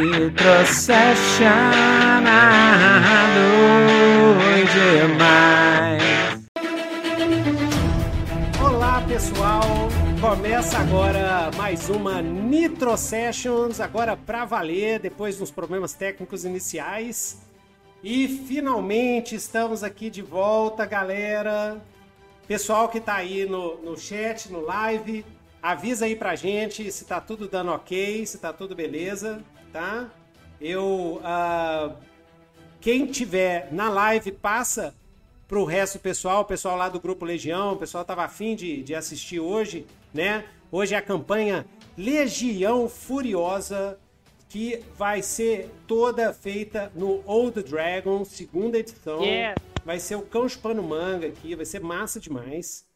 Nitro Session demais. Olá pessoal, começa agora mais uma Nitro Sessions, agora pra valer, depois dos problemas técnicos iniciais. E finalmente estamos aqui de volta, galera. Pessoal que tá aí no, no chat, no live, avisa aí pra gente se tá tudo dando ok, se tá tudo beleza, tá? Eu. Uh, quem tiver na live, passa pro resto do pessoal, o pessoal lá do Grupo Legião, o pessoal tava afim de, de assistir hoje, né? Hoje é a campanha Legião Furiosa, que vai ser toda feita no Old Dragon, segunda edição. Yeah. Vai ser o cão chupando manga aqui, vai ser massa demais,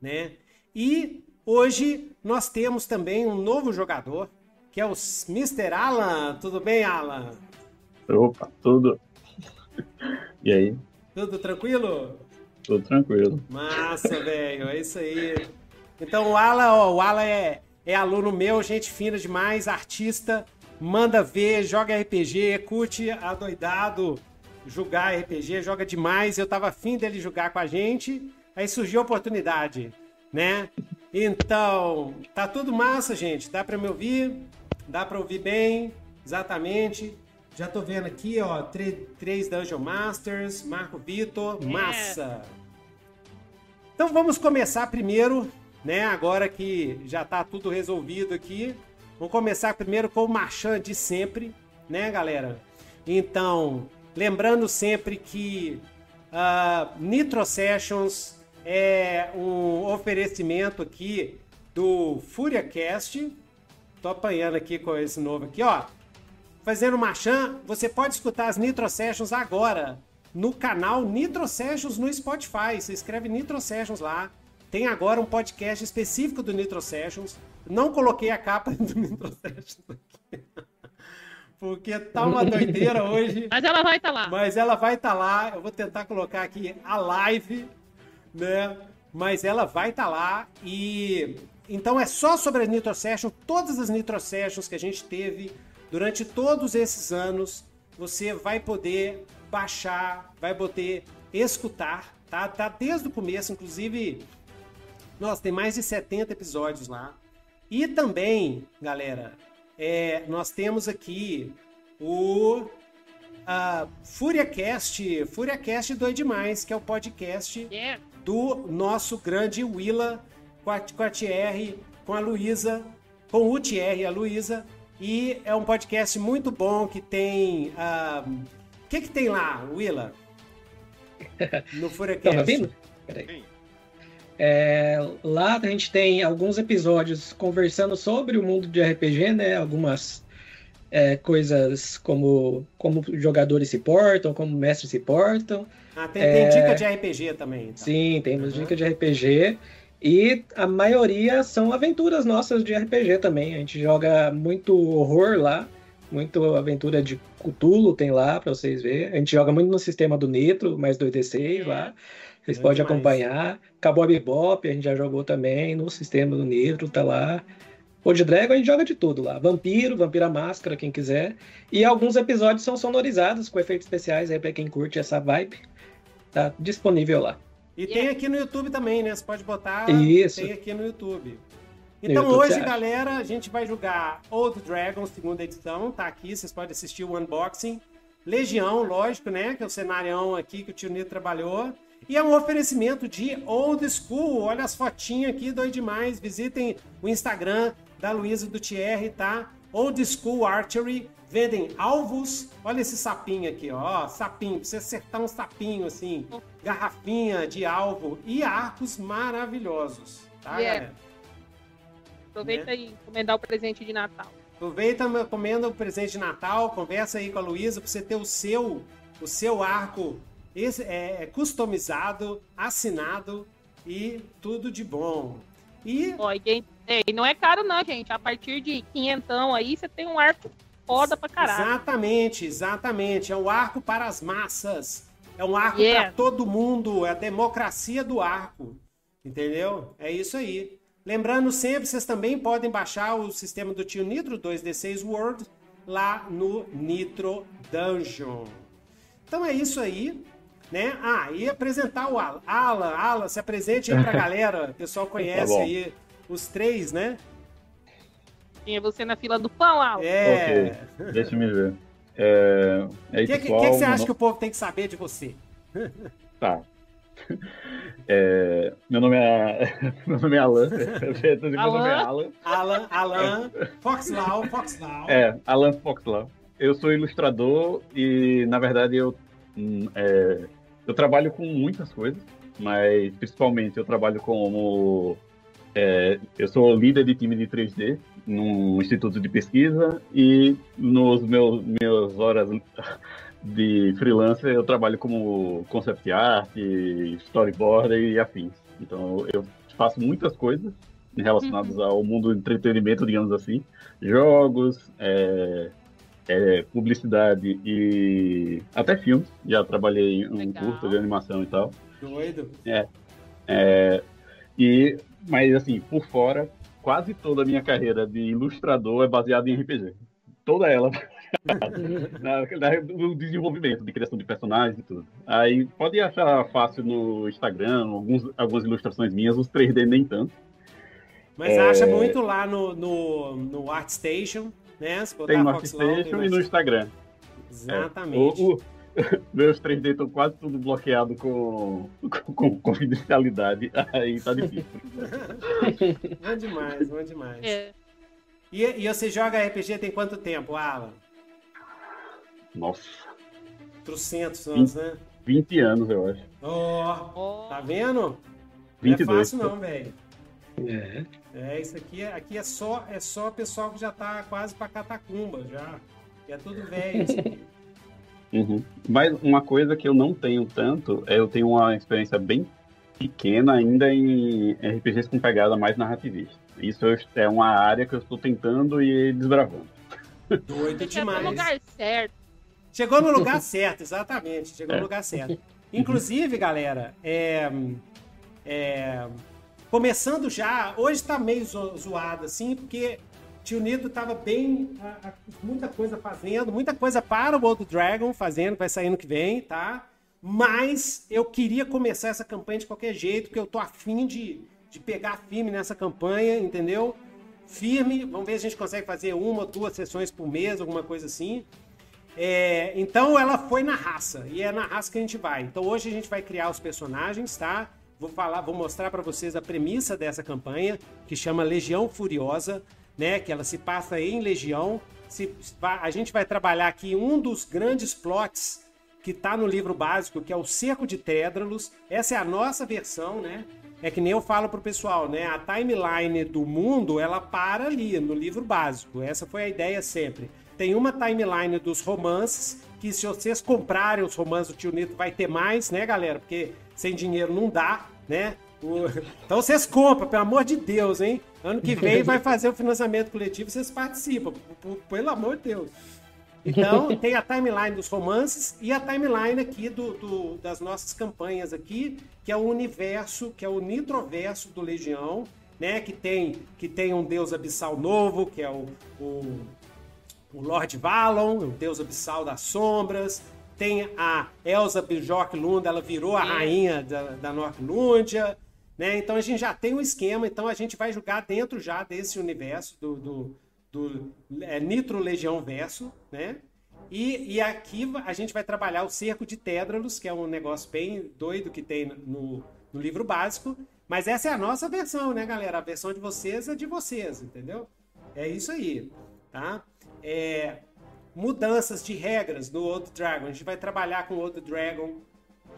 né? E hoje nós temos também um novo jogador, que é o Mr. Alan. Tudo bem, Alan? Opa, tudo. E aí? Tudo tranquilo? Tudo tranquilo. Massa, velho, é isso aí. Então o Alan, ó, o Alan é, é aluno meu, gente fina demais, artista, manda ver, joga RPG, curte adoidado, jogar RPG, joga demais. Eu tava afim dele jogar com a gente, aí surgiu a oportunidade, né? Então, tá tudo massa, gente. Dá pra me ouvir? Dá pra ouvir bem? Exatamente. Já tô vendo aqui, ó, três Dungeon Masters, Marco Vitor, massa. Então vamos começar primeiro, né? Agora que já tá tudo resolvido aqui. Vamos começar primeiro com o Marchand de sempre, né, galera? Então, lembrando sempre que ah, Nitro Sessions é um oferecimento aqui do FuriaCast. Tô apanhando aqui com esse novo aqui, ó. Fazendo Marchand, você pode escutar as Nitro Sessions agora no canal Nitro Sessions no Spotify. Você escreve Nitro Sessions lá. Tem agora um podcast específico do Nitro Sessions. Não coloquei a capa do Nitro Sessions aqui. Porque tá uma doideira hoje. Mas ela vai estar lá. Mas ela vai estar lá. Eu vou tentar colocar aqui a live, né? Mas ela vai estar lá. E então é só sobre a Nitro Session. Todas as Nitro Sessions que a gente teve durante todos esses anos, você vai poder baixar, vai poder escutar, tá? Tá desde o começo, inclusive. Nossa, tem mais de 70 episódios lá. E também, galera, é, nós temos aqui o a FuriaCast, FuriaCast Doido Demais, que é o podcast Yeah. do nosso grande Willa com a, com a Thierry, com a Luísa, com o Thierry e a Luísa. E é um podcast muito bom que tem. O que, que tem lá, Willa? No Então, tá vendo? Peraí. É, lá a gente tem alguns episódios conversando sobre o mundo de RPG, né? Algumas é, coisas como como jogadores se portam, como mestres se portam. Ah, tem, tem dica de RPG também. então. Sim, temos Uhum. dicas de RPG. E a maioria são aventuras nossas de RPG também. A gente joga muito horror lá, muito aventura de Cthulhu tem lá pra vocês verem. A gente joga muito no sistema do Nitro, mais 2D6 lá. Vocês podem demais. acompanhar. Cowboy Bebop a gente já jogou também no sistema do Nitro, tá lá. Old Dragon a gente joga de tudo lá. Vampiro, Vampira Máscara, quem quiser. E alguns episódios são sonorizados com efeitos especiais aí pra quem curte essa vibe. Tá disponível lá. E tem aqui no YouTube também, né? Você pode botar. Isso. Tem aqui no YouTube. Então YouTube, hoje, galera, a gente vai jogar Old Dragon, segunda edição. Tá aqui, vocês podem assistir o unboxing. Legião, lógico, né? Que é o cenarião aqui que o tio Nito trabalhou. E é um oferecimento de Old School. Olha as fotinhas aqui, doido demais. Visitem o Instagram da Luísa do Thierry, tá? Old School Archery. Vendem alvos. Olha esse sapinho aqui, ó. Sapinho. Pra você acertar um sapinho assim. Garrafinha de alvo. E arcos maravilhosos. Tá, Yeah. galera? Aproveita Né? e encomendar o presente de Natal. Aproveita, meu- comenda o presente de Natal, conversa aí com a Luísa pra você ter o seu, o seu arco esse- é, é, customizado, assinado e tudo de bom. E Ó, e, é, e não é caro não, gente. A partir de quinhentão aí, você tem um arco foda pra caralho. exatamente, exatamente, é um arco para as massas. É um arco Yeah. para todo mundo, é a democracia do arco. Entendeu? É isso aí. Lembrando sempre, vocês também podem baixar o sistema do Tio Nitro 2D6 World lá no Nitro Dungeon. Então é isso aí, né? Ah, e apresentar o Alan. Alan, Alan, se apresente aí pra galera. O pessoal conhece bom. aí os três, né? Tinha você na fila do pão, Alan. É. Ok, deixa eu me ver. É, aí, O que, que, pessoal, que que você acha no- que o povo tem que saber de você? Tá. É, meu nome é meu nome é Alan. meu nome é Alan. Alan, Alan, Foxlau, Foxlau. É, Alan Foxlaw. Eu sou ilustrador e, na verdade, eu, hum, é, eu trabalho com muitas coisas, mas principalmente eu trabalho como. é, eu sou líder de time de 3D num instituto de pesquisa e nos meus meus horas de freelancer eu trabalho como concept art, storyboarder e afins. Então eu faço muitas coisas relacionadas ao mundo do entretenimento, digamos assim, jogos, é, é, publicidade e até filmes. Já trabalhei em um Legal. curso de animação e tal. Doido. É, e, mas assim, por fora, quase toda a minha carreira de ilustrador é baseada em RPG. Toda ela. na, na- no desenvolvimento, de criação de personagens e tudo. Aí pode achar fácil no Instagram, alguns, algumas ilustrações minhas, os 3D nem tanto. Mas É. acha muito lá no, no, no ArtStation, né? Se botar Tem no ArtStation e no Instagram. É, Exatamente. o- o- meus 3D estão quase tudo bloqueado com, com, com confidencialidade. Aí tá difícil. Bom demais, bom demais. É. E, e você joga RPG tem quanto tempo, Alan? Nossa, Trocentos anos, né? 20 anos, eu acho. Ó, Ó, tá vendo? Não 22. é fácil não, velho. É. É, isso aqui, é- aqui é só é só pessoal que já tá quase pra catacumba, já. É tudo velho. isso aqui. Uhum. Mas uma coisa que eu não tenho tanto, é eu tenho uma experiência bem pequena ainda em RPGs com pegada mais narrativista. Isso é uma área que eu estou tentando e desbravando. Doido você chegou no demais. lugar certo. Chegou no lugar certo, exatamente. Chegou no É. lugar certo. Inclusive, galera, é, é, começando já, hoje tá meio zo- zoado assim, porque tio Nito tava bem, a- a- muita coisa fazendo, muita coisa para o World Dragon fazendo, vai sair no que vem, tá? Mas eu queria começar essa campanha de qualquer jeito, porque eu tô afim de, de pegar firme nessa campanha, entendeu? Firme, vamos ver se a gente consegue fazer uma ou duas sessões por mês, alguma coisa assim. É, então ela foi na raça e é na raça que a gente vai. Então hoje a gente vai criar os personagens, tá? Vou falar, vou mostrar para vocês a premissa dessa campanha que chama Legião Furiosa, né? Que ela se passa em Legião. Se, a gente vai trabalhar aqui um dos grandes plots que tá no livro básico, que é o Cerco de Tédralos. Essa é a nossa versão, né? É que nem eu falo pro pessoal, né? A timeline do mundo, ela para ali, no livro básico. Essa foi a ideia sempre. Tem uma timeline dos romances, que se vocês comprarem os romances do Tio Nito, vai ter mais, né, galera? Porque sem dinheiro não dá, né? Então vocês compram, pelo amor de Deus, hein? Ano que vem vai fazer o financiamento coletivo, vocês participam, pelo amor de Deus. Então, tem a timeline dos romances e a timeline aqui do, do- das nossas campanhas aqui, que é o universo, que é o nitroverso do Legião, né? Que tem, que tem um deus abissal novo, que é o, o, o Lord Valon, o deus abissal das sombras. Tem a Elsa Bjork Lunda, ela virou a rainha da, da né? Então a gente já tem um esquema, então a gente vai jogar dentro já desse universo do, do, do é, Nitro Legião Verso, né? E, e aqui a gente vai trabalhar o Cerco de Tédralos, que é um negócio bem doido que tem no, no livro básico. Mas essa é a nossa versão, né, galera? A versão de vocês é de vocês, entendeu? É isso aí, tá? É, mudanças de regras no Old Dragon. A gente vai trabalhar com o Old Dragon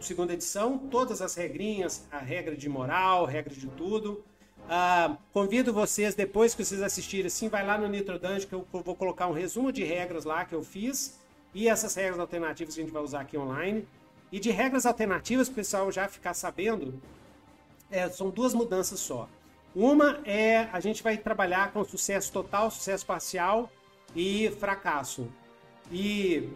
segunda edição, todas as regrinhas, a regra de moral, regra de tudo. Ah, convido vocês, depois que vocês assistirem, assim, vai lá no Nitro Dungeon, que eu vou colocar um resumo de regras lá que eu fiz e essas regras alternativas que a gente vai usar aqui online. E de regras alternativas, o pessoal já ficar sabendo, é, são duas mudanças só. Uma é a gente vai trabalhar com sucesso total, sucesso parcial e fracasso. E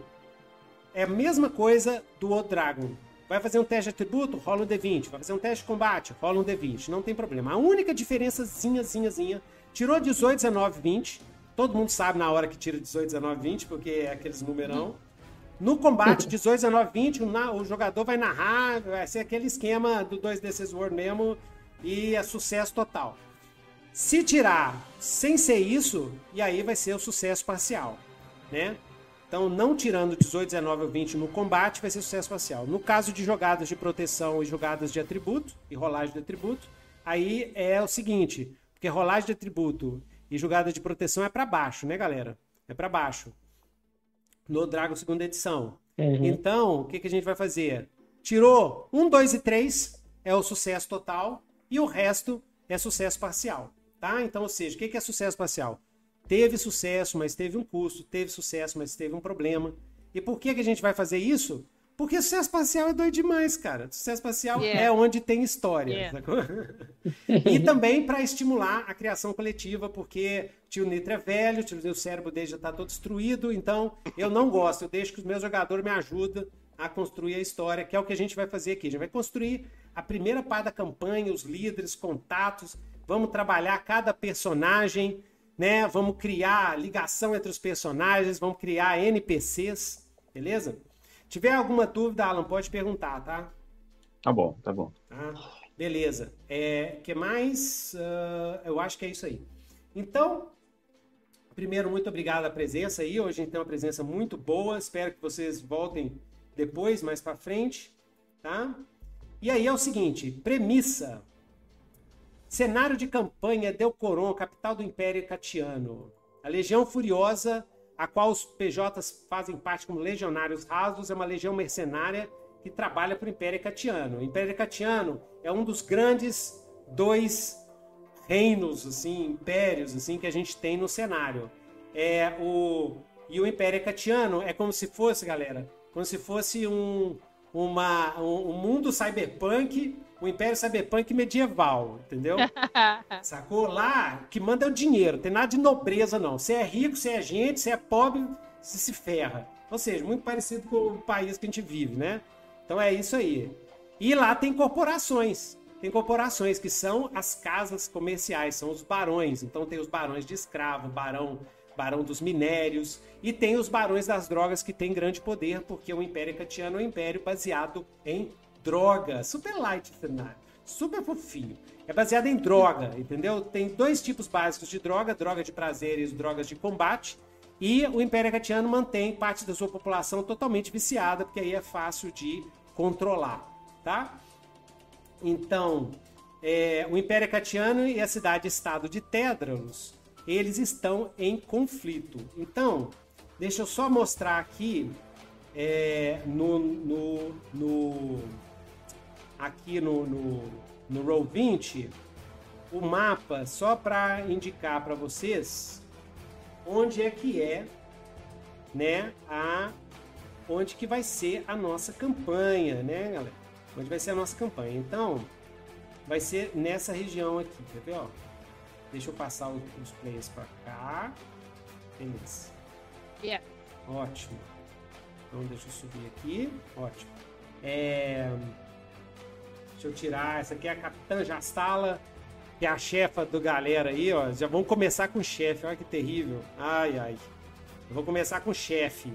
é a mesma coisa do Old Dragon. Vai fazer um teste de atributo, rola um D20. Vai fazer um teste de combate, rola um D20. Não tem problema. A única diferençazinha, zinha, zinha, tirou 18, 19, 20, Todo mundo sabe na hora que tira 18, 19, 20, porque é aqueles numerão. No combate 18, 19, 20, o, jogador vai narrar, vai ser aquele esquema do 2D6 World mesmo e é sucesso total. Se tirar sem ser isso, e aí vai ser o sucesso parcial, né? Então, não tirando 18, 19 ou 20 no combate, vai ser sucesso parcial. No caso de jogadas de proteção e jogadas de atributo, e rolagem de atributo, aí é o seguinte, porque rolagem de atributo e jogada de proteção é para baixo, né, galera? É para baixo. No Dragon segunda edição. Uhum. Então, o que, que a gente vai fazer? Tirou 1, 2 e 3 é o sucesso total e o resto é sucesso parcial, tá? Então, ou seja, o que, que é sucesso parcial? Teve sucesso, mas teve um custo, teve sucesso, mas teve um problema. E por que, que a gente vai fazer isso? Porque sucesso parcial é doido demais, cara. Sucesso parcial Yeah. é onde tem história. Yeah. e também para estimular a criação coletiva, porque tio Nitro é velho, tio, o cérebro dele já está todo destruído, então eu não gosto. Eu deixo que os meus jogadores me ajudem a construir a história, que é o que a gente vai fazer aqui. A gente vai construir a primeira parte da campanha, os líderes, contatos, vamos trabalhar cada personagem, né? Vamos criar ligação entre os personagens, vamos criar NPCs, beleza? Tiver alguma dúvida, Alan, pode perguntar, tá? Tá bom, tá bom. Tá? Beleza. É, que mais? Ah, eu acho que é isso aí. Então, primeiro, muito obrigado pela presença aí. Hoje a gente tem uma presença muito boa. Espero que vocês voltem depois, mais para frente, tá? E aí é o seguinte, premissa. Cenário de campanha Delcoron, capital do Império Catiano. A Legião Furiosa, a qual os PJs fazem parte como legionários rasos, é uma legião mercenária que trabalha para o Império Catiano. O Império Catiano é um dos grandes dois reinos, assim, impérios, assim, que a gente tem no cenário. É o e o Império Catiano é como se fosse, galera, como se fosse um uma, um, um mundo cyberpunk, o Império Cyberpunk medieval, entendeu? Sacou? Lá, que manda é o dinheiro, tem nada de nobreza, não. Você é rico, você é gente, você é pobre, você se ferra. Ou seja, muito parecido com o país que a gente vive, né? Então é isso aí. E lá tem corporações. Tem corporações que são as casas comerciais, são os barões. Então tem os barões de escravo, barão, barão dos minérios, e tem os barões das drogas que têm grande poder, porque o Império Catiano é um império baseado em droga. Super light cenário, super fofinho. É baseado em droga, entendeu? Tem dois tipos básicos de droga, droga de prazeres, drogas de combate. E o Império Catiano mantém parte da sua população totalmente viciada, porque aí é fácil de controlar, tá? Então, é, o Império Catiano e a cidade-estado de Tédralos, eles estão em conflito. Então, deixa eu só mostrar aqui é, no, no, no- aqui no, no, no Roll 20 o mapa só para indicar para vocês onde é que é, né, a onde que vai ser a nossa campanha, né, galera? Onde vai ser a nossa campanha. Então, vai ser nessa região aqui, quer ver, ó? Deixa eu passar os, os players para cá. Beleza. Yeah. Ótimo. Então deixa eu subir aqui. Ótimo. É, Deixa eu tirar. Essa aqui é a Capitã Jastala, que é a chefa do galera aí, ó. Já vamos começar com o chefe. Olha que terrível. Ai, ai. Eu vou começar com o chefe.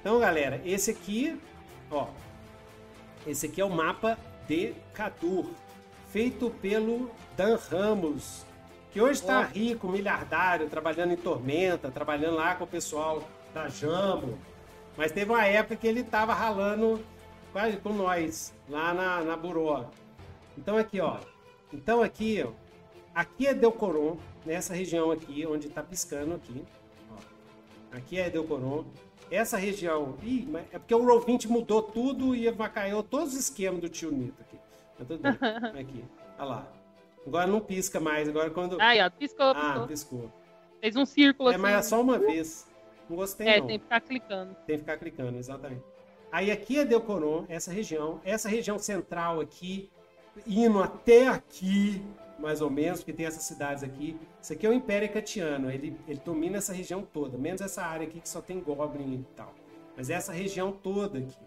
Então, galera, esse aqui, ó. Esse aqui é o mapa de Cadur, feito pelo Dan Ramos, que hoje está rico, miliardário, trabalhando em Tormenta, trabalhando lá com o pessoal da Jambo. Mas teve uma época que ele estava ralando quase com nós, lá na, na Buró. Então aqui, ó. Então aqui, ó. Aqui é Delcoron, nessa região aqui, onde está piscando aqui. Ó. Aqui é Delcoron. Essa região. Ih, é porque o Roll20 mudou tudo e avacaiou todos os esquemas do tio Nito aqui. Mas tudo bem. Aqui. Olha lá. Agora não pisca mais. Agora quando. Aí, ó, piscou, Ah, piscou. piscou. Fez um círculo É, assim. mas é só uma vez. Não gostei, É, não. tem que ficar clicando. Tem que ficar clicando, exatamente. Aí aqui é Delcoron, essa região. Essa região central aqui, indo até aqui, mais ou menos, porque tem essas cidades aqui. Isso aqui é o Império Catiano. Ele, ele domina essa região toda, menos essa área aqui que só tem Goblin e tal. Mas essa região toda aqui.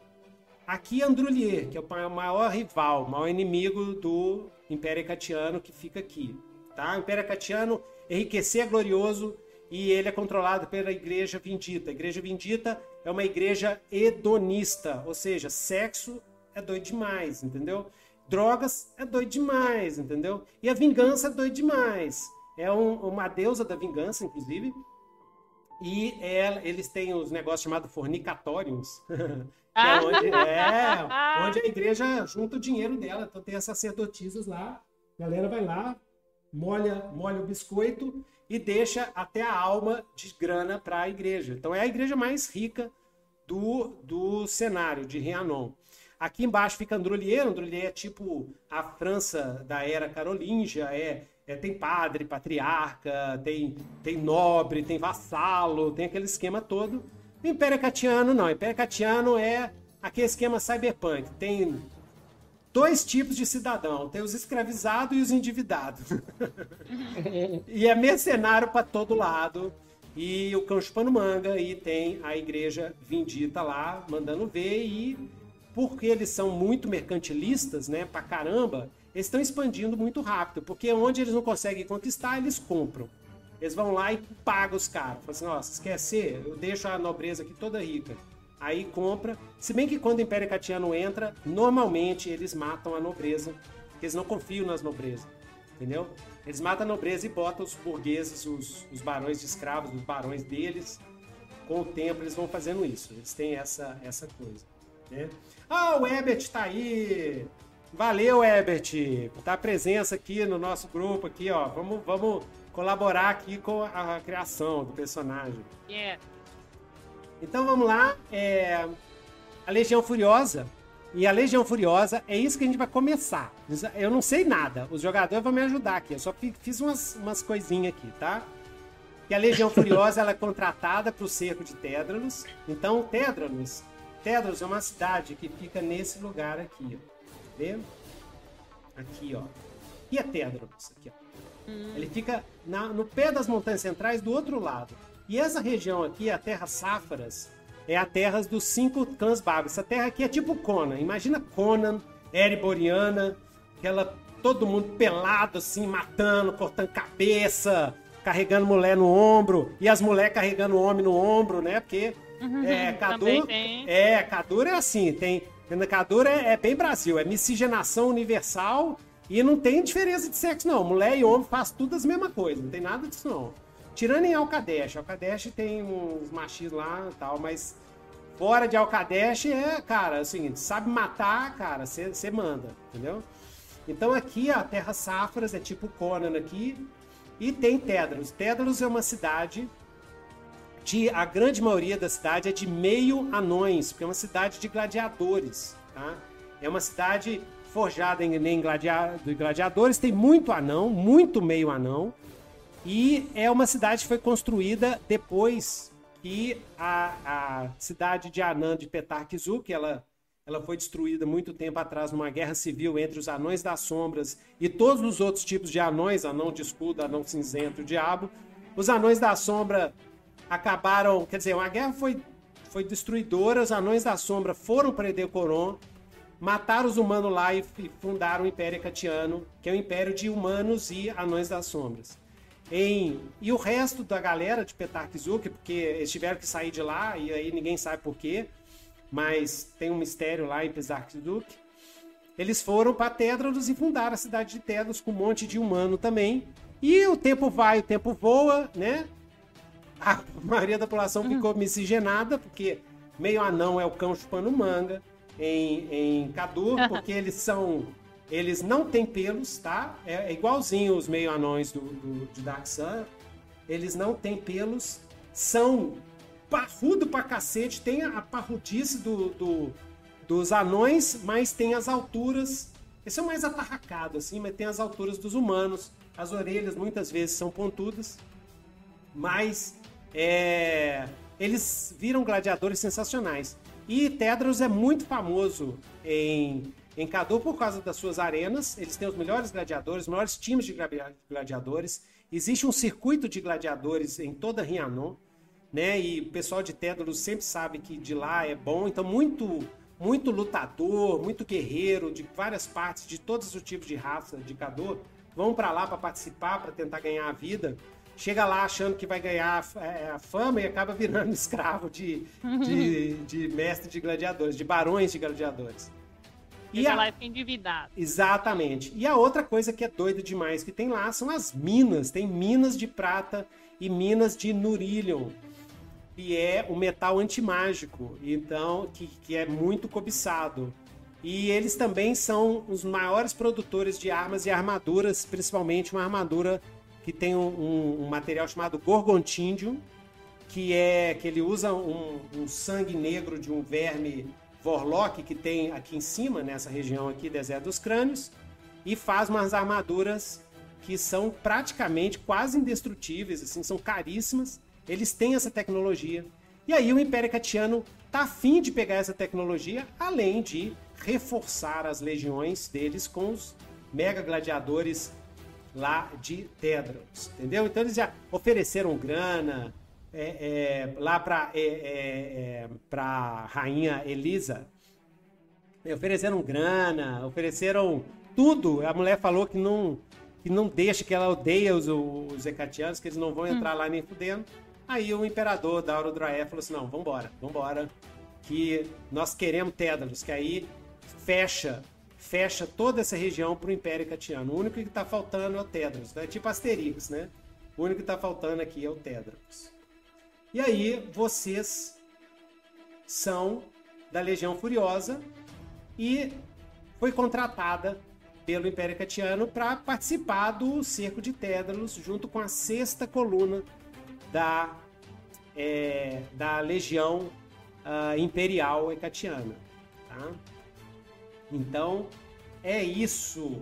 Aqui é Andrulier, que é o maior rival, o maior inimigo do Império Catiano que fica aqui. Tá? O Império Catiano, enriquecer é glorioso, e ele é controlado pela Igreja Vindita. A Igreja Vindita é uma igreja hedonista, ou seja, sexo é doido demais, entendeu? Drogas é doido demais, entendeu? E a vingança é doido demais. É um, uma deusa da vingança, inclusive. E ela, eles têm os negócios chamados fornicatórios. que é onde, é, onde a igreja junta o dinheiro dela. Então tem as sacerdotisas lá. A galera vai lá, molha, molha o biscoito e deixa até a alma de grana para a igreja. Então é a igreja mais rica do, do cenário de Rianon. Aqui embaixo fica Androlier. Androlier é tipo a França da era carolíngia, é, é, tem padre, patriarca, tem, tem nobre, tem vassalo, tem aquele esquema todo. O Império Catiano não. O Império Catiano é aquele esquema cyberpunk. Tem dois tipos de cidadão: tem os escravizados e os endividados. e é mercenário para todo lado. E o cão chupando manga, e tem a igreja vindita lá, mandando ver. E porque eles são muito mercantilistas, né, pra caramba, eles estão expandindo muito rápido. Porque onde eles não conseguem conquistar, eles compram. Eles vão lá e pagam os caras. Falam assim, nossa, ser? Eu deixo a nobreza aqui toda rica. Aí compra. Se bem que quando o Império Catiano entra, normalmente eles matam a nobreza. Porque eles não confiam nas nobrezas. Entendeu? Eles matam a nobreza e botam os burgueses, os, os barões de escravos, os barões deles. Com o tempo eles vão fazendo isso. Eles têm essa, essa coisa. Né? Ah, o Ebert tá aí! Valeu, Ebert! Tá a presença aqui no nosso grupo aqui, ó. Vamos, vamos colaborar aqui com a criação do personagem. Yeah. Então vamos lá. É... A Legião Furiosa. E a Legião Furiosa é isso que a gente vai começar. Eu não sei nada. Os jogadores vão me ajudar aqui. Eu só fiz umas, umas coisinhas aqui, tá? E a Legião Furiosa ela é contratada para o cerco de Tédralos. Então, Tédralos, Tédralos é uma cidade que fica nesse lugar aqui, ó. Vê? Aqui, ó. E é Tédralos, aqui, ó. Hum. Ele fica na, no pé das montanhas centrais do outro lado. E essa região aqui, a Terra Sáfaras, é a terra dos cinco clãs bárbaros. Essa terra aqui é tipo Conan. Imagina Conan, Ereboriana, aquela todo mundo pelado assim, matando, cortando cabeça, carregando mulher no ombro e as mulheres carregando o homem no ombro, né? Porque uhum, é, Cadur, é, Cadur é assim, tem Cadur é, é bem Brasil, é miscigenação universal e não tem diferença de sexo, não. Mulher e homem faz tudo as mesma coisa, não tem nada disso, não. Tirando em Alcadesh. Alcadesh tem uns machismos lá e tal, mas fora de Alcadesh é, cara, assim, sabe matar, cara, você manda, entendeu? Então aqui a Terra Safras é tipo Conan aqui. E tem Tédaros. Tédaros é uma cidade de. A grande maioria da cidade é de meio anões, porque é uma cidade de gladiadores. Tá? É uma cidade forjada em, em gladiadores, tem muito anão, muito meio anão, e é uma cidade que foi construída depois que a, a cidade de Anã de que ela, ela foi destruída muito tempo atrás numa guerra civil entre os anões das sombras e todos os outros tipos de anões, anão de escudo, anão cinzento, diabo. Os anões da sombra acabaram, quer dizer, uma guerra foi, foi destruidora, os anões da sombra foram para Edecoron, mataram os humanos lá e fundaram o Império Catiano, que é o império de humanos e anões das sombras. Em... E o resto da galera de Petarkzuk, porque eles tiveram que sair de lá e aí ninguém sabe porquê, mas tem um mistério lá em Petarkzuk. Eles foram para Tédralos e fundaram a cidade de Tédralos com um monte de humano também. E o tempo vai, o tempo voa, né? A maioria da população uhum. ficou miscigenada, porque meio anão é o cão chupando manga em, em Kadur, porque eles são. Eles não têm pelos, tá? É, é igualzinho os meio anões do, do, de Dark Sun. Eles não têm pelos, são parrudo pra cacete, tem a parrudice do, do, dos anões, mas tem as alturas. Eles são mais atarracados, assim, mas tem as alturas dos humanos. As orelhas muitas vezes são pontudas, mas é, eles viram gladiadores sensacionais. E Tedros é muito famoso em, em Cadu por causa das suas arenas. Eles têm os melhores gladiadores, os melhores times de gladiadores. Existe um circuito de gladiadores em toda Rianon, né? E o pessoal de Tedros sempre sabe que de lá é bom. Então, muito muito lutador, muito guerreiro de várias partes, de todos os tipos de raça de Cadu, vão para lá para participar, para tentar ganhar a vida. chega lá achando que vai ganhar é, a fama e acaba virando escravo de, de, de mestre de gladiadores, de barões de gladiadores. E a... lá fica endividado. Exatamente. E a outra coisa que é doida demais que tem lá são as minas. Tem minas de prata e minas de Nurillion, que é o metal antimágico, então que, que é muito cobiçado. E eles também são os maiores produtores de armas e armaduras, principalmente uma armadura que tem um, um material chamado Gorgontindium, que é que ele usa um, um, sangue negro de um verme Vorlock que tem aqui em cima, nessa região aqui, deserto dos crânios, e faz umas armaduras que são praticamente quase indestrutíveis, assim, são caríssimas. Eles têm essa tecnologia. E aí o Império Catiano tá afim de pegar essa tecnologia, além de reforçar as legiões deles com os mega gladiadores lá de Tedros, entendeu? Então eles já ofereceram grana é, é, lá para é, é, é para rainha Elisa, ofereceram grana, ofereceram tudo. A mulher falou que não que não deixa, que ela odeia os, os Hecatianos, que eles não vão hum. entrar hum. lá nem fudendo. Aí o imperador Dauro Draé falou assim: não, vambora, vambora, que nós queremos Tédalos, que aí fecha fecha toda essa região para o Império Catiano. O único que está faltando é o Tédalos, é tipo Asterix, né? O único que está faltando aqui é o Tédalos. E aí vocês são da Legião Furiosa e foi contratada pelo Império Catiano para participar do cerco de Tédalos junto com a sexta coluna da, é, da Legião uh, Imperial Hecatiana. Tá? Então, é isso.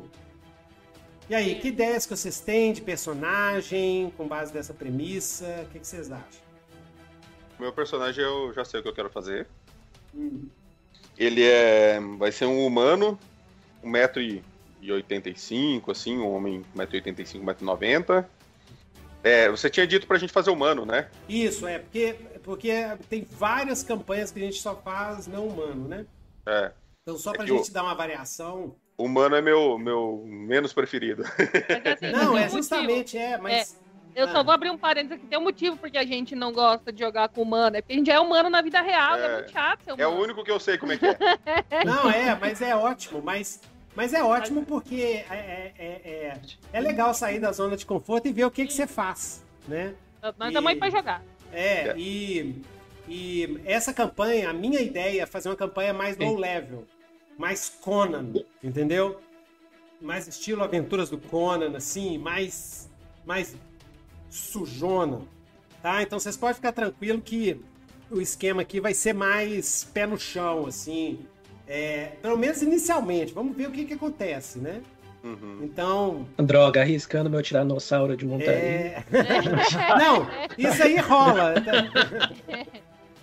E aí, que ideias que vocês têm de personagem com base dessa premissa? O que, que vocês acham? Meu personagem eu já sei o que eu quero fazer. Hum. Ele é. vai ser um humano, 1,85m, assim, um homem 1,85m, 1,90m. É, você tinha dito pra gente fazer humano, né? Isso, é, porque, porque tem várias campanhas que a gente só faz não humano, né? É. Então, só é pra é gente o... dar uma variação. Humano é meu, meu menos preferido. Assim, não, é justamente, é, mas. É, eu ah. só vou abrir um parênteses aqui. Tem um motivo porque a gente não gosta de jogar com humano. É porque a gente é humano na vida real, é, é muito chato ser humano. É o único que eu sei como é que é. não, é, mas é ótimo. Mas, mas é ótimo porque é, é, é, é legal sair da zona de conforto e ver o que, que você faz, né? Nós estamos aí pra jogar. É, e, e essa campanha, a minha ideia é fazer uma campanha mais low level mais Conan, entendeu? Mais estilo Aventuras do Conan, assim, mais, mais sujona, tá? Então vocês podem ficar tranquilo que o esquema aqui vai ser mais pé no chão, assim, é, pelo menos inicialmente. Vamos ver o que que acontece, né? Uhum. Então. Droga, arriscando meu tiranossauro de montanha. É... Não, isso aí rola.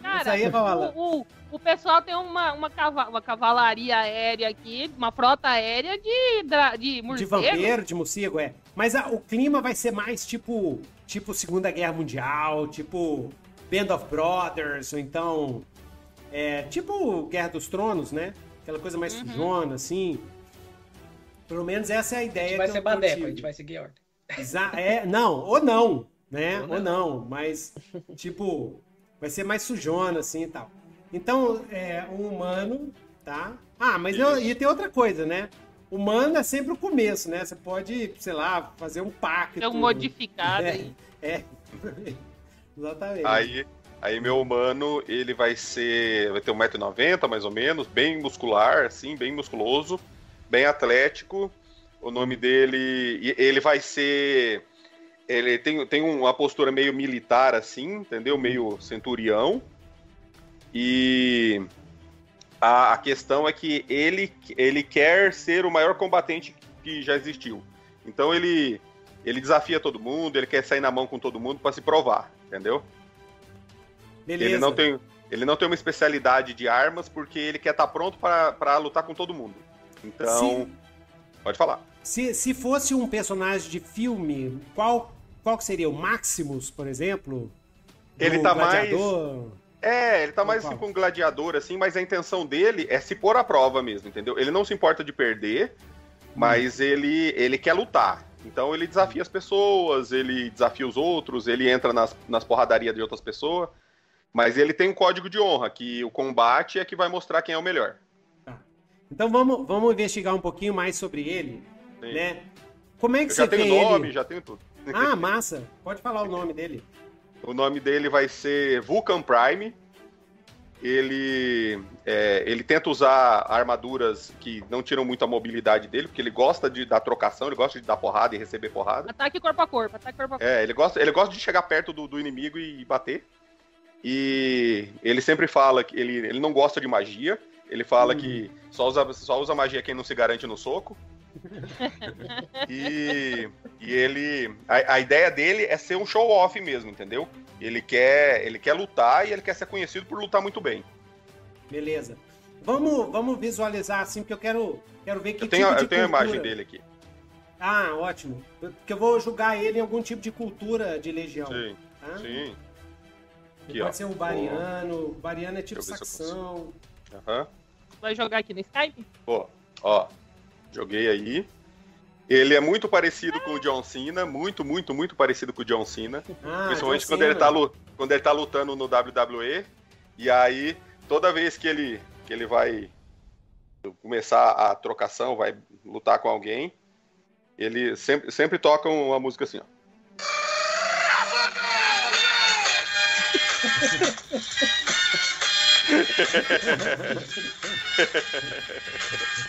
Cara, isso aí rola. O, o, o pessoal tem uma, uma, cava uma cavalaria aérea aqui, uma frota aérea de, de morcego. De vampiro, de morcego, é. Mas a, o clima vai ser mais tipo, tipo Segunda Guerra Mundial, tipo Band of Brothers, ou então... É, tipo Guerra dos Tronos, né? Aquela coisa mais uhum. sujona, assim. Pelo menos essa é a ideia. A gente vai ser badeco, a gente vai seguir a ordem. Exa é, não, ou não, né? Ou não. ou não, mas tipo, vai ser mais sujona, assim e tal. Então, é um humano, tá? Ah, mas eu, e tem outra coisa, né? Humano é sempre o começo, né? Você pode, sei lá, fazer um pacto. É um modificado é, aí. É. Exatamente. Aí, aí meu humano, ele vai ser. Vai ter 1,90m mais ou menos, bem muscular, assim, bem musculoso, bem atlético. O nome dele. Ele vai ser. Ele tem, tem uma postura meio militar, assim, entendeu? Meio centurião. E a, a, questão é que ele, ele quer ser o maior combatente que já existiu. Então ele, ele desafia todo mundo, ele quer sair na mão com todo mundo para se provar, entendeu? Beleza. Ele não, tem, ele não tem uma especialidade de armas porque ele quer estar tá pronto para lutar com todo mundo. Então, pode falar. Se, se fosse um personagem de filme, qual, qual seria? O Maximus, por exemplo? Ele tá gladiador? mais é, ele tá mais assim com um gladiador, assim, mas a intenção dele é se pôr à prova mesmo, entendeu? Ele não se importa de perder, mas hum. ele, ele quer lutar. Então ele desafia as pessoas, ele desafia os outros, ele entra nas, nas porradarias de outras pessoas. Mas ele tem um código de honra, que o combate é que vai mostrar quem é o melhor. Tá. Então vamos, vamos investigar um pouquinho mais sobre ele, Sim. né? Como é que Eu você já tenho nome, já tenho tudo. Ah, massa. Pode falar o nome dele. O nome dele vai ser Vulcan Prime. Ele, é, ele tenta usar armaduras que não tiram muito a mobilidade dele, porque ele gosta de dar trocação, ele gosta de dar porrada e receber porrada. Ataque corpo a corpo, ataque corpo a corpo. É, ele gosta, ele gosta de chegar perto do, do inimigo e bater. E ele sempre fala que ele, ele não gosta de magia. Ele fala hum. que só usa, só usa magia quem não se garante no soco. E, e ele. A, a, ideia dele é ser um show-off mesmo, entendeu? Ele quer, ele quer lutar e ele quer ser conhecido por lutar muito bem. Beleza. Vamos, vamos visualizar assim, porque eu quero, quero ver que eu tenho, tipo Eu tenho a imagem dele aqui. Ah, ótimo. Porque eu vou julgar ele em algum tipo de cultura de legião. Sim. Tá? Sim. Aqui, pode ó. ser o Bariano. O Bariano é tipo saxão. Aham. Vai jogar aqui no Skype? Pô, ó. Joguei aí. Ele é muito parecido com o John Cena, muito, muito, muito parecido com o John Cena. Ah, principalmente quando ele, tá, quando ele tá lutando no WWE. E aí, toda vez que ele, que ele vai começar a trocação, vai lutar com alguém, ele sempre, sempre toca uma música assim, ó.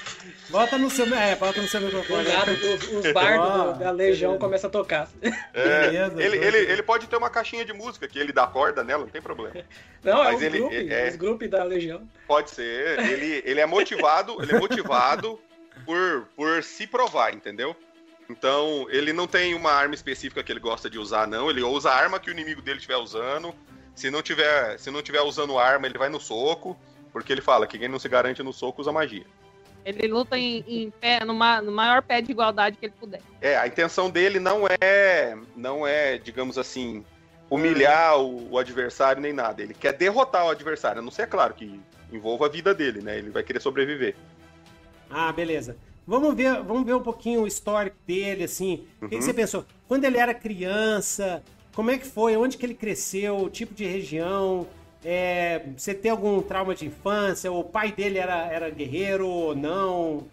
Bota no seu, é, bota no seu microfone. os, os bardos da Legião começam a tocar. É, ele, ele, ele pode ter uma caixinha de música que ele dá corda nela, não tem problema. Não, é Mas é ele, grupo, é, os grupos da Legião. Pode ser. Ele, ele é motivado, ele é motivado por, por se provar, entendeu? Então, ele não tem uma arma específica que ele gosta de usar, não. Ele usa a arma que o inimigo dele estiver usando. Se não tiver, se não tiver usando arma, ele vai no soco, porque ele fala que quem não se garante no soco usa magia. Ele luta em, em pé, no, no maior pé de igualdade que ele puder. É, a intenção dele não é, não é, digamos assim, humilhar o, o, adversário nem nada. Ele quer derrotar o adversário. A não ser, é claro, que envolva a vida dele, né? Ele vai querer sobreviver. Ah, beleza. Vamos ver, vamos ver um pouquinho o histórico dele, assim. O que, que, você pensou? Quando ele era criança, como é que foi? Onde que ele cresceu? O tipo de região? É, você tem algum trauma de infância? O pai dele era, era guerreiro ou não?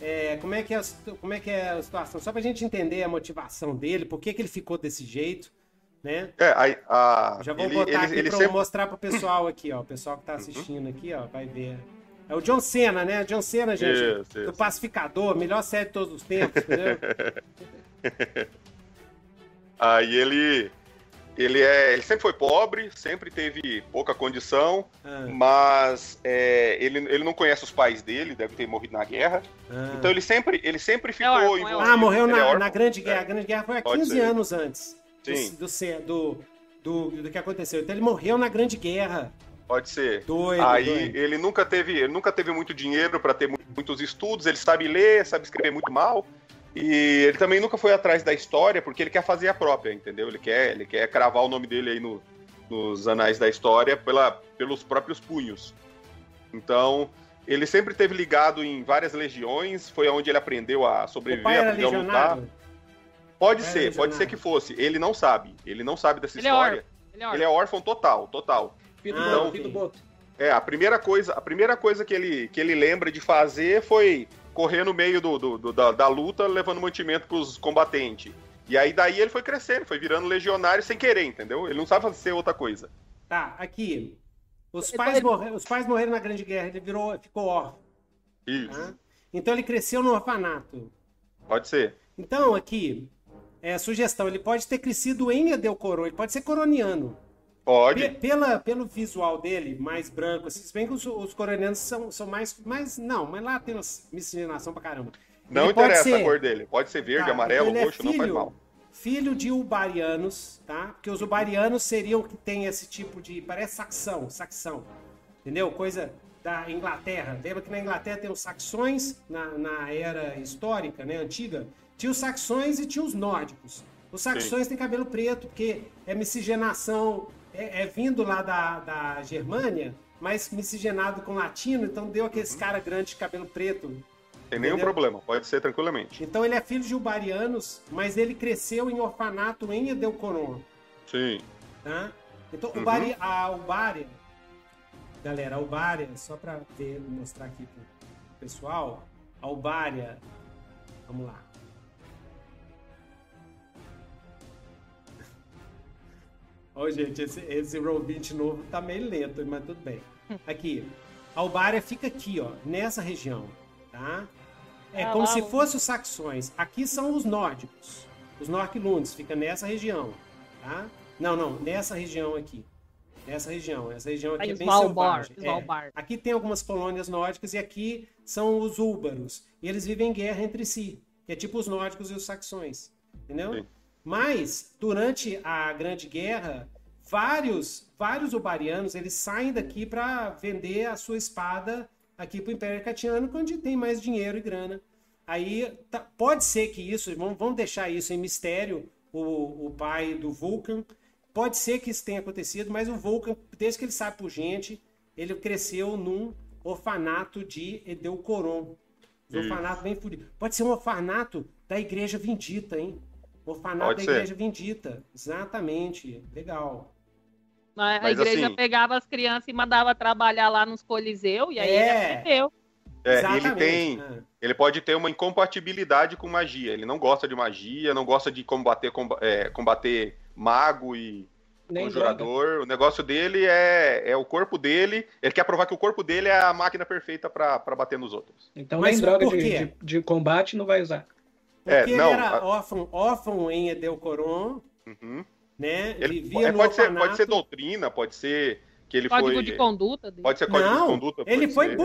É, como, é que é, como é que é a situação? Só pra gente entender a motivação dele, por que, que ele ficou desse jeito, né? É, a, a, Já vou ele, botar ele, aqui pra sempre... mostrar pro pessoal aqui, ó. O pessoal que tá assistindo aqui, ó, vai ver. É o John Cena, né? John Cena, gente. Isso, isso. Do Pacificador, melhor série de todos os tempos, entendeu? Aí ele ele, é, ele sempre foi pobre, sempre teve pouca condição, ah. mas é, ele, ele não conhece os pais dele, deve ter morrido na guerra. Ah. Então ele sempre, ele sempre é ficou é envolvido. Ah, morreu na, é na, Grande Guerra. A Grande Guerra foi há 15 ser. anos antes Sim. Do, do, do, do, que aconteceu. Então ele morreu na Grande Guerra. Pode ser. Doido, Aí doido. ele nunca teve, ele nunca teve muito dinheiro para ter muitos estudos, ele sabe ler, sabe escrever muito mal. E ele também nunca foi atrás da história porque ele quer fazer a própria, entendeu? Ele quer, ele quer cravar o nome dele aí no, nos anais da história pela, pelos próprios punhos. Então, ele sempre teve ligado em várias legiões, foi onde ele aprendeu a sobreviver, aprendeu a lutar. Pode ser, legionário. pode ser que fosse. Ele não sabe. Ele não sabe dessa ele é história. É ele, é ele, é órfão total, total. então, é, a primeira coisa, a primeira coisa que ele, que ele lembra de fazer foi correr no meio do, do, do da, da, luta, levando mantimento pros combatentes. E aí daí ele foi crescendo, foi virando legionário sem querer, entendeu? Ele não sabe fazer outra coisa. Tá, aqui. Os pais, morre... Os pais morreram na Grande Guerra, ele virou, ficou órfão. Isso. Tá? Então ele cresceu no orfanato. Pode ser. Então, aqui, é, sugestão, ele pode ter crescido em Edeu ele pode ser coroniano. Pode. pela, pelo visual dele, mais branco, assim, se bem que os, os coronianos são, são mais, mais. Não, mas lá tem miscigenação pra caramba. Não ele interessa ser, a cor dele. Pode ser verde, tá, amarelo, é roxo, é filho, não faz mal. Filho de ubarianos, tá? Porque os ubarianos seriam que tem esse tipo de. Parece saxão, saxão. Entendeu? Coisa da Inglaterra. Lembra que na Inglaterra tem os saxões, na, na era histórica, né, antiga, tinha os saxões e tinha os nórdicos. Os saxões Sim. têm cabelo preto, porque é miscigenação é, é, vindo lá da, da Germânia, mas miscigenado com latino, então deu aquele uhum. cara grande de cabelo preto. Tem nenhum Entendeu? problema, pode ser tranquilamente. Então ele é filho de ubarianos, mas ele cresceu em orfanato em Edeucoron, Sim. tá? Então Uhum. Ubari, a Ubária, galera, a Ubária, só pra ver, mostrar aqui pro pessoal, a Ubária, vamos lá. Ô, gente, esse, esse Roll 20 novo tá meio lento, mas tudo bem. Aqui, a Ubária fica aqui, ó, nessa região, tá? É Ah, como lá se o- fosse os saxões. Aqui são os nórdicos. Os Norquilundes, fica nessa região, tá? Não, não, nessa região aqui. Nessa região. Essa região aqui Aí é bem Svalbard, selvagem. É. Svalbard. Aqui tem algumas colônias nórdicas e aqui são os úlbaros. E eles vivem em guerra entre si, que é tipo os nórdicos e os saxões. Entendeu? Sim. Mas, durante a Grande Guerra, vários, vários ubarianos, eles saem daqui para vender a sua espada aqui para o Império Catiano, onde tem mais dinheiro e grana. Aí, tá- pode ser que isso, vamos, vamos deixar isso em mistério, o, o pai do Vulcan, pode ser que isso tenha acontecido, mas o Vulcan, desde que ele sabe por gente, ele cresceu num orfanato de Edeucoron. Um orfanato bem fudido. Pode ser um orfanato da Igreja Vindita, hein? Orfanato Pode da ser. Igreja Vindita. Exatamente. Legal. A a Mas, igreja assim- pegava as crianças e mandava trabalhar lá nos Coliseu, e aí É. ele aprendeu. É, ele tem. Ah. Ele pode ter uma incompatibilidade com magia. Ele não gosta de magia, não gosta de combater, comba- é, combater mago e Nem conjurador. O negócio dele é, é o corpo dele. Ele quer provar que o corpo dele é a máquina perfeita pra pra bater nos outros. Então Mas nem droga de, de, de combate não vai usar. É, Porque não, ele era a- órfão, órfão em Edeucoron, Uhum. né? Ele, Vivia é, no pode, ser, pode ser doutrina, pode ser que ele Código foi. de conduta dele. Pode ser código de Não, conduta. ele foi ser.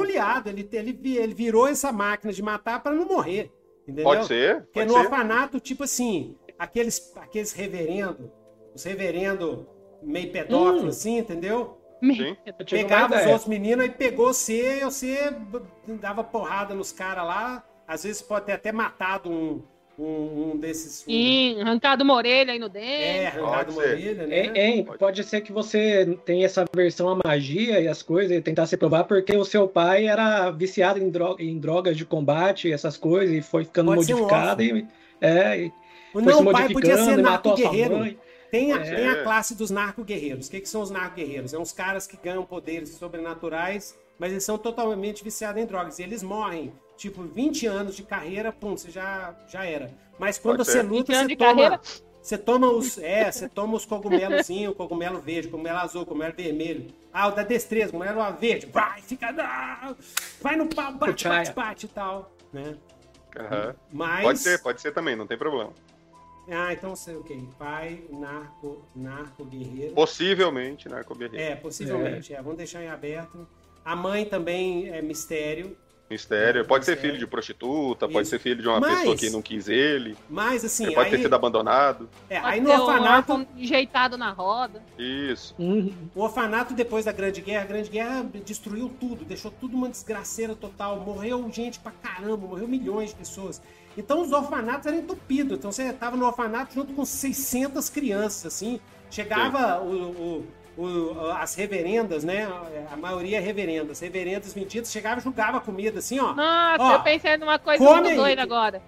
Ele, ele, ele virou essa máquina de matar para não morrer. Entendeu? Pode ser. Porque Pode no ser. orfanato, tipo assim, aqueles, aqueles reverendo, os reverendo meio pedófilos, Hum. assim, entendeu? Sim. Eu Pegava os outros meninos e pegou você, e você dava porrada nos caras lá. Às vezes pode ter até matado um, um, um desses. um- Sim, arrancado uma orelha aí no dente. é, arrancado Pode uma ser. orelha, né? Hein, hein, Pode. pode ser que você tenha essa versão à magia e as coisas e tentar se provar porque o seu pai era viciado em, dro- em drogas de combate, essas coisas, e foi ficando Pode ser um modificado e, é, e O foi se não, pai podia ser narco-guerreiro. Tem a, É. tem a classe dos narco-guerreiros. O que, que são os narco-guerreiros? É uns caras que ganham poderes sobrenaturais, mas eles são totalmente viciados em drogas. E eles morrem, tipo, 20 anos de carreira, pum, você já, já era. Mas quando Pode você ser. luta, 20 anos você toma, carreira. você toma os. É, você toma os cogumelozinhos, cogumelo verde, cogumelo azul, cogumelo vermelho. Ah, o da destreza, cogumelo verde. Vai, fica. não, Vai no pau, bate, bate, bate e tal. Né? Aham. Mas. Pode ser, pode ser também, não tem problema. Ah, então sei, ok. Pai, narco, narco guerreiro. Possivelmente, narco-guerreiro. É, possivelmente. É. vamos deixar em aberto. A mãe também é mistério. Mistério. Pode ser Mistério. filho de prostituta, pode Isso. ser filho de uma Mas- pessoa que não quis ele. Mas assim, ele pode ter aí, sido abandonado. é, Pode aí no ser um orfanato, órfão enjeitado na roda. Isso. Uhum. o orfanato depois da Grande Guerra, a Grande Guerra destruiu tudo, deixou tudo uma desgraceira total. Morreu gente pra caramba, morreu milhões de pessoas. Então os orfanatos eram entupidos. Então você tava no orfanato junto com 600 crianças, assim. Chegava o, o- o- as reverendas, né? A maioria é reverenda. As reverendas vendidas chegavam e julgava comida, assim, ó. Nossa, Ó, eu pensei numa coisa muito aí. doida agora.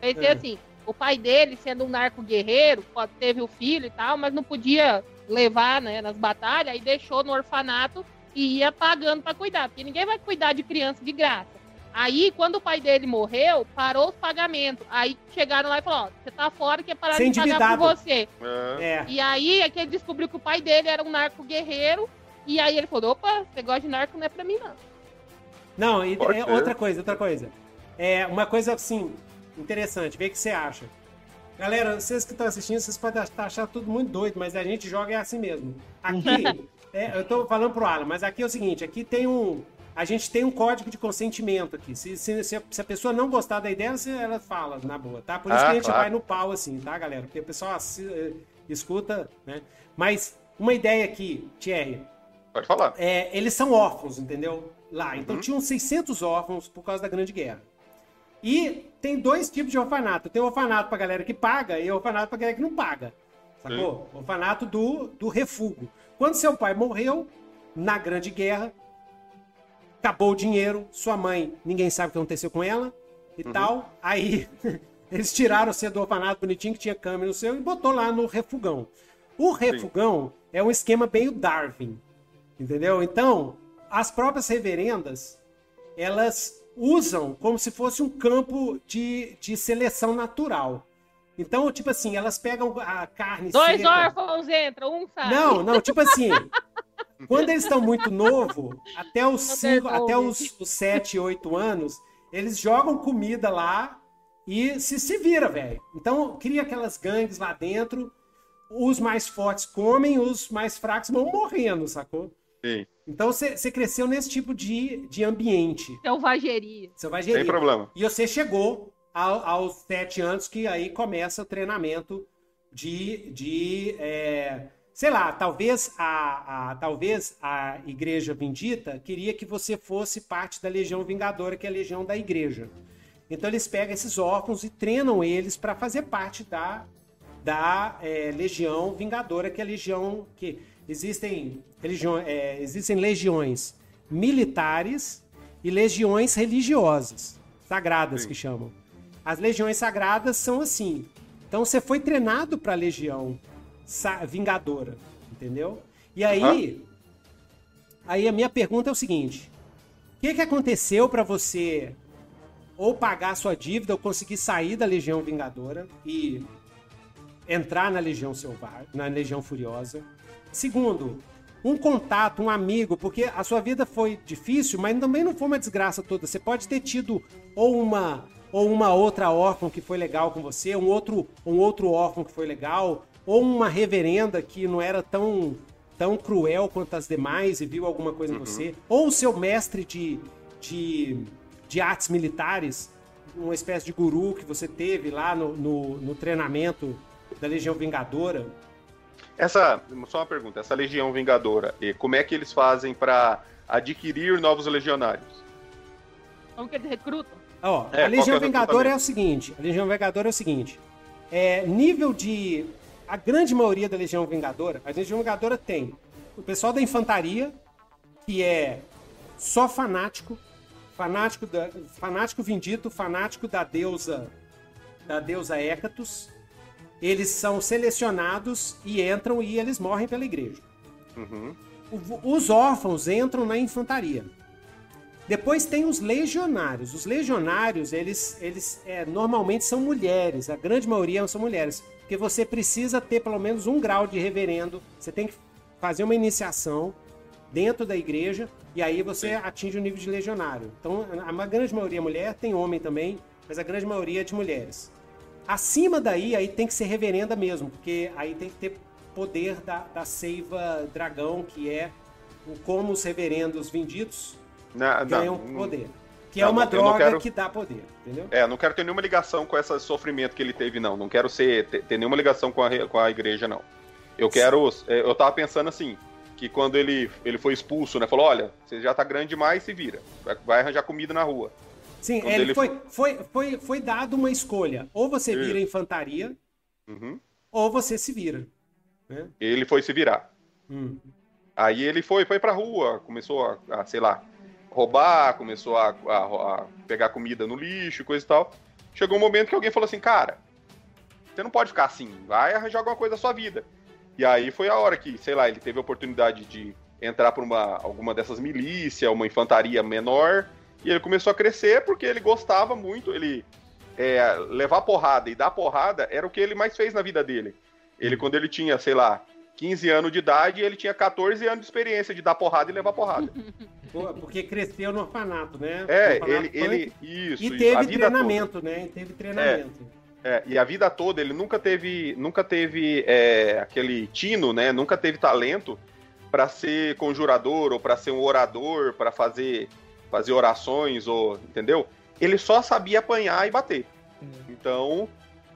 Pensei É. assim, o pai dele, sendo um narco guerreiro, teve o filho e tal, mas não podia levar né, nas batalhas, aí deixou no orfanato e ia pagando pra cuidar, porque ninguém vai cuidar de criança de graça. Aí, quando o pai dele morreu, parou os pagamentos. Aí chegaram lá e falaram, ó, você tá fora que é parar Você é de pagar por você. É. É. E aí é que ele descobriu que o pai dele era um narco guerreiro. E aí ele falou, opa, esse negócio de narco não é pra mim, não. Não, e é outra coisa, outra coisa. É uma coisa assim, interessante, vê o que você acha. Galera, vocês que estão assistindo, vocês podem ach- achar tudo muito doido, mas a gente joga é assim mesmo. Aqui, é, eu tô falando pro Alan, mas aqui é o seguinte, aqui tem um. A gente tem um código de consentimento aqui. Se, se, se a- se a pessoa não gostar da ideia, ela fala, na boa, tá? Por isso Ah, que a gente claro. vai no pau, assim, tá, galera? Porque o pessoal eh, escuta, né? Mas uma ideia aqui, Thierry, Pode falar. é, eles são órfãos, entendeu? Lá. Então Uhum. tinham 600 órfãos por causa da Grande Guerra. E tem dois tipos de orfanato. Tem o orfanato pra galera que paga e o orfanato pra galera que não paga. Sacou? O orfanato do, do refúgio. Quando seu pai morreu na Grande Guerra, acabou o dinheiro, sua mãe, ninguém sabe o que aconteceu com ela, e tal. Aí eles tiraram o do orfanato bonitinho que tinha câmera no seu e botou lá no refugão. O refugão é um esquema bem o Darwin, entendeu? Então, as próprias reverendas, elas usam como se fosse um campo de, de seleção natural. Então, tipo assim, elas pegam a carne Dois seca. órfãos entram, um sai. Não, não, tipo assim, quando eles estão muito novo, até os Não cinco, devolve. até os, os 7, 8 anos, eles jogam comida lá e se, se vira, velho. Então, cria aquelas gangues lá dentro, os mais fortes comem, os mais fracos vão morrendo, sacou? Sim, Então, você cresceu nesse tipo de, de ambiente. Selvageria. Vai sem problema. E você chegou ao- aos sete anos, que aí começa o treinamento de, de é, sei lá, talvez a, a- talvez a Igreja Bendita queria que você fosse parte da Legião Vingadora, que é a Legião da Igreja. Então eles pegam esses órfãos e treinam eles para fazer parte da, da é, Legião Vingadora, que é a legião que existem, religião, é, existem legiões militares e legiões religiosas, sagradas Sim. que chamam. As legiões sagradas são assim. Então você foi treinado para a legião vingadora, entendeu? E aí, aí a minha pergunta é o seguinte: o que, que aconteceu para você ou pagar sua dívida ou conseguir sair da legião vingadora e entrar na legião selvagem, na legião furiosa? Segundo, um contato, um amigo, porque a sua vida foi difícil, mas também não foi uma desgraça toda. Você pode ter tido ou uma ou uma outra órfã que foi legal com você, um outro um outro órfão que foi legal, ou uma reverenda que não era tão tão cruel quanto as demais e viu alguma coisa em você, ou o seu mestre de, de, de artes militares, uma espécie de guru que você teve lá no, no, no treinamento da Legião Vingadora. Essa, só uma pergunta, essa Legião Vingadora, e como é que eles fazem pra adquirir novos legionários? Como que eles recrutam? Ó, É, a Legião é o Vingadora é o seguinte, a Legião Vingadora é o seguinte, é nível de a grande maioria da Legião Vingadora, a Legião Vingadora tem o pessoal da infantaria que é só fanático, fanático da fanático vindito, fanático da deusa da deusa Hécatos. Eles são selecionados e entram e eles morrem pela igreja. Uhum. O- Os órfãos entram na infantaria. Depois tem os legionários. Os legionários, eles, eles é, normalmente são mulheres. A grande maioria são mulheres. Porque você precisa ter pelo menos um grau de reverendo. Você tem que fazer uma iniciação dentro da igreja. E aí você atinge o nível de legionário. Então, a grande maioria é mulher, tem homem também. Mas a grande maioria é de mulheres. Acima daí, aí tem que ser reverenda mesmo. Porque aí tem que ter poder da, da seiva dragão, que é o como os reverendos vendidos Na- ganham poder. Que é uma não droga quero- que dá poder, entendeu? É, não quero ter nenhuma ligação com esse sofrimento que ele teve, não. Não quero ser, ter, ter nenhuma ligação com a, com a igreja, não. Eu quero. é, Eu tava pensando assim, que quando ele, ele foi expulso, né? Falou, olha, você já tá grande demais, se vira. Vai, vai arranjar comida na rua. Sim, Quando ele, ele foi, foi, foi, foi dado uma escolha. Ou você vira infantaria, Uhum. ou você se vira. Né? Ele foi se virar. Hum. Aí ele foi, foi pra rua, começou a, a, sei lá, roubar, começou a, a- a pegar comida no lixo, coisa e tal. Chegou um momento que alguém falou assim, cara, você não pode ficar assim, vai arranjar alguma coisa da sua vida. E aí foi a hora que, sei lá, ele teve a oportunidade de entrar por uma, alguma dessas milícias, uma infantaria menor, e ele começou a crescer porque ele gostava muito, ele é, levar porrada e dar porrada era o que ele mais fez na vida dele. Ele, quando ele tinha, sei lá, 15 anos de idade, ele tinha 14 anos de experiência de dar porrada e levar porrada. Porque cresceu no orfanato, né? É, orfanato ele, ele isso, E isso, teve vida treinamento, né? E teve treinamento. toda. É, e a vida toda ele nunca teve, nunca teve é, aquele tino, né? Nunca teve talento para ser conjurador ou para ser um orador, para fazer fazer orações ou, entendeu? Ele só sabia apanhar e bater. Então,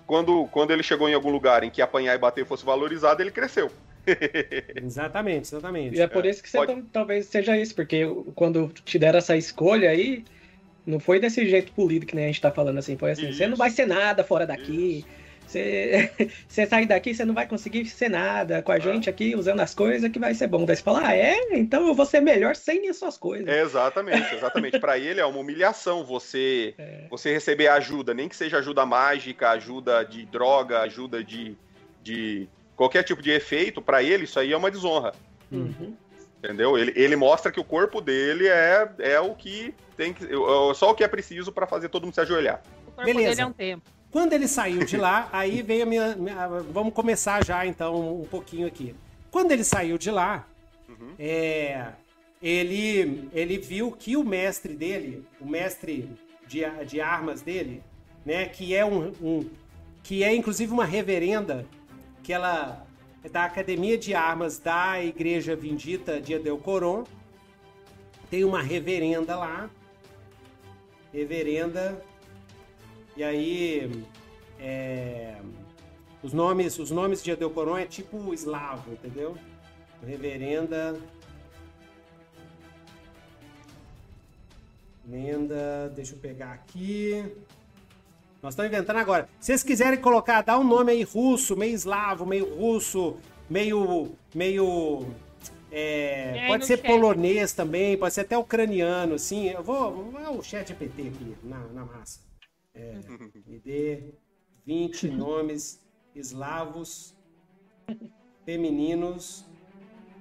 quando, quando ele chegou em algum lugar em que apanhar e bater fosse valorizado, ele cresceu. Exatamente, exatamente. E é por isso que você tam- talvez seja isso, porque quando te deram essa escolha aí, não foi desse jeito polido que nem a gente tá falando assim, foi assim, você não Isso. vai ser nada fora daqui, Você, você sair daqui, você não vai conseguir ser nada com a gente aqui, usando as coisas, que vai ser bom. Daí você fala, ah, é? Então eu vou ser melhor sem as suas coisas. É, exatamente, exatamente. Para ele é uma humilhação você, É. você receber ajuda, nem que seja ajuda mágica, ajuda de droga, ajuda de, de qualquer tipo de efeito. Para ele, isso aí é uma desonra. Uhum. Entendeu? Ele, ele mostra que o corpo dele é, é o que tem que. é Só o que é preciso para fazer todo mundo se ajoelhar. O corpo Beleza. dele é um tempo. Quando ele saiu de lá, aí veio a minha, minha- Vamos começar já então um pouquinho aqui. Quando ele saiu de lá, Uhum. é, ele, ele viu que o mestre dele, o mestre de, de armas dele, né, que é um, um- que é inclusive uma reverenda, que ela é da Academia de Armas da Igreja Vindita de Adelcoron. Tem uma reverenda lá. Reverenda. E aí. é, os nomes, os nomes de Adelcoron é tipo eslavo, entendeu? Reverenda. Lenda, deixa eu pegar aqui. Nós estamos inventando agora. Se vocês quiserem colocar, dá um nome aí russo, meio eslavo, meio russo, meio. meio. é, pode ser chat? polonês também, pode ser até ucraniano, assim. Eu vou. vou o chat GPT aqui, na, na massa. É, me dê 20 nomes eslavos femininos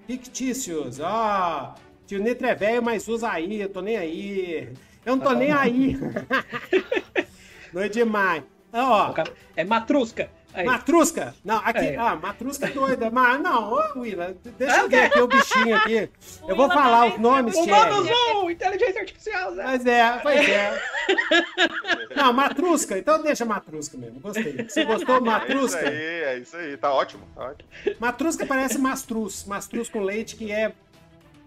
fictícios. Ó, tio Nitro é velho, mas usa aí, eu tô nem aí. Eu não tô nem aí. não é demais. Ó, É matrusca. Aí. Matrusca? Não, aqui, É. ah, Matrusca é doida. Mas não, ô, Willa, deixa eu ver aqui o bichinho aqui. Eu vou falar os nomes, Humanos Thierry. um! Inteligência artificial, Zé! Mas é, pois é. Não, Matrusca, então deixa Matrusca mesmo, gostei. Você gostou, É isso Matrusca? aí, é isso aí. Tá ótimo. Tá ótimo. Matrusca parece mastruz. Mastruz com leite, que é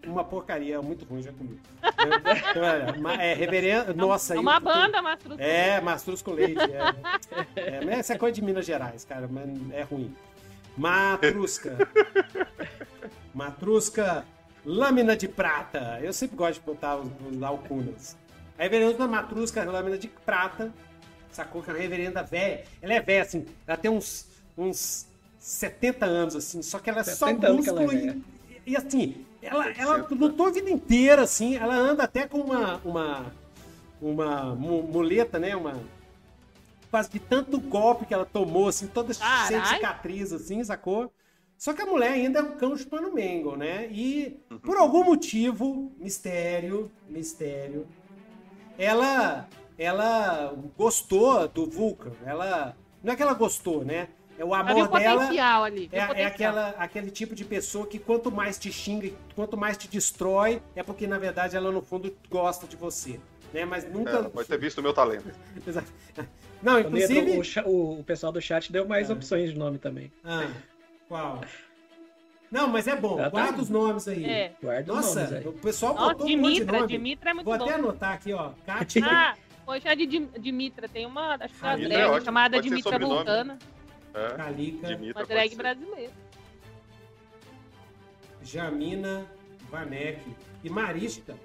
uma porcaria, é muito ruim, já comi. É, é reverendo. Nossa, É uma eu- banda, Mastruz. É, mastruz com leite. É, é, essa é coisa de Minas Gerais, cara, mas é ruim. Matrusca. Matrusca, lâmina de prata. Eu sempre gosto de botar os, os alcunas. A reverenda Matrusca, lâmina de prata. Sacou que é uma reverenda velha. Ela é velha, assim. Ela tem uns, uns 70 anos, assim. Só que ela é só 70 anos que ela é músculo velha. e, e, assim. Ela, ela lutou a vida inteira, assim. Ela anda até com uma, uma, uma mu- muleta, né? Uma. Quase de tanto golpe que ela tomou, assim, toda de Caralho. cicatriz, assim, sacou? Só que a mulher ainda é um cão chupando mengo, né? E por algum motivo, mistério, mistério, ela ela gostou do Vulcan. Ela não é que ela gostou, né? É o amor o dela potencial ali. é, é aquela, aquele tipo de pessoa que quanto mais te xinga, quanto mais te destrói, é porque na verdade ela no fundo gosta de você, né? Mas É, nunca. ela pode ter visto o meu talento. Exato. Não, inclusive. o, o- o pessoal do chat deu mais É. opções de nome também. Ah, qual? Não, mas é bom. Ah, tá. Guarda os nomes aí. É. Guarda os Nossa, nomes aí. o pessoal Nossa, botou um monte de Dimitra. nome. Dimitra é muito Vou bom. até anotar aqui, ó. Kátia. Ah, hoje é de Dim- Dimitra. Tem uma, acho que é uma Ah, Dimitra drag é chamada Pode Dimitra. Vulcana. É, Calica, Dimitra, Uma drag brasileira. Jamina, Vanek e Marista.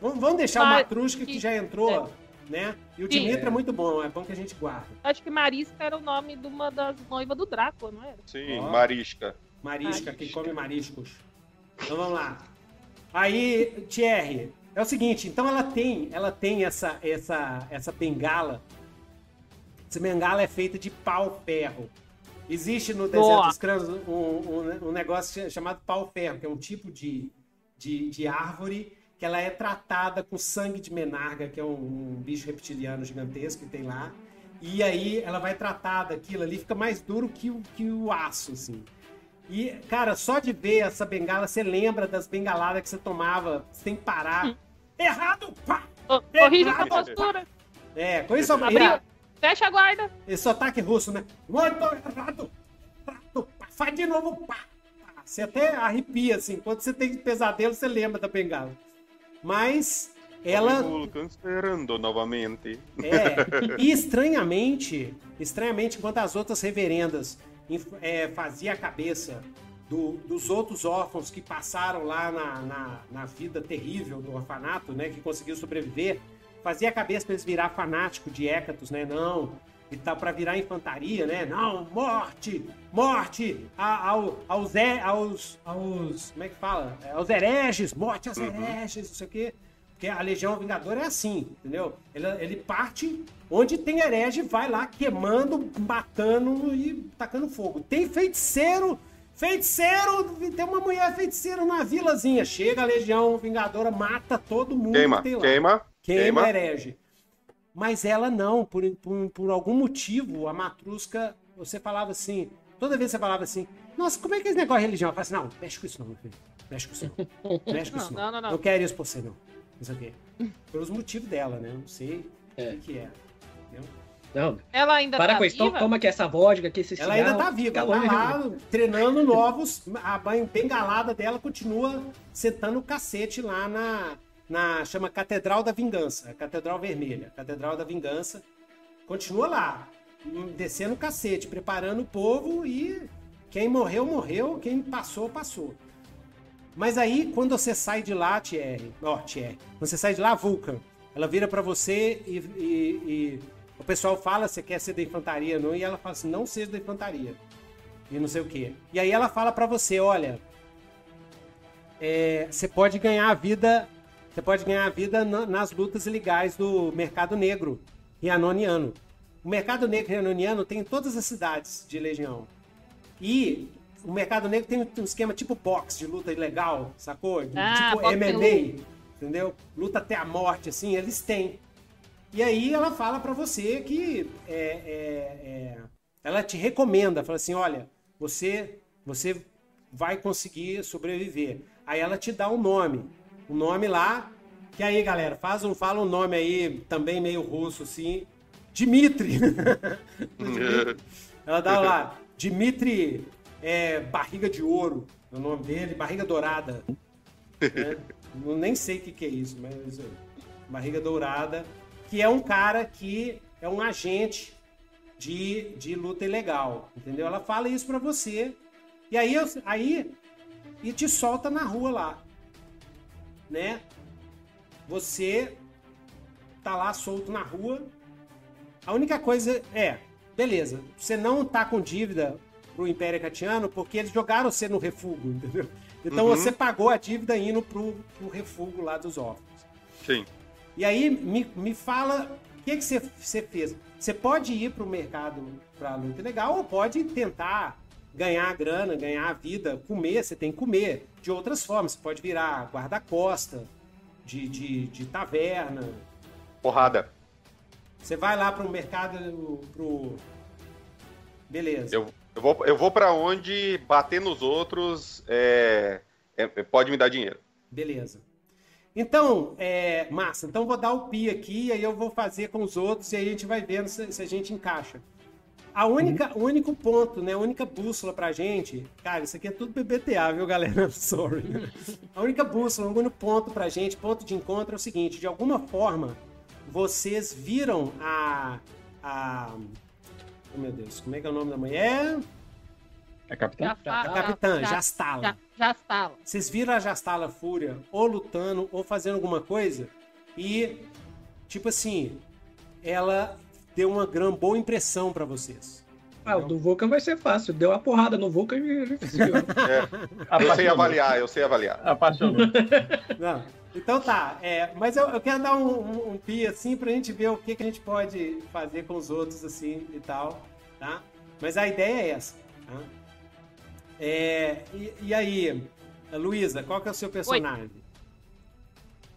Vamos, vamos deixar o Mar- Matrusca que já entrou, né? E o Sim. Dimitra é muito bom, é bom que a gente guarda. Acho que Marisca era o nome de uma das noivas do Drácula, não era? Sim, Ó. Marisca. Marisca, Marisca. quem come mariscos. Então vamos lá. Aí, Thierry, é o seguinte, então ela tem, ela tem essa essa essa bengala. Essa bengala é feita de pau-ferro. Existe no deserto Nossa. dos crânios um, um, um negócio chamado pau-ferro, que é um tipo de, de, de árvore que ela é tratada com sangue de menarga, que é um, um bicho reptiliano gigantesco que tem lá. E aí ela vai tratada, aquilo ali fica mais duro que o, que o aço, assim. E, cara, só de ver essa bengala, você lembra das bengaladas que você tomava sem parar. Errado! Pá! Ô, É Corrige essa postura. É, com isso Abriu. Fecha a guarda. esse sotaque russo, né? Muito errado! Prato, pá, Faz de novo, pá! Você até arrepia, assim. Quando você tem pesadelo, você lembra da bengala. Mas ela. Vulcan esperando novamente. É, e estranhamente, estranhamente, enquanto as outras reverendas é, fazia a cabeça do- dos outros órfãos que passaram lá na, na, na vida terrível do orfanato, né, que conseguiu sobreviver, fazia a cabeça pra eles virar fanático de Hécatos, né? Não, e tá para virar infantaria, né? Não, morte, morte ao, aos, he- aos, aos, como é que fala? É, Aos hereges, morte aos hereges, não sei o quê. Porque a Legião Vingadora é assim, entendeu? Ele, ele parte onde tem herege, vai lá queimando, matando e tacando fogo. Tem feiticeiro, feiticeiro, tem uma mulher feiticeira na vilazinha. Chega a Legião Vingadora, mata todo mundo Queima, que tem lá. queima, Queima queima. herege. Mas ela não, por, por, por algum motivo, a Matrusca, você falava assim, toda vez você falava assim, nossa, como é que é esse negócio de religião? Eu falava assim, não, mexe com isso não, meu filho. Mexe com isso não. Mexe com Não, isso não. não, não, não. Não quero isso por você, não. Não sei o quê. Pelos motivos dela, né? Não sei É. o que, que é. entendeu? Não, Ela ainda para tá com isso. Viva? toma aqui essa vodka, aqui esse Ela cigarro. ainda tá viva, ela tá lá treinando novos. A bengalada dela continua sentando o cacete lá na, na. chama Catedral da Vingança. Catedral Vermelha. Catedral da Vingança. Continua lá, hum, descendo o cacete, preparando o povo e quem morreu, morreu, quem passou, passou. Mas aí, quando você sai de lá, Thierry, ó, Thierry, quando você sai de lá, Vulcan, ela vira pra você e, e- e o pessoal fala, você quer ser da infantaria, não? E ela fala assim, não seja da infantaria. E não sei o quê. E aí ela fala pra você, olha, é, você pode ganhar a vida, você pode ganhar a vida na- nas lutas ilegais do mercado negro rianoniano. O mercado negro rianoniano tem em todas as cidades de Legião. E o mercado negro tem um esquema tipo boxe de luta ilegal, sacou? Ah, tipo MMA, entendeu? Luta até a morte, assim, eles têm. E aí ela fala pra você que é, é, é, ela te recomenda, fala assim, olha, você você vai conseguir sobreviver. Aí ela te dá um nome, um nome lá, que aí galera, faz um, fala um nome aí também meio russo assim, Dimitri. ela dá lá, Dimitri é, Barriga de Ouro, é o nome dele, Barriga Dourada. né? Nem sei o que, que é isso, mas é, Barriga Dourada, que é um cara que é um agente de, de luta ilegal, entendeu? Ela fala isso pra você e aí, aí e te solta na rua lá, né? Você tá lá solto na rua. A única coisa é, beleza, você não tá com dívida pro Império Catiano porque eles jogaram você no refúgio, entendeu? Então Uhum. você pagou a dívida indo pro, pro refúgio lá dos órfãos. Sim. E aí, me, me fala o que, que você, você fez. Você pode ir para o mercado para luta legal ou pode tentar ganhar grana, ganhar a vida, comer, você tem que comer de outras formas. Você pode virar guarda-costa de, de, de taverna. Porrada. Você vai lá para o mercado, pro... Beleza. Eu, eu vou, eu vou para onde bater nos outros é, é- pode me dar dinheiro. Beleza. Então, é, massa. Então vou dar o pi aqui, aí eu vou fazer com os outros e aí a gente vai vendo se, se a gente encaixa. A única, o único ponto, né, a única bússola pra gente, cara, isso aqui é tudo PBTA, viu, galera? Sorry. A única bússola, o único ponto pra gente, ponto de encontro é o seguinte, de alguma forma, vocês viram a a oh, meu Deus, como é que é o nome da mulher? É fa- A capitã já- Jastala. já- Jastala. Vocês viram a Jastala Fúria ou lutando ou fazendo alguma coisa e, tipo assim, ela deu uma gran, boa impressão pra vocês. Ah, o do Vulcan vai ser fácil. Deu uma porrada no Vulcan e já conseguiu. Eu sei avaliar, eu sei avaliar. Apaixonou. Não. Então tá, é, mas eu, eu quero dar um, um, um pi assim pra gente ver o que, que a gente pode fazer com os outros assim e tal, tá? Mas a ideia é essa, tá? É, e, e aí, Luísa, qual que é o seu personagem?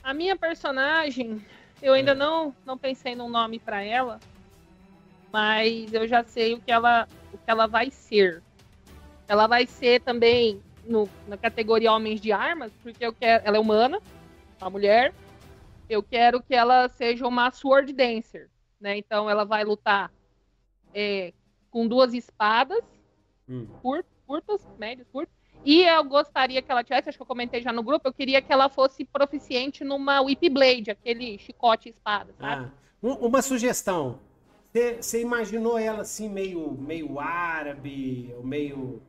A minha personagem, eu ainda não, não pensei num nome pra ela, mas eu já sei o que ela, o que ela vai ser. Ela vai ser também no, na categoria Homens de Armas, porque eu quero, ela é humana, uma mulher. Eu quero que ela seja uma sword dancer, né? Então ela vai lutar é, com duas espadas Hum. cur- curtas, médias, curtas. E eu gostaria que ela tivesse, acho que eu comentei já no grupo, eu queria que ela fosse proficiente numa Whip Blade, aquele chicote espada, sabe? Ah, um- uma sugestão. Você imaginou ela assim, meio, meio árabe, ou meio.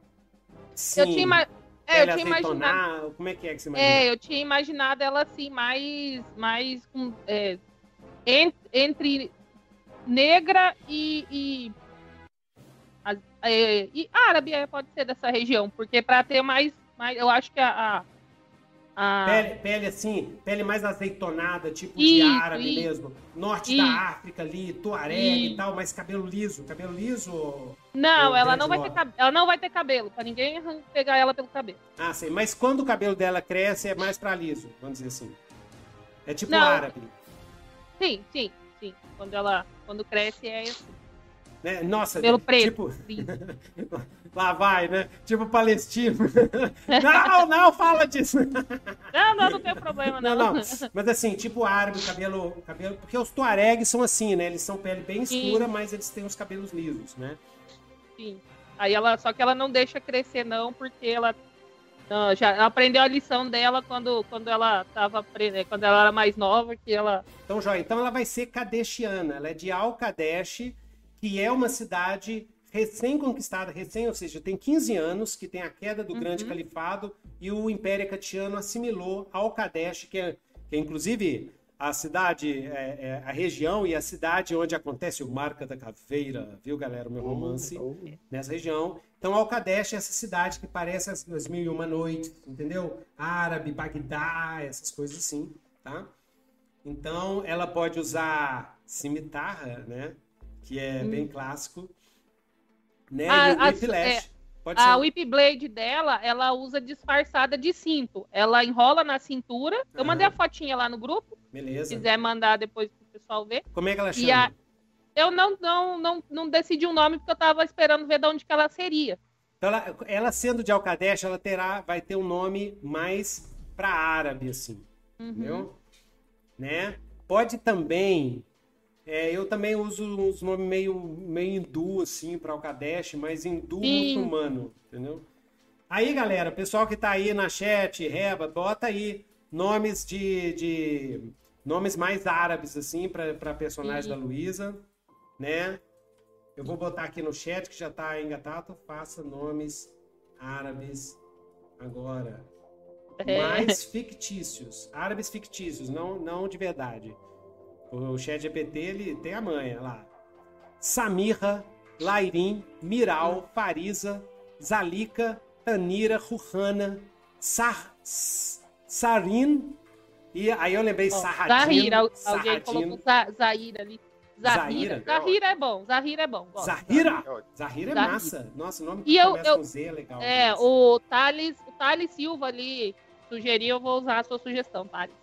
Sim, eu tinha, ima- é, eu tinha imaginado. Como é que é que você imaginou? É, eu tinha imaginado ela assim, mais, mais com, é, en- entre negra e, e, é, e árabe é, pode ser dessa região, porque para ter mais, mais, eu acho que a, a, a- Pele, pele assim, pele mais azeitonada, tipo de Isso, árabe isso. mesmo. Norte Isso. da África ali, Tuareg e tal, mas cabelo liso. Cabelo liso. não, ela não vai ter ela não vai ter cabelo, para ninguém pegar ela pelo cabelo. Ah, sei. Mas quando o cabelo dela cresce, é mais pra liso, vamos dizer assim. É tipo Não. árabe. Sim, sim, sim. Quando ela quando cresce é assim. Né? Nossa, Cabelo preto. tipo. lá vai, né? Tipo palestino. não, não fala disso. Não, não, não tem problema Não, não. não. Mas assim, tipo árabe, cabelo, cabelo. Porque os tuaregs são assim, né? Eles são pele bem Sim. escura, mas eles têm os cabelos lisos, né? Sim. Aí ela, só que ela não deixa crescer não, porque ela não, já ela aprendeu a lição dela quando, quando ela tava né, quando ela era mais nova, que ela Então, joia. Então ela vai ser kadeshiana. Ela é de Al-Kadesh, que é uma cidade recém-conquistada, recém, ou seja, tem 15 anos, que tem a queda do Grande Uhum. Califado e o Império Catiano assimilou Al-Kadesh, que é, que é inclusive a cidade, é, é, a região e a cidade onde acontece o Marca da Caveira, viu, galera? O meu romance nessa região. Então, Al-Kadesh é essa cidade que parece as, as Mil e Uma Noites, entendeu? Árabe, Bagdá, essas coisas assim, tá? Então, ela pode usar cimitarra, né? Que é bem clássico. Né? Ah, e o as- whiplash. Pode a ser. whip blade dela, ela usa disfarçada de cinto. Ela enrola na cintura. Eu mandei a fotinha lá no grupo, se Beleza. quiser mandar depois pro pessoal ver. Como é que ela chama? a- Eu não, não, não, não decidi um nome porque eu tava esperando ver de onde que ela seria. Então, ela, ela sendo de Al-Kadesh, ela terá, vai ter um nome mais para árabe, assim. Uhum. Entendeu? Né? Pode também. É, eu também uso uns nomes meio, meio hindu, assim, para Al-Kadesh, mas hindu Sim. muçulmano, entendeu? Aí, galera, pessoal que tá aí na chat, Reba, bota aí nomes de. de nomes mais árabes, assim, para personagens Sim. da Luísa, né? Eu vou botar aqui no chat que já tá engatado. Faça nomes árabes agora. É. Mais fictícios. Árabes fictícios, não, não de verdade. O chat GPT, ele tem a manha lá. Samirra, Lairim, Miral, Farisa, Zalika, Tanira, Ruhana, Sar, Sarin. E aí eu lembrei Sarradin. Zahira, al- alguém colocou Za- Zahira ali. Zahira. Zahira. É bom, Zahira é bom. gosto. Zahira. É. Zahira é Zahira. massa. Nossa, o nome E que eu- começa eu- com Z é legal. É, o Thales, o Thales Silva ali sugeriu, eu vou usar a sua sugestão, Thales.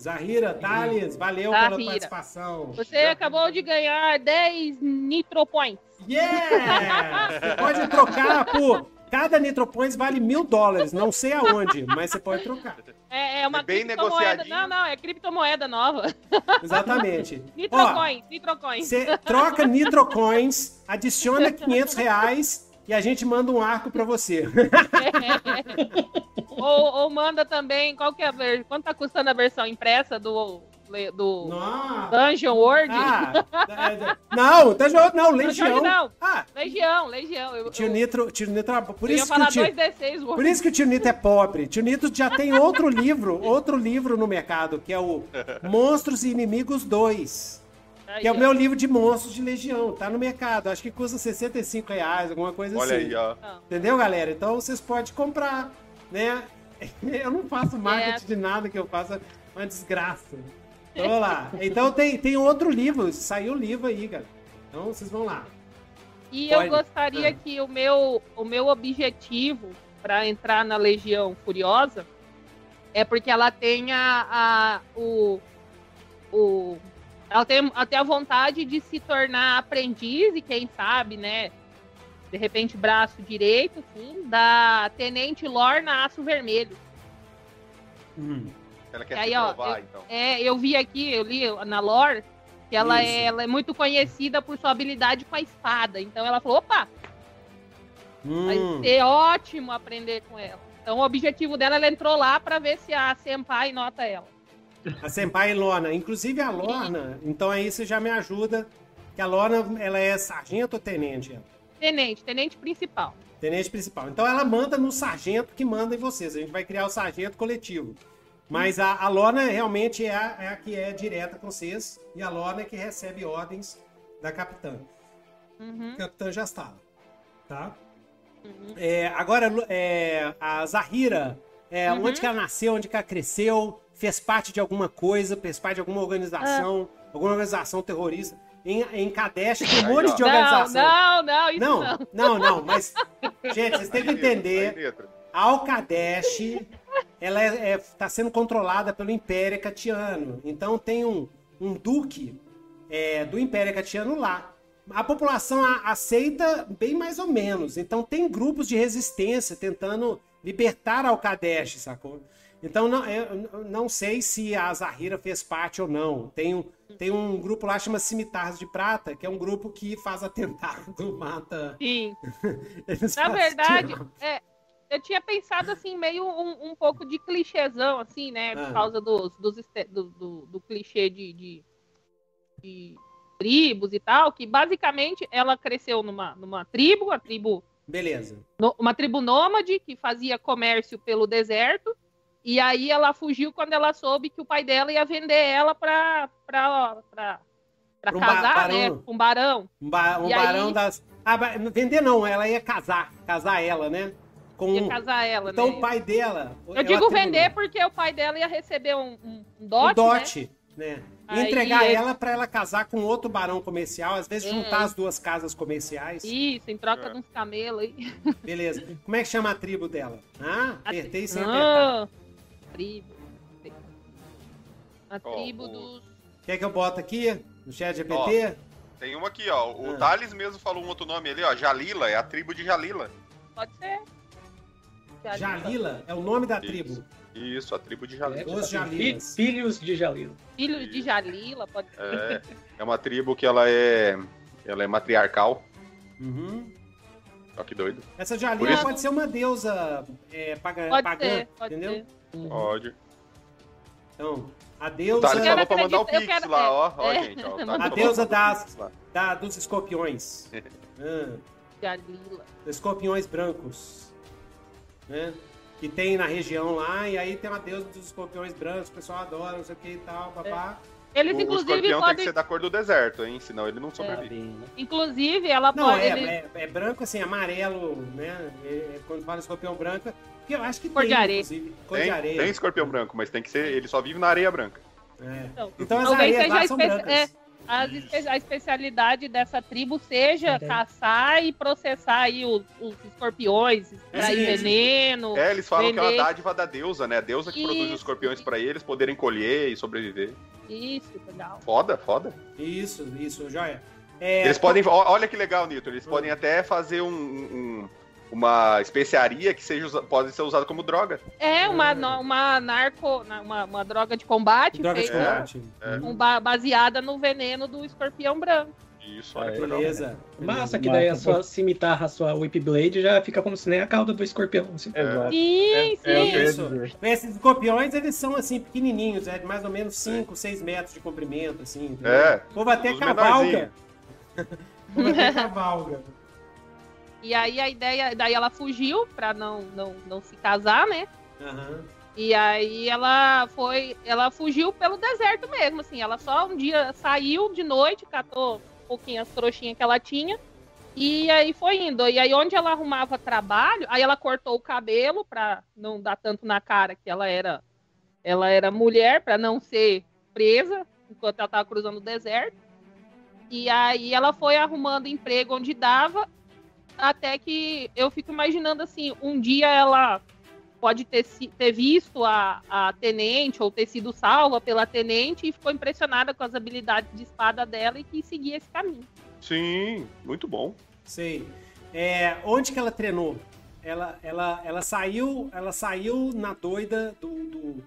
Zahira, Thales, valeu pela Zahira. participação. Você acabou de ganhar 10 Nitro Points. Yeah! Você pode trocar por. Cada Nitro Points vale mil dólares. Não sei aonde, mas você pode trocar. É, é uma É bem criptomoeda. negociadinho. Não, não, é criptomoeda nova. Exatamente. Nitro Ó, Coins, Nitro Coins. Você troca Nitro Coins, adiciona 500 reais e a gente manda um arco pra você. ou, ou manda também, qual que é a ver... quanto tá custando a versão impressa do, do Nossa! Dungeon World? Ah, é, não, tá jogando, não, Legião. não. Ah, Legião, Legião. Eu, tio eu, Nitro, tio Nitro, é por eu ia isso que o tio, 2D6 Por World. isso que o Tio Nito é pobre. Tio Nito já tem outro livro, outro livro no mercado, que é o Monstros e Inimigos 2. Aí, Que é o meu livro de monstros de Legião. Tá no mercado. Acho que custa 65 reais, alguma coisa Olha assim. aí, ó. Não. Entendeu, galera? Então vocês podem comprar, né? Eu não faço marketing É. de nada que eu faça uma desgraça. Então, vamos lá. Então tem, tem outro livro, saiu o livro aí, galera. Então vocês vão lá. E Pode. eu gostaria Ah. que o meu, o meu objetivo para entrar na Legião Furiosa é porque ela tenha a, o, o. Ela tem até a vontade de se tornar aprendiz e quem sabe, né? De repente, braço direito, assim, da Tenente Lorna Aço Vermelho. Hum. Ela quer Aí, se ó, provar, então. É, eu vi aqui, eu li na lore, que ela é, ela é muito conhecida por sua habilidade com a espada. Então ela falou, opa, Vai Hum. ser ótimo aprender com ela. Então o objetivo dela, ela entrou lá pra ver se a Senpai nota ela. A Senpai Lorna. Inclusive a Lorna, então aí você já me ajuda. Que a Lorna, ela é sargento ou tenente? Tenente, tenente principal. Tenente principal. Então ela manda no sargento que manda em vocês. A gente vai criar o sargento coletivo. Mas a, a Lorna realmente é a, é a que é direta com vocês. E a Lorna é que recebe ordens da capitã. Uhum, Capitã já estava. Tá? uhum. É, agora, é, a Zahira, é, Uhum. onde que ela nasceu, onde que ela cresceu, fez parte de alguma coisa, fez parte de alguma organização, alguma organização terrorista. Em, em Kadesh tem um monte de organização. não, não, isso Não, não. não, não, mas, gente, vocês têm que entender. A Al-Kadesh, ela está é, tá sendo controlada pelo Império Hecatiano. Então tem um, um duque é, do Império Hecatiano lá. A população a- aceita bem mais ou menos. Então tem grupos de resistência tentando libertar a Al-Kadesh, sacou? Então não, eu não sei se a Zahira fez parte ou não. Tem um, tem um grupo lá que chama Cimitarras de Prata, que é um grupo que faz atentado, mata... Sim. Na verdade, é, eu tinha pensado assim, meio um, um pouco de clichêzão, assim, né? Por Ah. causa dos, dos do, do, do clichê de, de, de tribos e tal, que basicamente ela cresceu numa, numa tribo, a tribo, Beleza. no- uma tribo nômade que fazia comércio pelo deserto. E aí ela fugiu quando ela soube que o pai dela ia vender ela pra, pra, pra, pra um casar, né? barão. Com um barão. Um, ba- um E aí- barão das. Ah, vender não, ela ia casar. Casar ela, né? Com Ia casar ela, Então né? o pai dela. Eu digo vender porque o pai dela ia receber um, um, um dote, né? dote, né? E Aí entregar ela pra ela casar com outro barão comercial, às vezes É. juntar as duas casas comerciais. Isso, em troca É. de uns camelos aí. Beleza. Como é que chama a tribo dela? Ah, apertei sem apertar. Ah, tribo. A tribo o- dos. Quer que eu bote aqui no chat GPT? Tem uma aqui, ó. O Ah. Thales mesmo falou um outro nome ali, ó. Jalila, é a tribo de Jalila. Pode ser. Jalila é o nome da Isso. tribo. Isso, a tribo de É, Jalila. Os Fi- Jalilas. Filhos de Jalil. Filho de Jalila, pode ser. É, é uma tribo que ela é. Ela é matriarcal. Uhum. Ó, que doido. Essa Jalila pode ser uma deusa é, paga- Pode pagã, ser, pode entendeu? ser. Pode. Então, a deusa. Falou pra mandar o Pix quero- lá, ó. Ó, é. gente, ó. o A deusa das- da, dos escorpiões. Ah, Jalila. dos escorpiões brancos. Né? Que tem na região lá, e aí tem uma deusa dos escorpiões brancos, o pessoal adora, não sei o que e tal, papá. Eles, O, inclusive, escorpião tem que podem. ser da cor do deserto, hein? Senão ele não Tá sobrevive. bem, né? Inclusive, ela Não, pode. é, ele- é, é branco assim, amarelo, né? É- é quando fala escorpião branco, que eu acho que Cor tem, de areia. inclusive. Cor Tem, de areia. tem escorpião branco, mas tem que ser. Ele só vive na areia branca. É. Então, Então as areias lá a são brancas. As espe- a especialidade dessa tribo seja Entendi. caçar e processar aí os, os escorpiões, extrair veneno. É, eles falam que é vender. uma dádiva da deusa, né? A deusa que produz Isso. os escorpiões pra eles poderem colher e sobreviver. Isso, legal. Foda, foda. Isso, isso, joia. É, Eles podem. Olha que legal, Nito. Eles podem até fazer um. um- uma especiaria que seja, pode ser usada como droga. É uma, no- uma narco, na- uma, uma droga de combate droga de feita combate. É. um ba- baseada no veneno do escorpião branco. Isso, olha que legal. Beleza. Massa, que daí a sua cimitarra, a sua Whip Blade já fica como se nem a cauda do escorpião. Assim. Exato. Sim, É, é sim. ia Isso. Esses escorpiões, eles são assim, pequenininhos, é de mais ou menos 5, 6 metros de comprimento, assim. entendeu? É. O povo até cavalga. O povo até cavalga. E aí a ideia, daí ela fugiu pra não, não, não se casar, né? Aham. E aí ela foi, ela fugiu pelo deserto mesmo, assim, ela só um dia saiu de noite, catou um pouquinho as trouxinhas que ela tinha, e aí foi indo. E aí onde ela arrumava trabalho, aí ela cortou o cabelo pra não dar tanto na cara que ela era ela era mulher, pra não ser presa enquanto ela tava cruzando o deserto. E aí ela foi arrumando emprego onde dava, até que eu fico imaginando assim, um dia ela pode ter, ter visto a, a tenente ou ter sido salva pela tenente e ficou impressionada com as habilidades de espada dela e quis seguir esse caminho. Sim, muito bom. Sei. É, onde que ela treinou? Ela, ela, ela saiu, ela saiu na doida do, do-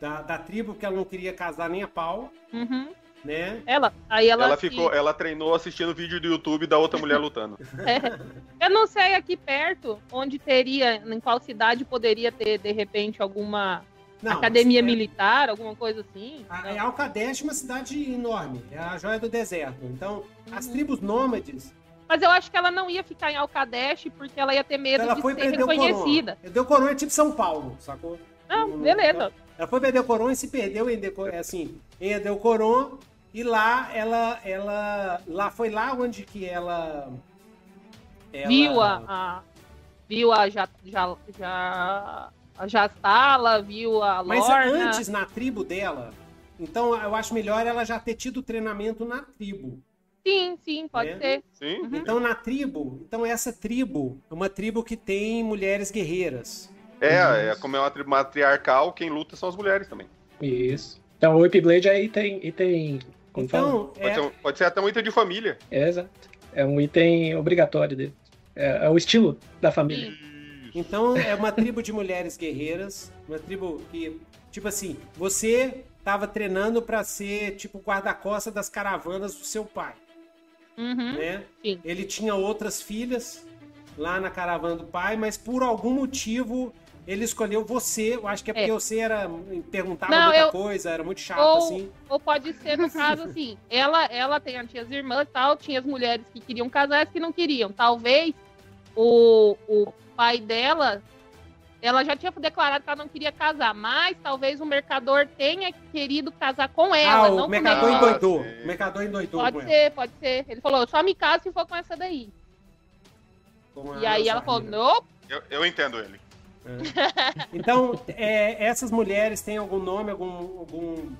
da, da tribo porque ela não queria casar nem a pau, Uhum. Né? Ela, aí ela, Ela, ficou, ela treinou assistindo vídeo do YouTube da outra mulher lutando. Eu não sei aqui perto onde teria, em qual cidade poderia ter de repente alguma Não, academia é- militar, alguma coisa assim. A, é Alcadesh é uma cidade enorme, é a joia do deserto. Então, as Uhum. tribos nômades, Mas eu acho que ela não ia ficar em Alcadesh porque ela ia ter medo ela de foi ser reconhecida. coroa. Deu coroa é tipo São Paulo, sacou? Não, Não, beleza. Ela foi pra Edelcoron e se perdeu em Edelcoron, assim, em Edelcoron. E lá, ela, ela, lá foi lá onde que ela... ela- Viu a, a- viu a já, já, já a Jastala, viu a Mas Lorna. antes, na tribo dela, então eu acho melhor ela já ter tido treinamento na tribo. Sim, sim, pode É. ser. Sim. Uhum. Então, na tribo, então essa tribo é uma tribo que tem mulheres guerreiras. É, é como é uma tribo matriarcal, quem luta são as mulheres também. Isso. Então o Whip Blade é item. item como fala? Então, Pode, é, ser, um- pode ser até um item de família. É, exato. É um item obrigatório dele. É, é o estilo da família. então é uma tribo de mulheres guerreiras, uma tribo que, tipo assim, você tava treinando pra ser tipo guarda-costa das caravanas do seu pai, Uhum. né? Sim. Ele tinha outras filhas lá na caravana do pai, mas por algum motivo ele escolheu você. Eu acho que é porque É. você era perguntava Não, muita eu- coisa, era muito chato Ou- assim. Ou pode ser, no caso, assim, ela, ela tem, tinha as irmãs e tal, tinha as mulheres que queriam casar e as que não queriam. Talvez o, o pai dela, ela já tinha declarado que ela não queria casar, mas talvez o mercador tenha querido casar com ela, ah, o com mercador. Ah, endoidou. O mercador endoidou com Pode ela. ser, pode ser. Ele falou, eu só me caso se for com essa daí. Com E aí ela falou, não, Eu, eu entendo ele. Então, é, essas mulheres têm algum nome, algum. algum...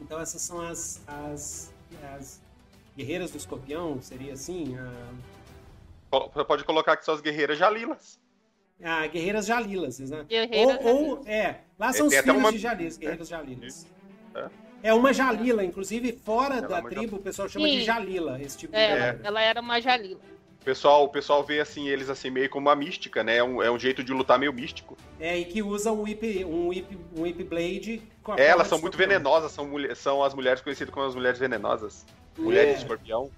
Então, essas são as, as, as guerreiras do escorpião, seria assim? A, Você pode colocar que são as guerreiras Jalilas. a guerreiras jalilas, né? guerreira. Ou, ou, é, lá são É, os filhos uma- de jalilas, guerreiras jalilas. É. É uma jalila, inclusive fora Ela é da uma tribo, o pessoal chama Sim. de jalila, esse tipo de É, guerreira. ela era uma Jalila. O pessoal, o pessoal vê assim eles assim meio como uma mística, né? É um, é um jeito de lutar meio místico. É, e que usa um whip, um whip, um whip blade com a É, elas são muito escorpião. venenosas, são, são as mulheres conhecidas como as mulheres venenosas. Mulheres É. de escorpião.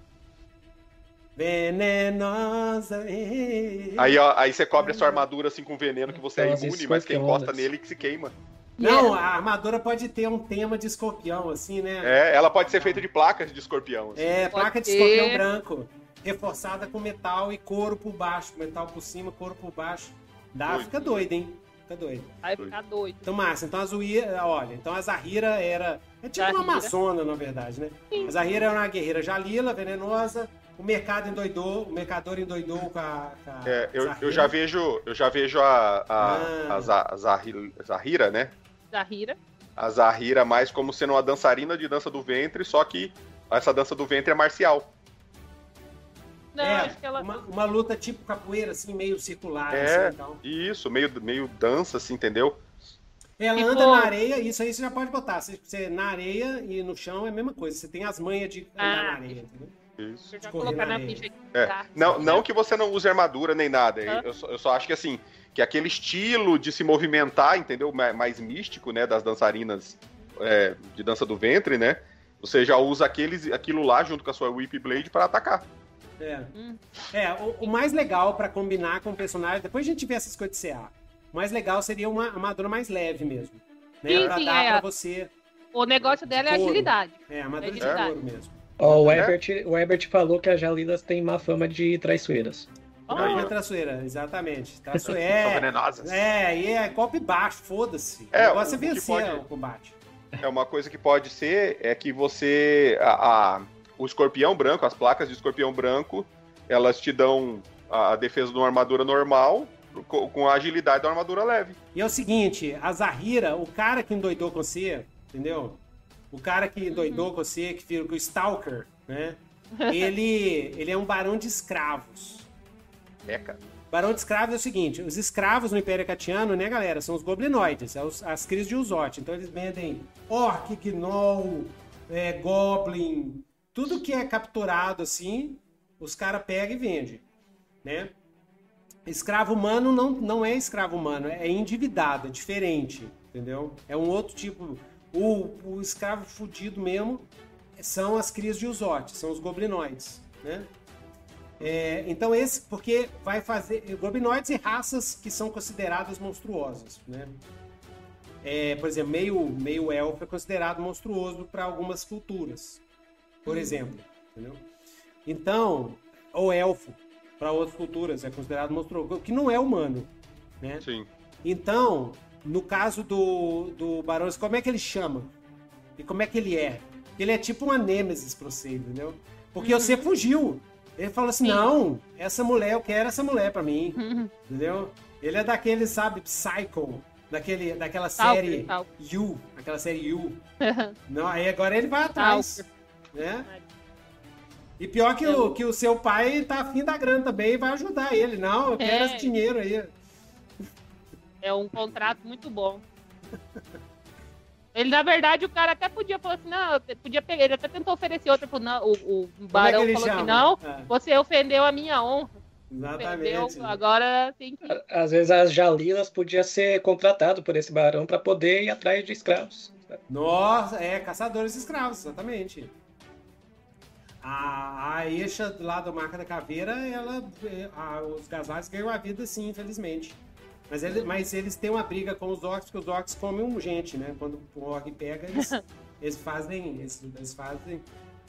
Venenosa. eh. Aí, ó, aí você cobre a sua armadura assim com veneno que você é imune, mas quem encosta nele que se queima. Não, a armadura pode ter um tema de escorpião, assim, né? É, ela pode ser feita de placas de escorpião. assim. É, placa de escorpião branco, reforçada com metal e couro por baixo. Metal por cima, couro por baixo. Dá, Doido. fica doido, hein? Fica doido. Vai ficar doido. Então, Márcia, então a Zuia, olha, então a Zahira era. É tipo uma Zahira. amazona, na verdade, né? Sim. A Zahira era uma guerreira jalila, venenosa. O mercado endoidou, o mercador endoidou com a. com a É, eu, Zahira. eu já vejo, eu já vejo a, a, Ah. a, Za- a Zahir- Zahira, né? Zahira. A Zahira mais como sendo uma dançarina de dança do ventre, só que essa dança do ventre é marcial. Não, é, acho que ela. uma, uma luta tipo capoeira, assim, meio circular. É. Assim, então. Isso, meio, meio dança, assim, entendeu? Ela Tipo- anda na areia, isso aí você já pode botar. Você, você na areia e no chão é a mesma coisa. Você tem as manhas de andar Ah. na areia, entendeu? Isso. Colocar na na areia. ficha aqui. É, tá? Não, não que você não use armadura nem nada. Hã? Eu, só, eu só acho que assim, que aquele estilo de se movimentar, entendeu? Ma- Mais místico, né? Das dançarinas é, de dança do ventre, né? Você já usa aqueles, aquilo lá junto com a sua Whip Blade para atacar. É. Hum. É, o, o mais legal pra combinar com o personagem, depois a gente vê essas coisas de CA. O mais legal seria uma armadura mais leve mesmo. Né? Sim, pra sim, dar é. pra você. O negócio dela é Couro. agilidade. É, armadura de Agilidade. couro mesmo. Ó, o É? Herbert, o Herbert falou que as Jalilas têm má fama de traiçoeiras. Não é ó. traçoeira, exatamente. São Traçoeira. venenosas. É, e é golpe baixo, foda-se. É, o negócio é vencer pode- o combate. É uma coisa que pode ser é que você. A, a- o escorpião branco, as placas de escorpião branco, elas te dão a, defesa de uma armadura normal co- com a agilidade da armadura leve. E é o seguinte, a Zahira, o cara que endoidou com você, entendeu? O cara que endoidou com você, que fica o Stalker, né? Ele, ele é um barão de escravos. É, cara. Barão de escravos é o seguinte: os escravos no Império Catiano, né, galera? São os goblinoides, é os- as crises de Uzote. Então eles vendem orc, gnoll, é, goblin, tudo que é capturado assim, os caras pegam e vendem, né? Escravo humano não, não é escravo humano, é endividado, é diferente, entendeu? É um outro tipo. O, o escravo fudido mesmo são as crias de Uzote, são os goblinoides, né? É, então esse, porque vai fazer goblinoides e raças que são consideradas monstruosas, né? É, por exemplo, meio, meio elfo é considerado monstruoso para algumas culturas, por exemplo, entendeu? Então, ou elfo para outras culturas é considerado monstruoso, que não é humano, né? Sim. Então, no caso do, do Barão, como é que ele chama? E como é que ele é? Ele é tipo uma nêmesis pra você, entendeu? Porque Uhum. você fugiu. Ele falou assim: Sim. não, essa mulher, eu quero essa mulher pra mim. Uhum. Entendeu? Ele é daquele, sabe, Psycho, daquele, daquela série. You, aquela série You. Não, aí agora ele vai atrás. Né? E pior que o, que o seu pai tá afim da grana também e vai ajudar ele. Não, eu quero É. esse dinheiro aí. É um contrato muito bom. Ele, na verdade, o cara até podia falar assim, não, eu podia pegar, ele até tentou oferecer outra, pro- não, o, o é barão que ele falou chama? assim, não, É, você ofendeu a minha honra, ofendeu, exatamente. agora tem que... Às vezes as Jalilas podia ser contratado por esse barão para poder ir atrás de escravos. Nossa, é, caçadores de escravos, exatamente. A, a Eixa lá do Marca da Caveira, ela, é, a- os casais ganham a vida sim, infelizmente. Mas, ele- mas eles têm uma briga com os orcs, porque os orcs comem gente, né? Quando o orc pega, eles, eles fazem eles, eles fazem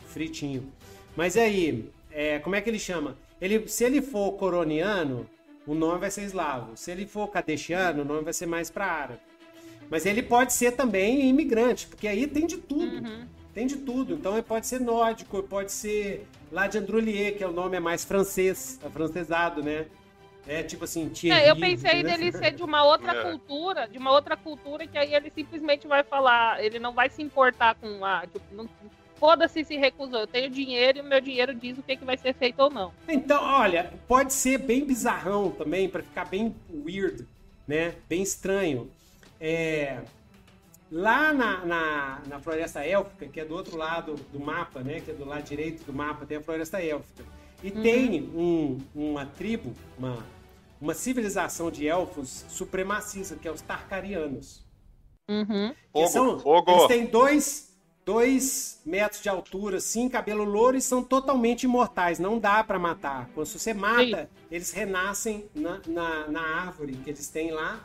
fritinho. Mas aí, é, como é que ele chama? Ele, se ele for coroniano, o nome vai ser eslavo. Se ele for cadestiano, o nome vai ser mais para árabe. Mas ele pode ser também imigrante, porque aí tem de tudo. Uhum. Tem de tudo. Então ele pode ser nórdico, pode ser lá de Androulier, que é o nome é mais francês, afrancesado, né? É tipo assim, Thierry, É, eu pensei né? dele ser de uma outra É. cultura, de uma outra cultura que aí ele simplesmente vai falar, ele não vai se importar com a, tipo, não, foda-se se recusou, eu tenho dinheiro e o meu dinheiro diz o que, que vai ser feito ou não. Então, olha, pode ser bem bizarrão também, pra ficar bem weird, né? Bem estranho. É, lá na, na, na Floresta Élfica, que é do outro lado do mapa, né? Que é do lado direito do mapa, tem a Floresta Élfica. E tem um- uma tribo, uma, uma civilização de elfos supremacista, que é os Tarkarianos. Uhum. Que Fogo, são, fogo. Eles têm dois, dois metros de altura, sim, cabelo louro e são totalmente imortais. Não dá pra matar. Quando você mata, eles renascem na, na, na árvore que eles têm lá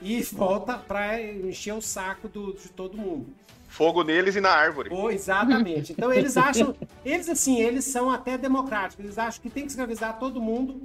e volta pra encher o saco do, de todo mundo. Fogo neles e na árvore. Oh, exatamente. Então eles acham, eles assim, eles são até democráticos. Eles acham que tem que escravizar todo mundo,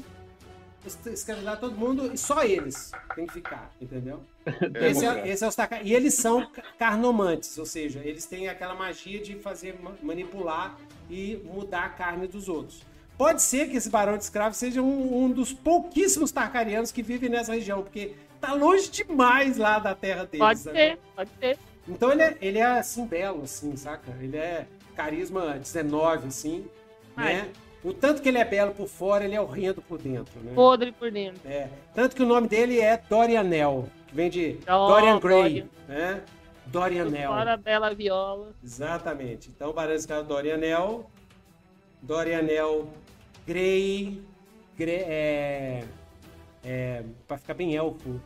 es- escravizar todo mundo e só eles tem que ficar, entendeu? Esse é, esse é os taca- E eles são ca- carnomantes, ou seja, eles têm aquela magia de fazer ma- manipular e mudar a carne dos outros. Pode ser que esse barão de escravo seja um, um dos pouquíssimos tarcarianos que vivem nessa região, porque tá longe demais lá da terra deles. Pode sabe? ser, pode ser. Então ele é, ele é assim, belo, assim, saca? Ele é carisma 19, assim, né? O tanto que ele é belo por fora, ele é horrendo por dentro, né? Podre por dentro. É. Tanto que o nome dele é Dorianel, que vem de Oh, Dorian Gray, Dorian. né? Dorianel. Fora bela viola. Exatamente. Então, Barão Escravo Dorianel, Dorianel Grey, Grey é, é, pra ficar bem elfo.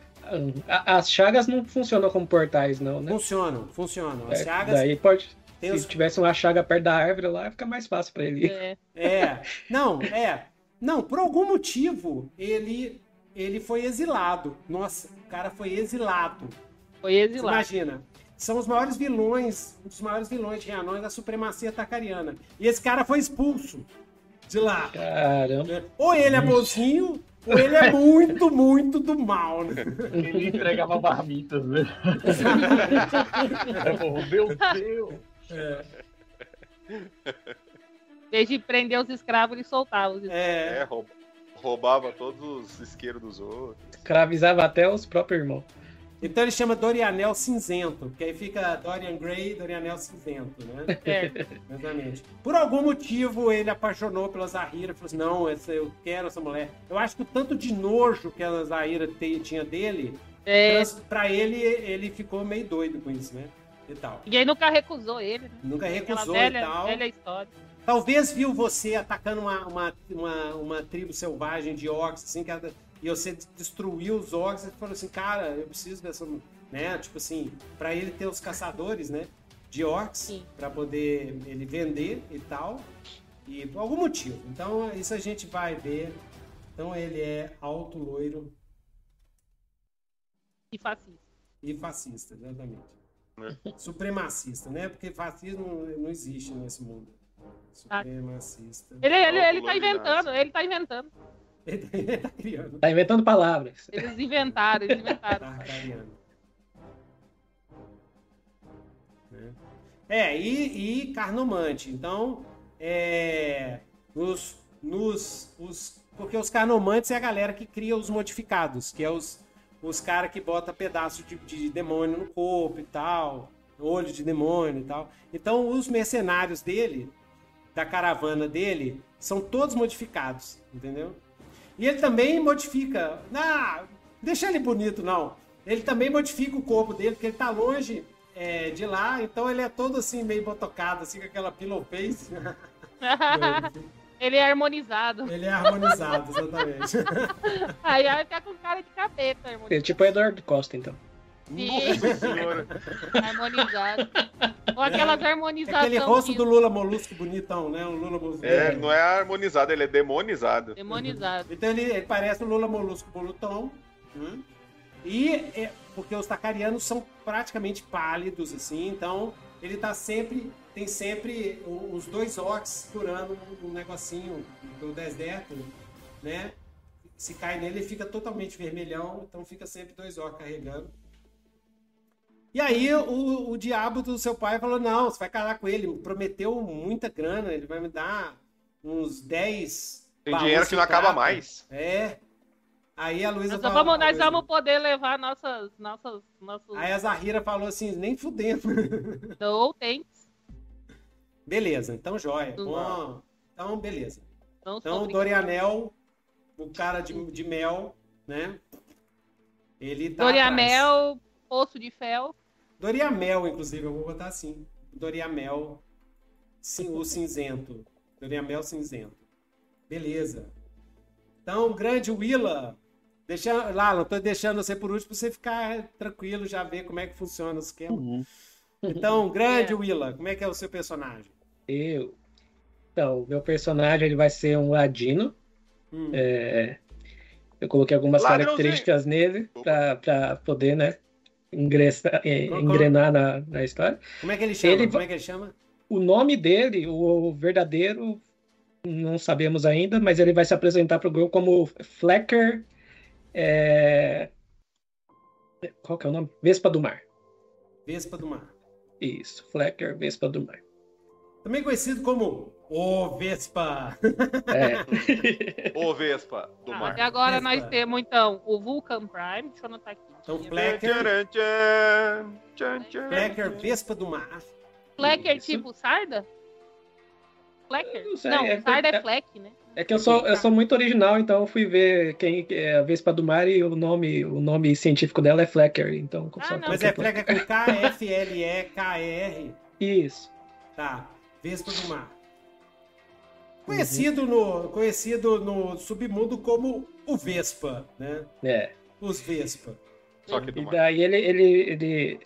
A- As chagas não funcionam como portais, não, né? Funcionam, funcionam. As É, chagas Daí pode. tem Se os tivesse uma chaga perto da árvore lá, fica mais fácil pra ele. ir. É. É, não, é. Não, por algum motivo ele ele foi exilado. Nossa, o cara foi exilado. Foi Você exilado. imagina? São os maiores vilões, um dos maiores vilões de Reanões da supremacia tacariana. E esse cara foi expulso de lá. Caramba. Ou ele é bonzinho, ele é muito, muito do mal, né? Ele entregava marmitas, né? oh, meu Deus! Em vez de prender os escravos, ele soltava os escravos. É, É, roub- roubava todos os isqueiros dos outros. Escravizava até os próprios irmãos. Então ele chama Dorianel Cinzento, porque aí fica Dorian Gray e Dorianel Cinzento, né? Certo. Exatamente. Por algum motivo ele apaixonou pela Zahira, falou assim: não, essa, eu quero essa mulher. Eu acho que o tanto de nojo que a Zahira te- tinha dele, É, pra ele, ele ficou meio doido com isso, né? E tal. e aí nunca recusou ele, né? Nunca recusou velha, e tal. velha história. Talvez viu você atacando uma, uma, uma, uma tribo selvagem de orcs, assim, que era- e você destruiu os orcs e falou assim, cara, eu preciso dessa. Né? Tipo assim, pra ele ter os caçadores, né? De orcs, pra poder ele vender e tal. E por algum motivo. Então, isso a gente vai ver. Então, ele é alto, loiro E fascista. e fascista, exatamente. É. Supremacista, né? Porque fascismo não existe nesse mundo. Supremacista. Ele, ele, ele tá inventando, ele tá inventando. Ele tá criando. Tá inventando palavras. Eles inventaram, eles inventaram. Tá, tá é, e, e carnomante. Então, é, nos, nos, os, porque os carnomantes é a galera que cria os modificados, que é os, os caras que bota pedaço de, de demônio no corpo e tal, olho de demônio e tal. Então, os mercenários dele, da caravana dele, são todos modificados, entendeu? E ele também modifica. Ah, deixa ele bonito, não. Ele também modifica o corpo dele, porque ele tá longe é, de lá, então ele é todo assim, meio botocado, assim, com aquela pillow face. ele é harmonizado. Ele é harmonizado, exatamente. Aí ele tá com cara de capeta, harmonizado. É tipo Eduardo Costa, então. Nossa senhora. Harmonizado. Ou aquelas é, harmonizações. Aquele rosto do Lula Molusco bonitão, né? O Lula Molusco. É, não é harmonizado, ele é demonizado. Demonizado. Então ele, ele parece o Lula Molusco bolutão. Hum? E é, porque os tacarianos são praticamente pálidos, assim, então ele tá sempre. Tem sempre os dois orcs segurando um negocinho do deserto, né? Se cai nele, ele fica totalmente vermelhão, então fica sempre dois orcs carregando. E aí o, o diabo do seu pai falou: não, você vai casar com ele. Prometeu muita grana, ele vai me dar uns 10. Tem dinheiro que não acaba mais. É. Aí a Luísa falou. Vamos, nós vamos poder levar nossas. nossas, nossos... Aí a Zahira falou assim: nem fudendo. Não, tem. Beleza, então joia. Bom, então, beleza. Não então, Dorianel, o cara de, de mel, né? Ele tá. Dorianel, poço de fel. Doriamel, inclusive, eu vou botar assim. Doriamel, sim, o cinzento. Doriamel cinzento. Beleza. Então, grande Willa. Deixa, lá, não tô deixando você por último pra você ficar tranquilo, já ver como é que funciona o esquema. Uhum. Então, grande é. Willa, como é que é o seu personagem? Eu. Então, meu personagem ele vai ser um ladino. Hum. É, eu coloquei algumas características nele para poder, né, ingressar, é, engrenar na, na história. Como é que ele chama? Ele, Como é que ele chama? O nome dele, o verdadeiro, não sabemos ainda, mas ele vai se apresentar para o grupo como Flecker. É... Qual que é o nome? Vespa do Mar. Vespa do Mar. Isso, Flecker, Vespa do Mar. Também conhecido como o Vespa. É. o Vespa do ah, mar. Até agora Vespa. nós temos, então, o Vulcan Prime. Deixa eu anotar aqui. Então, Flecker. Flecker, Vespa do mar. Flecker tipo Sarda? Flecker? Não, sei, não é, Sarda é, é Fleck, né? É que eu sou, eu sou muito original, então eu fui ver quem é a Vespa do Mar e o nome, o nome científico dela é Flecker. Então, ah, Mas é Flecker com K, F, L, E, K, R. Isso. Tá. Vespa do Mar. Conhecido, no, conhecido no submundo como o Vespa, né? É. Os Vespa. Só que do e mar. daí ele, ele, ele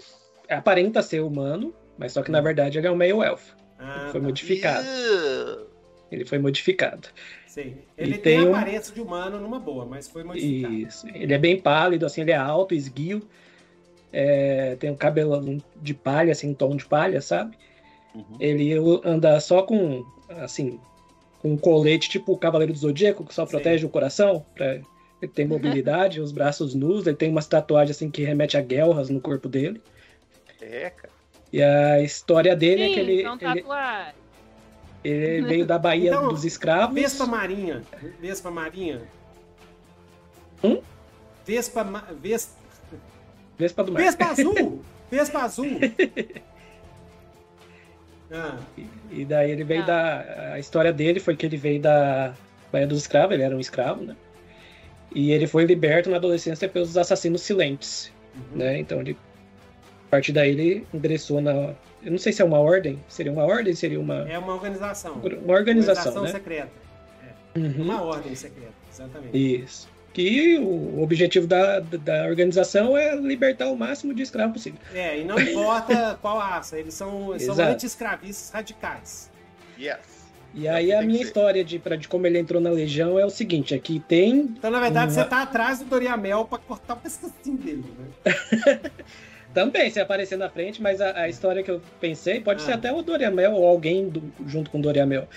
aparenta ser humano, mas só que na verdade ele é um meio elfo. Ah, ele foi tá. modificado. Yeah. Ele foi modificado. Sim. Ele e tem, tem aparência um... de humano numa boa, mas foi modificado. Isso. Ele é bem pálido, assim, ele é alto, esguio. É, tem um cabelo de palha, assim, um tom de palha, sabe? Uhum. Ele anda só com, assim, com um colete tipo o Cavaleiro do Zodíaco, que só Sim. protege o coração, pra ele ter mobilidade, os braços nus, ele tem umas tatuagens assim que remete a guerras no corpo dele. É, cara. E a história dele é Sim, é que ele. Ele, ele veio da Bahia então, dos Escravos. Vespa Marinha. Vespa Marinha. Hum? Vespa. Vespa. Vespa do Mar. Vespa Azul! Vespa Azul! Ah. E, e, daí ele veio ah. da. A história dele foi que ele veio da Baía dos Escravos, ele era um escravo, né? E ele foi liberto na adolescência pelos assassinos silentes, uhum. né? Então ele. A partir daí ele ingressou na. Eu não sei se é uma ordem. Seria uma ordem? Seria uma. É uma organização. Uma organização, organização né? secreta. É. Uhum. Uma ordem secreta, exatamente. Isso que o objetivo da, da organização é libertar o máximo de escravos possível. É, e não importa qual raça, eles são, são anti-escravistas radicais. Yes. E aí a minha história de, pra, de como ele entrou na Legião é o seguinte, aqui tem... Então, na verdade, uma... você tá atrás do Doriamel pra cortar o pescocinho dele, né? Também, se aparecer na frente, mas a, a história que eu pensei pode ah. ser até o Doriamel ou alguém do, junto com o Doriamel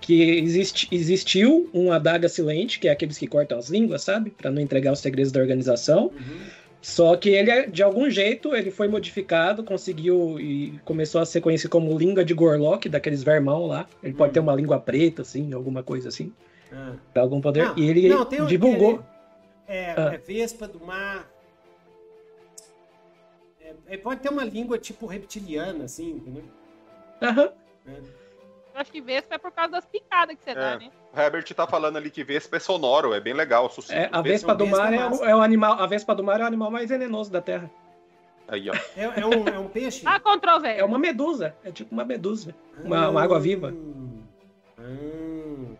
que existe, existiu um adaga silente, que é aqueles que cortam as línguas, sabe? Para não entregar os segredos da organização. Uhum. Só que ele, de algum jeito, ele foi modificado, conseguiu e começou a ser conhecido como língua de Gorlock, daqueles vermão lá. Ele pode Hum. ter uma língua preta, assim, alguma coisa assim, Ah. pra algum poder. E ele não, tem um- divulgou. É, Ah. é Vespa do mar. É, é, pode ter uma língua tipo reptiliana, assim, entendeu? Aham. Eu acho que Vespa é por causa das picadas que você dá, É. né? O Herbert tá falando ali que Vespa é sonoro, é bem legal. Sucinto. É, a Vespa- Vespa do mar é, o- é o animal. A Vespa do mar é o animal mais venenoso da Terra. Aí, ó. É, é um, é um peixe? Há controvérsia. É uma medusa. É tipo uma medusa. Uma, uma água viva. Hum,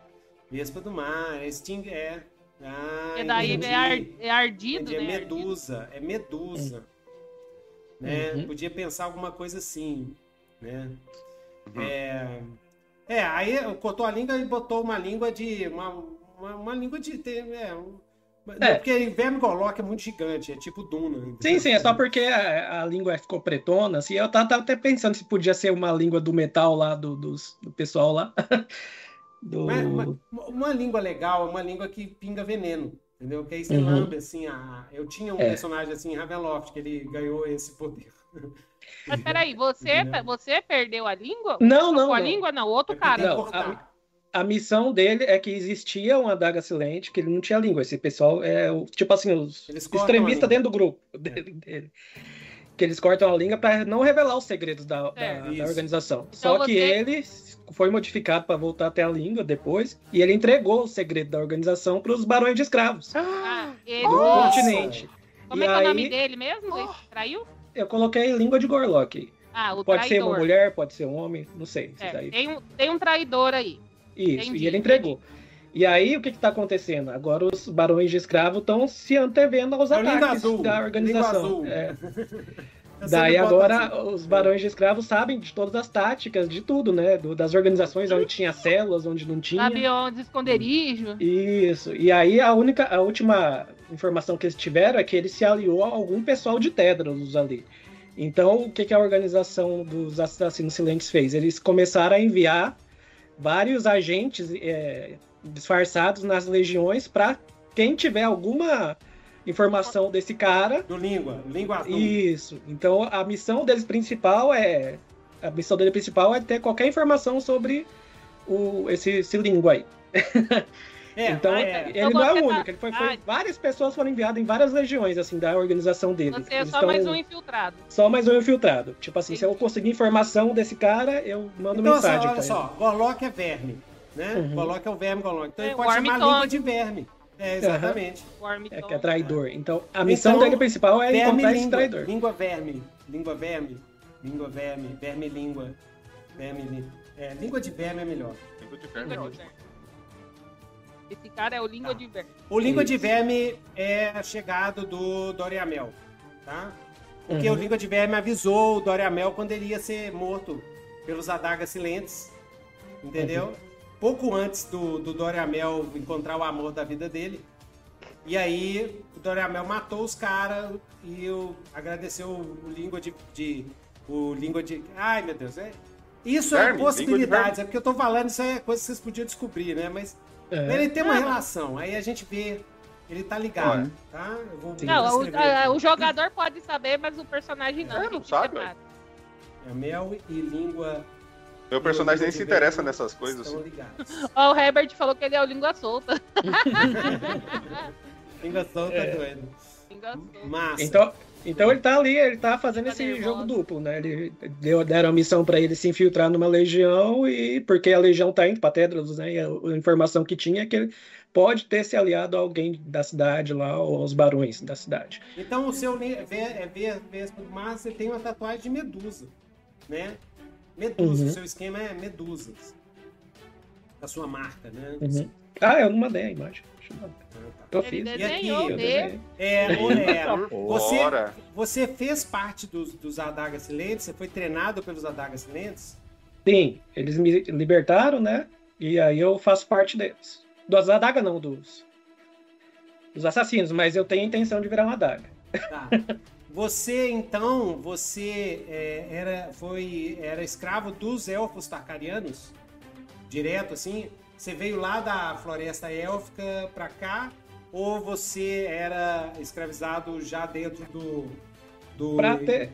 Vespa do mar, é Sting, é. Ah, Porque daí entendi. é, ar- é ardido, Entendi, né? É Ardido. medusa, é medusa. Né? Uhum. Podia pensar alguma coisa assim, né? Uhum. É, é, aí cortou a língua e botou uma língua de... Uma, uma, uma língua de... É, um- É. Porque Verme Gorlock é muito gigante, é tipo Duna. Sim, sim, é só porque a, a língua ficou pretona, assim. Eu tava, tava até pensando se podia ser uma língua do metal lá, do, dos- do pessoal lá. do... Mas- mas uma língua legal é uma língua que pinga veneno, entendeu? Que aí você Uhum. lambe, assim, a... Eu tinha um É. personagem assim, em Ravenloft, que ele ganhou esse poder. Mas peraí, você, você perdeu a língua? Não, não, a não. língua? Não, outro É cara. que Não, cortar. A missão dele é que existia uma adaga silente, que ele não tinha língua. Esse pessoal é, o- tipo assim, os a extremistas dentro do grupo dele. dele. Que eles cortam a língua para não revelar os segredos da, da- É. da Isso. organização. Só que você- ele foi modificado para voltar até a língua depois, e ele entregou o segredo da organização para os barões de escravos Ah, ele... do Nossa! continente. Como E é que é o nome aí- dele mesmo? Ele traiu? Eu coloquei língua de Gorlock. Ah, o Pode ser uma traidor. mulher, pode ser um homem, não sei. É, daí. tem, um, tem um traidor aí. Isso, Entendi, e ele entregou. E aí, o que está acontecendo? Agora os barões de escravo estão se antevendo aos É ataques azul. da organização. É. Eu Daí agora assim. os barões de escravos sabem de todas as táticas, de tudo, né? Do- das organizações onde tinha células, onde não tinha. Sabe onde esconderijo? Isso. E aí a única, a última informação que eles tiveram é que ele se aliou a algum pessoal de Tedros ali. Então, o que, que a organização dos assassinos silentes fez? Eles começaram a enviar vários agentes é, disfarçados nas legiões para quem tiver alguma informação desse cara. Do língua, língua azul. Isso. Então, a missão deles principal é a missão dele principal é ter qualquer informação sobre o, esse, esse língua aí. É, então, é. ele não é o tá- único. Ele foi, foi- Ah. várias pessoas foram enviadas em várias legiões, assim, da organização dele. Você é Eles só tão- mais um infiltrado. Só mais um infiltrado. Tipo assim, se eu conseguir informação desse cara, eu mando Então, assim, mensagem olha só, Gorlock é verme, né? Uhum. Gorlock é o verme Gorlock. Então É, ele pode chamar língua de verme. É, exatamente. Ele. É, que é traidor. Então, a missão Então, dele principal é encontrar esse língua. traidor. Língua verme. Língua verme. Língua verme. Verme língua. Verme língua. É, língua de verme é melhor. Língua de verme é Língua de ótimo. verme. Esse cara é o língua de verme. O língua de Isso. verme é chegado do Doriamel, tá? Porque Uhum. o língua de verme avisou o Doriamel quando ele ia ser morto pelos adagas silentes, entendeu? Uhum. Pouco antes do, do Doriamel encontrar o amor da vida dele. E aí o Doriamel matou os caras e eu agradeceu o, língua de, de- o língua de, ai meu Deus, é isso Verme, é língua de possibilidades, verme. é porque eu tô falando isso é coisa que vocês podiam descobrir, né? Mas É. ele tem uma Ah, relação, aí a gente vê, ele tá ligado, Olha. tá? Eu vou. Não, o, a- o jogador pode saber, mas o personagem não. É, não sabe. É mel e língua. Meu personagem nem se interessa nessas coisas. Assim. Ó, o Herbert falou que ele é o língua solta. Língua solta É. doido. Língua solta. Massa. Então, então ele tá ali, ele tá fazendo Tá esse nervoso. jogo duplo, né? Ele deu, deram a missão pra ele se infiltrar numa legião e porque a legião tá indo pra Tedros, né? E a, a informação que tinha é que ele pode ter se aliado a alguém da cidade lá ou aos barões da cidade. Então o seu é Vespa do Mar, você tem uma tatuagem de medusa, né? Medusa, Uhum. o seu esquema é medusas. Da sua marca, né? Uhum. Ah, eu não mandei a imagem. Eu mandar. Eu Ele fiz. desenhou aqui, Eu né? É, o- é, você, Bora. você fez parte dos, dos Adagas Silentes? Você foi treinado pelos Adagas Silentes? Sim, eles me libertaram, né? E aí eu faço parte deles. Dos adaga não, dos dos assassinos, mas eu tenho a intenção de virar uma adaga. Tá. Você, então, você é, era, foi, era escravo dos elfos tarcarianos? Direto, assim? Você veio lá da floresta élfica pra cá ou você era escravizado já dentro do. do... Pra ter,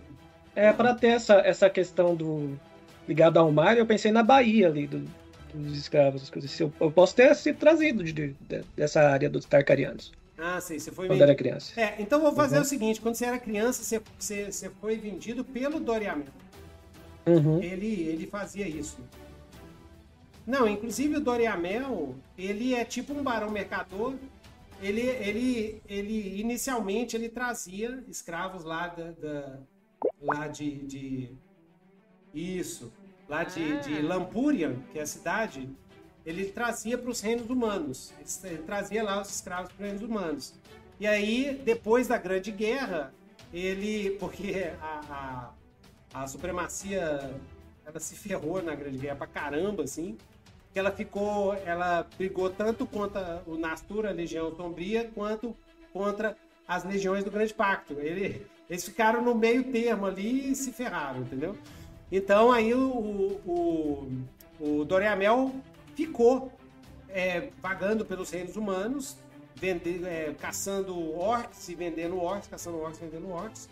é, pra ter essa, essa questão do ligado ao mar, eu pensei na Bahia ali, do, dos escravos, as coisas. Eu, eu posso ter sido trazido de, de- dessa área dos Tarcarianos, Ah, sim, você foi quando vendido. era criança. É, então vou fazer Uhum. o seguinte: quando você era criança, você, você, você foi vendido pelo Doriamel. Uhum. Ele, ele fazia isso. Não, inclusive o Doriamel, ele é tipo um barão mercador. Ele, ele, ele inicialmente ele trazia escravos lá da, da- lá de, de isso, lá de, Ah. de Lampurian, que é a cidade. Ele trazia para os reinos humanos. Ele, ele trazia lá os escravos para os reinos humanos. E aí, depois da Grande Guerra, ele, porque a, a, a supremacia ela se ferrou na Grande Guerra pra caramba, assim. Que ela ficou. Ela brigou tanto contra o Nastur, a Legião Sombria, quanto contra as legiões do Grande Pacto. Ele, eles ficaram no meio termo ali e se ferraram, entendeu? Então aí o, o, o Doriamel ficou é, vagando pelos reinos humanos, vende, é, caçando orcs e vendendo orcs, caçando orcs e vendendo orcs.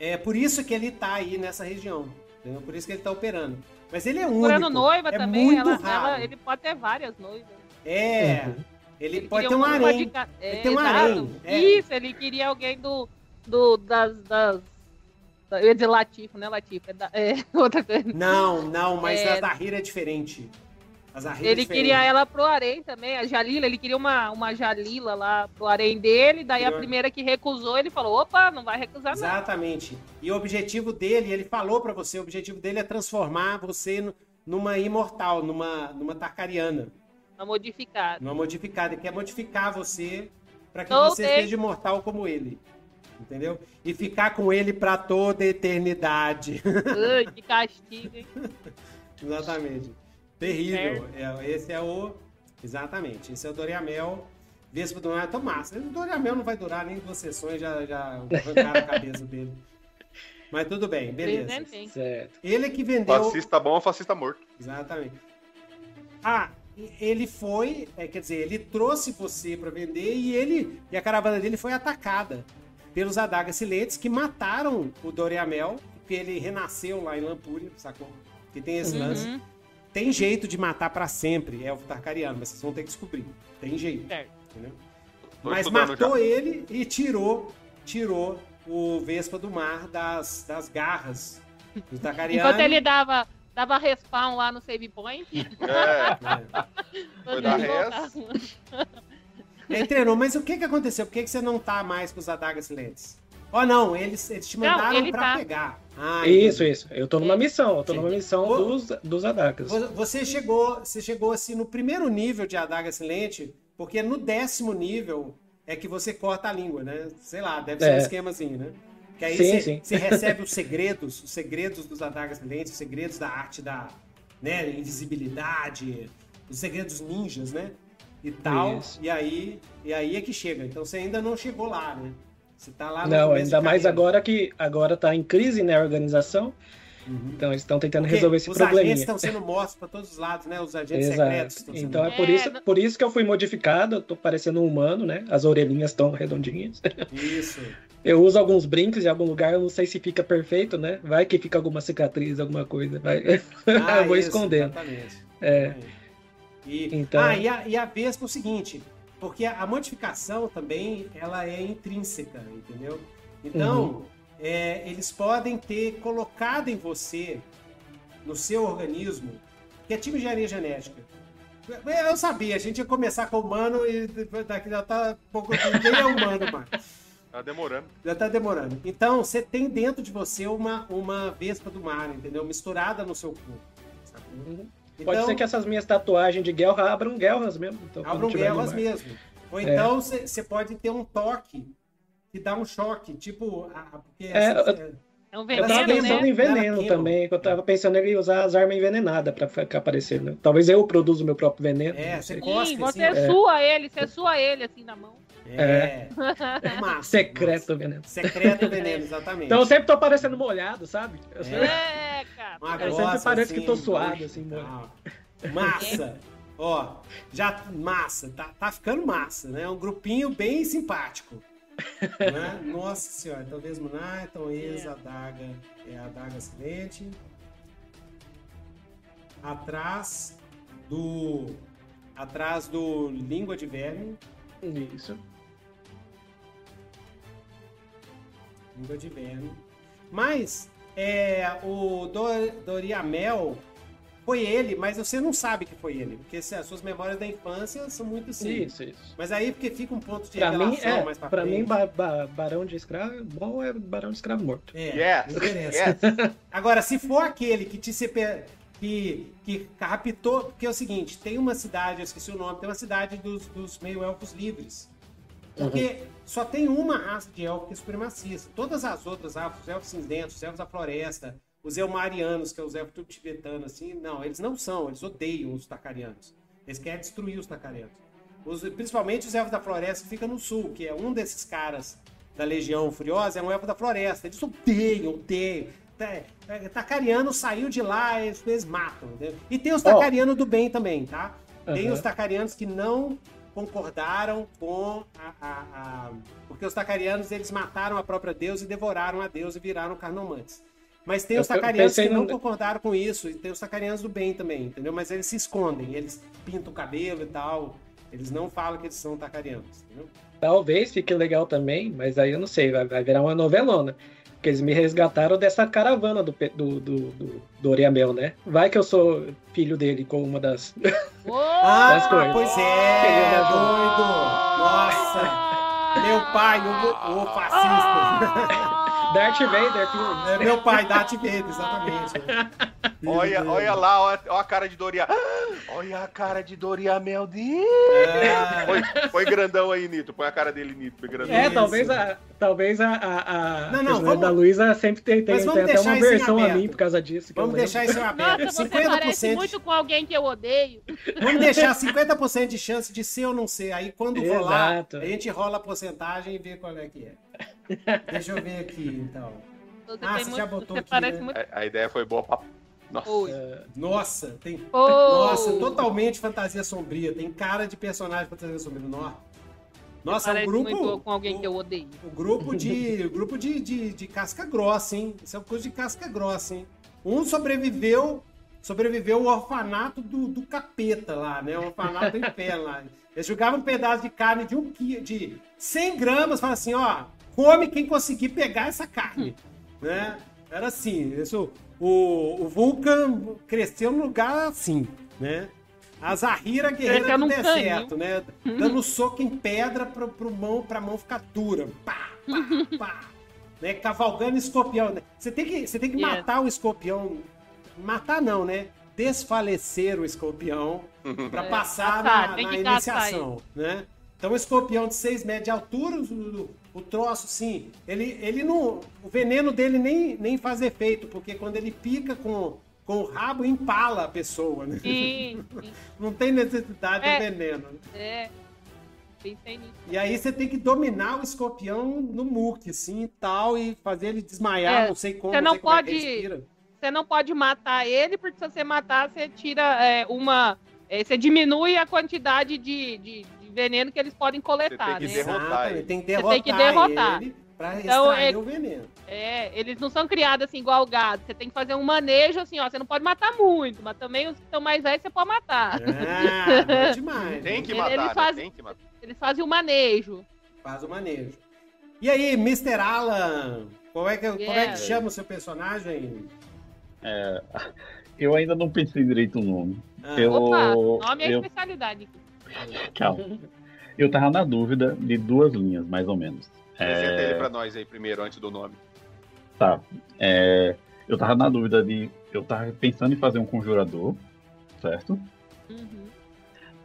É por isso que ele tá aí nessa região. Entendeu? Por isso que ele tá operando. Mas ele é único. Procurando noiva é também, muito ela, raro. ela- ele pode ter várias noivas. É. Uhum. Ele, Ele pode ter um harém. de É, tem um harém, é. Isso, ele queria alguém do, do das, das da- eu ia dizer Latifo, né, Latifo? É, da- é outra coisa. Não, não, mas É. a Zahira é diferente. A é Ele diferente. queria ela pro harém também, a Jalila, ele queria uma, uma Jalila lá pro harém dele, daí a Queria- primeira que recusou, ele falou, opa, não vai recusar não. Exatamente. E o objetivo dele, ele falou pra você, o objetivo dele é transformar você nu- numa imortal, numa, numa Tarkariana, Tá modificado. numa modificada. Ele quer modificar você pra que você seja imortal como ele. Entendeu? E ficar com ele pra toda a eternidade. Ai, que castigo, hein? Exatamente. Terrível. É, esse é o. Exatamente. Esse é o Doriamel. Vespa do Mar. Massa. O Doriamel não vai durar nem duas sessões, já, já arrancaram a cabeça dele. Mas tudo bem, beleza. Certo. Ele é que vendeu. Fascista bom, fascista morto. Exatamente. Ah, ele foi, é, quer dizer, ele trouxe você para vender e ele e a caravana dele foi atacada pelos adagas silentes que mataram o Doriamel, porque ele renasceu lá em Lampúria, sacou? Que tem esse lance. Uhum, Tem jeito de matar para sempre elfo tarcariano, mas vocês vão ter que descobrir. Tem jeito, certo. entendeu? Tô Mas matou já. ele e tirou, tirou o Vespa do Mar das, das garras dos tarcarianos. Enquanto ele dava, dava respawn lá no save point, É, quando dar ele res. Ele treinou, mas o que que aconteceu? Por que, que você não tá mais com os adagas silentes? Oh, não, eles, eles te Não, mandaram ele pra tá. pegar. Ah, Isso, isso. Eu tô numa missão, eu tô numa missão dos, dos Adakas. Vo- Você chegou, você chegou assim no primeiro nível de adaga silente, porque no décimo nível é que você corta a língua, né? Sei lá, deve ser um É. esquemazinho, né? Que aí Sim, você, sim. você recebe os segredos, os segredos dos adagas silentes, os segredos da arte da né, invisibilidade, os segredos ninjas, né? E tal. Isso. E aí, e aí é que chega. Então você ainda não chegou lá, né? Você tá lá no Não, ainda mais agora que agora tá em crise né, a organização. Uhum. Então eles estão tentando Porque resolver esse os agentes estão sendo mortos para todos os lados, né? Os agentes secretos Exato. estão sendo Então é por É, isso, não- por isso que eu fui modificado, eu tô parecendo um humano, né? As orelhinhas estão redondinhas. Isso. Eu uso alguns brincos em algum lugar, eu não sei se fica perfeito, né? Vai que fica alguma cicatriz, alguma coisa. Vai. Ah, eu vou isso, escondendo. Exatamente. É. E, Então- Ah, e a, e a Vespa é o seguinte, porque a, modificação também ela é intrínseca, entendeu? Então, Uhum. é, eles podem ter colocado em você, no seu organismo, que é tipo engenharia genética. Eu sabia, a gente ia começar com o humano e depois daqui já tá pouco. Nem é humano mais. Tá demorando. Já tá demorando. Então, você tem dentro de você uma, uma vespa do mar, entendeu? Misturada no seu corpo. sacou? Uhum. Então, Pode ser que essas minhas tatuagens de guerra abram guerras mesmo. Então, abram guerras mesmo. Ou É. então, você pode ter um toque que dá um choque, tipo... porque É, essa- É um Eu tava Veneno, veneno, pensando né? em veneno também, eu tava pensando em usar as armas envenenadas pra ficar aparecendo. Talvez eu produza o meu próprio veneno. É, você gosta Sim, você assim, sua ele, você sua ele assim na mão. É. é massa, Secreto massa. veneno. Secreto veneno, exatamente. Então eu sempre tô parecendo molhado, sabe? Eu sempre- É, cara. Uma eu sempre grossa, pareço que tô assim, suado, assim, mano. tal. Massa. Ó, já massa, tá, tá ficando massa, né? Um grupinho bem simpático. né? Nossa senhora, então Vesmunar, então ex, É. a daga, é a daga acidente. Atrás do. Atrás do Língua de Verme. Isso. Língua de Verme. Mas é, o Dor, Doriamel foi ele, mas você não sabe que foi ele, porque se as suas memórias da infância são muito assim. Isso, isso. Mas aí porque fica um ponto de Pra mim, revelação é, mais pra, pra mim, ba- ba- Barão de Escravo bom é Barão de Escravo Morto. É, Yes, yes. Agora, se for aquele que te que, que raptou, porque é o seguinte, tem uma cidade, eu esqueci o nome, tem uma cidade dos, dos meio-elfos livres. Porque só tem uma raça de elfo que é supremacista. Todas as outras, ah, os elfos cinzentos, os elfos da floresta, os elmarianos, que é os elfos tudo tibetanos, assim, não, eles não são, eles odeiam os tacarianos. Eles querem destruir os tacarianos. Os- principalmente os elfos da floresta que ficam no sul, que é um desses caras da Legião Furiosa, é um elfo da floresta. Eles odeiam, odeiam. É, é, Tacariano saiu de lá, eles, eles matam. entendeu? E tem os tacarianos do bem também, tá? Tem os tacarianos que não concordaram com a, a- a- Porque os tacarianos, eles mataram a própria Deus e devoraram a Deus e viraram carnomantes. Mas tem os tacarianos que não no- concordaram com isso, e tem os tacarianos do bem também, entendeu? Mas eles se escondem, eles pintam o cabelo e tal. Eles não falam que eles são tacarianos, entendeu? Talvez fique legal também, mas aí eu não sei, vai, vai virar uma novelona. Porque eles me resgataram dessa caravana do, do, do, do, do Oriamel, né? Vai que eu sou filho dele com uma das. Ah, Das coisas. pois é, doido! Nossa! Meu pai, o, o fascista. Darth Vader, filho. É meu pai, Darth Vader, exatamente. Olha, olha lá, olha, olha a cara de Doria. Olha a cara de Doria, meu Deus. É, Põe, põe grandão aí, Nito. Põe a cara dele, Nito. Põe grandão. É, Isso. talvez a, talvez a, a, a Não, não, vamos- da Luísa sempre tem, tem, Mas vamos tem até deixar uma versão a mim por causa disso. vamos deixar isso aberto. Nossa, você parece 50%, muito com alguém que eu odeio. vamos deixar 50% de chance de ser ou não ser. Aí quando rolar, Exato. a gente rola a porcentagem e vê qual é que é. Deixa eu ver aqui, então. Você, Ah, você muito, já botou você aqui, né? muito. A, a ideia foi boa pra. Nossa. Oi. Nossa, tem Oh. Nossa, totalmente fantasia sombria. Tem cara de personagem fantasia sombria. Nossa, Nossa é um grupo. muito com alguém o, que eu odeio. o grupo de. o grupo de, de, de casca grossa, hein? Isso é uma coisa de casca grossa, hein? Um sobreviveu. Sobreviveu o orfanato do, do capeta lá, né? O orfanato do inferno lá. Eles jogavam um pedaço de carne de um quilo, de 100 gramas, falavam assim, ó, come quem conseguir pegar essa carne, né? Era assim, isso, o, o Vulcan cresceu num lugar assim, né? A Zahira guerreira do deserto, né? Dando soco em pedra pro, pro mão, pra mão ficar dura. Pá, pá, pá. né? Cavalgando escorpião. né? Você tem que, você tem que Yeah. matar o escorpião. Matar não, né? Desfalecer o escorpião pra É, passar caçar, na, na iniciação, né? Então, o escorpião de 6 metros de altura, o, troço, sim, ele, ele não. O veneno dele nem, nem faz efeito, porque quando ele pica com, com o rabo, empala a pessoa, né? Sim, sim. Não tem necessidade É. de veneno. né? É. Pensei nisso. E aí você tem que dominar o escorpião no muque, assim, e tal, e fazer ele desmaiar, É, não sei como, você não como é que pode- respira. Você não pode matar ele, porque se você matar, você tira é, uma. é, você diminui a quantidade de, de- de veneno que eles podem coletar, tem que né? derrotar Exatamente, ele. tem que Você derrotar, tem que derrotar. ele pra Então, extrair é- o veneno. É, eles não são criados assim igual o gado. Você tem que fazer um manejo assim, ó. Você não pode matar muito, mas também os que estão mais velhos você pode matar. Ah, bom demais. Tem que matar, ele né? faz- Tem que matar. Eles fazem o manejo. Faz o manejo. E aí, Mr. Alan, qual é que, como é que Yeah. chama o seu personagem? Eu ainda não pensei direito o nome. Ah, Eu- Opa, nome é eu- especialidade. Calma. Eu tava na dúvida de duas linhas, mais ou menos. Apresenta É, ele pra nós aí primeiro, antes do nome. Tá. É, eu tava na dúvida de. Eu tava pensando em fazer um conjurador, certo? Uhum.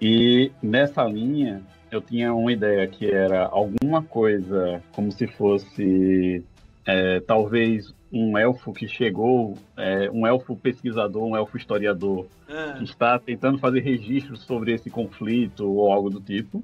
E nessa linha eu tinha uma ideia que era alguma coisa como se fosse é, talvez um elfo que chegou, é, um elfo pesquisador, um elfo historiador ah, que está tentando fazer registros sobre esse conflito ou algo do tipo.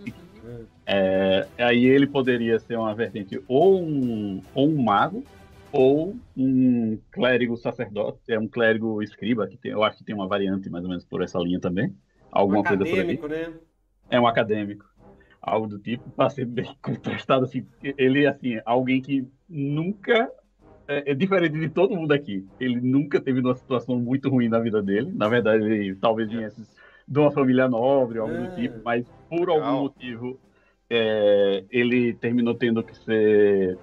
Uhum. É, aí ele poderia ser uma vertente ou um, ou um mago ou um clérigo sacerdote, é um clérigo escriba, que tem, eu acho que tem uma variante mais ou menos por essa linha também. alguma um coisa por aí. né? É um acadêmico. Algo do tipo, para ser bem contrastado, assim, ele, assim, alguém que nunca é, é diferente de todo mundo aqui. Ele nunca teve uma situação muito ruim na vida dele. Na verdade, ele talvez viesse de uma família nobre, algo do tipo, mas por algum Legal. motivo é, ele terminou tendo que ser.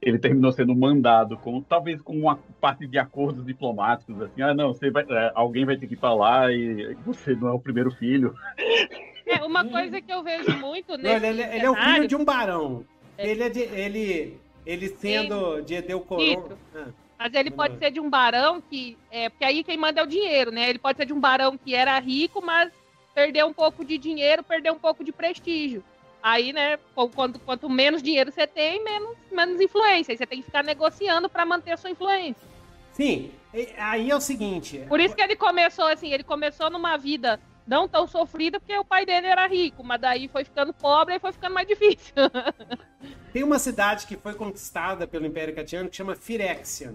Ele terminou sendo mandado, com, talvez com uma parte de acordos diplomáticos, assim, ah, não, você vai, é, alguém vai ter que lá e você não é o primeiro filho. É, uma coisa que eu vejo muito Não, nesse ele, ele é o filho de um barão. É. Ele é de. Ele, ele sendo de Edeu. Isso. Ah, Mas ele pode ser de um barão que. É, porque aí quem manda é o dinheiro, né? Ele pode ser de um barão que era rico, mas perdeu um pouco de dinheiro, perdeu um pouco de prestígio. Aí, né, qu- quanto, quanto menos dinheiro você tem, menos, menos influência. Aí você tem que ficar negociando para manter a sua influência. Sim, e- aí é o seguinte. Por isso que ele começou assim, ele começou numa vida não tão sofrida, porque o pai dele era rico, mas daí foi ficando pobre e foi ficando mais difícil. Tem uma cidade que foi conquistada pelo Império Catiano que chama Firexian,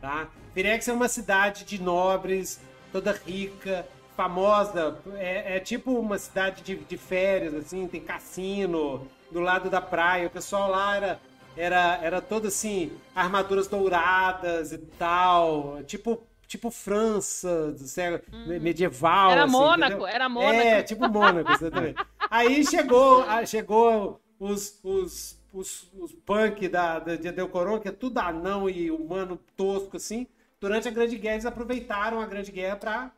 tá? Firexian é uma cidade de nobres, toda rica, famosa, é, é tipo uma cidade de, de férias, assim, tem cassino do lado da praia, o pessoal lá era, era, era todo assim, armaduras douradas e tal, tipo, tipo França, do século medieval. Era assim, Mônaco, entendeu? era Mônaco. É, tipo Mônaco, exatamente. Aí chegou, chegou os, os, os, os punk da, da, de Delcoron, que é tudo anão e humano tosco, assim. Durante a Grande Guerra, eles aproveitaram a Grande Guerra para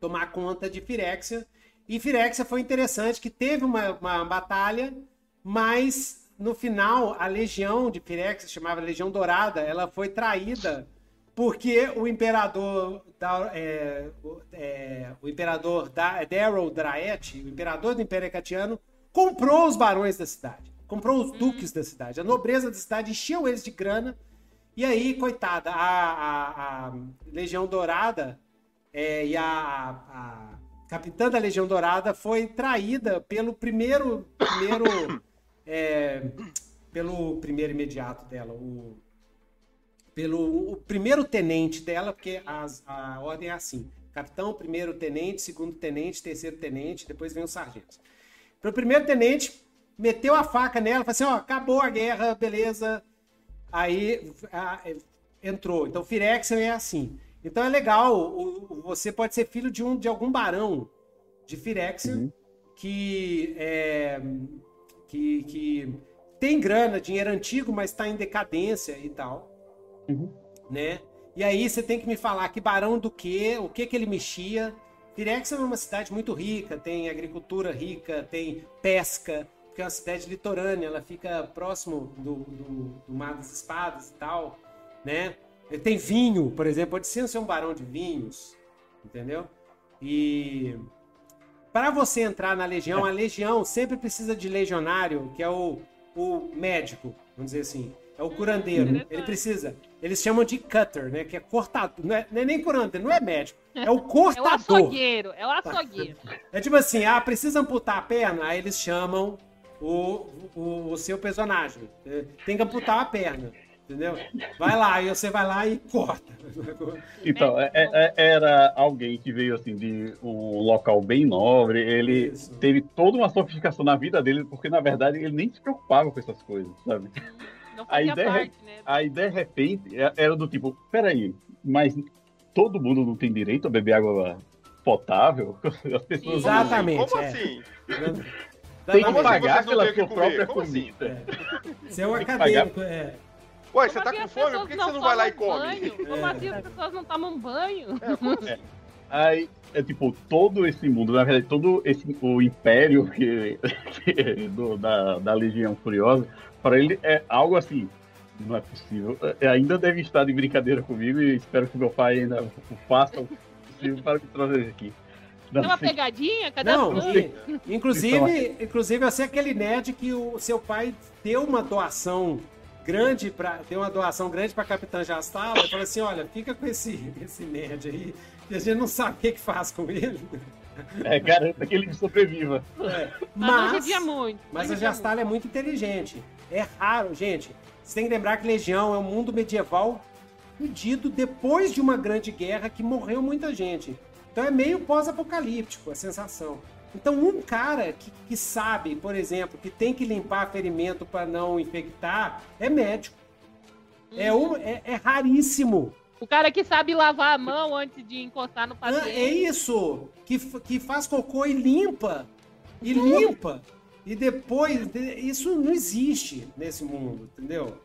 tomar conta de Firexia. E Firexia foi interessante, que teve uma, uma batalha, mas no final, a legião de Firexia, chamava Legião Dourada, ela foi traída porque o imperador da, é, o, é, o imperador da, Daryl Draet, o imperador do Império Catiano, comprou os barões da cidade, comprou os duques da cidade, a nobreza da cidade encheu eles de grana. E aí, coitada, a, a- a Legião Dourada é, e a, a capitã da Legião Dourada foi traída pelo primeiro, primeiro é, pelo primeiro imediato dela, o pelo o primeiro tenente dela, porque as- a ordem é assim: capitão, primeiro tenente, segundo tenente, terceiro tenente, depois vem os sargentos. Pelo primeiro tenente, meteu a faca nela, falou assim: ó, acabou a guerra, beleza. Aí a- entrou. Então, Firexia é assim. Então é legal, o- você pode ser filho de um de algum barão de Firexia Uhum. que, é, que que tem grana, dinheiro antigo, mas está em decadência e tal Uhum. né? E aí você tem que me falar que barão do quê, o que que ele mexia. Pirex é uma cidade muito rica, tem agricultura rica, tem pesca, porque é uma cidade litorânea, ela fica próximo do, do, do Mar das Espadas e tal, né? Tem vinho, por exemplo, pode ser ser um barão de vinhos, entendeu? E para você entrar na legião, a legião sempre precisa de legionário, que é o, o médico, vamos dizer assim. É o curandeiro. Ele precisa. Eles chamam de cutter, né? Que é cortador. Não é, não é nem curandeiro, não é médico. É o É o cortador. açougueiro, é o açougueiro. É tipo assim, ah, precisa amputar a perna? Aí eles chamam o, o, o seu personagem. É, Tem que amputar a perna. Entendeu? Vai lá, e você vai lá e corta. Então, é- é- era alguém que veio assim de um local bem nobre. Ele Isso. teve toda uma sofisticação na vida dele, porque na verdade ele nem se preocupava com essas coisas, sabe? Não A fazia ideia é- parte, né? Aí de repente é- era do tipo, peraí, mas todo mundo não tem direito a beber água potável? As pessoas Exatamente. Como é. assim? Dá que pagar não pela sua própria Como assim? comida. Você é um Tem acadêmico, é. Ué, você tá assim com fome? Por que, que você não vai lá e come? banho? Como É. assim as pessoas não tomam banho? É, assim? Aí, é tipo, todo esse mundo, na verdade, todo esse, o império que, que- do- da, da Legião Furiosa, para ele é algo assim, não é possível. É, ainda deve estar de brincadeira comigo e espero que meu pai ainda faça o possível para me trazer aqui. Não, Tem uma sei- pegadinha? Cadê Não, e- inclusive, inclusive você é aquele nerd que o seu pai deu uma doação grande para deu uma doação grande para Capitã Jastala e falou assim, olha, fica com esse esse nerd aí, que a gente não sabe o que, que faz com ele. é, garanta que ele sobreviva. É, Mas não mas judia muito. mas a Jastala é muito inteligente. É raro, gente. Você tem que lembrar que Legião é um mundo medieval fudido depois de uma grande guerra que morreu muita gente. Então é meio pós-apocalíptico a sensação. Então um cara que, que sabe, por exemplo, que tem que limpar ferimento para não infectar, é médico. É, um, é, é raríssimo. O cara que sabe lavar a mão antes de encostar no Ah, paciente. É isso! Que, que faz cocô e limpa. E limpa. E depois. de- Isso não existe nesse mundo, entendeu?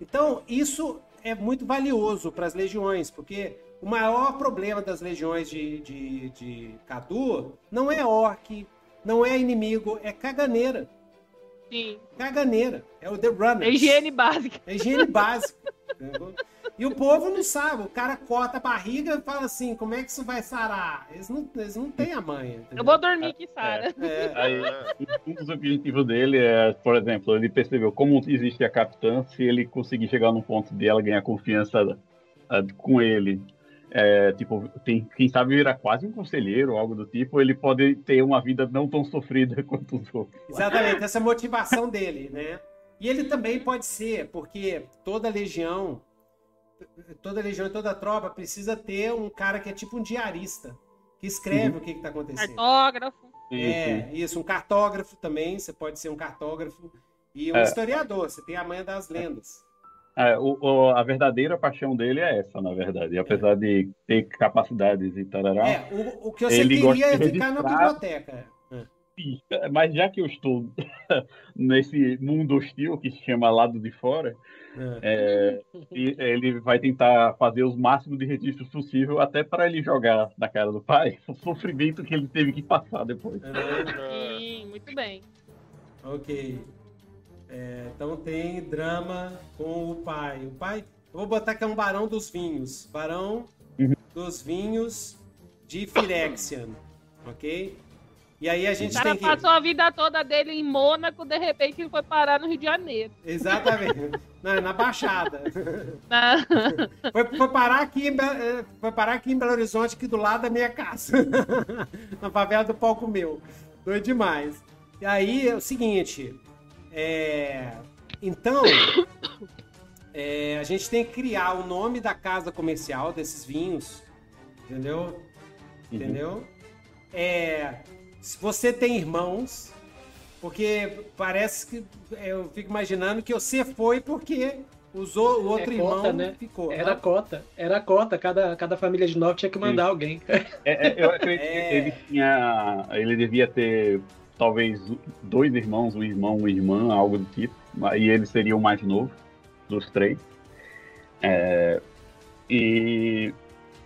Então, isso é muito valioso para as legiões, porque o maior problema das legiões de, de, de Cadu não é orc, não é inimigo, é caganeira. Sim. Caganeira. É o The Runners. É higiene básica. É higiene básica. E o povo não sabe. O cara corta a barriga e fala assim: como é que isso vai sarar? Eles não, eles não têm a manha. entendeu? Eu vou dormir aqui, Sara. É, Aí, um dos objetivos dele é, por exemplo, ele percebeu como existe a capitã, se ele conseguir chegar num ponto dela ganhar confiança ah, com ele, é, tipo, tem, quem sabe virar quase um conselheiro ou algo do tipo, ele pode ter uma vida não tão sofrida quanto os outros. exatamente, essa é a motivação dele, né? E ele também pode ser, porque toda legião, toda legião toda tropa precisa ter um cara que é tipo um diarista, que escreve o que está acontecendo. Cartógrafo. É, isso, um cartógrafo também, você pode ser um cartógrafo. E um É. historiador, você tem a manha das lendas. É, o- o- a verdadeira paixão dele é essa, na verdade. E apesar de ter capacidades e tarará, É, o, o que você queria é ficar na biblioteca. É. mas já que eu estou nesse mundo hostil que se chama lado de fora, É. É, e ele vai tentar fazer os máximos de registros possível até para ele jogar na cara do pai o sofrimento que ele teve que passar depois. É, Sim, muito bem. ok. É, então tem drama com o pai. O pai, eu vou botar que é um barão dos vinhos. Barão Uhum. dos vinhos de Firexian. Ok? E aí a O gente cara tem que. passou a vida toda dele em Mônaco, de repente ele foi parar no Rio de Janeiro. Exatamente. Na, na Baixada. Na- Foi, foi parar aqui em, eh, foi parar aqui em Belo Horizonte, aqui do lado da minha casa. Na favela do Palco Meu. Doido demais. E aí é o seguinte. é, Então, é, a gente tem que criar o nome da casa comercial desses vinhos. Entendeu? Entendeu? É, se você tem irmãos, porque parece que eu fico imaginando que você foi porque usou o outro É irmão cota, né? ficou. Era cota, era cota. Cada, cada família de nove tinha que mandar alguém. É, é, eu acredito É. que ele tinha. Ele devia ter talvez dois irmãos, um irmão, uma irmã, algo do tipo. E ele seria o mais novo dos três. É, e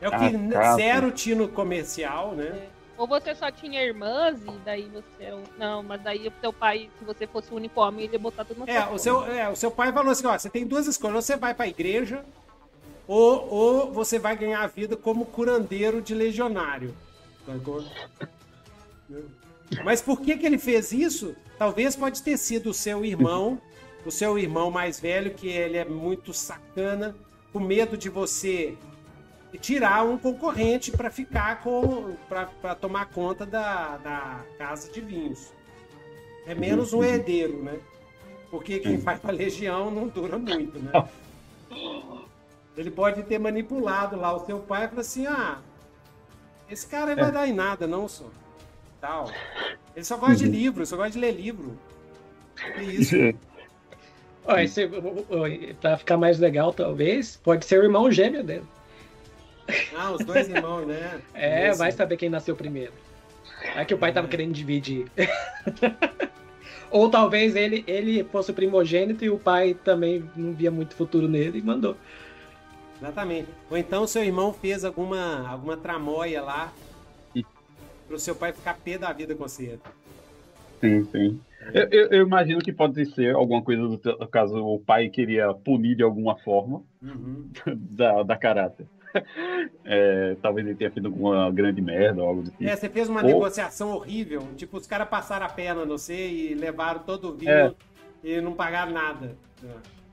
É o que zero tino comercial, né? Ou você só tinha irmãs e daí você era um... Não, mas daí o seu pai, se você fosse o único homem, ele ia botar tudo na É, sua o seu, é, o seu pai falou assim: ó, você tem duas escolhas, ou você vai pra igreja, ou, ou você vai ganhar a vida como curandeiro de legionário. Mas por que, que ele fez isso? Talvez pode ter sido o seu irmão, o seu irmão mais velho, que ele é muito sacana, com medo de você tirar um concorrente para ficar com. para tomar conta da, da casa de vinhos. É menos um herdeiro, né? Porque quem vai pra legião não dura muito, né? Ele pode ter manipulado lá o seu pai e falar assim: ah, esse cara aí vai dar em nada, não, só. Tal. Ele só gosta de livro, só gosta de ler livro. Que isso? Ó, esse, pra ficar mais legal, talvez, pode ser o irmão gêmeo dele. Ah, os dois irmãos, né? É, Isso. vai saber quem nasceu primeiro. É que o pai tava querendo dividir. Ou talvez ele, ele fosse o primogênito e o pai também não via muito futuro nele e mandou. Exatamente. Ou então seu irmão fez alguma, alguma tramóia lá pro seu pai ficar pé da vida com você. Sim, sim. Eu, eu- eu imagino que pode ser alguma coisa do caso o pai queria punir de alguma forma Uhum. da, da caráter. É, talvez ele tenha feito alguma grande merda ou algo do tipo. É, você fez uma Ou- negociação horrível. Tipo, os caras passaram a perna no você e levaram todo o vinho É. e não pagaram nada.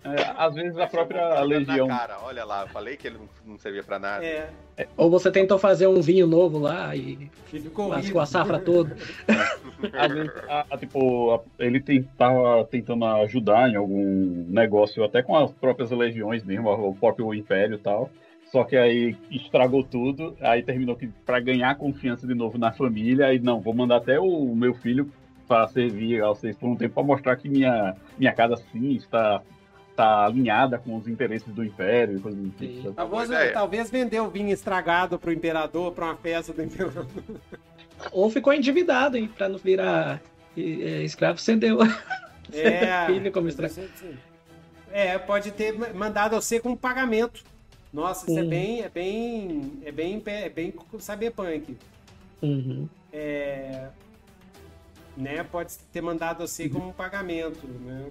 É, às vezes a própria legião. Cara, olha lá, eu falei que ele não, servia pra nada. É, Ou você tentou fazer um vinho novo lá e e ficou lascou a safra toda. Às vezes, a- a- tipo, a- ele tentava tentando ajudar em algum negócio, até com as próprias legiões mesmo, o próprio império e tal. Só que aí estragou tudo, aí terminou que para ganhar confiança de novo na família, aí não, vou mandar até o meu filho para servir a vocês por um tempo para mostrar que minha, minha casa sim está tá alinhada com os interesses do império e coisas do tipo. Talvez, talvez o vinho estragado pro imperador, pra uma festa do imperador. Ou ficou endividado, hein, pra não virar é, escravo, cedeu. É, Filho como estra- é, pode ter mandado você como pagamento. Nossa, isso é Uhum. bem, é bem, é bem, é bem cyberpunk. Uhum. É, né, pode ter mandado você como pagamento, né?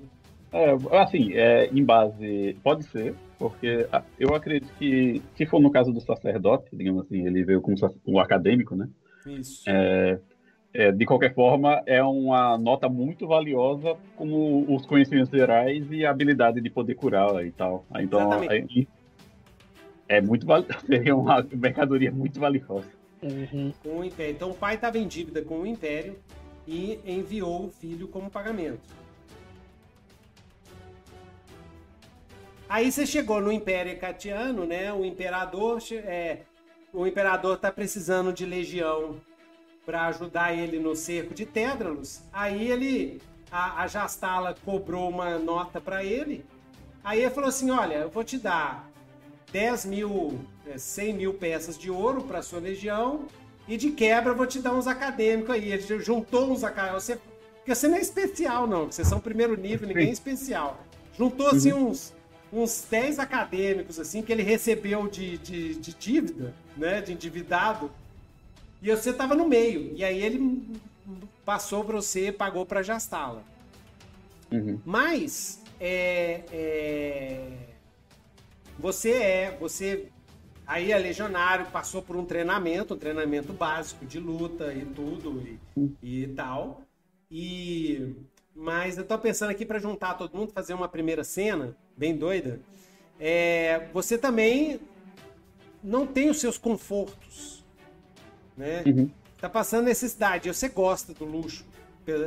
É, assim, é, em base, pode ser, porque ah, eu acredito que, se for no caso do sacerdote, digamos assim, ele veio como um acadêmico, né? Isso. É, é, de qualquer forma, é uma nota muito valiosa como os conhecimentos gerais e a habilidade de poder curar e tal. Então, Exatamente. aí, é muito val- seria uma mercadoria muito valiosa. Uhum. Com o Império. Então o pai estava em dívida com o Império e enviou o filho como pagamento. Aí você chegou no Império Hecatiano, né? O imperador, é, o imperador tá precisando de legião para ajudar ele no cerco de Tédralos. Aí ele, a, a Jastala cobrou uma nota para ele. Aí ele falou assim: Olha, eu vou te dar 10 mil, é, 100 mil peças de ouro para sua legião e de quebra eu vou te dar uns acadêmicos aí. Ele juntou uns acadêmicos. Você, porque você não é especial, não. Vocês são primeiro nível, ninguém é especial. Juntou assim uns, uns 10 acadêmicos assim que ele recebeu de, de, de dívida, né? De endividado. E você tava no meio. E aí ele passou para você, pagou para Jastala. Uhum. Mas é, é, você é, você aí é legionário, passou por um treinamento, um treinamento básico de luta e tudo e, e tal. E mas eu tô pensando aqui para juntar todo mundo, fazer uma primeira cena bem doida. É, você também não tem os seus confortos, né? Uhum. Tá passando necessidade. Você gosta do luxo,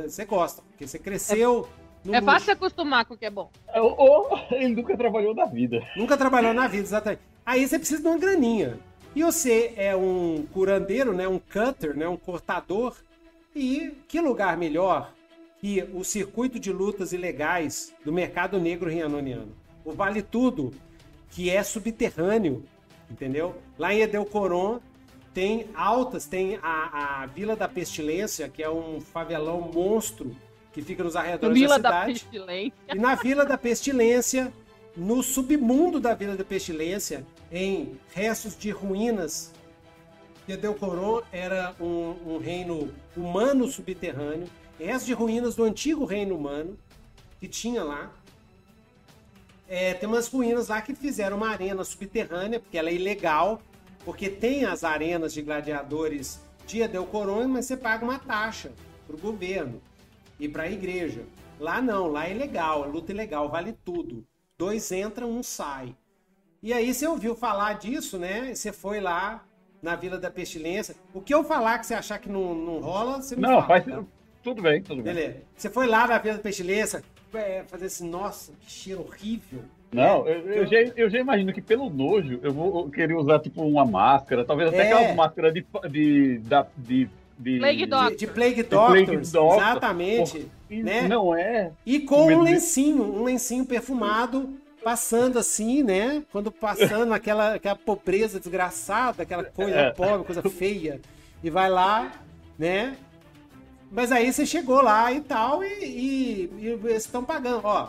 você gosta porque você cresceu. No É fácil se acostumar com o que é bom. Ou, ou ele nunca trabalhou na vida. Nunca trabalhou na vida, exatamente. Aí você precisa de uma graninha. E você é um curandeiro, né? Um cutter, né? Um cortador. E que lugar melhor que o circuito de lutas ilegais do mercado negro rianoniano? O Vale Tudo, que é subterrâneo, entendeu? Lá em Edeucoron tem altas, tem a, a Vila da Pestilência, que é um favelão monstro que fica nos arredores Vila da da cidade. Pestilência. E na Vila da Pestilência, no submundo da Vila da Pestilência, em restos de ruínas, Edeucoron era um, um reino humano subterrâneo, restos de ruínas do antigo reino humano que tinha lá. É, tem umas ruínas lá que fizeram uma arena subterrânea, porque ela é ilegal, porque tem as arenas de gladiadores de Edeucoron, mas você paga uma taxa para o governo e para a igreja. Lá não, lá é legal, é luta ilegal, vale tudo. Dois entram, um sai. E aí você ouviu falar disso, né? Você foi lá na Vila da Pestilência. O que eu falar que você achar que não, não rola, você me Não, fala. faz. tá? Tudo bem, tudo bem. Beleza. Você foi lá na Vila da Pestilência, é, fazer assim, nossa, que cheiro horrível. Não, É, eu, eu já, eu já imagino que pelo nojo eu vou querer usar tipo uma máscara, talvez até É. aquela máscara de. de, da- de, de, Plague Doctor. De, de Plague Plague Doctors, Doctor. exatamente. E né? Não é. E com um lencinho, um lencinho perfumado, passando assim, né? Quando passando aquela, aquela pobreza desgraçada, aquela coisa É. pobre, coisa feia. E vai lá, né? Mas aí você chegou lá e tal, e, e, e eles estão pagando. Ó,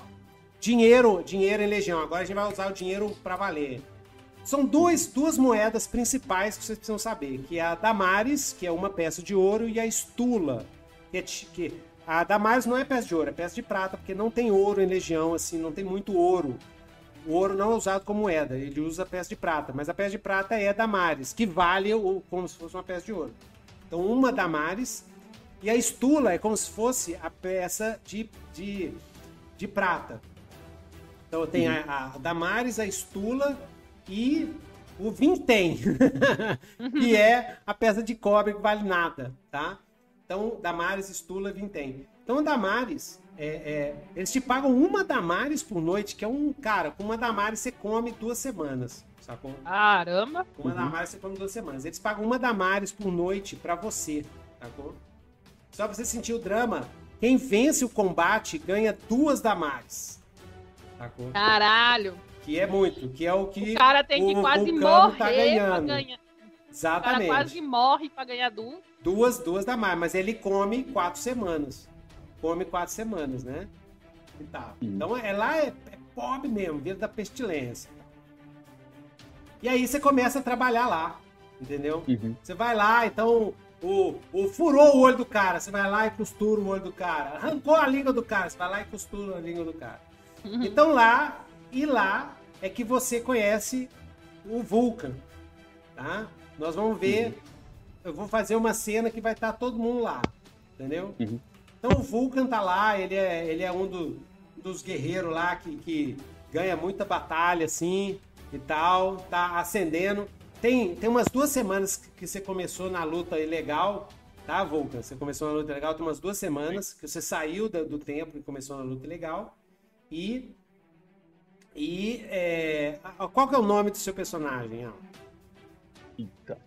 dinheiro, dinheiro em legião. Agora a gente vai usar o dinheiro para valer. São duas, duas moedas principais que vocês precisam saber, que é a Damares, que é uma peça de ouro, e a Estula, que, é, que a Damares não é peça de ouro, é peça de prata, porque não tem ouro em legião, assim, não tem muito ouro. O ouro não é usado como moeda, ele usa peça de prata, mas a peça de prata é a Damares, que vale o, como se fosse uma peça de ouro. Então, uma Damares, e a Estula é como se fosse a peça de, de, de prata. Então tem a, a Damares, a Estula e o Vintém, que é a peça de cobre que vale nada, tá? Então, Damares, Stula, Vintém. Então, Damares, é, é, eles te pagam uma Damares por noite, que é um, cara, com uma Damares você come duas semanas, sacou? Caramba. Com uma Damares você come duas semanas. Eles pagam uma Damares por noite pra você, sacou? Só pra você sentir o drama, quem vence o combate ganha duas Damares, sacou? Caralho. Que é muito, que é o que O cara tem que o quase Vulcano morrer tá pra ganhando. ganhar. O cara Exatamente. quase morre pra ganhar duas. Duas, duas da mais, mas ele come quatro semanas. Come quatro semanas, né? E tal. Uhum. Então é, lá é, é pobre mesmo, vida da pestilência. E aí você começa a trabalhar lá, entendeu? Uhum. Você vai lá, então o, o furou o olho do cara, você vai lá e costura o olho do cara. Arrancou a língua do cara, você vai lá e costura a língua do cara. Então lá, e lá é que você conhece o Vulcan, tá? Nós vamos ver, eu vou fazer uma cena que vai estar todo mundo lá, entendeu? Uhum. Então o Vulcan tá lá, ele é, ele é um do- dos guerreiros lá que, que ganha muita batalha, assim, e tal, tá ascendendo. Tem, tem umas duas semanas que- você começou na luta ilegal, tá, Vulcan? Você começou na luta ilegal, tem umas duas semanas que você saiu da- do templo e começou na luta ilegal. E. E. é, qual que é o nome do seu personagem, Al? Eita.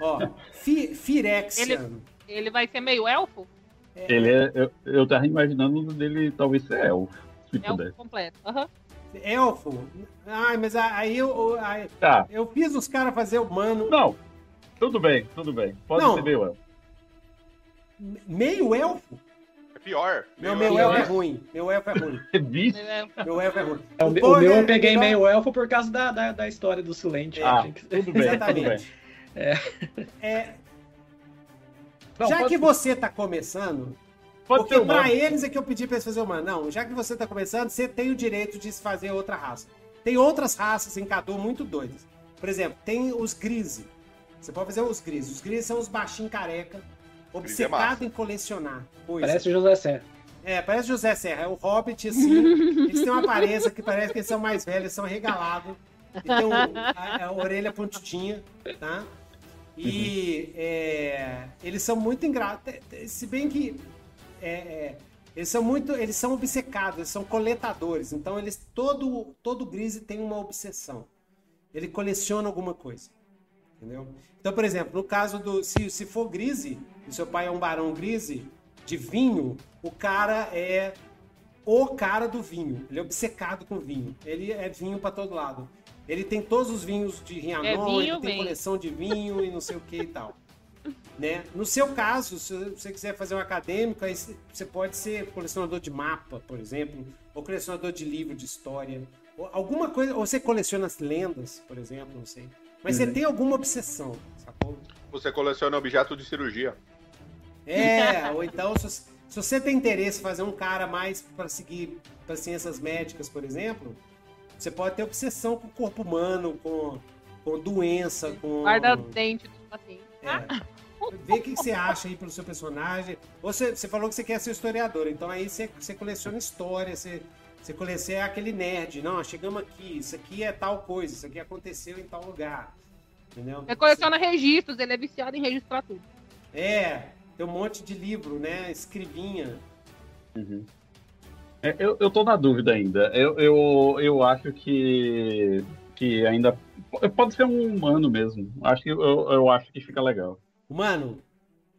Ó, Fi, Firexian. Ele vai ser meio elfo? Ele é. Eu, eu tava imaginando dele talvez ser elfo, se Elfo puder. completo. Aham. Elfo. Ai, mas aí eu, aí Tá. eu fiz os caras fazer humano. Não. Tudo bem, tudo bem. Pode Não. ser meio elfo. Meio elfo? É pior. Meu elfo. elfo é ruim. Meu elfo é ruim. Elfo. Meu elfo é ruim. É, o, o meu é eu peguei melhor- meio elfo por causa da, da, da história do Silente. Ah, que- tudo bem, tudo bem. Exatamente. É, Não, já pode, que você tá começando, pode porque pra eles é que eu pedi pra eles fazerem humano. Não, já que você tá começando, você tem o direito de se fazer outra raça. Tem outras raças em Cadu muito doidas. Por exemplo, tem os Grise. Você pode fazer os Grise. Os Grise são os baixinhos careca, obcecados massa. em colecionar coisas. Parece o José Serra. É, parece José Serra. É o Hobbit, assim. eles têm uma aparência que parece que eles são mais velhos, são regalados. E tem um- a, a orelha pontudinha, tá? E é, eles são muito ingratos. Se bem que é, é, eles são muito. Eles são obcecados, eles são coletadores. Então, eles. Todo, todo Grise tem uma obsessão. Ele coleciona alguma coisa. Entendeu? Então, por exemplo, no caso do. Se, se for Grise, e seu pai é um barão Grise de vinho, o cara é o cara do vinho. Ele é obcecado com vinho. Ele é vinho pra todo lado. Ele tem todos os vinhos de Rianon, É ele tem coleção de vinho e não sei o que e tal. Né? No seu caso, se você quiser fazer um acadêmico, aí você pode ser colecionador de mapa, por exemplo, ou colecionador de livro de história, ou alguma coisa, ou você coleciona as lendas, por exemplo, não sei. Mas você tem alguma obsessão, sacou? Você coleciona objeto de cirurgia. É, ou então, se, se você tem interesse em fazer um cara mais para seguir para ciências médicas, por exemplo, você pode ter obsessão com o corpo humano, com, com doença, com. Guarda dente dos pacientes. É. Vê o que você acha aí pelo seu personagem. Ou você, você falou que você quer ser historiador, então aí você, você coleciona história, você, você coleciona aquele nerd. Não, chegamos aqui, isso aqui é tal coisa, isso aqui aconteceu em tal lugar. Entendeu? Ele coleciona registros, ele é viciado em registrar tudo. É, tem um monte de livro, né? Escrivinha. Uhum. É, eu, eu tô na dúvida ainda. Eu, eu, eu acho que, que ainda. Pode ser um humano mesmo. Acho que, eu, eu acho que fica legal. Mano,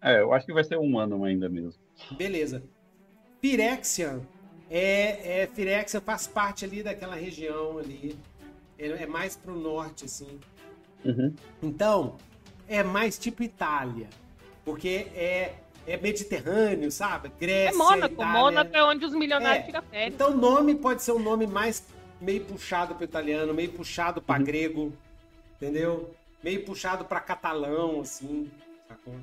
É, eu acho que vai ser um humano ainda mesmo. beleza. Pirexian é, é faz parte ali daquela região ali. É, é mais pro norte, assim. Uhum. Então, é mais tipo Itália. Porque é, é Mediterrâneo, sabe? É Grécia, Mônaco. Itália. Mônaco é onde os milionários É. tiram férias. Então o nome pode ser um nome mais meio puxado para italiano, meio puxado para Uhum. grego, entendeu? Meio puxado para catalão, assim, sacou?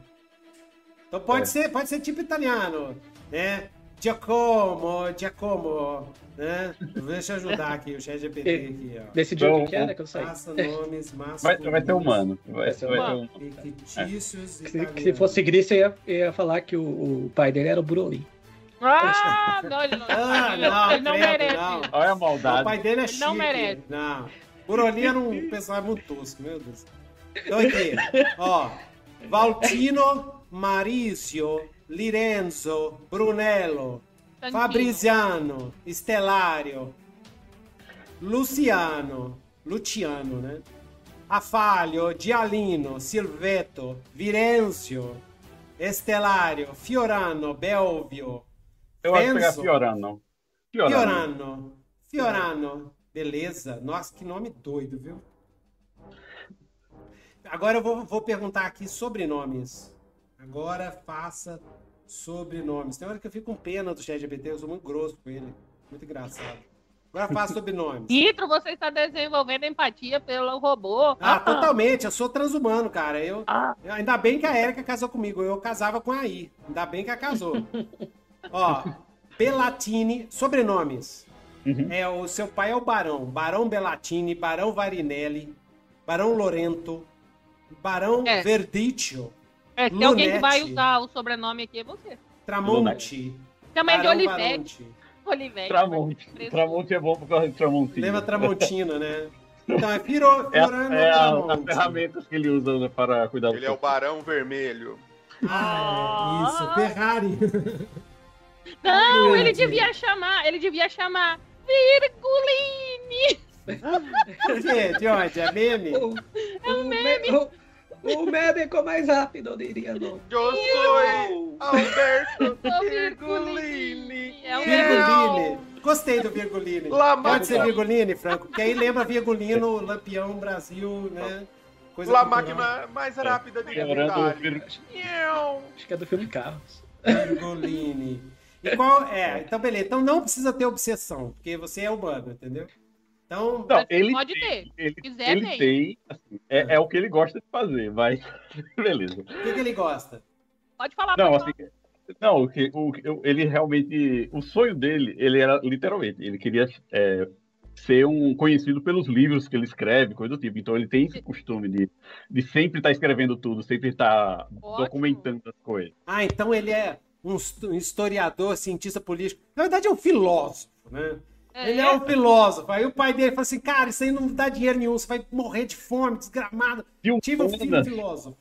Então pode É. ser, pode ser tipo italiano, né? Giacomo, Giacomo, né? Deixa eu ajudar aqui o chat GPT aqui, ó. Decidiu Então, o que, que era que eu saí. Faça nomes Vai, masculinos. vai ser humano. Vai, Vai ser vai humano. um- Fictícios Se, que se fosse Gris, eu ia, ia falar que o, o pai dele era o Brolin. Ah, não, ele não, Ah, não, ele não credo, merece. não. Olha a Não, o maldade. pai dele é Ele chique. não merece. Não. Buroli era um personagem muito tosco, meu Deus. Então aqui, ó. Valtino Mauricio Lirenzo, Brunello, Fabriziano, Estelário, Luciano, Luciano, né? Afalho, Dialino, Silveto, Virenzio, Estelário, Fiorano, Belvio, Eu acho que pegar Enzo. Fiorano. Fiorano. Fiorano, Fiorano, beleza. Nossa, que nome doido, viu? Agora eu vou, vou perguntar aqui sobrenomes. Agora faça sobrenomes. Tem hora que eu fico com pena do ChatGPT, eu sou muito grosso com ele. Muito engraçado. Agora faça sobrenomes. Nitro, você está desenvolvendo empatia pelo robô. Ah, totalmente. Eu sou transhumano, cara. Eu, Ah. eu- ainda bem que a Erika casou comigo. Eu casava com a Aí. Ainda bem que ela casou. Ó, Belatini, sobrenomes. Uhum. É, o seu pai é o Barão. Barão Belatini, Barão Varinelli, Barão Lorento, Barão É. Verdicchio, É, se alguém que vai usar o sobrenome aqui é você. Tramonte, Chama ele de. Baronte. Olivete. Tramonte. Tramonte é bom por causa de Tramontina. Lembra Tramontina, né? Então é Firo, É, a- Fiorano é a- as ferramentas que ele usa para cuidar do Ele é o Barão Vermelho. Ah, isso, Ah. Ferrari. Não, ele Grande. devia chamar, ele devia chamar Virgulini. Por quê? De onde? É meme? O, o, me- o, o médico mais rápido, eu diria. Não. Eu sou Alberto Virgulini. É um Virguline. Gostei do Virguline. La Pode ser máquina, Virguline, Franco? Porque aí lembra Virgulino, Lampião, Brasil, né? Coisa la máquina mais rápida de Fiorano, Itália. Acho que é do filme Carros. Virguline. E qual é? Então, beleza. Então não precisa ter obsessão, porque você é humano, entendeu? Então, Não, ele pode tem, ter. Ele, quiser, ele tem. tem, assim, é, é o que ele gosta de fazer, mas beleza. o que, que ele gosta? Pode falar Não, pode assim, não, o que, o, ele realmente, o sonho dele, ele era literalmente, ele queria é, ser um conhecido pelos livros que ele escreve, coisa do tipo. Então ele tem esse costume de, de sempre estar escrevendo tudo, sempre estar Ótimo. documentando as coisas. Ah, então ele é um historiador, cientista político. Na verdade, é um filósofo, né? Falar. Ele é um filósofo. Aí o pai dele falou assim: cara, isso aí não dá dinheiro nenhum, você vai morrer de fome, desgramado. De um Tive um filho Humanas. filósofo.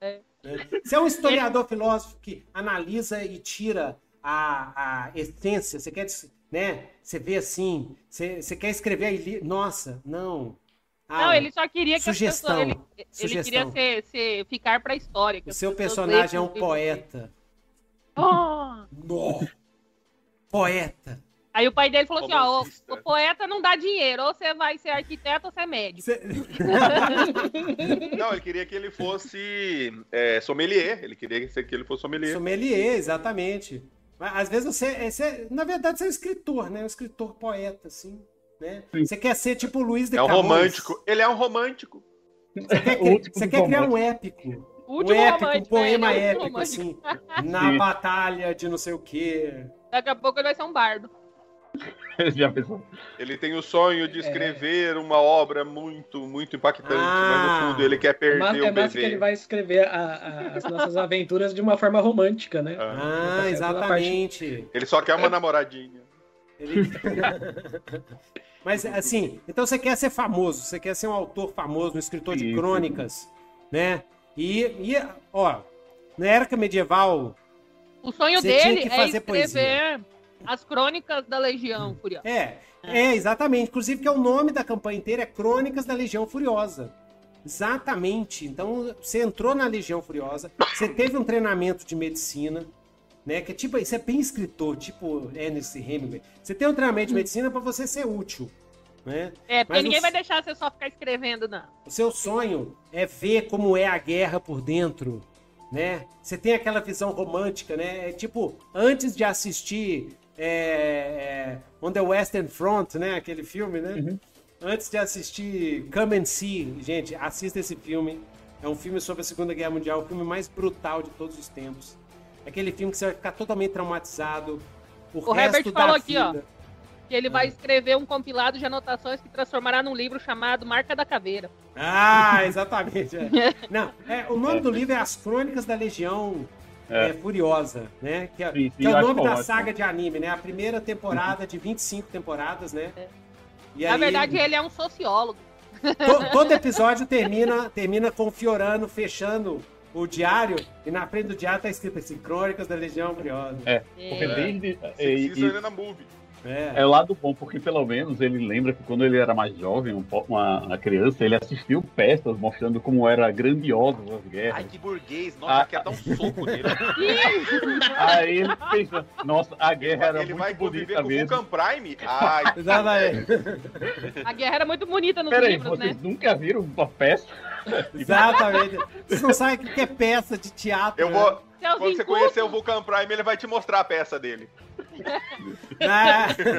É. Né? Você é um historiador filósofo que analisa e tira a, a essência. Você quer, né? Você vê assim, você, você quer escrever aí. li- Nossa, não. Ah, Não, ele só queria que Sugestão. as pessoas. Ele, ele Sugestão. queria ser, ser- ficar pra história. que O seu personagem é um poeta. Oh! Nó. Poeta. Aí o pai dele falou assim: ó, Romancista. o, o poeta não dá dinheiro, ou você vai ser arquiteto ou você é médico. Você- Não, ele queria que ele fosse é, sommelier. Ele queria que ele fosse sommelier. Sommelier, exatamente. Mas, às vezes você, você- na verdade, você é um escritor, né? Um escritor poeta, assim, né? Sim. Você quer ser tipo Luiz de É um Camões. romântico. Ele é um romântico. Você quer, O você quer criar um épico. O Um último épico, um romântico, poema é, é o épico, romântico. assim. Na batalha de não sei o quê. Daqui a pouco ele vai ser um bardo. Ele tem o sonho de escrever uma obra muito, muito impactante, mas Ah. no fundo ele quer É perder massa, o é bebê. que ele vai escrever a- a- as nossas aventuras de uma forma romântica, né? Ah. Ah, é toda a parte- exatamente. Ele só quer uma namoradinha. Ele- Mas assim, então você quer ser famoso, você quer ser um autor famoso, um escritor de Isso. crônicas, né? E, e, ó, na época medieval, O sonho Você tinha dele é escrever as crônicas da Legião Furiosa. é, é, exatamente. Inclusive que é o nome da campanha inteira é Crônicas da Legião Furiosa. Exatamente. Então, você entrou na Legião Furiosa, você teve um treinamento de medicina, né? Que é tipo, isso é bem escritor, tipo Ernest Hemingway. Você tem um treinamento de medicina para você ser útil, né? É, porque Mas ninguém os- vai deixar você só ficar escrevendo, não. O seu sonho é ver como é a guerra por dentro, né? Você tem aquela visão romântica, né? É tipo, antes de assistir é, é, On the Western Front, né? Aquele filme, né? Antes de assistir Come and See, gente, assista esse filme. É um filme sobre a Segunda Guerra Mundial, o filme mais brutal de todos os tempos. É aquele filme que você vai ficar totalmente traumatizado. O, O resto Herbert da falou aqui, ó. Que ele vai escrever um compilado de anotações que transformará num livro chamado Marca da Caveira. Ah, exatamente. é. Não, é, o nome do livro é As Crônicas da Legião É. é, Furiosa, né? Que é, Sim, sim, que é o nome da ótimo. saga de anime, né? A primeira temporada de 25 temporadas, né? E Na aí, verdade, ele é um sociólogo. to- todo episódio termina, termina com o Fiorano fechando o diário e na frente do diário tá escrito assim, Crônicas da Legião Furiosa. É, porque É. desde. Você e- e- na movie. É. É o lado bom, porque pelo menos ele lembra que quando ele era mais jovem, um uma, uma criança, ele assistiu peças mostrando como era grandiosa as Ai, guerras. que burguês. Nossa, Ah. quer dar um soco nele. Aí ele pensa, nossa, a guerra era Ele vai muito conviver bonita com o mesmo. Vulcan Prime? Ai, Exatamente. A guerra era muito bonita nos Peraí, livros, vocês né? nunca viram uma peça? Exatamente. Vocês não sabem o que é peça de teatro. eu né? vou. Seus Quando você conhecer o Vulcan Prime, ele vai te mostrar a peça dele. Ah, incultos.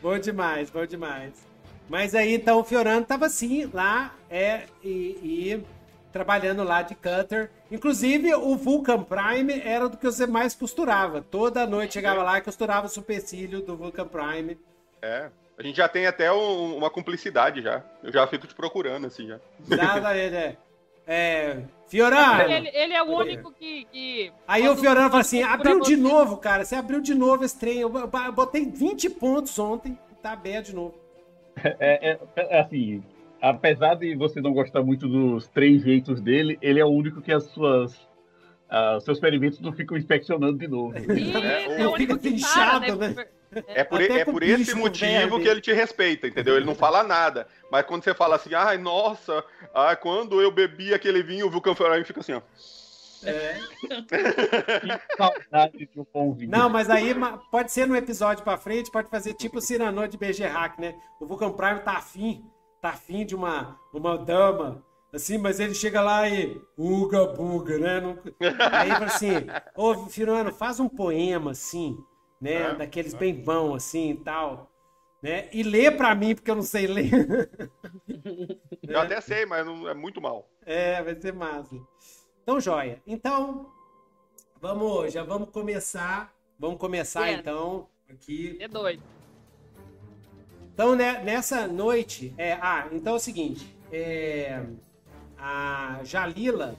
bom demais, bom demais. Mas aí, então, o Fiorano tava assim, lá, é, e, e trabalhando lá de cutter. Inclusive, o Vulcan Prime era do que você mais costurava. Toda noite chegava lá e costurava o supercílio do Vulcan Prime. É. A gente já tem até um- uma cumplicidade já. Eu já fico te procurando, assim, já. Nada, ele é. É. Fiorano! Ele, ele é o único que. que Aí quando- o Fiorano fala assim: abriu de você- novo, cara. Você abriu de novo esse trem. Eu bo- eu botei 20 pontos ontem. Tá aberto de novo. É, é- é assim, apesar de você não gostar muito dos três jeitos dele, ele é o único que as suas. ah, seus experimentos não ficam inspecionando de novo. Isso, É, é o fica único que inchado, para, né? É por, Até é por esse motivo verme. que ele te respeita, entendeu? Ele não fala nada. Mas quando você fala assim, ai, nossa, ai, quando eu bebi aquele vinho, o Vulcan Prime fica assim, ó. Que saudade de um bom vinho. Não, mas aí pode ser no episódio pra frente, pode fazer tipo o Cyrano de BG Hack, né? O Vulcan Prime tá afim, tá afim de uma, uma dama, assim, mas ele chega lá e. Uga buga, né? Não- Aí fala assim: Ô, Firano, faz um poema assim, né? É. Daqueles bem vão, assim e tal. Né? E lê pra mim, porque eu não sei ler. Eu até sei, mas não, é muito mal. É, vai ser massa. Então, joia. Então, vamos, já vamos começar. Vamos começar É. então aqui. É doido. Então, né, nessa noite, é, ah, então é o seguinte, é, a Jalila,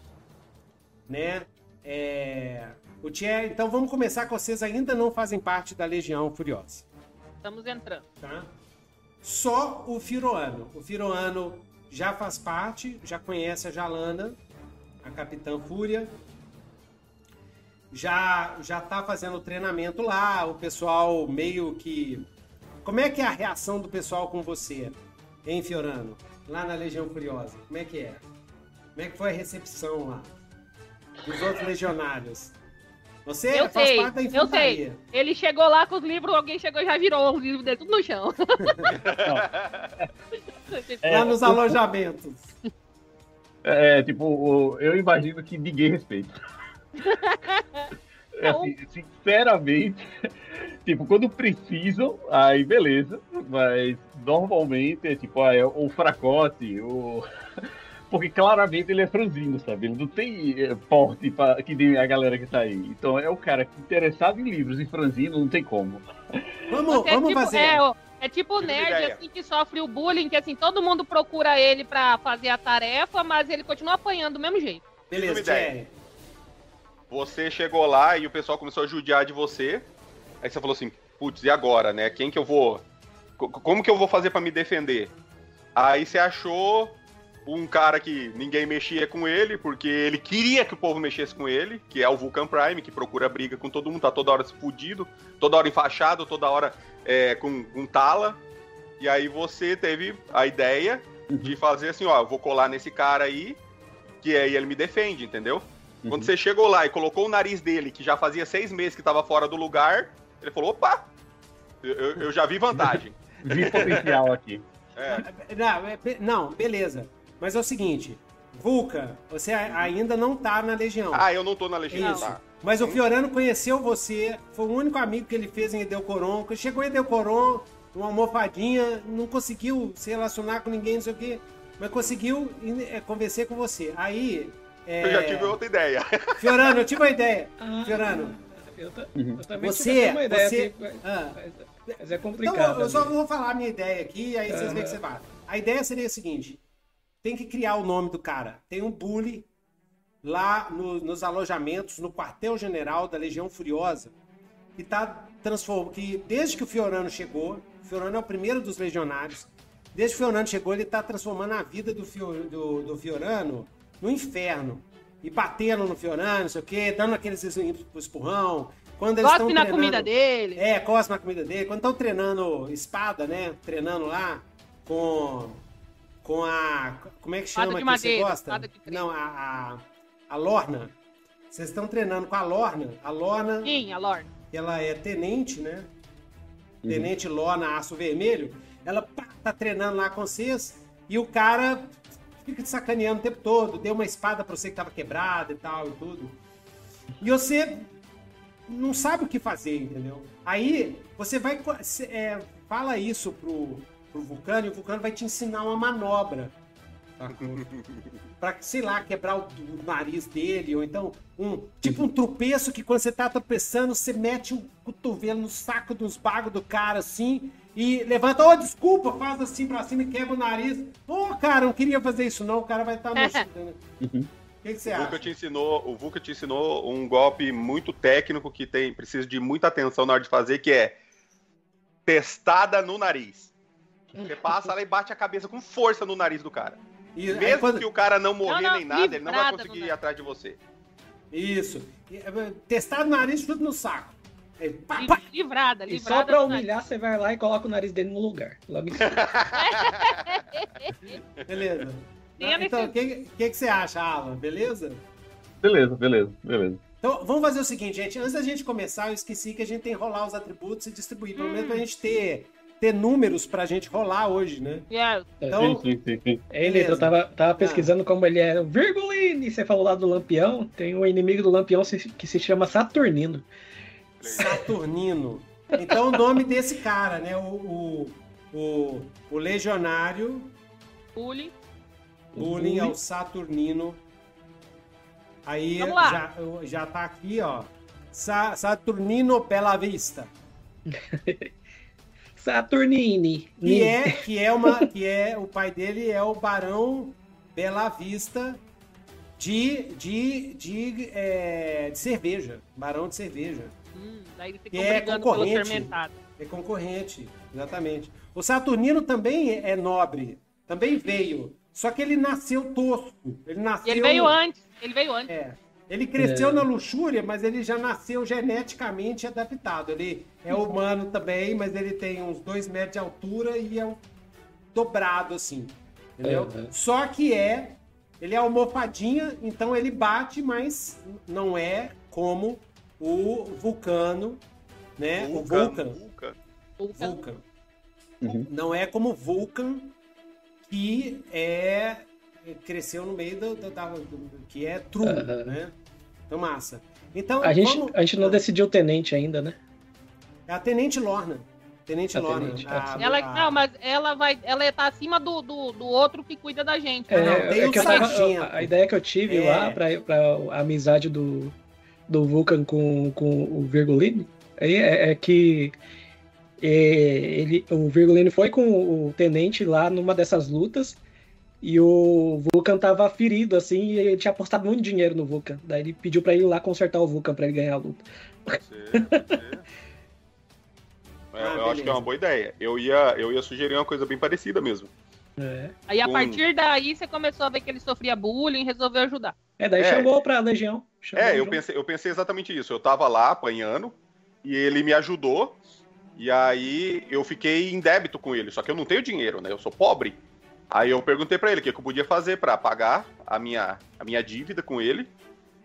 né, é, o Tia, então vamos começar com vocês ainda não fazem parte da Legião Furiosa, Estamos entrando. tá? Só o Firoano. O Firoano já faz parte, já conhece a Jalana, a Capitã Fúria. Já já tá fazendo treinamento lá, o pessoal meio que Como é que é a reação do pessoal com você, hein, Fiorano? Lá na Legião Furiosa. Como é que é? Como é que foi a recepção lá? Dos outros legionários? Você Eu faz sei, parte da eu infantaria. sei. Ele chegou lá com os livros, alguém chegou e já virou os livros dele tudo no chão. É, Lá nos alojamentos. É, tipo, o- eu imagino que ninguém respeita. É, assim, sinceramente, tipo, quando precisam, aí beleza, mas normalmente é tipo, ah, é o fracote, o... porque claramente ele é franzino, sabe? Ele não tem é, porte pra, que nem a galera que tá aí. Então é o cara que interessado em livros e franzino, não tem como. Vamos, é vamos tipo, fazer. É, é tipo o nerd assim que sofre o bullying, que assim, todo mundo procura ele pra fazer a tarefa, mas ele continua apanhando do mesmo jeito. Beleza. Você chegou lá e o pessoal começou a judiar de você. Aí você falou assim, putz, e agora, né? Quem que eu vou. co- Como que eu vou fazer pra me defender? Aí você achou um cara que ninguém mexia com ele, porque ele queria que o povo mexesse com ele, que é o Vulcan Prime, que procura briga com todo mundo, tá toda hora se fudido, toda hora enfaixado, toda hora é, com, com tala. E aí você teve a ideia de fazer assim, ó, eu vou colar nesse cara aí, que aí ele me defende, entendeu? Quando você chegou lá e colocou o nariz dele, que já fazia seis meses que tava fora do lugar, ele falou, opa, eu, eu- já vi vantagem. Vi potencial aqui. É, Não, é, não, beleza. Mas é o seguinte, Vulca, você ainda não tá na Legião. ah, eu não tô na legenda, Isso. tá? Mas o Fiorano conheceu você, foi o único amigo que ele fez em Edelcoron. Chegou em Edelcoron, uma almofadinha, não conseguiu se relacionar com ninguém, não sei o quê, mas conseguiu é, conversar com você. Aí. é, Eu já tive outra ideia. Fiorano, eu tive uma ideia. Ah, Fiorano, Eu, eu também Você- tive uma ideia você- aqui, mas- ah. mas, é Então, complicado. eu só né? vou falar a minha ideia aqui, aí vocês veem que você vai. A ideia seria a seguinte: tem que criar o nome do cara. Tem um bully lá no- nos alojamentos, no quartel-general da Legião Furiosa, que tá transformando. Que desde que o Fiorano chegou, o Fiorano é o primeiro dos legionários. Desde que o Fiorano chegou, ele tá transformando a vida do, Fio- do, do Fiorano no inferno. E batendo no Fiorano, não sei o quê, dando aqueles espurrão. Quando eles estão Cospe na treinando- comida dele. É, cospe na comida dele. Quando estão treinando espada, né? Treinando lá com. Com a. Como é que chama que você gosta? Não, a, a, a Lorna. Vocês estão treinando com a Lorna. A Lorna, Sim, a Lorna. ela é tenente, né? Tenente Lorna Aço Vermelho. Ela pá, tá treinando lá com vocês. E o cara fica te sacaneando o tempo todo. Deu uma espada pra você que tava quebrada e tal e tudo. E você não sabe o que fazer, entendeu? Aí você vai. é, fala isso pro, pro Vulcano e o Vulcano vai te ensinar uma manobra. sacou? pra, sei lá, quebrar o, o nariz dele, ou então um tipo um tropeço que quando você tá tropeçando, você mete o cotovelo no saco dos bagos do cara assim e levanta, ô, desculpa, faz assim pra cima e quebra o nariz. Ô, cara, não queria fazer isso não, o cara vai estar tá no. Uhum. O que, que você O Vulca acha? te ensinou, o Vulca te ensinou um golpe muito técnico que tem precisa de muita atenção na hora de fazer, que é testada no nariz. Você passa lá e bate a cabeça com força no nariz do cara. E Mesmo quando- que o cara não morrer Não, não, nem nada, ele não vai conseguir ir atrás de você. Isso. E, é, Testar o nariz, chute no saco. É, pá, pá. Livrada, E livrada. só pra humilhar, você vai lá e coloca o nariz dele no lugar. Logo em cima. Beleza. Então, o que, que, que você acha, Alan? Beleza? Beleza, beleza, beleza. Então, vamos fazer o seguinte, gente. Antes da gente começar, eu esqueci que a gente tem que rolar os atributos e distribuir. Pelo menos pra gente ter, ter números pra gente rolar hoje, né? Yeah. Então, sim, sim, sim. Lito, eu tava, tava pesquisando como ele era. Virguline! Você falou lá do Lampião. Tem um inimigo do Lampião que se chama Saturnino. Saturnino. Então, o nome desse cara, né? O, o, o, o legionário Bullying. bullying ao Saturnino. Aí Vamos lá. já, já tá aqui, ó. Sa- Saturnino Bela Vista. Saturnine. Que é, que é uma. Que é. O pai dele é o Barão Bela Vista de, de, de, é, de cerveja. Barão de cerveja. Hum, daí eles Que ficam é concorrente. É concorrente, exatamente. O Saturnino também é nobre. Também veio. Só que ele nasceu tosco. Ele nasceu. E ele veio antes. Ele veio antes. É. Ele cresceu É. na luxúria, mas ele já nasceu geneticamente adaptado. Ele é humano também, mas ele tem uns dois metros de altura e é um dobrado assim. Entendeu? Uhum. Só que é. Ele é almofadinha, então ele bate, mas não é como o vulcano, né? o Vulcan. Vulcan. Vulcan. Vulcan. Uhum. Não é como Vulcan, que é cresceu no meio da- do- que é true, Aham. né? Então massa. Então A gente, vamos- a gente não decidiu o tenente ainda, né? é a Tenente Lorna. Tenente A Lorna. Tenente, a- Ela, a- não, mas ela vai. Ela tá acima do, do, do outro que cuida da gente. É, né? não, tem o que eu tava- a ideia que eu tive É. lá pra, pra a amizade do, do Vulcan com, com o Virgulino aí é, é que é, ele, o Virgulino foi com o tenente lá numa dessas lutas e o Vulcan tava ferido assim e ele tinha apostado muito dinheiro no Vulcan. Daí ele pediu pra ele ir lá consertar o Vulcan pra ele ganhar a luta. Pode ser, pode ser. É, Ah, eu acho que é uma boa ideia. Eu ia, eu ia sugerir uma coisa bem parecida mesmo. É, Aí a com- partir daí você começou a ver que ele sofria bullying e resolveu ajudar. é daí É. chamou pra Legião. Chamou É, eu pensei, eu pensei exatamente isso. Eu tava lá apanhando e ele me ajudou. E aí eu fiquei em débito com ele. Só que eu não tenho dinheiro, né? Eu sou pobre. Aí eu perguntei pra ele o que que eu podia fazer pra pagar a minha, a minha dívida com ele.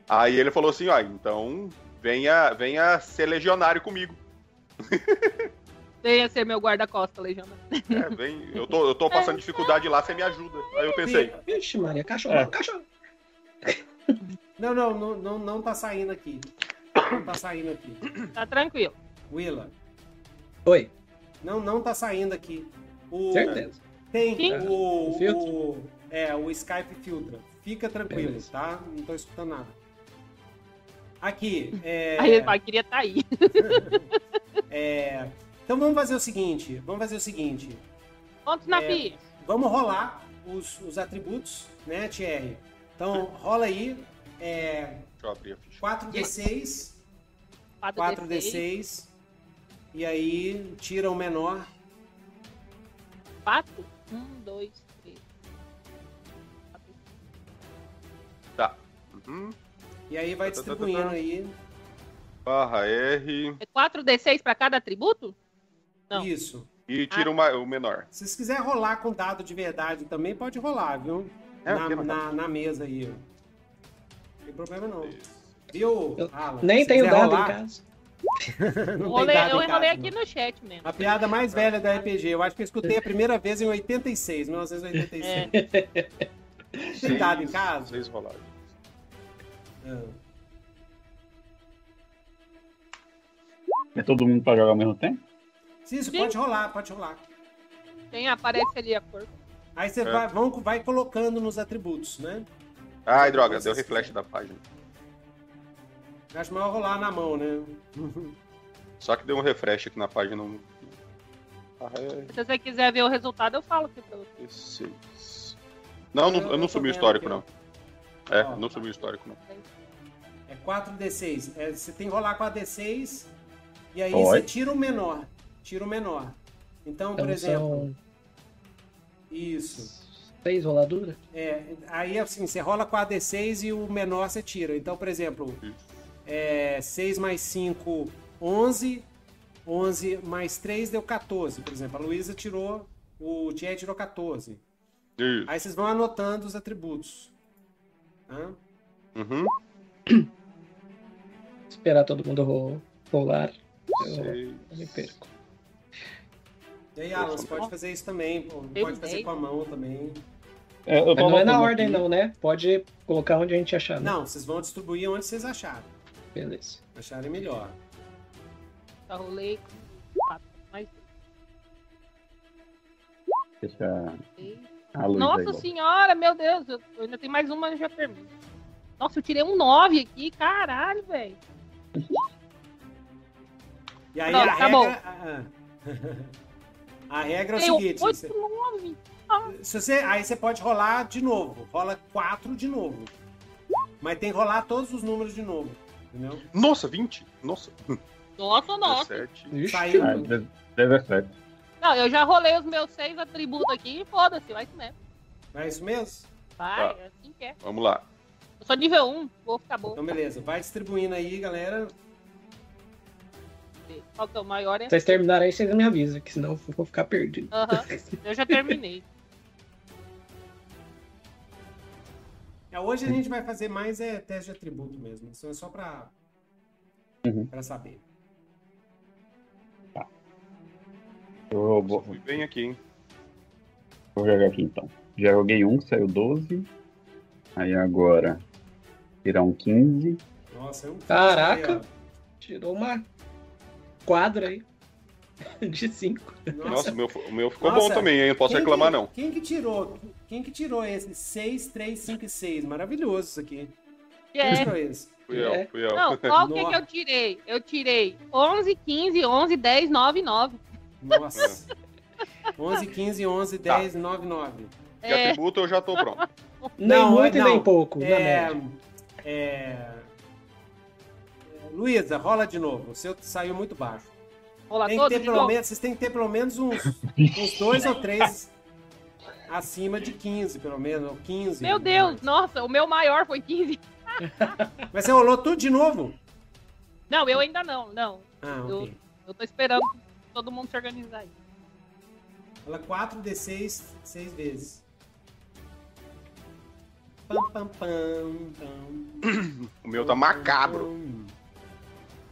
Aí ele falou assim: ó, então venha, venha ser legionário comigo. Venha ser meu guarda-costa, legionário. É, vem, eu, tô, eu tô passando dificuldade lá, você me ajuda. Aí eu pensei, Vixe, Maria, cachorro, É. cachorro. Não, não, não, não, não tá saindo aqui. Não tá saindo aqui. Tá tranquilo. Willa, Oi, não, não tá saindo aqui. O, certeza. Tem Sim. o, O filtro? o- É, o Skype filtra. Fica tranquilo, Beleza. tá? Não tô escutando nada. Aqui, é, Aí ele fala, queria estar aí. é, Então vamos fazer o seguinte. Vamos fazer o seguinte. Quantos na É. Vamos rolar os, os atributos, né, Thierry? Então rola aí. É, deixa eu abrir a ficha. 4D6. 4D6. 4D6. E aí tira o menor. 4? 1, 2, 3. Hum, E aí vai Tá, tá, tá, distribuindo tá. aí. barra R É 4d6 pra cada atributo? Não. Isso. e tira o ma- o menor. Se vocês quiserem rolar com dado de verdade também, pode rolar, viu? É, na, na, na mesa aí. Não tem problema não. Viu, Eu Alan? Nem tenho quiser dado rolar, em casa. eu enrolei aqui não. no chat mesmo. A piada mais velha da RPG. Eu acho que eu escutei a primeira vez em 86, 1986. Tem dado em casa? Rolagens. Ah. É todo mundo pra jogar ao mesmo tempo? Sim, isso Sim. pode rolar, pode rolar. Tem, aparece ali a cor. Aí você É. vai, vão, vai colocando nos atributos, né? Ai, droga, deu refresh da página. Acho melhor rolar na mão, né? Só que deu um refresh aqui na página. Barra R, Se você quiser ver o resultado, eu falo aqui pra você. seis. Não, não- Eu- não tô subi o histórico, não. É, Ó, não subi o histórico, não. É 4D6. É, você tem que rolar com a D6 e aí Oi. você tira o menor. Tira o menor. Então, por Então exemplo, são isso. seis roladuras. É, aí assim, você rola com a D6 e o menor você tira. Então, por exemplo, é, 6 mais 5, 11. 11 mais 3 deu 14. Por exemplo, a Luísa tirou, o Thierry tirou 14. Isso. Aí vocês vão anotando os atributos. Tá? Uhum. Esperar todo mundo ro- rolar. Eu, me perco. E aí, Alan, você pode fazer isso também. Eu Pode fazer com a mão também. É, não é na ordem, aqui. não, né? Pode colocar onde a gente achar. Né? Não, vocês vão distribuir onde vocês acharem. Beleza. Acharem melhor. Já rolei com 4 mais Deixa 3. a luz aí. Nossa logo. senhora, meu Deus, eu eu ainda tenho mais uma e já termino. Nossa, eu tirei um 9 aqui, caralho, velho. E aí Pronto, a acabou. regra. A, a regra é o Tem seguinte: 8, você- 9. se você, aí você pode rolar de novo. Rola 4 de novo. Mas tem que rolar todos os números de novo. Entendeu? Nossa, 20? Nossa. Nossa, nossa. 17. Ixi, Saiu. Ah, de- deve ser certo. Não, eu já rolei os meus seis atributos aqui e foda-se, vai isso mesmo. É isso mesmo? Vai, Tá. é assim que é. Vamos lá. Eu sou nível 1, vou ficar bom. Então, beleza. Vai distribuindo aí, galera. Qual que é o maior? É? Vocês terminarem aí, vocês me avisam, que senão eu vou ficar perdido. Aham, eu já terminei. É, hoje a gente vai fazer mais é, teste de atributo mesmo. Isso é só pra, Uhum. pra saber. Eu vou, Fui bem aqui, hein? vou jogar aqui então. Já joguei um, saiu 12. Aí agora tirar um 15. Nossa, é um Caraca. aí, Tirou uma quadra aí. De cinco. ó. Nossa, o meu, o meu ficou Nossa, bom também, hein? Não posso reclamar, que- não. Quem que tirou? Quem que tirou esse 6, 3, 5 e 6? Maravilhoso isso aqui. Que Quem é. tirou esse? Fui eu, É. fui eu. Não, qual que, é que eu tirei? Eu tirei 11, 15, 11, 10, 9, 9. Nossa. 11, 15, 11, 10, 9, 9. De É, atributo eu já tô pronto. Nem Não, muito não. e nem pouco, É, é, é, Luísa, rola de novo. O seu saiu muito baixo. rolar Tem que ter pelo novo. menos, vocês têm que ter pelo menos uns, uns dois ou três acima de 15, pelo menos, ou 15. Meu Deus, nossa, o meu maior foi 15. Mas você rolou tudo de novo? Não, eu ainda não, não. Ah, Eu- ok. Eu tô esperando todo mundo se organizar aí. Rola 4d6 seis vezes. Pam, pam, pam, pam. O meu tá macabro.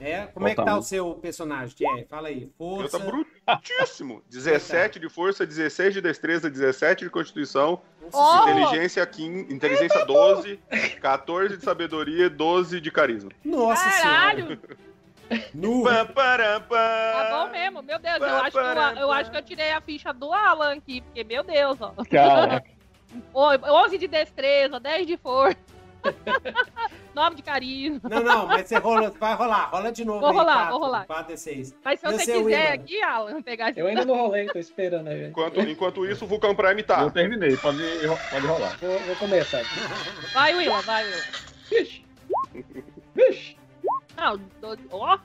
É? Como é que tá Falta um. o seu personagem, Thierry? Fala aí. Meu Força. tá brutíssimo. 17 de força, 16 de destreza, 17 de constituição, Oh! inteligência 15, inteligência 12, 14 de sabedoria, 12 de carisma. Nossa Caralho! senhora. Nu. Tá bom mesmo, meu Deus. Eu acho, que eu, eu acho que eu tirei a ficha do Alan aqui, porque, meu Deus, ó. Caraca. Ô, 11 de destreza, 10 de força. 9 de carisma. Não, não, mas você rola, vai rolar. Rola de novo Vou aí, rolar, quatro, vou rolar. 4d6. Mas se E o você seu, quiser William? aqui, Alan, pegar esse... Eu ainda não rolei, tô esperando aí. Enquanto, enquanto isso, o Vulcan Prime tá. Eu terminei, pode, pode rolar. Vou, vou começar. Vai, Willa, vai, Willa. Vixe. Vixe. Não, do- ó,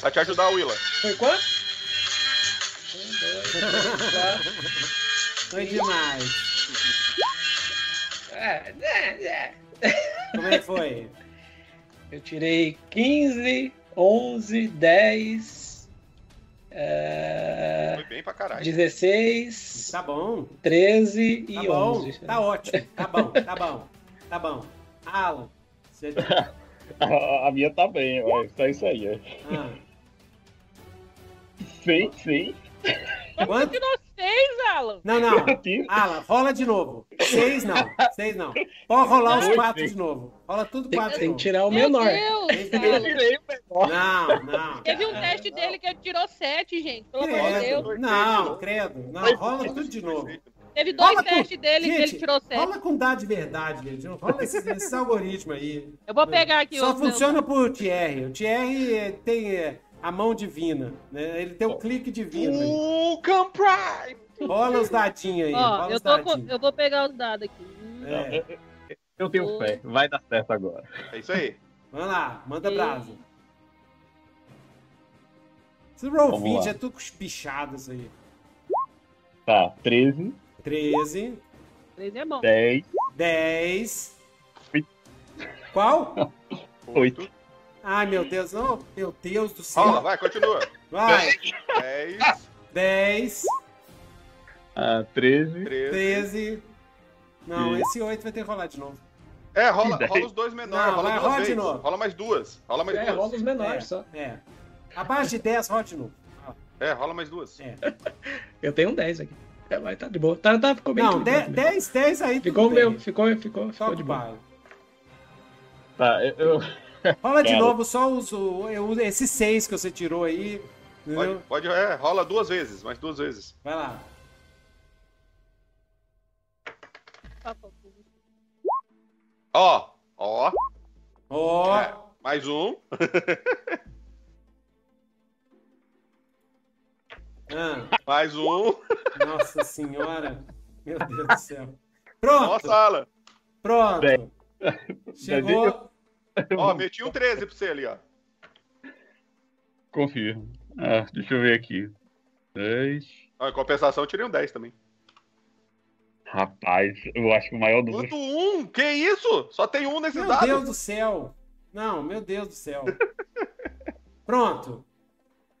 Pra te ajudar, Willa. Foi quanto? Um, dois, três, quatro. Foi demais. É, é, é. Como é que foi? Eu tirei 15, 11, 10, é, Foi bem pra caralho. 16, Tá bom. 13 Tá e bom. 11. Tá ótimo. Tá bom, tá bom. Tá bom. Alan, você. A, a minha tá bem, ó. Só isso aí. Ah, Sim, sim. Você Quanto? Seis, Alan. Não, não. Alan, rola de novo. Seis não. Seis não. Pode rolar os quatro de novo. Rola tudo quatro tem que tirar o Meu menor. Deus, Esse Eu tirei o menor. Não, não. Teve um teste dele que ele tirou sete, gente. Pelo amor de Deus. Não, credo. Não, rola tudo de novo. Teve dois Rola com- testes dele que Gente, ele tirou sete. Rola com dado de verdade, gente. Não rola esses, esses algoritmos aí. Eu vou pegar aqui Só funciona por Thierry. O Thierry eh, tem eh, a mão divina. Né? Ele tem o clique divino. Vulcan Prime! Rola os dadinhos aí. Ó, rola eu, os tô com- eu vou pegar os dados aqui. É. Eu tenho fé. Vai dar certo agora. É isso aí. Vamos lá, manda brasa. Esse roll Vamos 20 lá. é tudo com os pichados aí. Tá, 13, 13, Três é bom. 10, 10. Oito. Qual? 8. Ai, meu Deus, oh, meu Deus do Rola, céu. vai, continua. Vai, 10, 10, Ah, 13. 13. 13. Não, E- esse 8 vai ter que rolar de novo. É, rola, rola os dois menores. Não, rola vai, duas rola de novo. Rola mais duas. Rola mais É, duas. rola os menores É. só. É. Abaixo de 10, rola de novo. É, rola mais duas. É. Eu tenho um 10 aqui. É, vai, tá de boa. Tá, tá, ficou bem Não, equilibrado 10, mesmo. 10, 10 aí. Ficou meu, ficou, ficou, ficou de boa. Tá, eu. eu- Rola de novo só os, o, eu- esse 6 que você tirou aí. Pode, pode, é, rola duas vezes, mais duas vezes. Vai lá. Ó, ó, Ó. É. mais um. Ah, Mais um. nossa senhora. Meu Deus do céu. Pronto. Nossa, Alan. Pronto. Bem. Chegou. Ó, meti um 13 pra você ali, ó. Confirmo. Ah, deixa eu ver aqui. 10. Ó, em compensação, eu tirei um 10 também. Rapaz, eu acho que o maior dos. Quanto um? Que isso? Só tem um nesses Meu dados. Deus do céu. Não, meu Deus do céu. Pronto.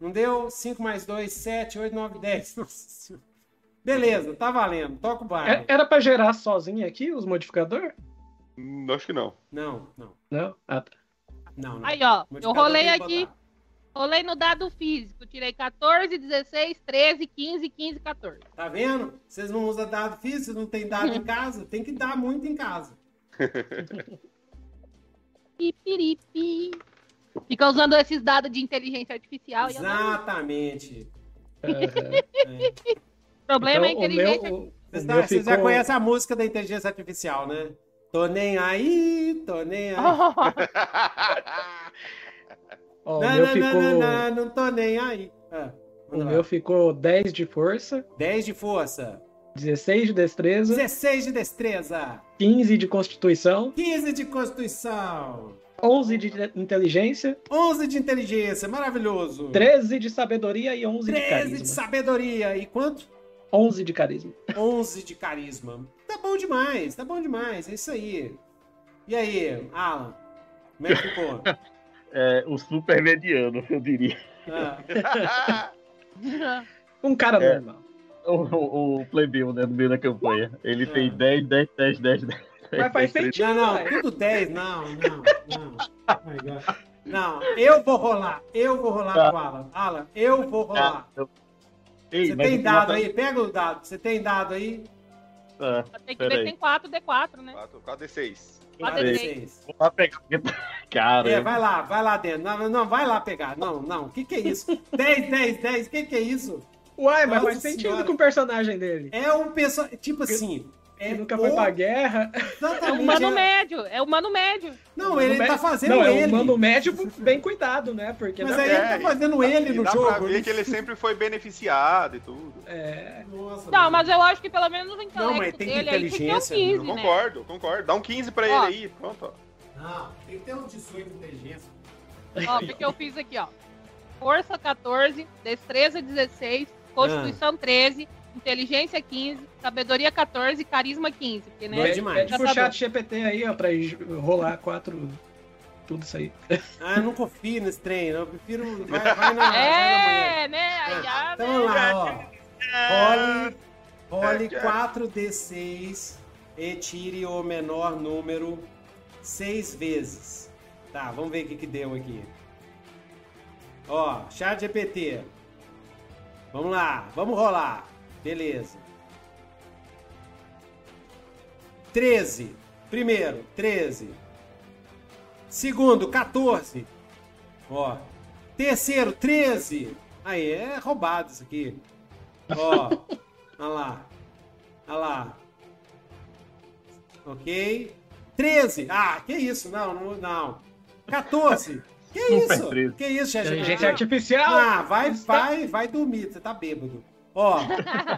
Não deu? 5 mais 2, 7, 8, 9, 10. Nossa senhora. Beleza, tá valendo. Toca o É, baile. era pra gerar sozinho aqui os modificadores? Hum, acho que não. Não, não, Não? Ah, tá. não, não. Aí, ó, eu rolei aqui, rolei no dado físico. Tirei 14, 16, 13, 15, 15, 14. Tá vendo? Vocês não usam dado físico, vocês não tem dado em casa. Tem que dar muito em casa. Pipiripi. Fica usando esses dados de inteligência artificial. Exatamente. Aham. É. o problema é Então, o inteligência. meu, o, o Vocês, meu tá- vocês já ficou- conhecem a música da inteligência artificial, né? Tô nem aí, tô nem aí. ó, o não, não, ficou, não, não, não, não tô nem aí. Ah, o lá. meu ficou 10 de força, 10 de força, 16 de destreza, 16 de destreza, 15 de constituição, 15 de constituição, 11 de inteligência, 11 de inteligência, maravilhoso. 13 de sabedoria e 11 de 13 de carisma. sabedoria. E quanto? 11 de carisma. 11 de carisma. Tá bom demais, tá bom demais. É isso aí. E aí, Alan? Como é que ficou? É, o super mediano, eu diria. Ah, Um cara É. normal. O, o, o plebeu, né, no meio da campanha. Ele É. tem 10, 10, 10, 10, 10. Mas faz sentido. não, não, tudo 10, não, não, não. Oh. Não, eu vou rolar, eu vou rolar Tá. com o Alan. Alan, eu vou rolar. Ei, Você tem dado mata- aí? Pega o dado. Você tem dado aí? Ah, Tem que ver aí. tem 4 D4, né? 4, 4D6. Quatro Peraí. D6. Seis. vou lá pegar. tá- Cara, É, vai lá, vai lá dentro. Não, não, vai lá pegar. Não, não. O que, que é isso? 10, 10, 10. O que, que é isso? Uai, mas Nossa faz sentido senhora. com o personagem dele. É um pessoal. Tipo assim. É Ele nunca foi pra guerra. É o Exatamente. humano é- médio, é o humano médio. Não, ele tá médio- fazendo Não, é um ele. humano médio bem cuidado, né? Porque Mas aí É, ele tá fazendo ele no dá jogo. pra ver que ele sempre foi beneficiado e tudo. é, Nossa, Não, mano. mas eu acho que pelo menos o intelecto Não, mas tem dele aí tinha um inteligência, 15, Eu né? concordo, concordo. Dá um 15 pra Ó. ele aí, pronto. ó. Não, tem que ter um 18 de inteligência. Ó, porque eu fiz aqui, ó. Força 14, destreza 16, constituição 13, inteligência 15, sabedoria 14 carisma 15. Porque, né? Dois demais. pede pro chat GPT aí, ó, pra rolar quatro. Tudo isso aí. Ah, eu não confio nesse trem, eu prefiro. Vai, vai na, vai. É, né? Aí Então né? vamos lá, ó. Role, role 4d6 e tire o menor número seis vezes. Tá, vamos ver o que, que deu aqui. Ó, chat GPT. Vamos lá, vamos rolar. Beleza. 13. Primeiro, 13. Segundo, 14. Ó. Terceiro, 13. Aí, é roubado isso aqui. Ó. Olha lá. Olha lá. Ok. 13. Ah, que isso? Não, não. não. 14. Que faz isso? 13. Que isso, GPT? Inteligência artificial! Ah, vai, vai, vai dormir, você tá bêbado. Ó,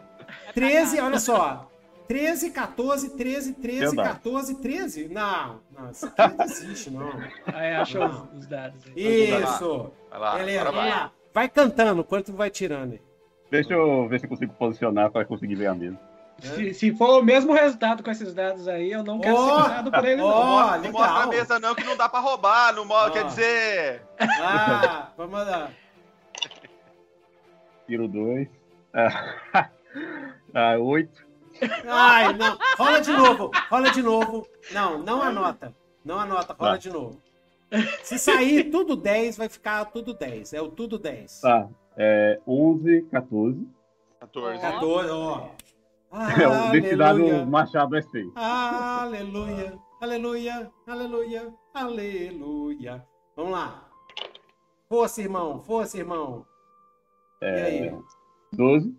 13, olha só. 13, 14, 13, 13, Verdade. 14, 13. Não, não, isso aqui não existe, não. Aí acha Não. os, os dados aí. Isso. Vai lá, Beleza, vai. lá. Vai cantando, quanto vai tirando aí. Deixa eu ver se eu consigo posicionar pra conseguir ver a mesa. Se, se for o mesmo resultado com esses dados aí, eu não quero Ó, ser enganado por ele, não. ó. Não legal. mostra a mesa não, que não dá pra roubar. Não Ó. Quer dizer... Ah, vamos lá. Tiro dois. Ah, ah, oito. Ai, não. Rola de novo, rola de novo. Não, não anota. Não anota, rola Tá. de novo. Se sair tudo 10, vai ficar tudo 10. É o tudo 10. Tá. É, 11, 14. 14. 14, ó. É, o destinado. Machado é 6. Aleluia. Aleluia. Aleluia. Aleluia. Vamos lá. Força, irmão. Força, irmão. E aí? 12.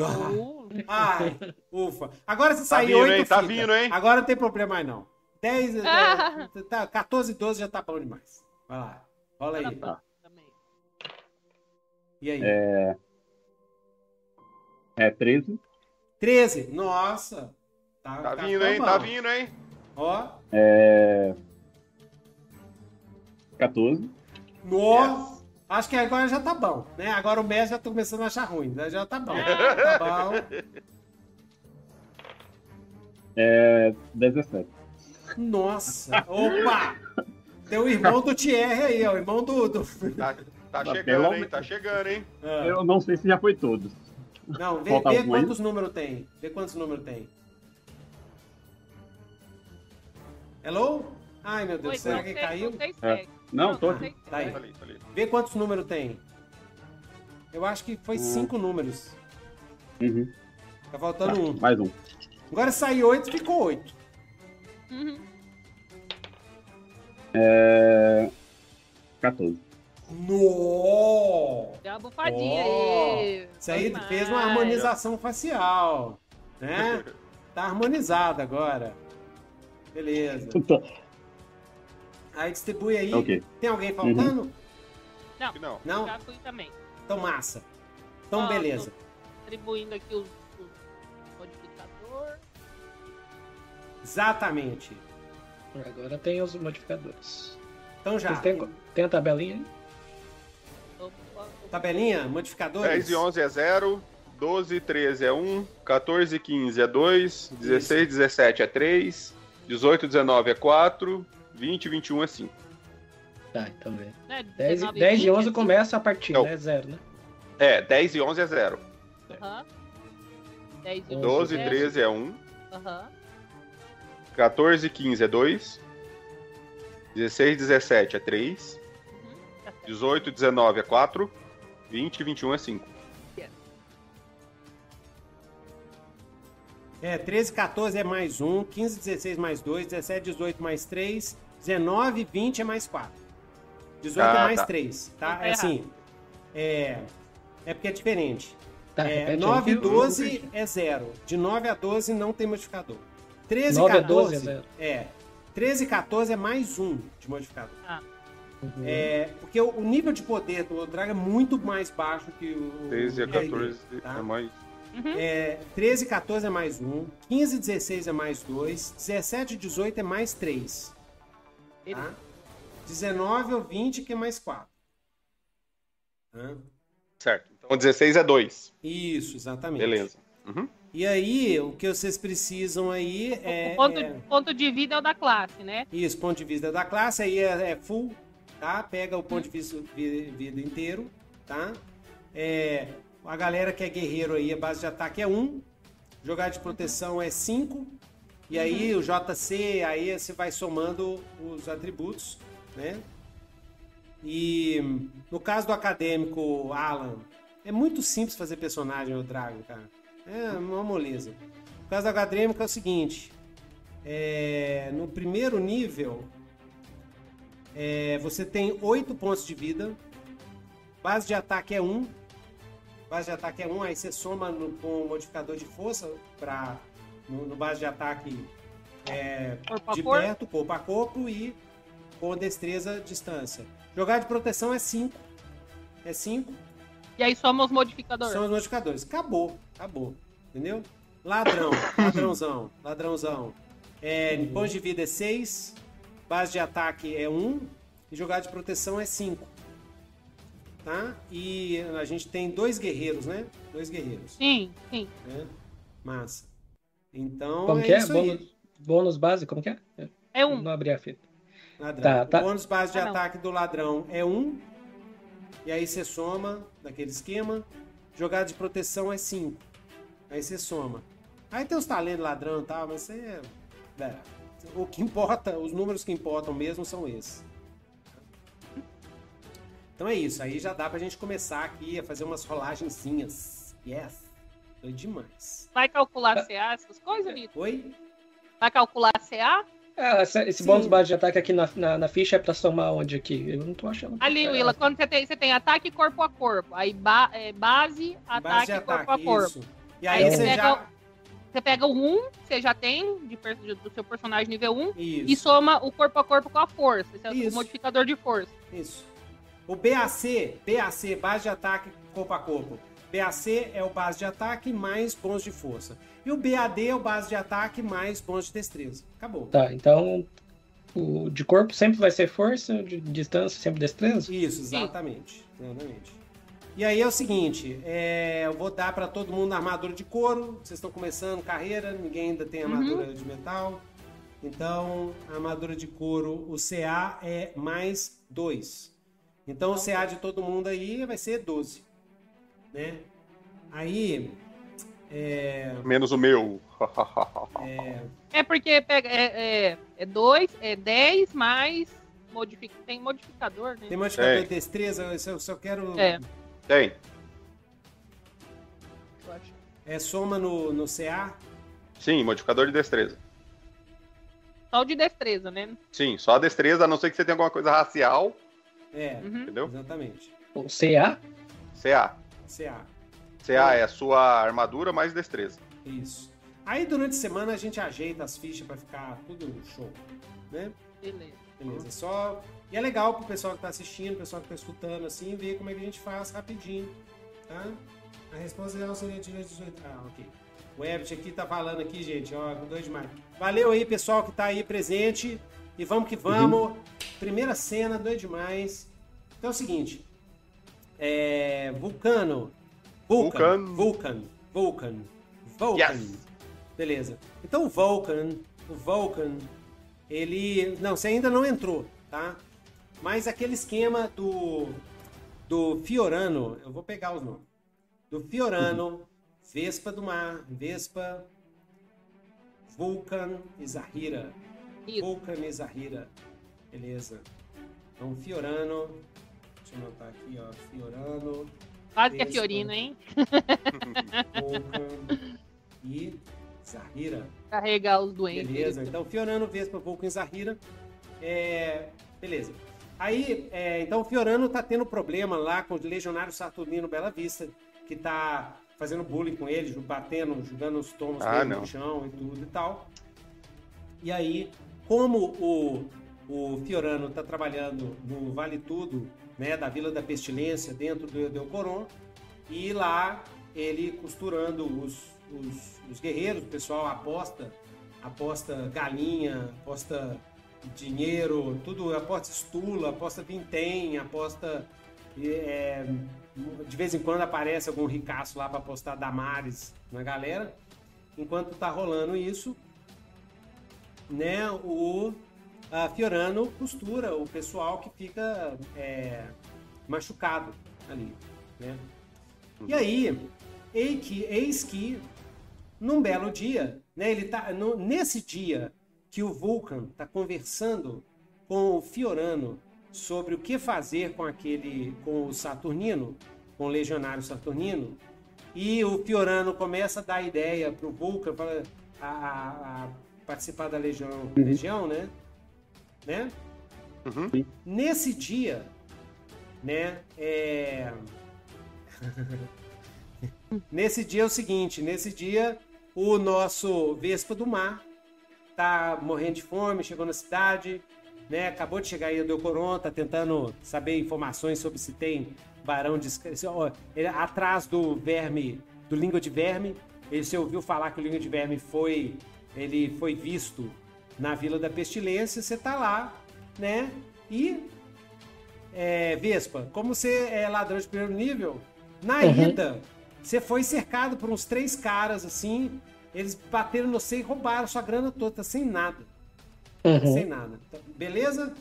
Ah, Uh, Ai, ufa. Agora se Tá sair vindo, 8, hein? Tá vindo, hein? Agora não tem problema mais, não. 10, Ah. é, tá, 14, 12 já tá bom demais. Vai lá. Rola aí. tá. E aí? É 13. 13. Nossa. Tá, Tá tá vindo, hein? bom. Tá vindo, hein? Ó. É 14. No. Acho que agora já tá bom, né? Agora o Messi já tô começando a achar ruim. né? Já tá bom. Tá bom. É 17. Nossa. Opa. Tem o irmão do Thierry aí, ó. O irmão do... do... Tá, tá Tá, chegando, pelo hein? Tá chegando, hein? Ah. Eu não sei se já foi todos. Não, vê, Falta vê algum quantos números tem. Vê quantos números tem. Hello? Ai, meu Deus, Oi, será que caiu? É. Não, tô Tá aí. Ali, ali. Vê quantos números tem. Eu acho que foi cinco números. Uhum. Tá faltando um. Mais um. Agora se sair oito, ficou oito. Uhum. É 14. No! Deu uma bufadinha Ó, aí. Isso aí Foi fez uma harmonização facial. Né? Tá harmonizado agora. Beleza. Aí distribui aí. ok. Tem alguém faltando? Acho que Não. Não? Já fui também. Então massa. Então Ó, beleza. Distribuindo aqui os, os modificadores. Exatamente. Agora tem os modificadores. Então já. Têm, tem a tabelinha aí? Tabelinha, modificadores. 10 e 11 é 0. 12 e 13 é 1. 14 e 15 é 2. 16 e 17 é 3. 18 e 19 é 4. 20 e 21 é 5. Tá, então vê. né, 10, 19 e- 10 e 11 20, começa a partir, Não. né? Zero, né? É, 10 e 11 é 0. Aham. 10 e 12 e é 13 é 1. Aham. 14 e 15 é 2. 16 e 17 é 3. Uhum. Tá certo. 18 e 19 é 4. 20 e 21 é 5. É, 13, 14 é mais 1, 15, 16 mais 2, 17, 18 mais 3, 19, 20 é mais 4. 18 é Ah, mais tá. 3, tá? Tá É assim. É, é porque é diferente. Tá, É, repete 9 e aí que eu- 12 é 0. De 9 a 12 não tem modificador. 13 e 9 a 14 12 é zero. é. 13 e 14 é mais 1 de modificador. Uhum. É, porque o, o nível de poder do Drago é muito mais baixo que o. 13 e o D&D, 14 tá? é mais. Uhum. É, 13 e 14 é mais 1, 15 e 16 é mais 2, 17 e 18 é mais 3. Tá? 19 ou 20 que é mais 4. Tá? Certo. Então 16 é 2. Isso, exatamente. Beleza. Uhum. E aí, o que vocês precisam aí é. o ponto, é- ponto de vida é o da classe, né? Isso, ponto de vista da classe, aí é, é full, tá? Pega o ponto de vista vi- vida inteiro, tá? É, a galera que é guerreiro aí, a base de ataque é 1, jogar de proteção é 5, e aí o JC, aí você vai somando os atributos, né? E no caso do acadêmico Alan, é muito simples fazer personagem no Dragon, cara. É uma moleza. No caso do acadêmico é o seguinte: é, no primeiro nível, é, você tem 8 pontos de vida. Base de ataque é 1. Base de ataque é 1, aí você soma no- com o modificador de força para no, no base de ataque é, de corpo. perto, corpo a corpo e com destreza distância. Jogar de proteção é 5. É 5. E aí soma os modificadores. São os modificadores. Acabou, acabou. Entendeu? Ladrão, ladrãozão, ladrãozão. É, pontos de vida é 6, base de ataque é 1 e jogar de proteção é 5. Tá? E a gente tem dois guerreiros, né? Dois guerreiros. Sim, sim. Né? Massa. Então Como é que é? isso aí. Bônus, bônus base, como que é? É um. Não abri a fita. Ladrão. Tá, tá. O bônus base de Ah, ataque do ladrão é 1. E aí você soma daquele esquema. Jogada de proteção é 5. Aí você soma. Aí tem os talentos ladrão e tal, mas você. é, o que importa, os números que importam mesmo são esses. Então é isso. Aí já dá pra gente começar aqui a fazer umas rolagenzinhas. Yes. Foi demais. Vai calcular CA, essas coisas, Vitor? Oi? Vai calcular CA? Ah, esse Sim. bônus base de ataque aqui na, na, na ficha é pra somar onde aqui? Eu não tô achando. Ali, É, Willa, quando você tem, você tem ataque corpo a corpo. Aí ba- é, base, Base ataque, de corpo a ataque, corpo. isso. E aí Aí você pega, já. o- você pega o 1, você já tem de per- do seu personagem nível 1, Isso. e soma o corpo a corpo com a força. Esse é o Isso. modificador de força. Isso. O BAC, BAC, base de ataque corpo a corpo. BAC é o base de ataque mais bônus de força. E o BAD é o base de ataque mais bônus de destreza. Acabou. Tá, então o de corpo sempre vai ser força, de distância sempre destreza? Isso, exatamente. Exatamente. E aí é o seguinte, é, eu vou dar pra todo mundo armadura de couro. Vocês estão começando carreira, ninguém ainda tem armadura de metal. Então, a armadura de couro, o CA é mais 2. Então, o CA de todo mundo aí vai ser 12. Né? Aí, é, Menos o meu. É porque pega, é, é, é 2, é 10 mais. Modific... Tem modificador, né? tem modificador É. de destreza, eu só, eu só quero... É. Tem. É soma no, no CA? Sim, modificador de destreza. Só o de destreza, né? Sim, só a destreza, a não ser que você tenha alguma coisa racial, É, Uhum. entendeu? exatamente. O CA? CA. CA. CA é a sua armadura mais destreza. Isso. Aí durante a semana a gente ajeita as fichas pra ficar tudo show, né? Beleza. Beleza, só... E é legal pro pessoal que tá assistindo, o pessoal que tá escutando, assim, ver como é que a gente faz rapidinho, tá? A resposta real seria de 18... Ah, ok. O Ebert aqui tá falando aqui, gente, ó, doido demais. Valeu aí, pessoal que tá aí presente. E vamos que vamos. Primeira cena, doido demais. Então é o seguinte. É... Vulcano. Vulcan. Vulcan. Vulcan. Vulcan. Vulcan. Yes. Beleza. Então o Vulcan, o Vulcan, ele. Não, você ainda não entrou, tá? Mas aquele esquema do. Do Fiorano, eu vou pegar os nomes. Do Fiorano, Vespa do Mar, Vespa, Vulcan e Zahira. Vulcan e Zahira. Beleza. Então Fiorano. Deixa eu anotar aqui, ó. Fiorano. Quase que é. Fiorino, hein? Vulcan e Zahira. Carregar os doentes. Beleza, então Fiorano, Vespa, Vulcan e Zahira. É, beleza. Aí, é, então o Fiorano tá tendo problema lá com o Legionário Saturnino Bela Vista, que tá fazendo bullying com ele, batendo, jogando os tomos Ah, no chão e tudo e tal. E aí, como o, o Fiorano tá trabalhando no Vale Tudo, né, da Vila da Pestilência, dentro do Eudeocoron, e lá ele costurando os, os, os guerreiros, o pessoal aposta, aposta galinha, aposta dinheiro, tudo, aposta estula, aposta vintém, aposta é, de vez em quando aparece algum ricaço lá para postar Damares na galera. Enquanto tá rolando isso, né, o a Fiorano costura o pessoal que fica é, machucado ali, né? E aí, eis que, num belo dia, né, ele tá, no, nesse dia que o Vulcan está conversando com o Fiorano sobre o que fazer com aquele, com o Saturnino, com o legionário Saturnino, e o Fiorano começa a dar ideia para o Vulcan para participar da legião, uhum. legião né? Né? Uhum. Nesse dia, né? É... nesse dia é o seguinte, nesse dia o nosso Vespa do Mar tá morrendo de fome, chegou na cidade, né? Acabou de chegar aí o Delcoron, tá tentando saber informações sobre se tem barão de ele, atrás do verme, do língua de verme. Ele se ouviu falar que o língua de verme foi ele foi visto na Vila da Pestilência, você tá lá, né? E é, Vespa, como você é ladrão de primeiro nível, na uhum. ida você foi cercado por uns três caras assim, eles bateram no você e roubaram sua grana toda, tá sem nada. Uhum. sem nada. Então, beleza?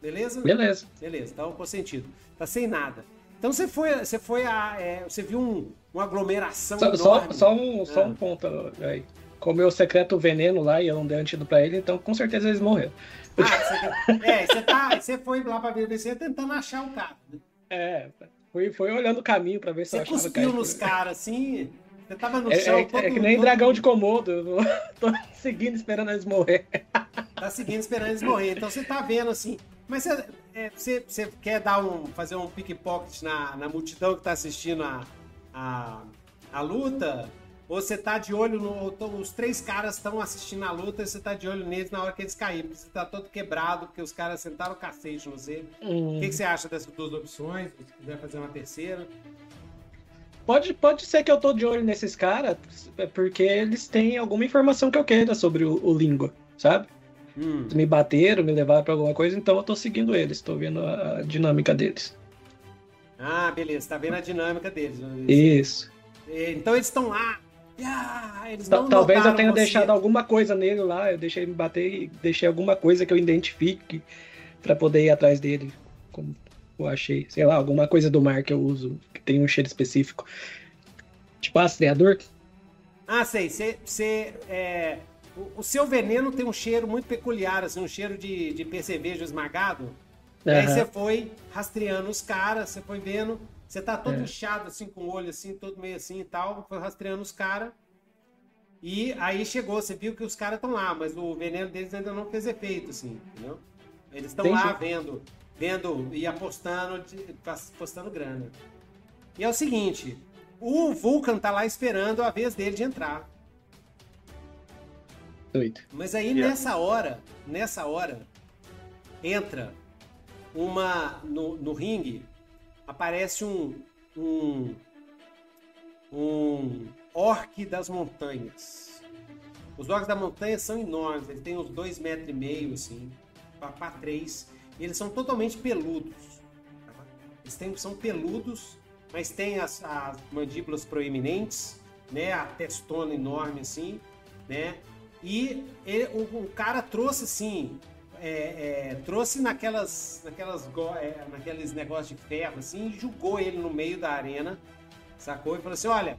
Beleza? Beleza. Beleza, então com sentido. Tá sem nada. Então você foi, você foi a, é, você viu um, uma aglomeração só, só, só, um, só ah. um ponto aí. Com o secreto veneno lá e eu não dei antídoto pra ele, então com certeza eles morreram. Ah, você, é, você, tá, você foi lá pra BBC tentando achar o cara. Né? É, foi, foi olhando o caminho pra ver se você eu achava Você cuspiu nos caras assim, você tava no é, chão. É, todo, é que nem todo... dragão de Komodo. Eu tô seguindo esperando eles morrer. Tá seguindo esperando eles morrer. Então você tá vendo assim. Mas você, é, você, você quer dar um, fazer um pickpocket na, na multidão que tá assistindo a, a, a luta? Ou você tá de olho no. Os três caras estão assistindo a luta e você tá de olho neles na hora que eles. Porque você tá todo quebrado, porque os caras sentaram o cacete no. Hum. O que, que, você acha dessas duas opções? Se quiser fazer uma terceira. Pode, pode ser que eu tô de olho nesses caras, é porque eles têm alguma informação que eu queira sobre o, o língua, sabe? Hum. Me bateram, me levaram pra alguma coisa, então eu tô seguindo eles, tô vendo a, a dinâmica deles. Ah, beleza, tá vendo a dinâmica deles. Isso. Então eles estão lá. Ah, Talvez eu tenha você. deixado alguma coisa nele lá, eu deixei me bater e deixei alguma coisa que eu identifique para poder ir atrás dele. Como eu achei, sei lá, alguma coisa do mar que eu uso, que tem um cheiro específico. Tipo rastreador. Ah, sei. Você. É, o, o, seu veneno tem um cheiro muito peculiar, assim, um cheiro de, de percevejo esmagado. Uhum. E aí você foi rastreando os caras, você foi vendo. Você tá todo é. inchado, assim, com o olho assim, todo meio assim e tal. Foi rastreando os caras. E aí chegou, você viu que os caras estão lá, mas o veneno deles ainda não fez efeito, assim, entendeu? Eles estão lá vendo vendo e apostando, apostando grana. E é o seguinte, o Vulcan tá lá esperando a vez dele de entrar. Doido. Mas aí yeah. nessa hora, nessa hora, entra uma no, no ringue, aparece um um um orc das montanhas. Os orcs da montanha são enormes, ele tem uns dois metros e meio assim, para três eles são totalmente peludos. Tá? Eles têm, são peludos, mas têm as, as, mandíbulas proeminentes, né? A testona enorme assim, né? E ele, o, o, cara trouxe assim, é, é, trouxe naquelas, naquelas, é, naqueles negócios de ferro assim, e jogou ele no meio da arena, sacou? E falou assim, olha,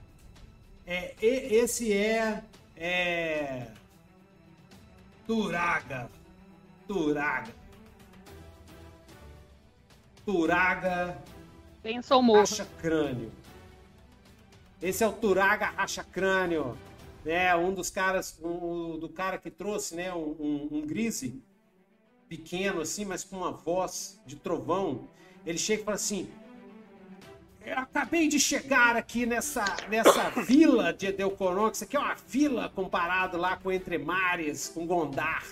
é, esse é, é Turaga, Turaga. Turaga Pensou morro. Racha Crânio. Esse é o Turaga Racha Crânio. Né? Um dos caras, um, do cara que trouxe né? um, um, um grise pequeno assim, mas com uma voz de trovão. Ele chega e fala assim: eu acabei de chegar aqui nessa, nessa vila de Edelcoron, que isso aqui é uma vila comparado lá com Entremares, com Gondar,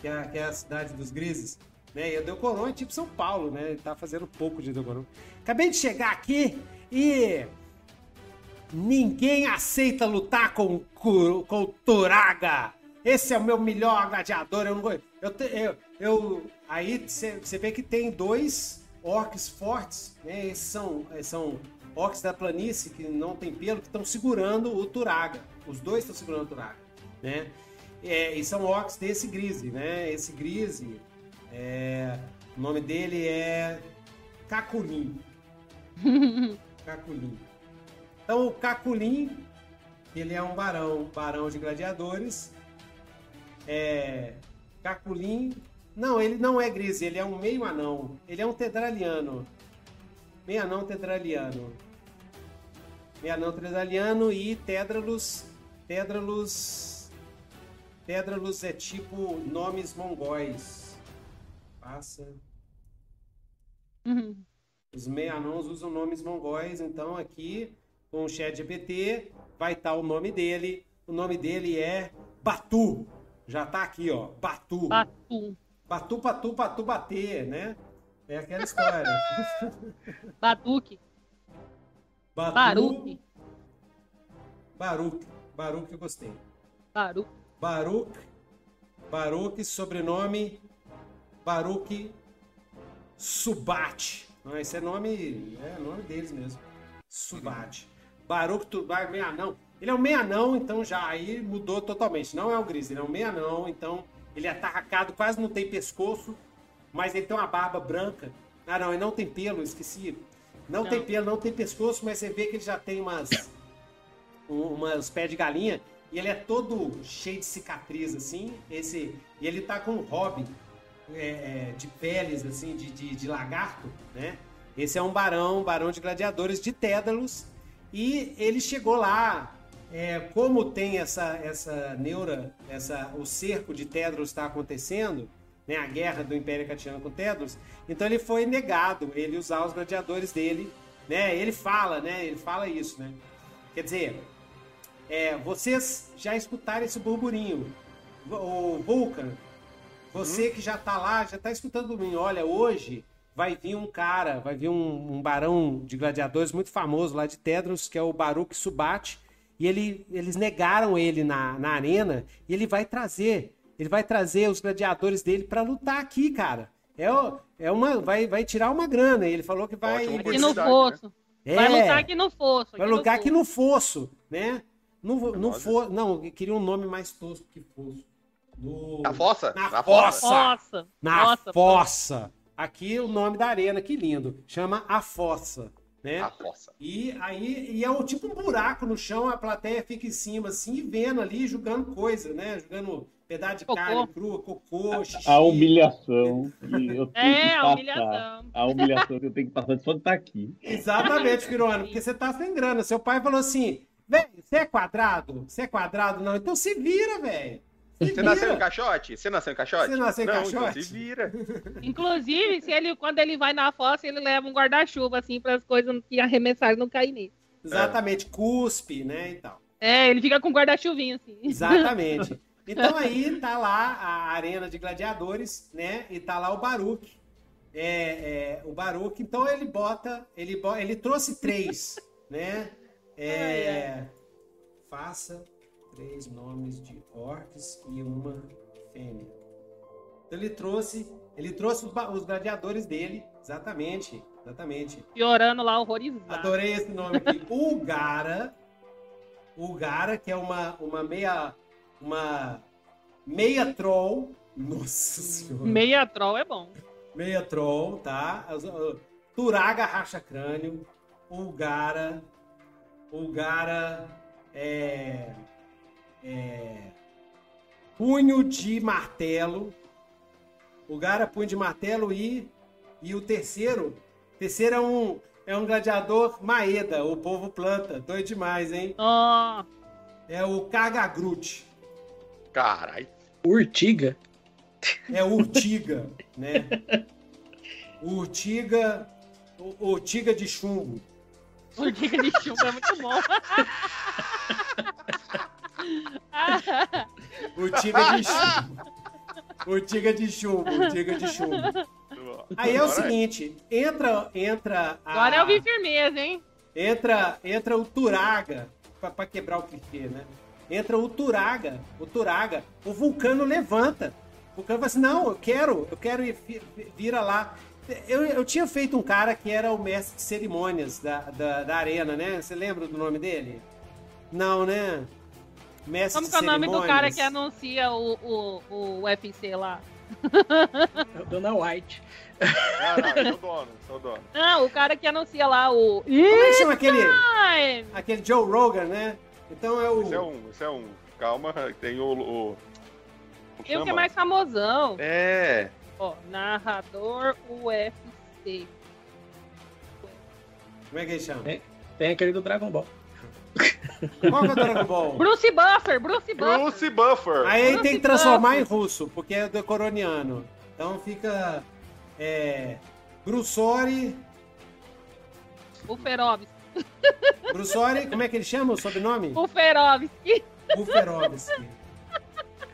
que é, que é a cidade dos grises. Né? E Edelcoron é tipo São Paulo, né? Ele tá fazendo pouco de Edelcoron. Acabei de chegar aqui e ninguém aceita lutar com, com, com o Turaga. Esse é o meu melhor gladiador. Eu não. Eu, eu, eu aí você vê que tem dois orcs fortes, né? Esses são, eh, são orcs da planície que não tem pelo, que estão segurando o Turaga. Os dois estão segurando o Turaga, né? É, e são orcs desse Grise, né? Esse Grise, é, o nome dele é Caculim. Caculim. Então o Caculim, ele é um barão, barão de gladiadores. É, Caculim, não, ele não é Grise, ele é um meio anão. Ele é um tedraliano. Meio anão tedraliano. Meio anão tedraliano e Tédralos, Tédralos Tédralos é tipo nomes mongóis. Passa. Uhum. Os meia-anãos usam nomes mongóis, então aqui com o chat GPT vai estar o nome dele. O nome dele é Batu. Já tá aqui, ó. Batu. Batu. Batu, patu, patu, bater, né? É aquela história. Batuque. Batu, Baruque. Baruque. Baruque eu gostei. Baruque. Baruque. Baruque, sobrenome Baruque Subat. Não, esse é nome, é nome deles mesmo. Subat. Baruque Tubar, meia anão. Ele é um meia anão, então já aí mudou totalmente. Não é o Gris, ele é um meia anão, então ele é atarracado, quase não tem pescoço, mas ele tem uma barba branca. Ah, não, ele não tem pelo, esqueci. Não, Não. tem pelo, não tem pescoço, mas você vê que ele já tem umas um- umas pés de galinha e ele é todo cheio de cicatriz assim esse e ele tá com um hobby é, é, de peles assim de, de, de lagarto né esse é um barão barão de gladiadores de Tédalos e ele chegou lá é, como tem essa essa neura essa o cerco de Tédalos está acontecendo né a guerra do Império Catiano com Tédalos então ele foi negado ele usar os gladiadores dele né ele fala né ele fala isso né quer dizer é, vocês já escutaram esse burburinho. O Vulcan, você que já tá lá, já tá escutando o burburinho. Olha, hoje vai vir um cara, vai vir um, um barão de gladiadores muito famoso lá de Tedros, que é o Baruch Subat. E ele, eles negaram ele na, na arena e ele vai trazer, ele vai trazer os gladiadores dele para lutar aqui, cara. É, é uma, vai, vai tirar uma grana. E ele falou que vai. Aqui no fosso. É, Vai lutar aqui no fosso. Vai lutar aqui no fosso, né? No, no Nossa. fo... Não, eu queria um nome mais tosco que fosso. No... Na fossa? Na Na fossa. Nossa. Na Nossa. fossa. Aqui o nome da arena, que lindo. Chama a fossa, né? Fossa. E aí e é o tipo um buraco no chão, a plateia fica em cima assim, e vendo ali, jogando coisa, né? Jogando pedaço de Cocô. carne crua, cocô, xixi. A humilhação que eu tenho É, que a passar. humilhação. A humilhação que eu tenho que passar de só de estar aqui. Exatamente, Firone, porque você tá sem grana. Seu pai falou assim: velho, você é quadrado? Você é quadrado? Não, então se vira, velho. Você nasceu em caixote? Você nasceu em caixote? Você nasceu em Não, caixote? Então se vira. Inclusive, se ele, quando ele vai na fossa, ele leva um guarda-chuva, assim, para as coisas que arremessarem não cair nele. Exatamente, cuspe, né, e tal. É, ele fica com um guarda-chuvinho, assim. Exatamente. Então aí tá lá a arena de gladiadores, né? E tá lá o Baruch. É, é, o Baruch, então ele bota, ele, bo- ele trouxe três, né? É, faça três nomes de orcs e uma fêmea. Então ele trouxe, ele trouxe os, os gladiadores dele, exatamente, exatamente. Piorando lá, horrorizado. Adorei esse nome aqui. Ulgara. Ulgara, que é uma, uma meia. Uma meia troll. Nossa senhora. Meia troll é bom. Meia troll, tá? Turaga racha crânio. Ulgara. Ulgara. É. É. Punho de martelo. Ulgara, punho de martelo e. E o terceiro. Terceiro é um. É um gladiador Maeda, o povo planta. Doido demais, hein? Ó, É o Kagagrut. Caralho. Urtiga. É o Urtiga, né? O Urtiga. O Urtiga de chumbo. o dica de chumbo é muito bom. Urtiga de chumbo. Urtiga de chumbo, urtiga de chumbo. Aí é o Agora seguinte, entra, entra a, Agora eu vi firmeza, hein? entra, entra o Turaga pra, pra quebrar o clichê, né? Entra o Turaga, o Turaga, o vulcano levanta. O vulcano fala assim: "Não, eu quero, eu quero ir vi- vi- vira lá". Eu, eu tinha feito um cara que era o mestre de cerimônias da, da, da arena, né? Você lembra do nome dele? Não, né? Mestre Como que é o nome do cara que anuncia o, o, o UFC lá? É o Dana White. Ah, não, esse é o dono, esse é o dono. Não, o cara que anuncia lá o. Como é que chama aquele, aquele Joe Rogan, né? Então é o. Esse é um, esse é um. Calma, tem o. o Tem o que é mais famosão. É. Ó, narrador UFC. Como é que ele chama? É. Tem aquele do Dragon Ball. Qual que é o Dragon Ball? Bruce Buffer, Bruce Buffer. Bruce Buffer. Aí ele Bruce tem que transformar em Buffer. russo, porque é do coroniano. Então fica. É. Brussori. Buferovski. Brussori, como é que ele chama o sobrenome? Buferovski. Buferovski.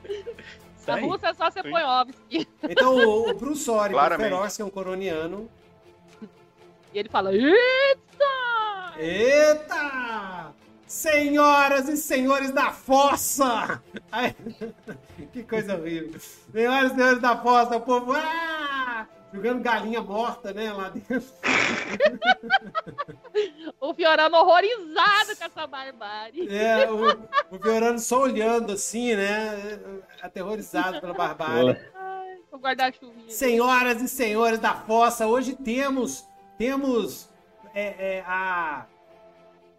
Isso Na. Rússia é só você Sim. põe Ovski. Então o, o Brussori, Claramente. Buferovski é um coroniano. E ele fala: Eita! Eita! Senhoras e senhores da fossa! Ai, que coisa horrível. Senhoras e senhores da fossa, o povo. Ah! Jogando galinha morta, né? Lá dentro. O Fiorano horrorizado com essa barbárie. É, o, o Fiorano só olhando assim, né? Aterrorizado pela barbárie. Ai, o guarda-chuvinha. Senhoras e senhores da fossa, hoje temos temos é, é, a,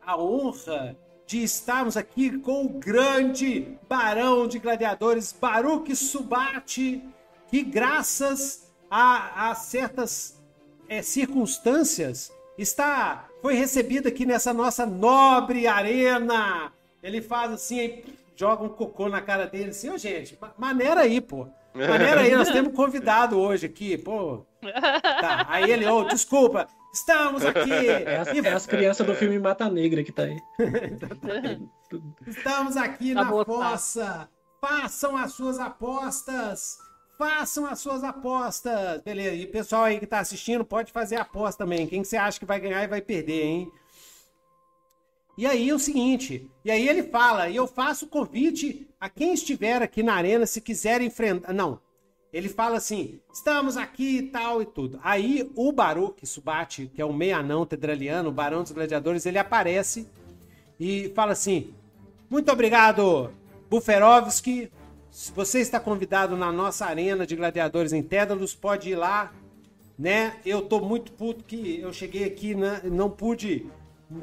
a honra de estarmos aqui com o grande barão de gladiadores, Baruch Subate, que graças a, a certas é, circunstâncias está foi recebido aqui nessa nossa nobre arena. Ele faz assim, joga um cocô na cara dele, assim, ô gente, ma- maneira aí, pô. Maneira aí, nós temos um convidado hoje aqui, pô. Tá, aí ele, ô, desculpa, estamos aqui. É as, é as crianças do filme Mata Negra que tá aí. Estamos aqui Tá na tá. fossa. Façam as suas apostas. Façam as suas apostas. Beleza. E o pessoal aí que tá assistindo pode fazer aposta também. Quem que você acha que vai ganhar e vai perder, hein? E aí é o seguinte, e aí ele fala, e eu faço convite a quem estiver aqui na arena, se quiser enfrentar. Não. Ele fala assim: estamos aqui e tal e tudo. Aí o Baruch Subate, que é um meia-anão tedraliano, o barão dos gladiadores, ele aparece e fala assim: Muito obrigado, Buferovski. Você está convidado na nossa arena de gladiadores em Tédalos, pode ir lá, né? Eu tô muito puto que eu cheguei aqui, né? não pude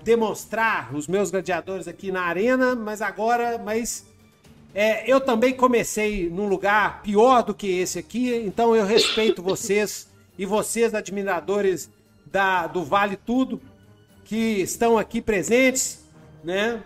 demonstrar os meus gladiadores aqui na arena, mas agora, mas é, eu também comecei num lugar pior do que esse aqui, então eu respeito vocês e vocês, admiradores da, do Vale Tudo, que estão aqui presentes, né?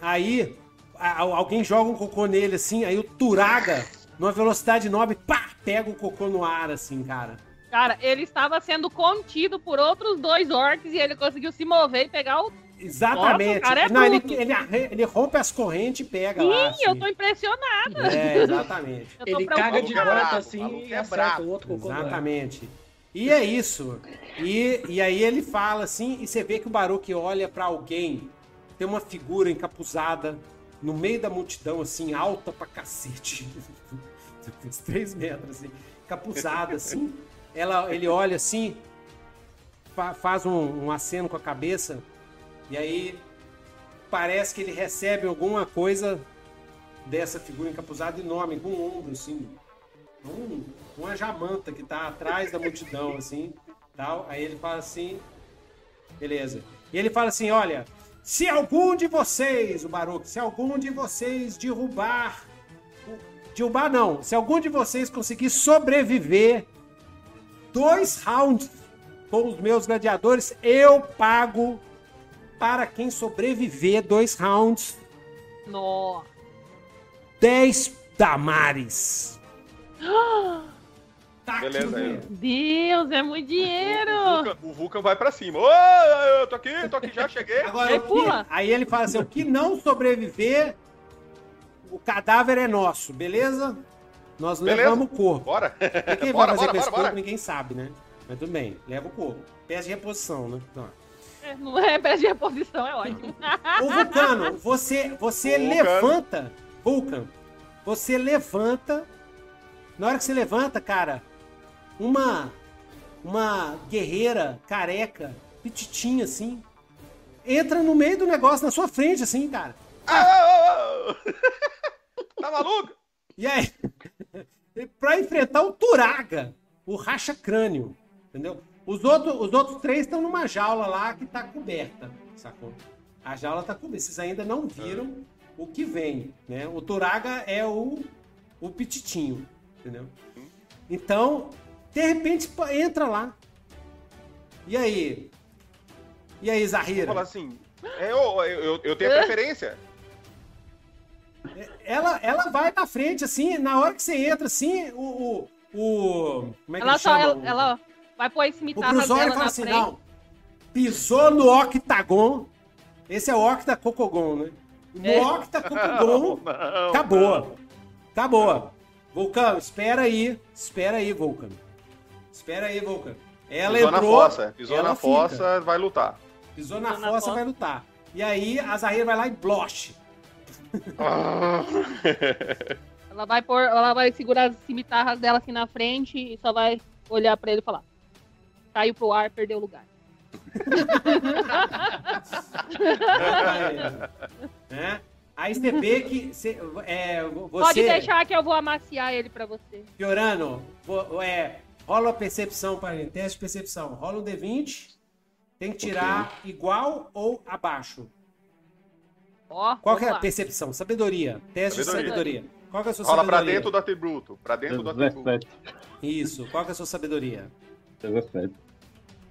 Aí a- alguém joga um cocô nele assim, aí o Turaga, numa velocidade nobre, pá, pega o cocô no ar, assim, cara. Cara, ele estava sendo contido por outros dois orcs e ele conseguiu se mover e pegar o. Exatamente. Nossa, o cara é Não, ele, ele, ele rompe as correntes e pega Sim, lá. assim. eu tô impressionada. É, exatamente. Eu tô Ele caga de é volta assim maluco e é acerta o outro ar. Exatamente. E é isso. E, e aí ele fala assim, e você vê que o Baruch olha pra alguém, tem uma figura encapuzada no meio da multidão, assim, alta pra cacete. Uns três metros, assim, encapuzada, assim. Ela, ele olha assim, fa- faz um, um aceno com a cabeça, e aí parece que ele recebe alguma coisa dessa figura encapuzada enorme, com um ombro, assim, um, uma jamanta que tá atrás da multidão, assim, tal. Aí ele fala assim, beleza. E ele fala assim, olha, se algum de vocês, o Baruch, se algum de vocês derrubar, derrubar não, se algum de vocês conseguir sobreviver dois rounds com os meus gladiadores, eu pago para quem sobreviver dois rounds Nossa. 10 Damares. Tá aqui Beleza, aí. dinheiro. Deus, é muito O dinheiro. Vulcan, o Vulcan vai pra cima. Ô, eu tô aqui, tô aqui, já cheguei. Agora, Aí o que- pula. aí ele fala assim: o que não sobreviver, o cadáver é nosso, beleza? Nós Beleza. levamos o corpo. Bora. E quem Bora, vai fazer bora, com esse bora, bora. corpo, ninguém sabe, né? Mas tudo bem, leva o corpo. Peça de reposição, né? Não. É, Não é peça de reposição, é ótimo. Ô, Vulcano, você, você Vulcano. levanta. Vulcan, você levanta. Na hora que você levanta, cara, uma. uma guerreira careca, petitinha assim, entra no meio do negócio na sua frente, assim, cara. Ah, tá maluco? E aí, pra enfrentar o Turaga, o racha crânio, entendeu? Os outros, os outros três estão numa jaula lá que tá coberta, sacou? A jaula tá coberta. Vocês ainda não viram o que vem, né? O Turaga é o, o pititinho, entendeu? Então, de repente, entra lá. E aí? E aí, Vou Zahira? falar assim. é, eu, eu, eu tenho a preferência. Ela, ela vai na frente, assim, na hora que você entra, assim, o. o, o- como é que Ela só, chama? ela, O- ela vai pôr as O cimitarras Cruzório dela fala na assim, frente. não. Pisou no octagon. Esse é o octacocogon, né? No É. octacocogon, Não, acabou. Acabou. Vulcano, espera aí. Espera aí, Vulcano. Espera aí, Vulcano. Ela Pisou na entrou. fossa. Pisou ela na fica. fossa, vai lutar. Pisou na Pisou na fossa, fossa. vai lutar. E aí a Zahira vai lá e bloche. Ela vai pôr, ela vai segurar as cimitarras dela assim na frente e só vai olhar pra ele e falar: caiu pro ar, perdeu o lugar. né? Aí você vê que você, é, você Pode deixar que eu vou amaciar ele pra você. Fiorano, vo- é, rola a percepção para ele, teste de percepção. Rola um D20, tem que tirar igual ou abaixo. Ó, Qual que é a lá. percepção? Sabedoria. Teste de Sabedoria. sabedoria. Qual que é a sua Rola pra sabedoria? dentro do atributo. Pra dentro do atributo. 17. Isso. Qual que é a sua sabedoria? 17.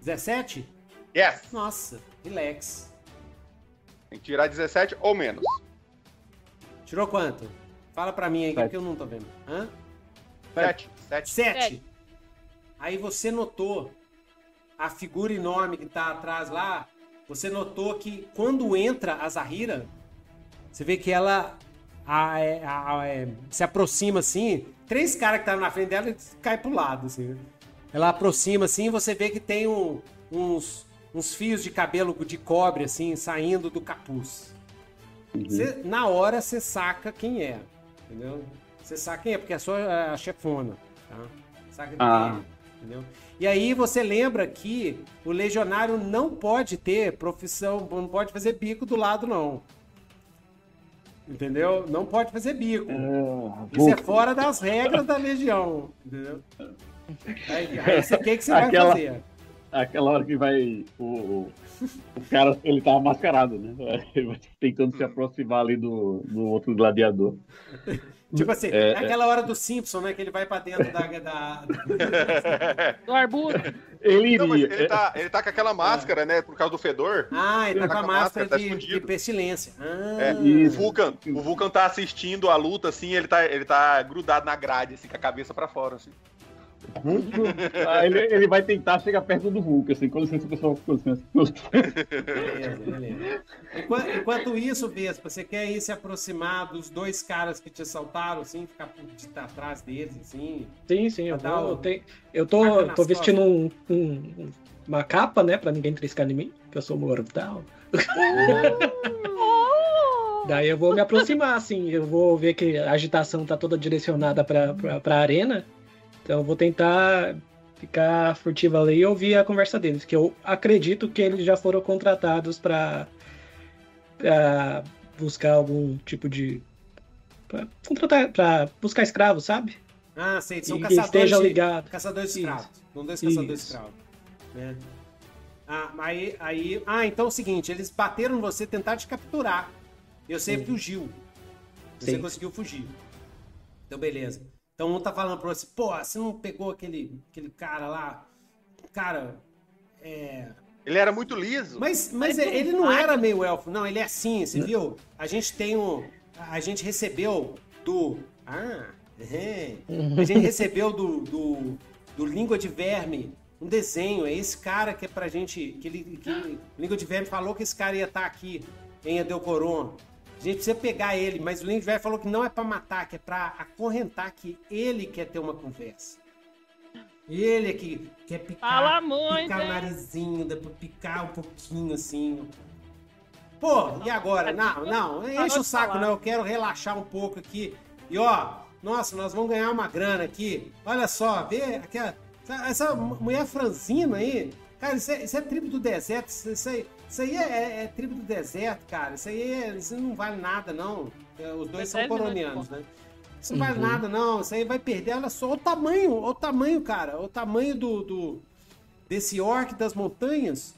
17? Yes! Nossa, relax. Tem que tirar 17 ou menos. Tirou quanto? Fala pra mim aí, que Sete. eu não tô vendo. Hã? 7. 7. Sete. Sete. Aí você notou a figura enorme que tá atrás lá. Você notou que quando entra a Zahira, você vê que ela a- é- a- é, se aproxima assim. Três caras que estavam na frente dela caem pro lado, assim. Ela aproxima assim, você vê que tem um- uns, uns fios de cabelo de cobre, assim, saindo do capuz. Cê- na hora você saca quem é, entendeu? Você saca quem é, porque é só a chefona, tá? Saca quem Ah. é, entendeu? E aí você lembra que o legionário não pode ter profissão, não pode fazer bico do lado, não. Entendeu? Não pode fazer bico. Isso é fora das regras da legião, entendeu? Aí, aí você, o que, que você vai Aquela- fazer? Aquela hora que vai. O, o, o cara, ele tava mascarado, né? Ele vai tentando se aproximar ali do, do outro gladiador. Tipo assim, É, é aquela hora do Simpson, né? Que ele vai pra dentro da. da... Do arbusto. Ele Não, mas iria. ele tá, ele tá com aquela máscara, né? Por causa do fedor. Ah, ele tá Tá com a máscara máscara, tá de, escondido. de pestilência. Ah, É, o. Vulcan, o Vulcan tá assistindo a luta, assim, ele tá, ele tá grudado na grade, assim, com a cabeça pra fora, assim. Ah, ele, ele vai tentar chegar perto do Hulk, assim, com licença, pessoal, com licença. beleza, beleza. Enquanto, enquanto isso, Vespa, você quer ir se aproximar dos dois caras que te assaltaram, assim, ficar por de atrás deles, assim? Sim, sim, eu, vou, o- eu, tenho- eu tô, tô vestindo um- um- uma capa, né, pra ninguém triscar em mim, que eu sou mortal. Daí eu vou me aproximar, assim, eu vou ver que a agitação tá toda direcionada pra, pra, pra arena, então eu vou tentar ficar furtivo ali e ouvir a conversa deles, que eu acredito que eles já foram contratados pra, pra buscar algum tipo de... Pra, contratar, pra buscar escravos, sabe? Ah, sei, são E caçadores esteja de, ligado. caçadores de escravos. São dois caçadores de escravos. Né? Ah, aí, aí, ah, então é o seguinte, eles bateram você, tentaram te capturar. E você Uhum. fugiu. Você Sim. conseguiu fugir. Então, beleza. Então um tá falando pra você, pô, você não pegou aquele, aquele cara lá? Cara, é. Ele era muito liso. Mas, mas ele não era meio elfo, não, ele é assim, você viu? A gente tem um. A gente recebeu do. Ah, é. A gente recebeu do, do, do Língua de Verme um desenho. É esse cara que é pra gente. Que ele, que, Língua de Verme falou que esse cara ia estar aqui em Edelcoron. A gente precisa pegar ele, mas o Verme falou que não é pra matar, que é pra acorrentar, que ele quer ter uma conversa. Ele é que quer picar, Fala muito, picar o narizinho, picar um pouquinho assim. Pô, e agora? Não, não, enche o saco, não. Eu quero relaxar um pouco aqui. E ó, nossa, nós vamos ganhar uma grana aqui. Olha só, vê aquela, Essa, mulher franzina aí, cara, isso é, isso é tribo do deserto. Isso, isso aí, isso aí é, é- é tribo do deserto, cara. Isso aí é- isso não vale nada, não. É, Os dois são coronianos, pô. né? Isso não vale Uhum. nada, não. Isso aí vai perder. Olha só o tamanho, o tamanho, cara. O tamanho do, do desse orc das montanhas.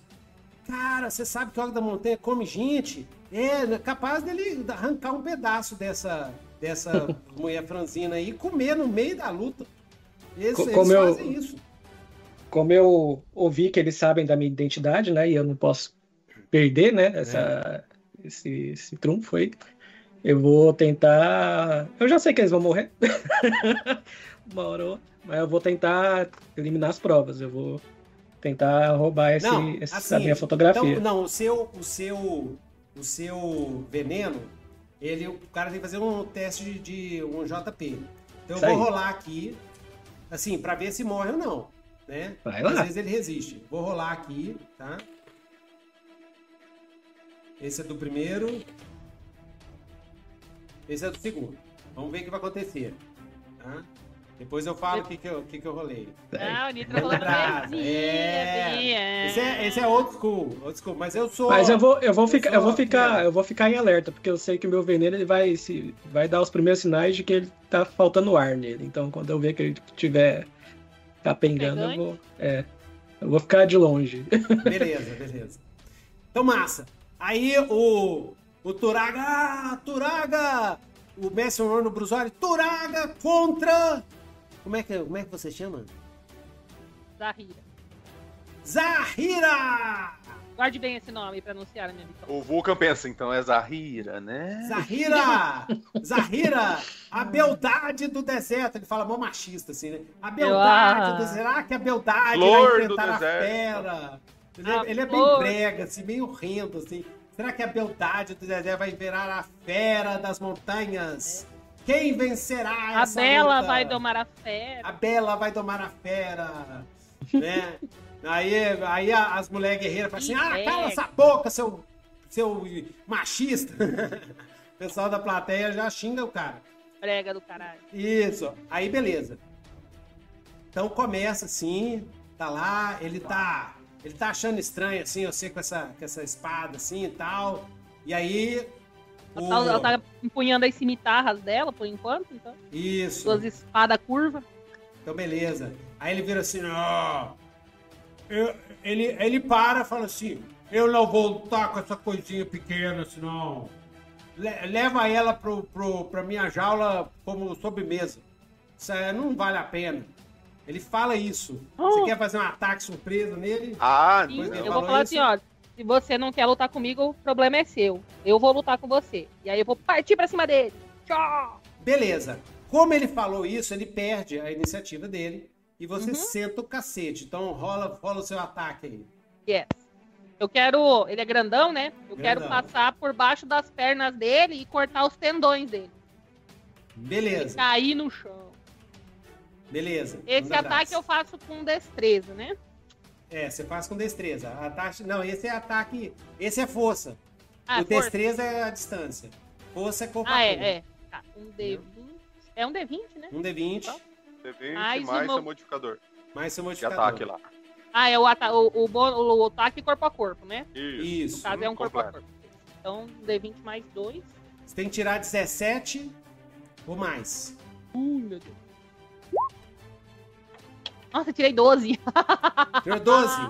Cara, você sabe que o orc da montanha come gente. É capaz dele arrancar um pedaço dessa, dessa mulher franzina aí e comer no meio da luta. Eles, Co- eles como eu- fazem isso. Como eu ouvi que eles sabem da minha identidade, né? E eu não posso perder, né? Essa, esse, esse trunfo aí. Eu vou tentar. Eu já sei que eles vão morrer. Uma hora. Mas eu vou tentar eliminar as provas. Eu vou tentar roubar esse, Não, esse- assim, minha fotografia. Então, não, o seu, o seu, o seu veneno, ele, o cara tem que fazer um teste de, de um JP. Então eu Isso vou aí. rolar aqui, assim, pra ver se morre ou não, né? Vai Às lá. vezes ele resiste. Vou rolar aqui, tá? Esse é do primeiro. Esse é do segundo. Vamos ver o que vai acontecer, tá? Depois eu falo o que, que, eu, que, que eu rolei. Ah, o Nitro mesinha, é. é. Esse é, esse é old school, old school, mas eu sou. Mas eu vou, eu vou ficar, eu vou ficar, eu vou ficar em alerta, porque eu sei que o meu veneno ele vai se vai dar os primeiros sinais de que ele tá faltando ar nele. Então, quando eu ver que ele tiver capengando, eu Pegante? vou, é, eu vou ficar de longe. Beleza, beleza. Então, massa. Aí o, o Turaga, ah, Turaga, o Messi no Brusoli, Turaga contra. Como é que, como é que você chama? Zahira. Zahira! Guarde bem esse nome pra anunciar a minha vitória. O Vulcan pensa, então é Zahira, né? Zahira! Zahira! A beldade do deserto. Ele fala mó machista, assim, né? A beldade Ah. do Será que a beldade Flor vai enfrentar a deserto. fera? Ele, é, ele é bem brega, assim, meio horrendo, assim. Será que a beldade do deserto vai virar a fera das montanhas? Quem vencerá A essa Bela luta? vai domar a fera. A Bela vai domar a fera, né? Aí, aí a- as mulheres guerreiras falam assim, ah, cala essa boca, seu, seu machista. o pessoal da plateia já xinga o cara. Brega do caralho. Isso. Aí, beleza. Então começa assim, tá lá, ele tá, ele tá achando estranho assim, eu sei com essa, com essa espada assim e tal. E aí o... Ela, ela tá empunhando as cimitarras dela, por enquanto, então. Isso. Duas espadas curvas. Então, beleza. Aí ele vira assim, ó. eu- ele, ele para e fala assim: Eu não vou lutar com essa coisinha pequena, senão. Le- leva ela pro, pro, pra minha jaula como sobremesa. Isso aí não vale a pena. Ele fala isso. Você Oh. quer fazer um ataque surpresa nele? Ah, E é, eu vou falar isso. assim, ó. Se você não quer lutar comigo, o problema é seu. Eu vou lutar com você. E aí eu vou partir pra cima dele. Tchau! Beleza. Como ele falou isso, ele perde a iniciativa dele. E você Uhum. senta o cacete. Então rola, rola o seu ataque aí. Yes. Eu quero. Ele é grandão, né? Eu quero Grandão. passar por baixo das pernas dele e cortar os tendões dele. Ele Beleza, cair no chão. Beleza. Esse ataque eu faço com destreza, né? É, você faz com destreza. Ataque... Não, esse é ataque. Esse é força. Ah, o força. destreza é a distância. Força é corpo Ah, a é, corpo. é. Tá, um D20. É um D20, né? Um D20, D20 Mais mais uma- seu modificador mais seu de modificador. ataque lá. Ah, é o, ata o, o, bon- o ataque corpo a corpo, né? Isso. Isso. No caso é um corpo a completo. corpo. Então, um D20 mais 2. Você tem que tirar 17 ou mais. Ui, meu Deus. Nossa, eu tirei 12. Tirou 12.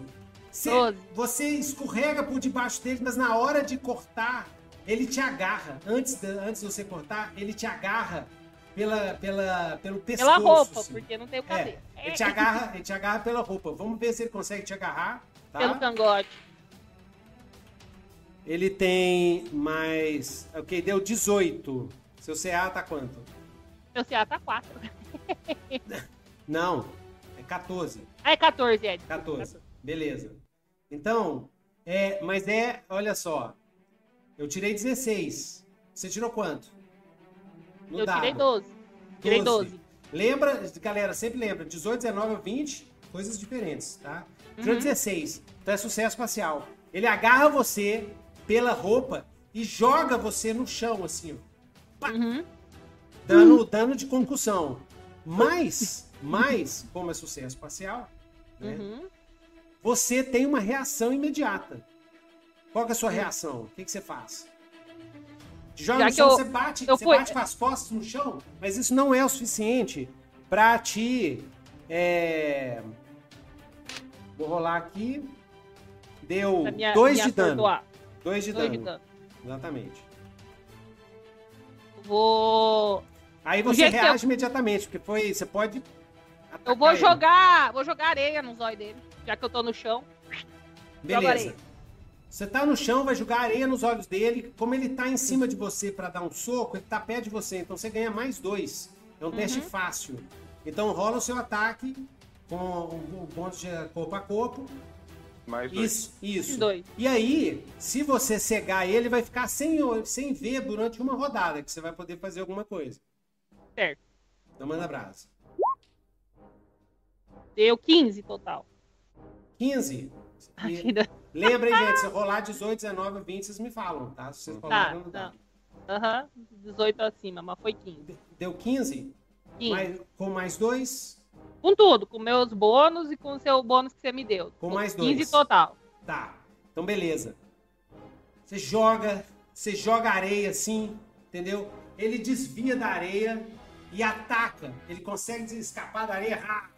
Você, 12. você escorrega por debaixo dele, mas na hora de cortar, ele te agarra. Antes de, antes de você cortar, ele te agarra pela, pela, pelo pescoço. Pela roupa, assim. porque não tem o É, cabelo. ele te, agarra, ele te agarra pela roupa. Vamos ver se ele consegue te agarrar. Tá? Pelo cangote. Ele tem mais. Ok, deu 18. Seu CA tá quanto? Meu CA tá 4. Não, é 14. Ah, é 14, Ed. 14. Beleza. Então, é, mas é, olha só. Eu tirei 16. Você tirou quanto? No Eu dado. tirei 12. Tirei 12. Lembra, galera, sempre lembra, 18, 19 ou 20, coisas diferentes, tá? Tirou Uhum. 16. Então é sucesso parcial. Ele agarra você pela roupa e joga você no chão, assim, ó. Uhum. Dano, dano de concussão. Mas, mas, como é sucesso espacial, né, Uhum. você tem uma reação imediata. Qual é a sua reação? O que, que você faz? Joga Já no chão, eu- você bate, eu você fui- bate com as costas no chão, mas isso não é o suficiente pra te. é, Vou rolar aqui. Deu Pra me- 2 me de dano. atordoar. 2 de Dois dano. de dano. Exatamente. Vou. Aí você reage imediatamente, porque foi. Você pode. Eu vou jogar. Vou jogar areia no zóio dele. Já que eu tô no chão. Beleza. Você tá no chão, vai jogar areia nos olhos dele. Como ele tá em cima de você pra dar um soco, ele tá perto de você. Então você ganha mais dois. É um teste Uhum. fácil. Então rola o seu ataque com o bônus de corpo a corpo. Mais dois. Isso, isso. Dois. E aí, se você cegar ele, vai ficar sem, sem ver durante uma rodada, que você vai poder fazer alguma coisa. Certo. Então manda brasa. Deu 15 total. 15. A E hein, gente, se rolar 18, 19, 20, vocês me falam, tá? Se vocês Tá, rolaram, não dá. não. Aham. 18 acima, mas foi 15. Deu 15? 15. Mais- com mais dois? Com tudo, com meus bônus e com o seu bônus que você me deu. Com mais 15 dois. total. Tá. Então, beleza. Você joga, você joga areia assim, entendeu? Ele desvia da areia e ataca. Ele consegue escapar da areia. Ah,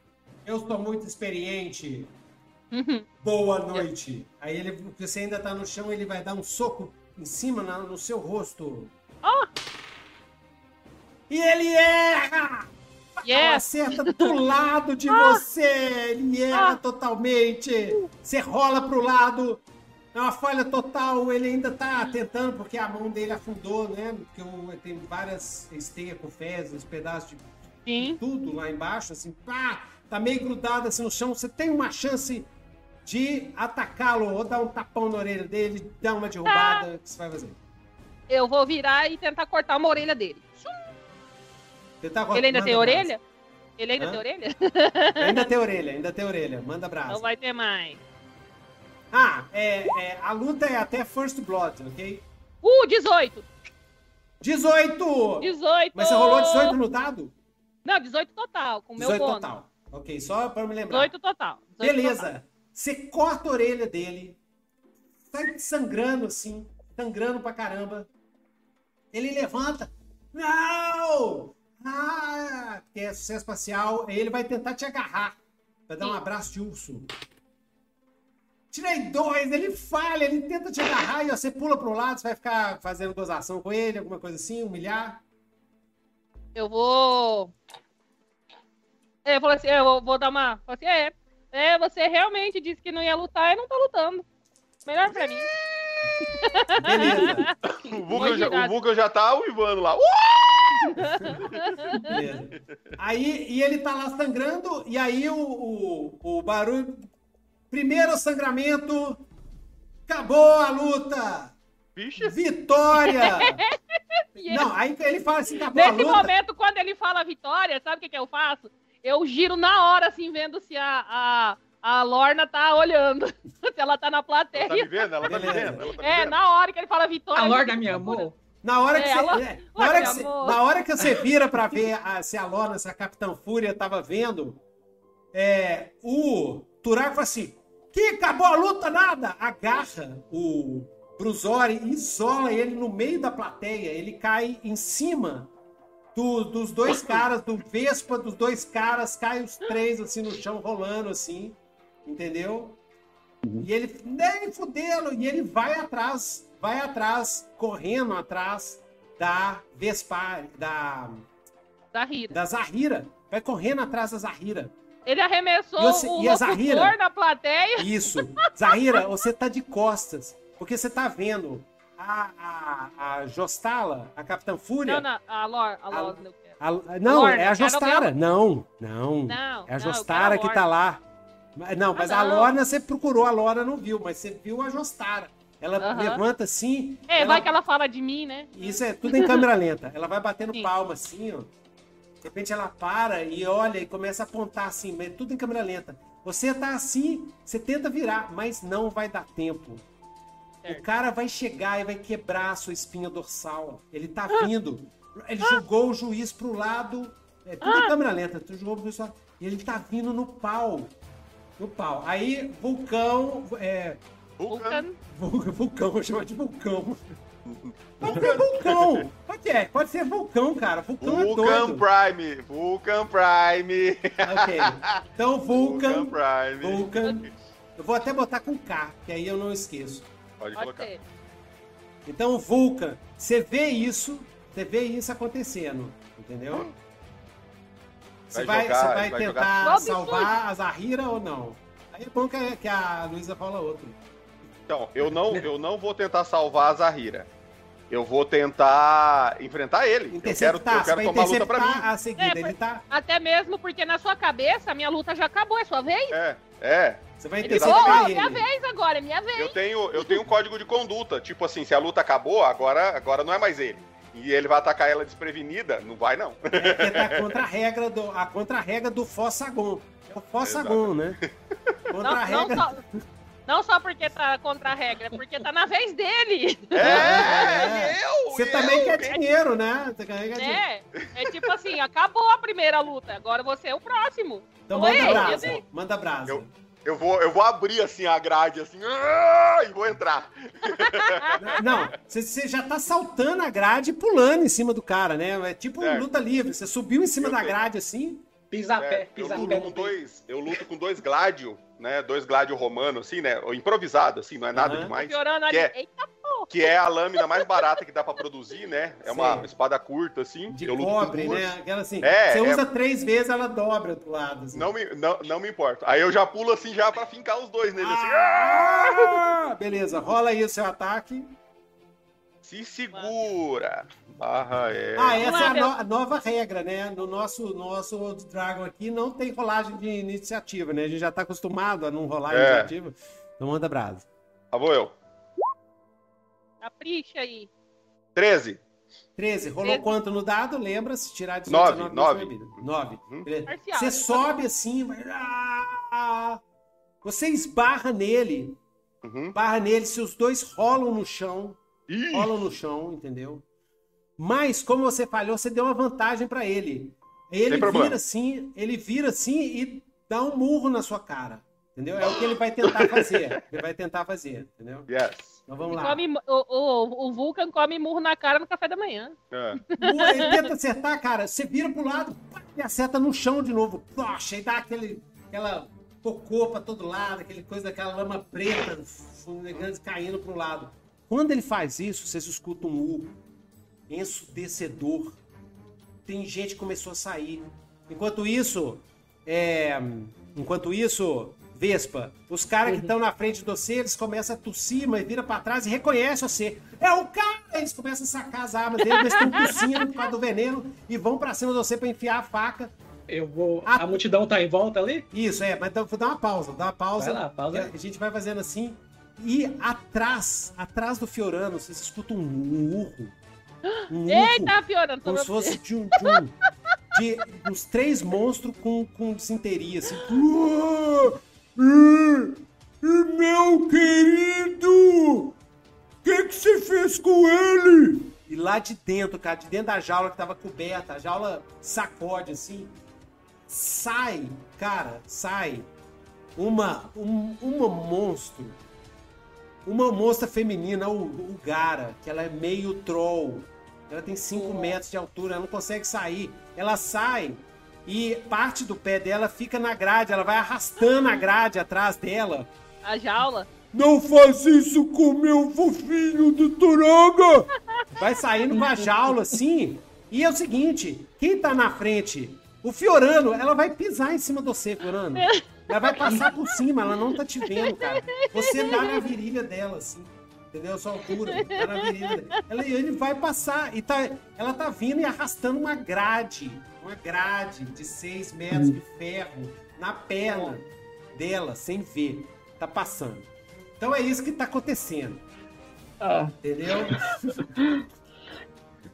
eu sou muito experiente. Uhum. Boa noite. Aí ele, você ainda tá no chão, ele vai dar um soco em cima na- no seu rosto. Ah! E ele erra! Ela Yes! acerta do lado de você. Ele erra totalmente. Você rola pro lado. É uma falha total. Ele ainda tá tentando, porque a mão dele afundou, né? Porque tem várias esteias com fezes, pedaços de Sim. tudo lá embaixo, assim, pá, tá meio grudado assim no chão. Você tem uma chance de atacá-lo ou dar um tapão na orelha dele, dar uma derrubada. O que você vai fazer? Eu vou virar e tentar cortar uma orelha dele. Tentar Ele ainda tem orelha? Ele ainda Hã? tem orelha? Ainda tem orelha, ainda tem orelha. Manda brasa. Não vai ter mais. Ah, é, é, a luta é até First Blood, ok? Uh, 18! 18! 18! Mas você rolou 18 no dado? Não, 18 total, com o meu 18 bônus. total. Ok, só pra me lembrar. 18 total. 18 Beleza. total. Você corta a orelha dele, sai sangrando assim, sangrando pra caramba. Ele levanta. Não! Ah! Porque é sucesso espacial. Aí ele vai tentar te agarrar. Vai dar um abraço de urso. Tirei dois, ele falha, ele tenta te agarrar e ó, você pula pro lado, você vai ficar fazendo gozação com ele, alguma coisa assim, humilhar. Eu vou. É, eu falei assim, eu vou- vou dar uma. Falei assim, é, é, você realmente disse que não ia lutar e não tá lutando. Melhor pra mim. Beleza, O Vulcan, já, o. Vulcan já tá uivando lá. Beleza. Aí, e ele tá lá sangrando, e aí o, o, o barulho. Primeiro sangramento. Acabou a luta! Vixe, Vitória! E Não, aí ele fala assim: acabou a Nesse luta. momento, quando ele fala vitória, sabe o que, que eu faço? Eu giro na hora, assim, vendo se a, a, a Lorna tá olhando. se ela tá na ela tá me plateia. vendo? Ela tá me vendo? Ela tá me É, vendo? na hora que ele fala vitória. A Lorna me amou. Na hora que, É, você, ela- é, na, hora que você, amor. na hora que você vira pra ver a- se a Lorna, se a Capitã Fúria tava vendo, é, o Turaco fala assim: que acabou a luta, nada! Agarra o Brusori e isola ele no meio da plateia. Ele cai em cima do- dos dois caras, do Vespa, dos dois caras, cai os três assim no chão, rolando assim, entendeu? E ele, nem fudê-lo, e ele vai atrás, vai atrás, correndo atrás da Vespa, da, Da Rita. da Zahira. Vai correndo atrás da Zahira. Ele arremessou E você- o e a Zahira? na plateia. Isso. Zahira, você tá de costas, porque você tá vendo a, a, a Jostala, a Capitã Fúria. Não, não, a Lor, a A- Lor, quero. A- não, Lorna, é a Jostara. Não, não. Não, É a Jostara a que tá lá. Não, mas a não. Lorna você procurou, a Lorna não viu, mas você viu a Jostara. Ela Aham. levanta assim. É, ela- vai que ela fala de mim, né? Isso é tudo em câmera lenta. Ela vai batendo Sim. palma assim, ó. De repente ela para e olha e começa a apontar assim, mas tudo em câmera lenta. Você tá assim, você tenta virar, mas não vai dar tempo. O Certo. cara vai chegar e vai quebrar a sua espinha dorsal. Ele tá Ah. vindo. Ele jogou o juiz pro lado, É tudo em câmera lenta. Tu jogou pro pessoal. E ele tá vindo no pau. No pau. Aí, vulcão. É, Vulcan. Vulcan. Vul- Vulcão, vou chamar de vulcão. Pode ser vulcão. Pode, é, pode ser vulcão, cara. Vulcão é Vulcan doido. Prime. Vulcan Prime. Ok. Então, Vulcan Vulcan. Prime. Vulcan. Eu vou até botar com K, que aí eu não esqueço. Pode Pode colocar. Então, Vulcan, você vê isso, você vê isso acontecendo, entendeu? Você Vai vai, jogar- você vai vai tentar jogar- salvar a Zahira ou não? Aí é bom que a, que a Luísa fala outro. Então, eu não, eu não vou tentar salvar a Zahira. Eu vou tentar enfrentar ele. Eu quero, eu quero tomar a luta pra mim. a seguida. É, Ele tá, Até mesmo porque na sua cabeça a minha luta já acabou, é sua vez? É, é. Você vai Ele interceptar falou, ele. minha vez agora, é minha vez. Eu tenho, eu tenho um código de conduta. Tipo assim, se a luta acabou, agora, agora não é mais ele. E ele vai atacar ela desprevenida, não vai não. É porque tá contra a regra do, a contra-regra do Fossagon. É o Fossagon, né? Contra a Não, não, regra. só, não só porque tá contra a regra, é porque tá na vez dele. É, É. eu! Você eu, também quer eu. dinheiro, né? Você quer dinheiro. É, é tipo assim, acabou a primeira luta, agora você é o próximo. Então Oi, manda brasa. Manda brasa. Eu- Eu vou, eu vou abrir assim a grade, assim, ah, e vou entrar. Não, você, já tá saltando a grade e pulando em cima do cara, né? É tipo Certo. luta livre. Você subiu em cima Eu da sei. grade assim. Pisa a É, pé, eu pisa a luto pé. com dois, eu luto com dois gládio, né? Dois gládio romano, assim, né? Improvisado, assim, não é nada Aham. demais. Piorando ali. É- Eita, Que é a lâmina mais barata que dá pra produzir, né? É uma Sei. espada curta, assim. De eu luto cobre, né? Aquela assim. É, você é. usa três vezes, ela dobra do lado. Assim. Não me, não, não me importa. Aí eu já pulo assim já pra fincar os dois nele, assim. ah! Ah, beleza, rola aí o seu ataque. Se segura. Barra é. Ah, essa é a, no- a nova regra, né? No nosso, nosso Dragon aqui não tem rolagem de iniciativa, né? A gente já tá acostumado a não rolar É. iniciativa. Então manda brasa. Tá vou eu. Capricha aí. 13. 13. Rolou Treze. quanto no dado? Lembra? Se tirar 18, Nove, 19, nove. 9. Uhum. Parcial. Você sobe assim, vai- ah, você esbarra nele, Uhum. esbarra nele, se os dois rolam no chão, Ih, rolam no chão, entendeu? Mas como você falhou, você deu uma vantagem pra ele. Ele Sem problema. vira assim, ele vira assim e dá um murro na sua cara, entendeu? É o que ele vai tentar fazer. Ele vai tentar fazer, entendeu? yes. Então vamos lá. come- o, o, o Vulcan come murro na cara no café da manhã. É. Ele tenta acertar, cara. Você vira pro lado pá, e acerta no chão de novo. Poxa, e dá aquele, aquela cocô pra todo lado, aquele coisa, aquela lama preta caindo pro lado. Quando ele faz isso, vocês escutam um urro ensudecedor. Tem gente que começou a sair. Enquanto isso, é, enquanto isso, Vespa, os caras que estão na frente de você, eles começam a tossir, mas vira pra trás e reconhecem você. É o cara! Eles começam a sacar as armas deles, eles estão tossindo por causa do veneno e vão pra cima de você pra enfiar a faca. Eu vou. Ah. A multidão tá em volta ali? Isso, é, mas dá, dá uma pausa, dá uma pausa. Vai lá, pausa. A gente vai fazendo assim. E atrás, atrás do Fiorano, vocês escutam um, um urro. Um urro. Eita, piorando. Como se fosse de um. De, um, de uns três monstros com, com desinteria, assim. "Ah, ah, meu querido! O que, que você fez com ele? E lá de dentro, cara, de dentro da jaula que tava coberta, a jaula sacode assim. Sai, cara, sai uma, um, uma monstro. Uma monstra feminina, o, o Gara, que ela é meio troll. Ela tem 5 metros de altura, ela não consegue sair. Ela sai e parte do pé dela fica na grade, ela vai arrastando a grade atrás dela. A jaula. Não faz isso com meu fofinho do Toraga! Vai saindo com a jaula assim. E é o seguinte: quem tá na frente, o Fiorano, ela vai pisar em cima de você, Fiorano. Ela vai passar por cima, ela não tá te vendo, cara. Você dá na virilha dela, assim. Entendeu? Sua altura. Dá na virilha. Ela, ele vai passar. E tá, ela tá vindo e arrastando uma grade. Uma grade de 6 metros de ferro na perna dela, sem ver. Tá passando. Então é isso que tá acontecendo. Ah, Entendeu?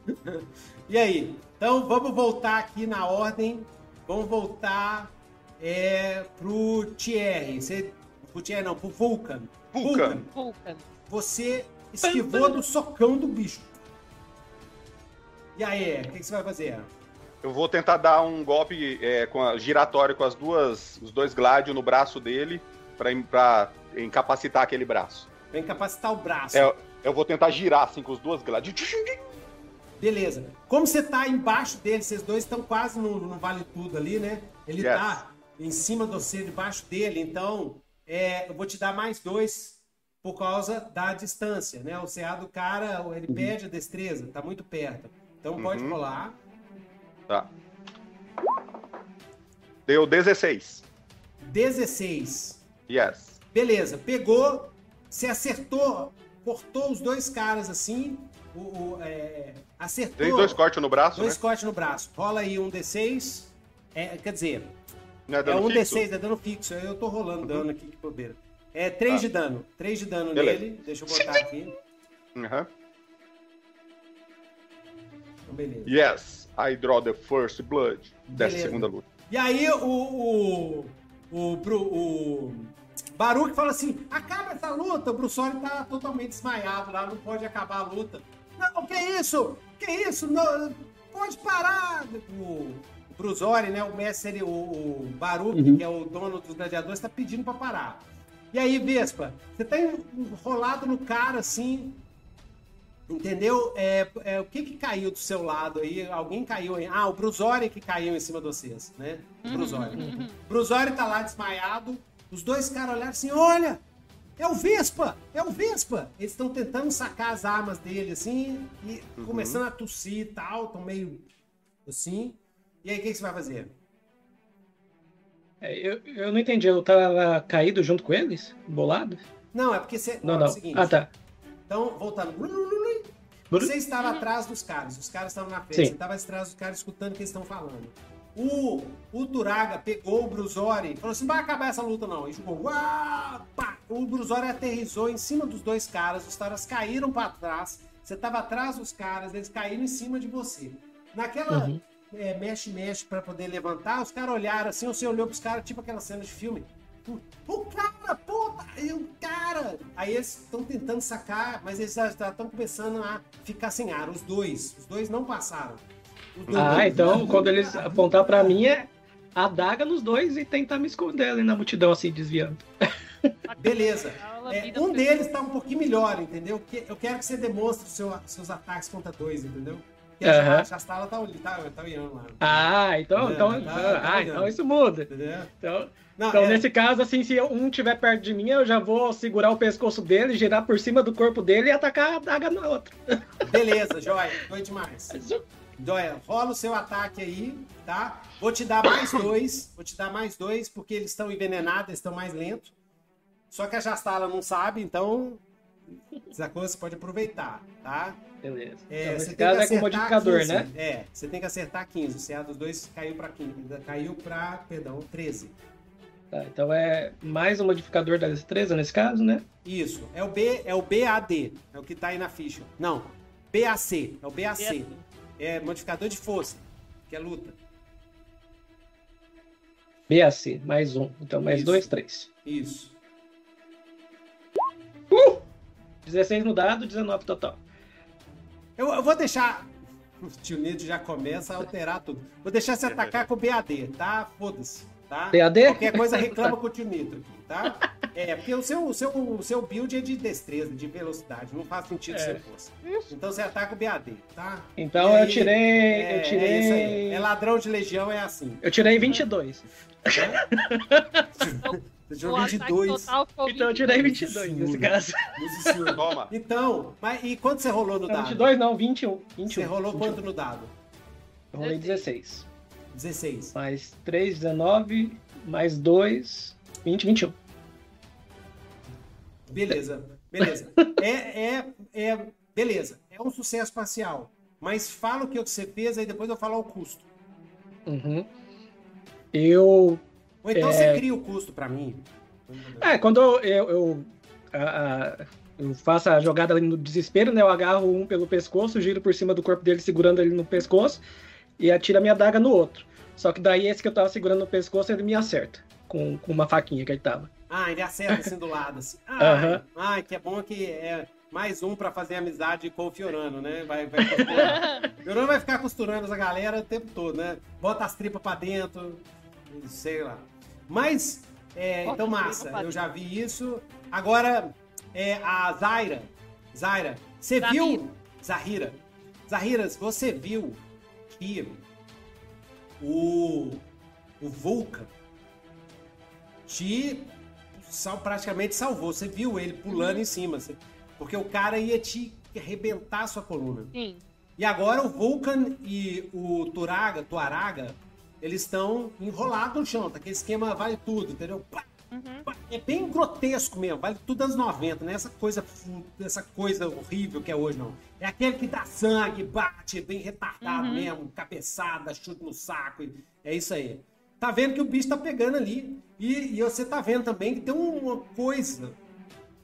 e aí? Então vamos voltar aqui na ordem. Vamos voltar é, pro Thierry. Você, pro Thierry não, pro Vulcan. Vulcan. Vulcan. Você esquivou do socão do bicho. E aí, o que, que você vai fazer? Eu vou tentar dar um golpe é, com a, giratório com as duas, os dois gládios no braço dele pra incapacitar aquele braço. Pra incapacitar o braço. É, eu vou tentar girar assim com os duas gládios. Beleza. Como você tá embaixo dele, vocês dois estão quase no, no Vale Tudo ali, né? Ele Yes. tá em cima de você, debaixo dele, então é, eu vou te dar mais dois por causa da distância, né? O CA do cara, ele pede a destreza, tá muito perto. Então pode Uhum. rolar. Tá. Deu 16. 16. Yes. Beleza, pegou, você acertou, cortou os dois caras assim, o, o, é, acertou. Dei dois cortes no braço, Dois né? cortes no braço. Rola aí um D6. É, quer dizer, é é um fixo? D6, é dano fixo. Eu tô rolando dano aqui, que bobeira. É 3 Tá. de dano. 3 de dano Beleza. nele. Deixa eu botar aqui. Uhum. Então, beleza. Yes, I draw the first blood dessa Beleza. segunda luta. E aí o. O. O, Bru- o Baruch fala assim: acaba essa luta. O Brussoli tá totalmente desmaiado lá, não pode acabar a luta. Não, que isso? Que isso? Não, pode parar! O, o Brusori, né? O mestre, o, o Baruch, Uhum. que é o dono dos gladiadores, tá pedindo pra parar. E aí, Vespa, você tá enrolado no cara assim. Entendeu? É, é, o que que caiu do seu lado aí? Alguém caiu aí? Ah, o Brusori que caiu em cima de vocês, né? O Brusori. O Brusori tá lá desmaiado. Os dois caras olharam assim: olha, é o Vespa! É o Vespa! Eles estão tentando sacar as armas dele assim e começando a tossir e tal, tão meio assim. E aí, o que, que você vai fazer? É, eu, eu não entendi, eu tava caído junto com eles? Bolado? Não, é porque você. Não, ó, é não. o seguinte, Ah, tá. Então, voltando. Você estava atrás dos caras, os caras estavam na frente, Sim. você estava atrás dos caras escutando o que eles estão falando. O, o Turaga pegou o Brusori e falou assim: não vai acabar essa luta, não. E jogou. Uau, pá. O Brusori aterrizou em cima dos dois caras, os caras caíram para trás. Você estava atrás dos caras, eles caíram em cima de você. Naquela Uhum. é, mexe-mexe para poder levantar, os caras olharam assim, você olhou pros caras, tipo aquela cena de filme. O, cara, puta. Aí eles estão tentando sacar, mas eles já estão começando a ficar sem ar. Os dois. Os dois não passaram. Os dois- Ah, então quando eles apontar pra mim é a daga nos dois e tentar me esconder ali na multidão, assim, desviando. Beleza. É, um deles tá um pouquinho melhor, entendeu? Eu quero que você demonstre seu- seus ataques contra dois, entendeu? A. Chastala tá, tá, tá olhando lá. Ah, então, tá- então- tá ah, então isso muda. Entendeu? Então, Não, então é- nesse caso, assim, se um tiver perto de mim, eu já vou segurar o pescoço dele, girar por cima do corpo dele e atacar a daga na outra. Beleza, joia. Foi demais. Joia, rola o seu ataque aí, tá? Vou te dar mais dois. Vou te dar mais dois, porque eles estão envenenados, eles estão mais lentos. Só que a Jastala não sabe, então. Sacou? Você pode aproveitar, tá? Beleza. É, então, você nesse tem caso que é com acertar modificador, 15. né? É, você tem que acertar 15. O CA dos dois caiu pra 15. Caiu pra, perdão, 13. Tá, então é mais um modificador da destreza nesse caso, né? Isso. É o B, é o BAD. É o que tá aí na ficha. Não. BAC. É o BAC. BAC. É modificador de força, que é luta. BAC, mais um. Então mais Isso. dois, três. Isso. 16 no dado, 19 total. Eu, eu vou deixar. O tio Nido já começa a alterar tudo. Vou deixar você atacar com o BAD, tá? Foda-se. Tá? BAD? Qualquer coisa reclama com o tio Nitro aqui, tá? É, porque o seu, o, seu, o seu build é de destreza, de velocidade. Não faz sentido É. ser força. Então você ataca o BAD, tá? Então E eu aí, tirei. É, eu tirei. É isso aí. É ladrão de legião, é assim. Eu tirei 22. Você ataque 22. total ficou Então eu tirei 22. 22 nesse caso. Toma. Então, mas e quanto você rolou no Não, dado? 22 não, 21. 21. Você rolou 21. quanto no dado? Eu rolei 16. 16. Mais 3, 19. Mais 2, 20, 21. Beleza, beleza. É, é, é, beleza. É um sucesso parcial. Mas fala o que você fez, aí depois eu falo o custo. Uhum. Eu. Ou então É. você cria o custo pra mim. É, quando eu, eu, eu, a- a- eu faço a jogada ali no desespero, né? Eu agarro um pelo pescoço, giro por cima do corpo dele, segurando ele no pescoço, e atiro a minha daga no outro. Só que daí esse que eu tava segurando no pescoço, ele me acerta. Com, com uma faquinha que ele tava. Ah, ele acerta assim do lado, assim. Aham. ai, que é bom que é. mais um pra fazer amizade com o Fiorano, né? Vai, vai Fiorano vai ficar costurando essa galera o tempo todo, né? Bota as tripas pra dentro, sei lá. Mas, é, então massa, eu já vi isso. Agora, é, a Zaira, Zaira, você Zahira. viu? Zahira. Zahiras, você viu que o, o Vulcan te sal, praticamente salvou. Você viu ele pulando em cima. você- porque o cara ia te arrebentar a sua coluna. Sim. E agora o Vulcan e o Turaga, Tuaraga, eles estão enrolados no chão. Tá? Aquele esquema vale tudo, entendeu? Uhum. É bem grotesco mesmo, vale tudo anos 90, não é essa coisa, essa coisa horrível que é hoje, não. É aquele que dá sangue, bate, bem retardado Uhum. mesmo, cabeçada, chute no saco. É isso aí. Tá vendo que o bicho tá pegando ali. E, e você tá vendo também que tem uma coisa,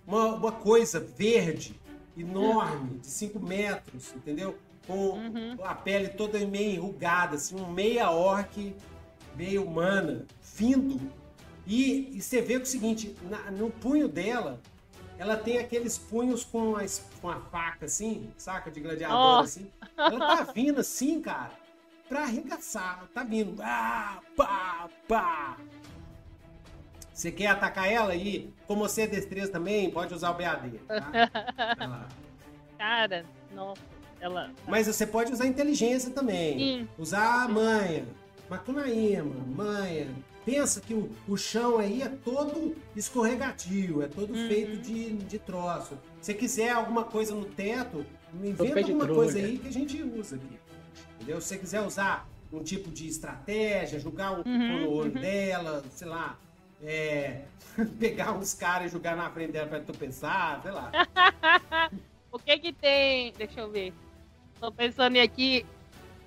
uma, uma coisa verde, enorme, de 5 metros, entendeu? Com Uhum. a pele toda meio enrugada, assim, um meia orc, meio humana, vindo. E, e você vê que é o seguinte, na- no punho dela, ela tem aqueles punhos com a, com a faca, assim, saca? De gladiador, Oh. assim. Ela tá vindo assim, cara, pra arregaçar. Tá vindo. Ah, pá, pá. Você quer atacar ela aí? Como você é destreza também, pode usar o BAD, tá? Cara, nossa, ela. Mas você pode usar inteligência também. Sim. Usar a manha. Macunaíma, manha. Pensa que o, o chão aí é todo escorregadio, é todo Uhum. feito de, de troço. Se quiser alguma coisa no teto, inventa alguma coisa aí que a gente usa aqui. Entendeu? Se você quiser usar um tipo de estratégia, jogar um Uhum, no olho uhum. dela, sei lá, é, pegar uns caras e jogar na frente dela pra tu pensar, sei lá. O que que tem. Deixa eu ver. Tô pensando em aqui,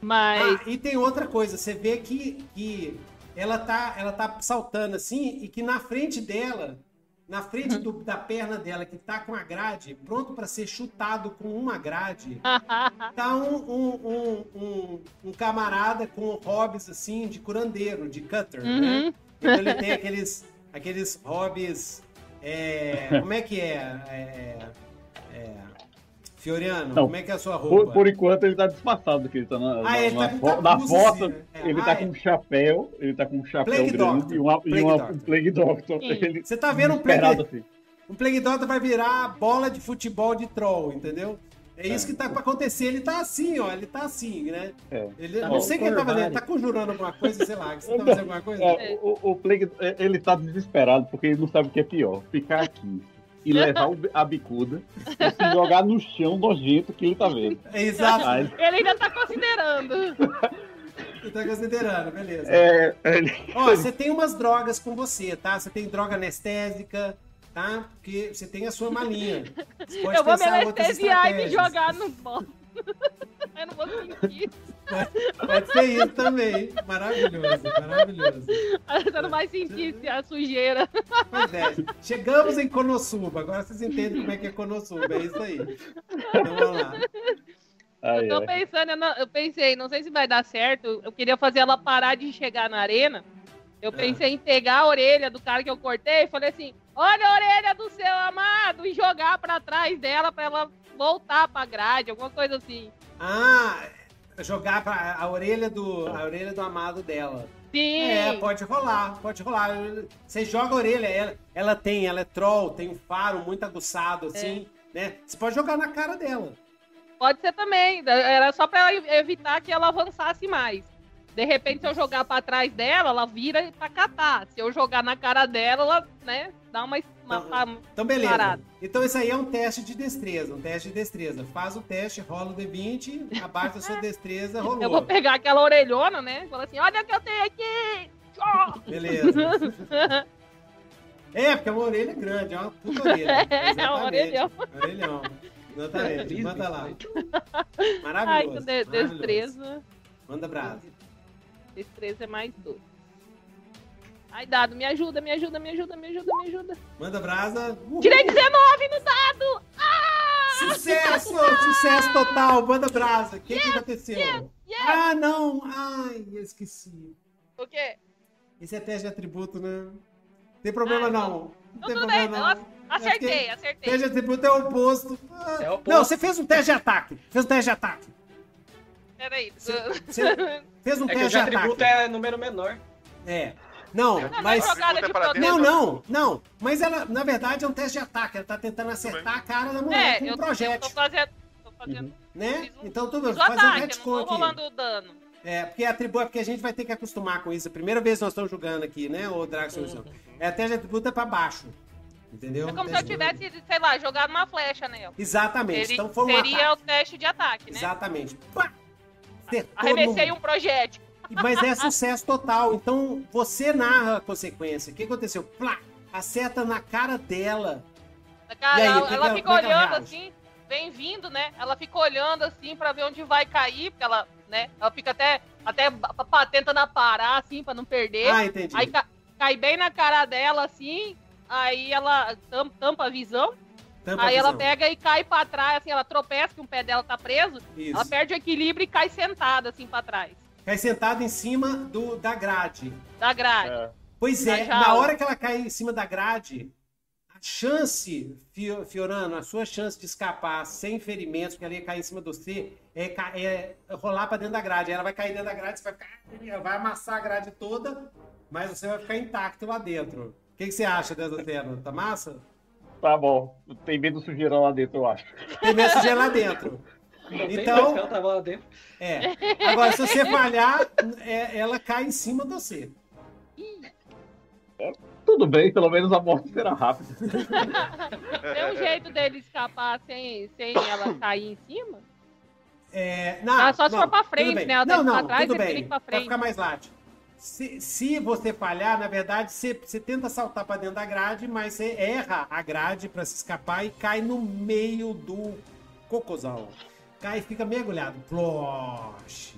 mas. Ah, e tem outra coisa, você vê que, que ela, tá, ela tá saltando assim e que na frente dela, na frente do- da perna dela, que tá com a grade, pronto para ser chutado com uma grade, tá um, um, um, um, camarada com hobbies assim de curandeiro, de cutter, né? Uhum. Então ele tem aqueles, aqueles hobbies. é, como é que é? É, é, Fioriano, Não, como é que é a sua roupa? Por, por enquanto ele tá disfarçado, porque ele tá na, Ah, ele na, tá com fo- na capuz, foto, assim, né? É, ele ah, tá é. com um chapéu, ele tá com um chapéu Plague grande Doctor, e, uma, e Plague uma, Doctor. um Plague Doctor. Ele, Você tá vendo um Plague, assim. um Plague Doctor vai virar bola de futebol de troll, entendeu? É isso que tá pra acontecer. Ele tá assim, ó. Ele tá assim, né? É. Ele, Tá não sei o que ele tá fazendo. Ele tá conjurando alguma coisa, sei lá. Você tá fazendo alguma coisa? É, o, o Plague, é, ele tá desesperado porque ele não sabe o que é pior. Ficar aqui e levar o- a bicuda e se jogar no chão nojento que ele tá vendo. Exato. Aí, Ele ainda tá considerando. Você tá considerando, beleza. é, ele, Ó, você tem umas drogas com você, tá? Você tem droga anestésica, tá? Porque você tem a sua malinha. Você pode eu vou me anestesiar e me jogar no bolo. Eu não vou sentir. Pode ser isso também. Maravilhoso, maravilhoso. Você não vai sentir a sujeira. Pois é. Chegamos em Konosuba. Agora vocês entendem como é que é Konosuba. É isso aí. Então vamos lá. Ai, Eu tô ai. pensando, eu, não- eu pensei, não sei se vai dar certo. Eu queria fazer ela parar de chegar na arena. Eu Ah. pensei em pegar a orelha do cara que eu cortei e falei assim: olha a orelha do seu amado e jogar pra trás dela pra ela voltar pra grade, alguma coisa assim. Ah, jogar pra a orelha do, a orelha do amado dela. Sim. É, pode rolar, pode rolar. Você joga a orelha, ela, ela tem, ela é troll, tem um faro muito aguçado, assim, né? Você pode jogar na cara dela. Pode ser também. Era só pra evitar que ela avançasse mais. De repente, se eu jogar pra trás dela, ela vira pra catar. Se eu jogar na cara dela, ela, né, dá uma. Uma, uma- Então, beleza. Parado. Então, isso aí é um teste de destreza, um teste de destreza. Faz o teste, rola o D20, abaixo da sua destreza, rolou. Eu vou pegar aquela orelhona, né? Falar assim: olha o que eu tenho aqui! Tchau! Beleza. É, porque é uma orelha grande, é uma puta orelha. É, Exatamente. um orelhão. Orelhão. Exatamente. Manda lá. Ai, Maravilhoso. que de- maravilhoso. destreza. Manda brasa. Destreza é mais dois. Ai, dado, me ajuda, me ajuda, me ajuda, me ajuda, me ajuda. Manda brasa. Uhul. Tirei 19 no dado! Ah! Sucesso! Sucesso total! Manda brasa. O que, que aconteceu? Ah, não! Ai, eu esqueci. O quê? Esse é teste de atributo, né? Tem problema Ai, não. Não tem Tudo problema bem, não. nossa, Acertei, acertei. Teste de atributo é o oposto. Ah, É o oposto. Não, você fez um teste de ataque. Fez um teste de ataque. Peraí. Você fez um É que o teste de ataque. atributo é número menor. É. Não, Não, mas. é. Não, não, não. Mas ela, na verdade, é um teste de ataque. Ela tá tentando acertar a cara da mulher É, com um eu, eu tô projétil. fazendo. Tô fazendo. Né? fiz um- Então, tudo bem. Fiz Vou o fazer um ataque, eu retcon tô aqui. rolando o dano. É, porque atributo é porque a gente vai ter que acostumar com isso. A primeira vez que nós estamos jogando aqui, né, o Dragon Solução. É teste de atributo é pra baixo. Entendeu? É como se eu tivesse, sei lá, jogado uma flecha nela. Exatamente. Seria, então foi um seria ataque. o teste de ataque, né? Exatamente. Pá! Acertou Arremessei no- um projétil. Mas é sucesso total. Então você narra a consequência. O que aconteceu? Plá! Acerta na cara dela. Cara, aí, ela, ela fica é olhando assim, vem vindo, né? Ela fica olhando assim pra ver onde vai cair, porque ela, né? Ela fica até, até tentando parar assim pra não perder. Ah, entendi. Aí ca- cai bem na cara dela assim, aí ela tam- tampa a visão, Tampa a aí ela pega e cai pra trás, assim, ela tropeça que um pé dela tá preso, Isso. ela perde o equilíbrio e cai sentada assim pra trás Cai sentada em cima do, da grade. da grade. É. Pois é, na hora que ela cai em cima da grade, a chance, Fio- Fiorano, a sua chance de escapar sem ferimentos, porque ela ia cair em cima do você, é, é rolar pra dentro da grade. Aí Ela vai cair dentro da grade, você vai ficar. Vai amassar a grade toda, mas você vai ficar intacto lá dentro. O que, que você acha dessa tela? Tá massa? Tá bom. Tem medo do sujeira lá dentro, eu acho. Tem medo de lá dentro. Então- mais que ela tava lá dentro. É. Agora, se você falhar, é- ela cai em cima de você. Tudo bem, pelo menos a morte será rápida. Tem um jeito dele escapar sem, sem ela cair em cima? É, não, Ah, só se não, for pra frente, né? Ela não, não, pra trás, tudo bem. pra Pra frente. ficar mais light. Se, se você falhar, na verdade, você, você tenta saltar pra dentro da grade, mas você erra a grade pra se escapar e cai no meio do cocôzão. Cai e fica mergulhado. Plosh.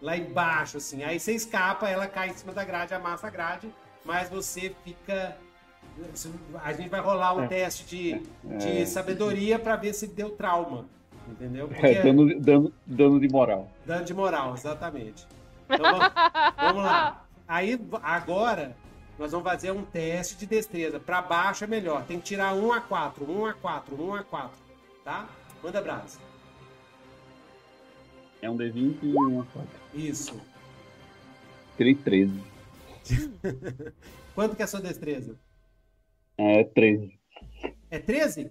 Lá embaixo, assim. Aí você escapa, ela cai em cima da grade, amassa a grade, mas você fica. A gente vai rolar um É. teste de, de É. sabedoria pra ver se deu trauma. Entendeu? É, dano, dano, dano de moral. Dano de moral, exatamente. Então vamos, vamos lá. Aí agora nós vamos fazer um teste de destreza. Pra baixo é melhor. Tem que tirar 1 a 4, 1 a 4, 1 a 4, tá? Manda brasa. É um D20 e uma 4. Isso. Tirei 13. Quanto que é a sua destreza? É 13. É 13?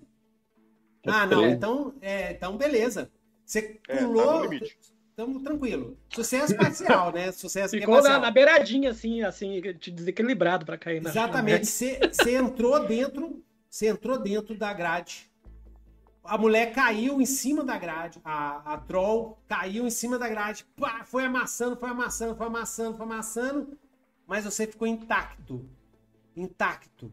É Ah, não. 13. Então, é, então beleza. Você É, tá pulou. Estamos tranquilo. Sucesso parcial, né? Sucesso que é Ficou na, parcial. na beiradinha, assim, assim, desequilibrado pra cair na Exatamente. Você você entrou dentro, você entrou dentro da grade. A mulher caiu em cima da grade. A, a troll caiu em cima da grade. Pá, foi amassando, foi amassando, foi amassando, foi amassando. Mas você ficou intacto. Intacto.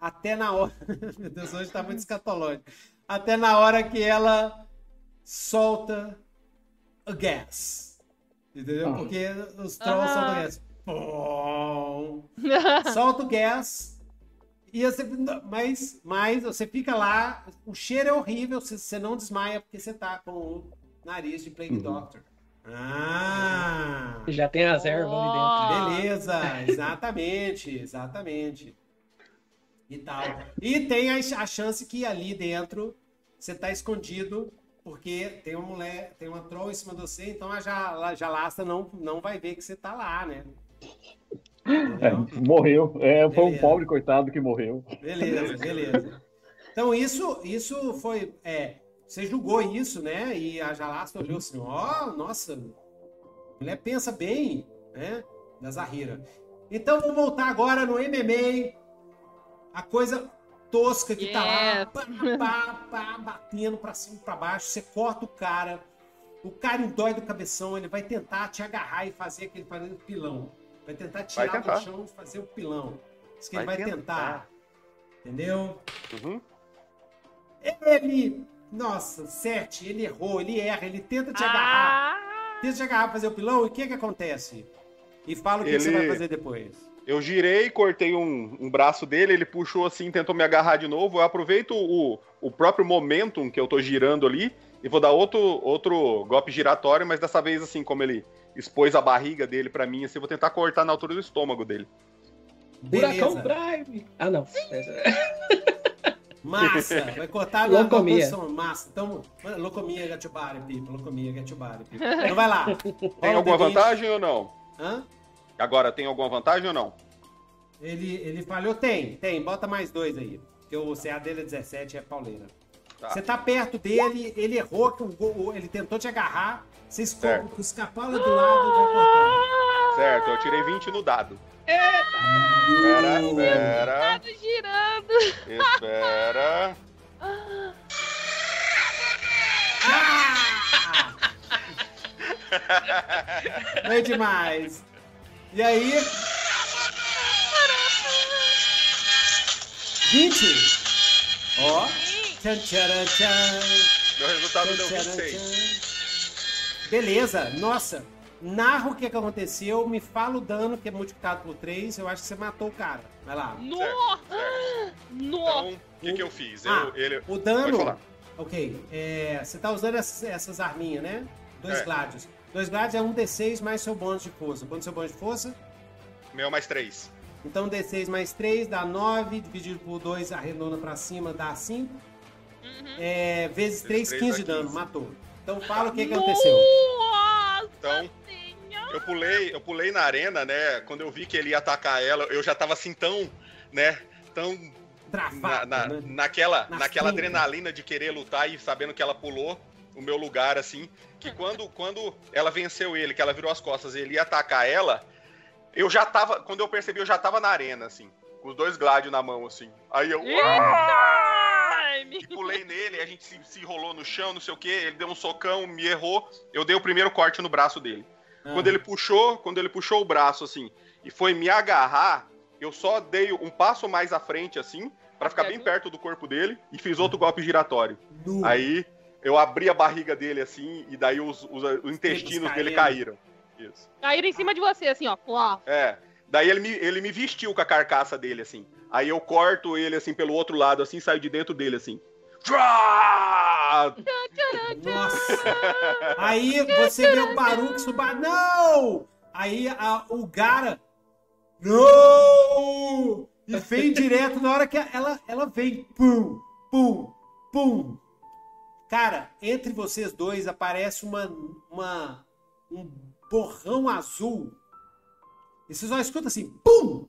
Até na hora. Meu Deus, hoje tá muito escatológico. Até na hora que ela solta o gás. Entendeu? Ah. Porque os trolls soltam gás. Pum. solta o gás. E você, mas, mas você fica lá, o cheiro é horrível, você, você não desmaia porque você tá com o nariz de Plague Uhum. Doctor. Ah! Já tem as ervas ali dentro. Ó. Beleza, exatamente, exatamente. E tal. E tem a, a chance que ali dentro você tá escondido, porque tem uma mulher, tem uma troll em cima de você, então a ja- Jalasta não, não vai ver que você tá lá, né? É, Entendeu? morreu. É, foi um pobre coitado que morreu. Beleza, beleza. Então isso, isso foi. É, você julgou isso, né? E a Jalasta olhou assim: ó, nossa, a mulher pensa bem, né? Da Zahira. Então vamos voltar agora no MMA. A coisa tosca que tá lá, pá, pá, pá, batendo pra cima e pra baixo. Você corta o cara. O cara endói do cabeção, ele vai tentar te agarrar e fazer aquele pilão. Vai tentar tirar Vai tentar. do chão e fazer o pilão. Diz que ele Vai vai tentar. tentar. Entendeu? Uhum. Ele. Nossa, sete, ele errou, ele erra, ele tenta te agarrar. Ah, Tenta te agarrar pra fazer o pilão, e o que que acontece? E fala o que, que você Ele- vai fazer depois. Eu girei, cortei um, um braço dele, ele puxou assim, tentou me agarrar de novo. Eu aproveito o, o próprio momentum que eu tô girando ali e vou dar outro, outro golpe giratório, mas dessa vez, assim, como ele expôs a barriga dele pra mim, assim, eu vou tentar cortar na altura do estômago dele. Beleza. Prime! Ah, não. Massa, vai cortar na Locomia. posição massa. Então, locomia, get your body, people. Locomia, get your body, people. Então vai lá. Tem alguma D20. vantagem ou não? Hã? Agora, tem alguma vantagem ou não? Ele, ele falhou? Tem, tem. Bota mais dois aí. Porque o CA dele é 17 é pauleira. Tá. Você tá perto dele, ele errou, que o gol- ele tentou te agarrar. Você esco- Certo. com o escapala do lado vai cortar. Certo, eu tirei 20 no dado. Espera, espera, Tá girando. espera. Ah! Foi demais. E aí? 20. Ó. Tchan. Meu resultado deu Tchan, tcharam, 26. tchan. Beleza, nossa. Narra o que, que aconteceu, me fala o dano que é multiplicado por 3. Eu acho que você matou o cara. Vai lá. Nossa! Então, Nossa! o que, que eu fiz? Ah, Eu, ele... o dano. Ok, é, você tá usando essas, essas arminhas, né? Dois É. gladios. Dois gladios é um D6 mais seu bônus de força. Quanto seu bônus de força? Meu mais 3. Então D6 mais 3 dá 9, dividido por 2, arredonda pra cima, dá 5. Uhum. É, vezes 3, três 15 de dano, 15. matou. Então fala o que, que aconteceu. Nossa Então, Senhora! eu pulei, eu pulei na arena, né? Quando eu vi que ele ia atacar ela, eu já tava assim tão, né? Tão na, Travado, na- né? naquela, Na naquela adrenalina de querer lutar e sabendo que ela pulou o meu lugar, assim, que quando, quando ela venceu ele, que ela virou as costas e ele ia atacar ela, eu já tava, quando eu percebi, eu já tava na arena, assim, com os dois gládios na mão, assim. Aí eu E pulei nele, a gente se, se enrolou no chão, não sei o que, ele deu um socão, me errou, eu dei o primeiro corte no braço dele. Ah, Quando ele puxou, quando ele puxou o braço assim e foi me agarrar, eu só dei um passo mais à frente assim, pra ficar bem perto do corpo dele e fiz outro golpe giratório. Aí eu abri a barriga dele assim e daí os, os- os intestinos dele caíram. Isso. Caíram em cima de você, assim, ó. É. Daí ele me, ele me vestiu com a carcaça dele assim. Aí eu corto ele assim pelo outro lado assim, saio de dentro dele assim. Nossa. Aí você vê o Baruch subar. Não! Aí a- o Gara. Não! E vem direto na hora que ela, ela vem. Pum, pum, pum. Cara, entre vocês dois aparece uma, uma um borrão azul. E você só escuta assim, pum!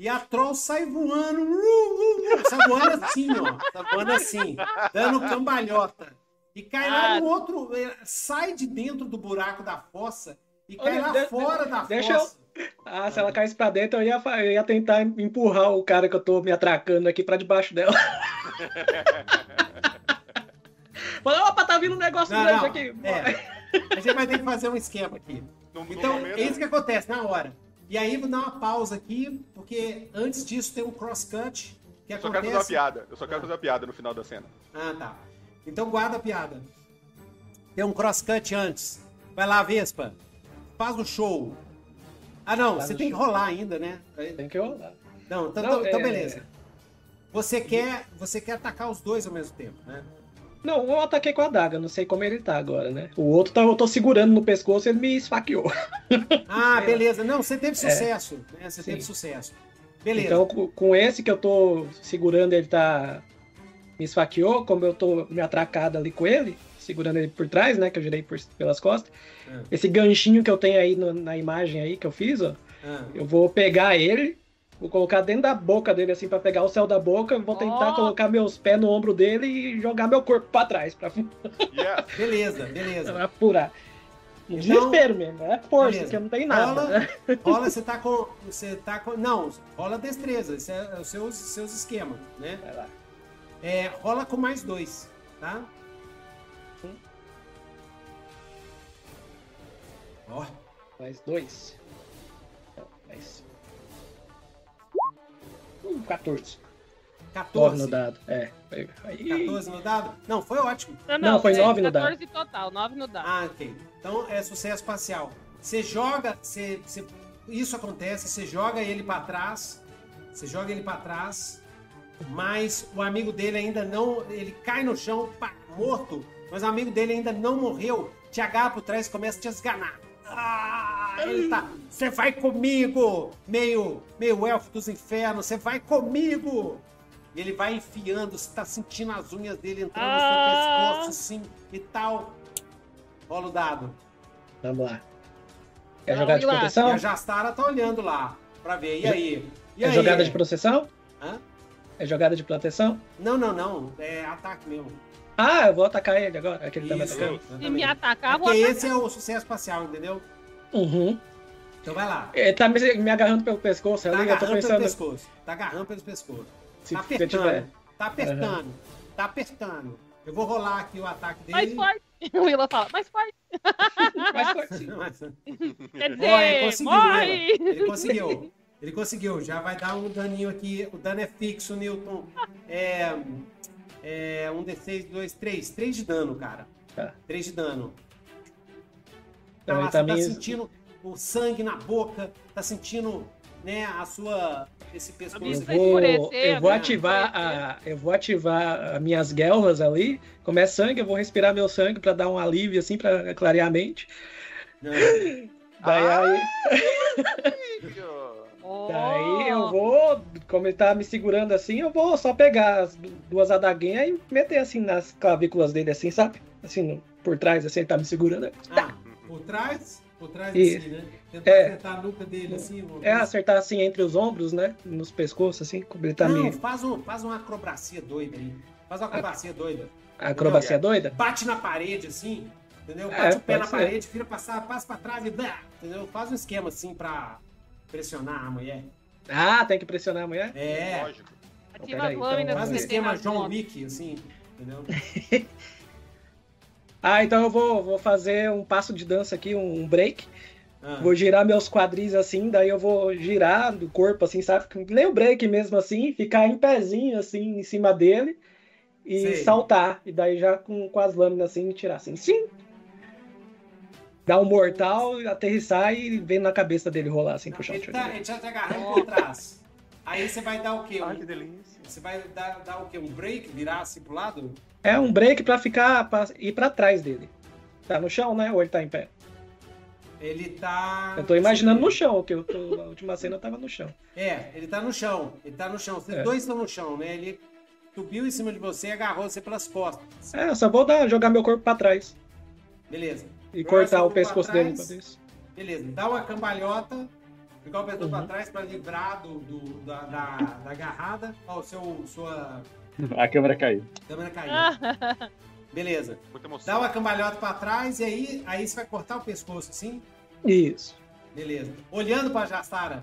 E a troll sai voando. uh, uh, uh, sai voando assim, ó. Sai voando assim, dando cambalhota. E cai lá Ah. no outro. eh, Sai de dentro do buraco da fossa e cai Olha, lá de- fora de- da deixa eu- fossa. Ah, se ela caísse pra dentro, eu ia, eu ia tentar empurrar o cara que eu tô me atracando aqui pra debaixo dela. Falar, opa, tá vindo um negócio Não, grande não. aqui. É. A gente vai ter que fazer um esquema aqui. No, no Então, momento- é isso que acontece na hora. E aí, vou dar uma pausa aqui, porque antes disso tem um crosscut que eu só quero fazer uma acontece. piada. Eu só quero Ah. fazer uma piada no final da cena. Ah, tá. Então guarda a piada. Tem um crosscut antes. Vai lá, Vespa. Faz o show. Ah, não, Faz você tem que rolar ainda, né? Tem que rolar. Não, então, Não, então é- beleza. Você quer, você quer atacar os dois ao mesmo tempo, né? Não, eu ataquei com a daga, não sei como ele tá agora, né? O outro tá, eu tô segurando no pescoço e ele me esfaqueou. Ah, beleza. Não, você teve sucesso. Né? Você É. Sim. teve sucesso. Beleza. Então, com- esse que eu tô segurando, ele tá. Me esfaqueou, como eu tô me atracado ali com ele, segurando ele por trás, né? Que eu girei por- pelas costas. Ah. Esse ganchinho que eu tenho aí no- na imagem aí que eu fiz, ó. Ah, Eu vou pegar ele, vou colocar dentro da boca dele, assim, pra pegar o céu da boca. Vou tentar Ó. colocar meus pés no ombro dele e jogar meu corpo pra trás, pra, Yeah. beleza, beleza. pra furar. Um Então, desespero mesmo, é força, beleza. que não tem nada. Rola. né? Rola, você tá com. Você tá com. Não, rola destreza. Isso é os seus, seus esquemas, né? Vai lá. É, rola com mais dois, tá? Sim. Ó, Mais dois. Não, mais. Hum, 14. 9 no 14. dado. É. Aí, 14 no dado? Não, foi ótimo. Não, Não, foi é nove no dado. 14 total, 9 no dado. Ah, ok. Então é sucesso parcial. Você joga, você, você- isso acontece, você joga ele pra trás, você joga ele pra trás, mas o amigo dele ainda não, ele cai no chão, pá, morto, mas o amigo dele ainda não morreu, te agarra por trás e começa a te esganar. Ah, ele tá, você vai comigo, meio, meio elfo dos infernos, você vai comigo. E ele vai enfiando, você tá sentindo as unhas dele entrando Ah. no seu pescoço, assim, e tal. Rola o dado. Vamos lá. Quer Não, jogar de lá? E proteção? a Jastara tá olhando lá, pra ver. E aí? E É aí? jogada de proteção? Hã? É jogada de proteção? Não, não, não. É ataque mesmo. Ah, eu vou atacar ele agora. Aquele tá me Isso, atacando. Se me atacar, É eu vou porque atacar. esse é o sucesso espacial, entendeu? Uhum. Então vai lá. Ele tá me, me agarrando pelo pescoço Tá ali, eu tô agarrando pelo pensando. pescoço. Tá agarrando pelo pescoço. Se tá apertando. tiver. Tá apertando. Tá apertando. Eu vou rolar aqui o ataque Mais dele. forte. O Willa fala, mais forte. Mais forte. Quer Ó, ele dizer, conseguiu, morre. Ele conseguiu. Ele conseguiu. Já vai dar um daninho aqui. O dano é fixo, Newton. É. É um D6, 2, 3. 3 de dano, cara. Tá. 3 de dano. Tá Então lá, ele você tá tá meio- sentindo o sangue na boca, tá sentindo, né, a sua. Esse Eu pescoço aqui. vai vou, eu vou ativar a, eu vou ativar as minhas guelras ali. Como é sangue, eu vou respirar meu sangue pra dar um alívio assim, pra clarear a mente. Não. Daí, Ah! aí, Oh. daí eu vou, como ele tá me segurando assim, eu vou só pegar as du- duas adaguinhas e meter assim nas clavículas dele assim, sabe? Assim, por trás, assim, ele tá me segurando. Ah, por trás? Por trás assim, né? Tentar É. acertar a nuca dele assim. É acertar assim entre os ombros, né? Nos pescoços, assim, como ele tá Não, me. faz, um, faz uma acrobacia doida aí. Faz uma acrobacia doida. Acrobacia doida? Bate na parede assim, entendeu? É, Bate o pé na ser. parede, vira passar, passa pra trás e blá, entendeu? Faz um esquema assim pra pressionar a mulher. Ah, tem que pressionar a mulher? É, Lógico. Ativa Peraí, as lâminas então, faz um que vamos tem esquema John. Wick, assim, entendeu? Ah, então eu vou, vou fazer um passo de dança aqui, um break. Ah, Vou girar meus quadris assim, daí eu vou girar do corpo assim, sabe? Nem o break mesmo assim, ficar em pezinho assim em cima dele e Sei. saltar. E daí já com, com as lâminas assim, tirar assim, sim. Dar um mortal, aterrissar e ver na cabeça dele rolar assim, puxar o ele, tá, ele já tá agarrando por trás. Aí você vai dar o quê? Ai, que delícia. você vai dar, dar o quê? Um break? Virar assim pro lado? É um break pra ficar, pra ir pra trás dele. Tá no chão, né? Ou ele tá em pé? Ele tá. Eu tô imaginando no chão, que eu tô, a última cena tava no chão. É, ele tá no chão. Ele tá no chão. Vocês É. dois estão no chão, né? Ele subiu em cima de você e agarrou você pelas costas. É, eu só vou dar, jogar meu corpo pra trás Beleza. E cortar o pescoço dele isso. Beleza. Dá uma cambalhota. Ficar o pescoço Uhum. pra trás pra livrar do, do- da, da, da agarrada. Ó, o seu, sua A câmera caiu. câmera caiu. Beleza. Dá uma cambalhota pra trás e aí, aí você vai cortar o pescoço assim. Isso. Beleza. Olhando pra Jastara.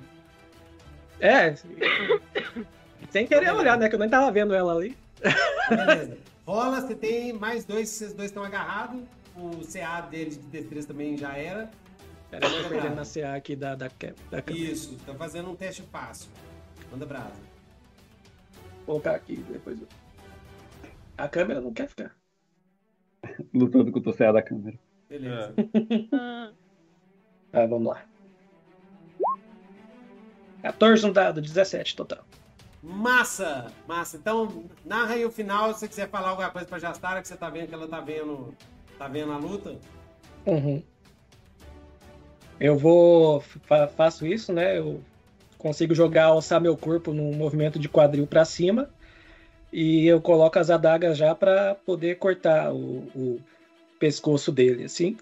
É. Sem querer olhar, né? Que eu nem tava vendo ela ali. Beleza. Rola, você tem mais dois, vocês dois estão agarrados. O CA dele de destreza também já era. Pera, eu tô perdendo a CA aqui da, da, ca- da câmera. Isso, tá fazendo um teste fácil. Manda brasa. Vou colocar aqui depois. eu- A câmera não quer ficar. Lutando com o TCA da câmera. Beleza. ah. Ah, vamos lá. 14 no dado, 17 total. Massa! Massa. Então, narra aí o final, se você quiser falar alguma coisa pra Jastara, que você tá vendo que ela tá vendo, tá vendo a luta. Uhum. Eu vou. fa- faço isso, né? Eu consigo jogar, alçar meu corpo num movimento de quadril pra cima. E eu coloco as adagas já pra poder cortar o, o pescoço dele, assim.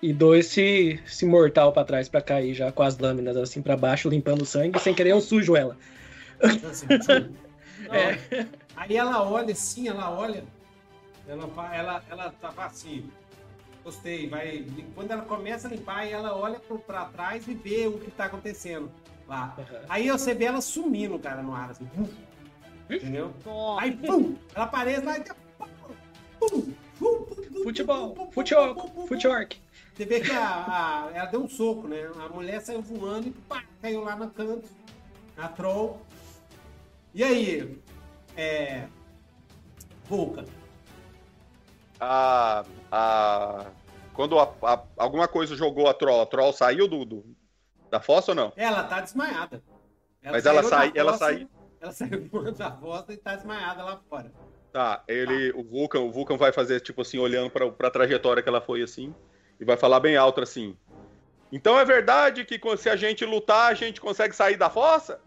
E dou esse, esse mortal pra trás pra cair já com as lâminas assim pra baixo, limpando o sangue. Sem querer eu sujo ela. Tchum. É. Aí ela olha assim, ela olha. Ela, ela, ela tava assim. Gostei, vai. Quando ela começa a limpar, ela olha pra trás e vê o que tá acontecendo lá. Uhum. Aí você vê ela sumindo, cara, no ar, assim. Entendeu? Nossa. Aí, pum! Ela aparece lá e. Pum, pum, pum, Futebol, futebol, futeork. Você vê que a, a- ela deu um soco, né? A mulher saiu voando e pá, caiu lá no canto. A troll. E aí? É. Vulca. A, a, quando a- a- alguma coisa jogou a troll, a troll saiu do, do- da fossa ou não? Ela tá desmaiada. Mas ela saiu ela fossa, sai- Ela saiu da fossa e tá desmaiada lá fora. Tá, ele, o Vulcan, o Vulcan vai fazer tipo assim, olhando pra, pra trajetória que ela foi assim, e vai falar bem alto assim. Então é verdade que se a gente lutar, a gente consegue sair da fossa?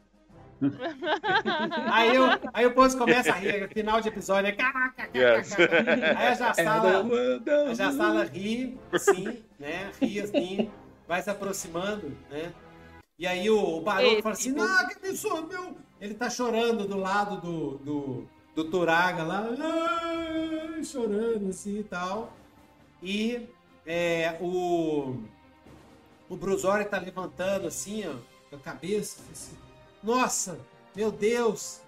Aí, eu, aí o povo começa a rir, final de episódio, é caraca, Yes. Aí a Jastala, não, a ri, assim, né? Ri assim, vai se aproximando, né? E aí o, o Esse fala assim, não, que absurdo, meu... Ele tá chorando do lado do, do, do Turaga lá, chorando assim e tal. E é, o, o Brusori tá levantando assim, ó, a cabeça. assim, Nossa, meu Deus!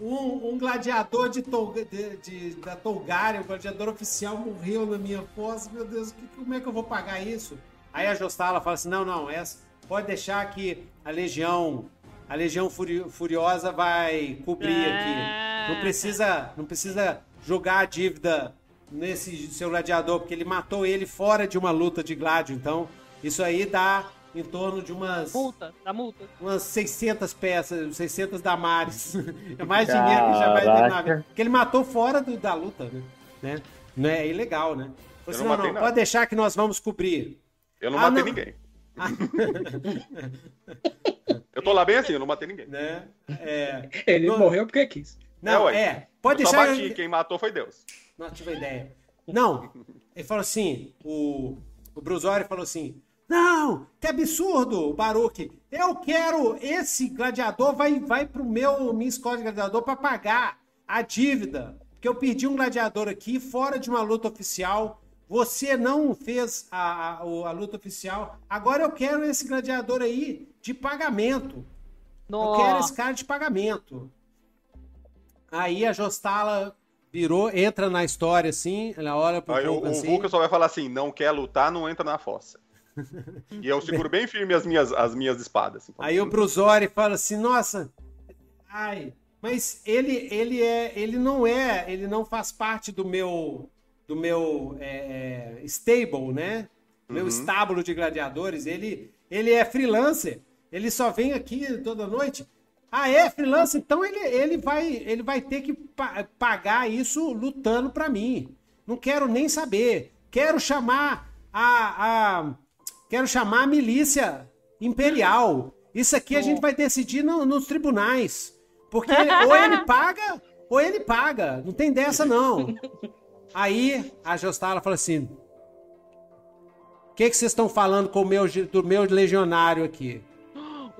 Um, um gladiador de, de- de- da Tolgária, um gladiador oficial, morreu na minha fossa. Meu Deus, que- como é que eu vou pagar isso? Aí a Jostala fala assim: não, não, essa, pode deixar que a Legião, a Legião Furi- Furiosa vai cobrir aqui. Não precisa, não precisa jogar a dívida nesse seu gladiador, porque ele matou ele fora de uma luta de gládio. Então, isso aí dá em torno de umas, Multa, da multa. umas 600 peças, 600 damares. É mais dinheiro que já vai ter na vida. Porque ele matou fora do- da luta, né? né? Não é ilegal, né? Assim, não não, não, pode deixar que nós vamos cobrir. Eu não Ah, matei não. ninguém. Eu tô lá bem assim, eu não matei ninguém. Né? É, Ele Não. morreu porque quis. não, ué. é. Pode eu só deixar. bati, quem matou foi Deus. Não tive ideia. Não, ele falou assim, o, o Brusori falou assim, não, que absurdo, Baruque. Eu quero, esse gladiador vai, vai pro meu, minha escola de gladiador para pagar a dívida. Porque eu perdi um gladiador aqui fora de uma luta oficial. Você não fez a, a, a luta oficial. Agora eu quero esse gladiador aí de pagamento. Eu quero esse Nossa. cara de pagamento. Aí a Jostala virou, entra na história assim, ela olha pro Aí o, Vulcan o assim. Vulcan só vai falar assim: não quer lutar, não entra na fossa. E eu seguro bem firme as minhas, as minhas espadas. assim. Aí o Brusori fala assim, nossa, ai, mas ele, ele é, ele não é, ele não faz parte do meu, do meu é, é, stable, né? Meu Uhum. estábulo de gladiadores. Ele, ele é freelancer. Ele só vem aqui toda noite. Ah, é freelancer? Então ele, ele vai, ele vai ter que pa- pagar isso lutando pra mim. Não quero nem saber. Quero chamar a, a quero chamar a milícia imperial. Isso aqui a gente vai decidir no- nos tribunais. Porque ou ele paga, ou ele paga. Não tem dessa, não. Aí a Jostala fala assim: O que que vocês estão falando com o meu, do meu legionário aqui?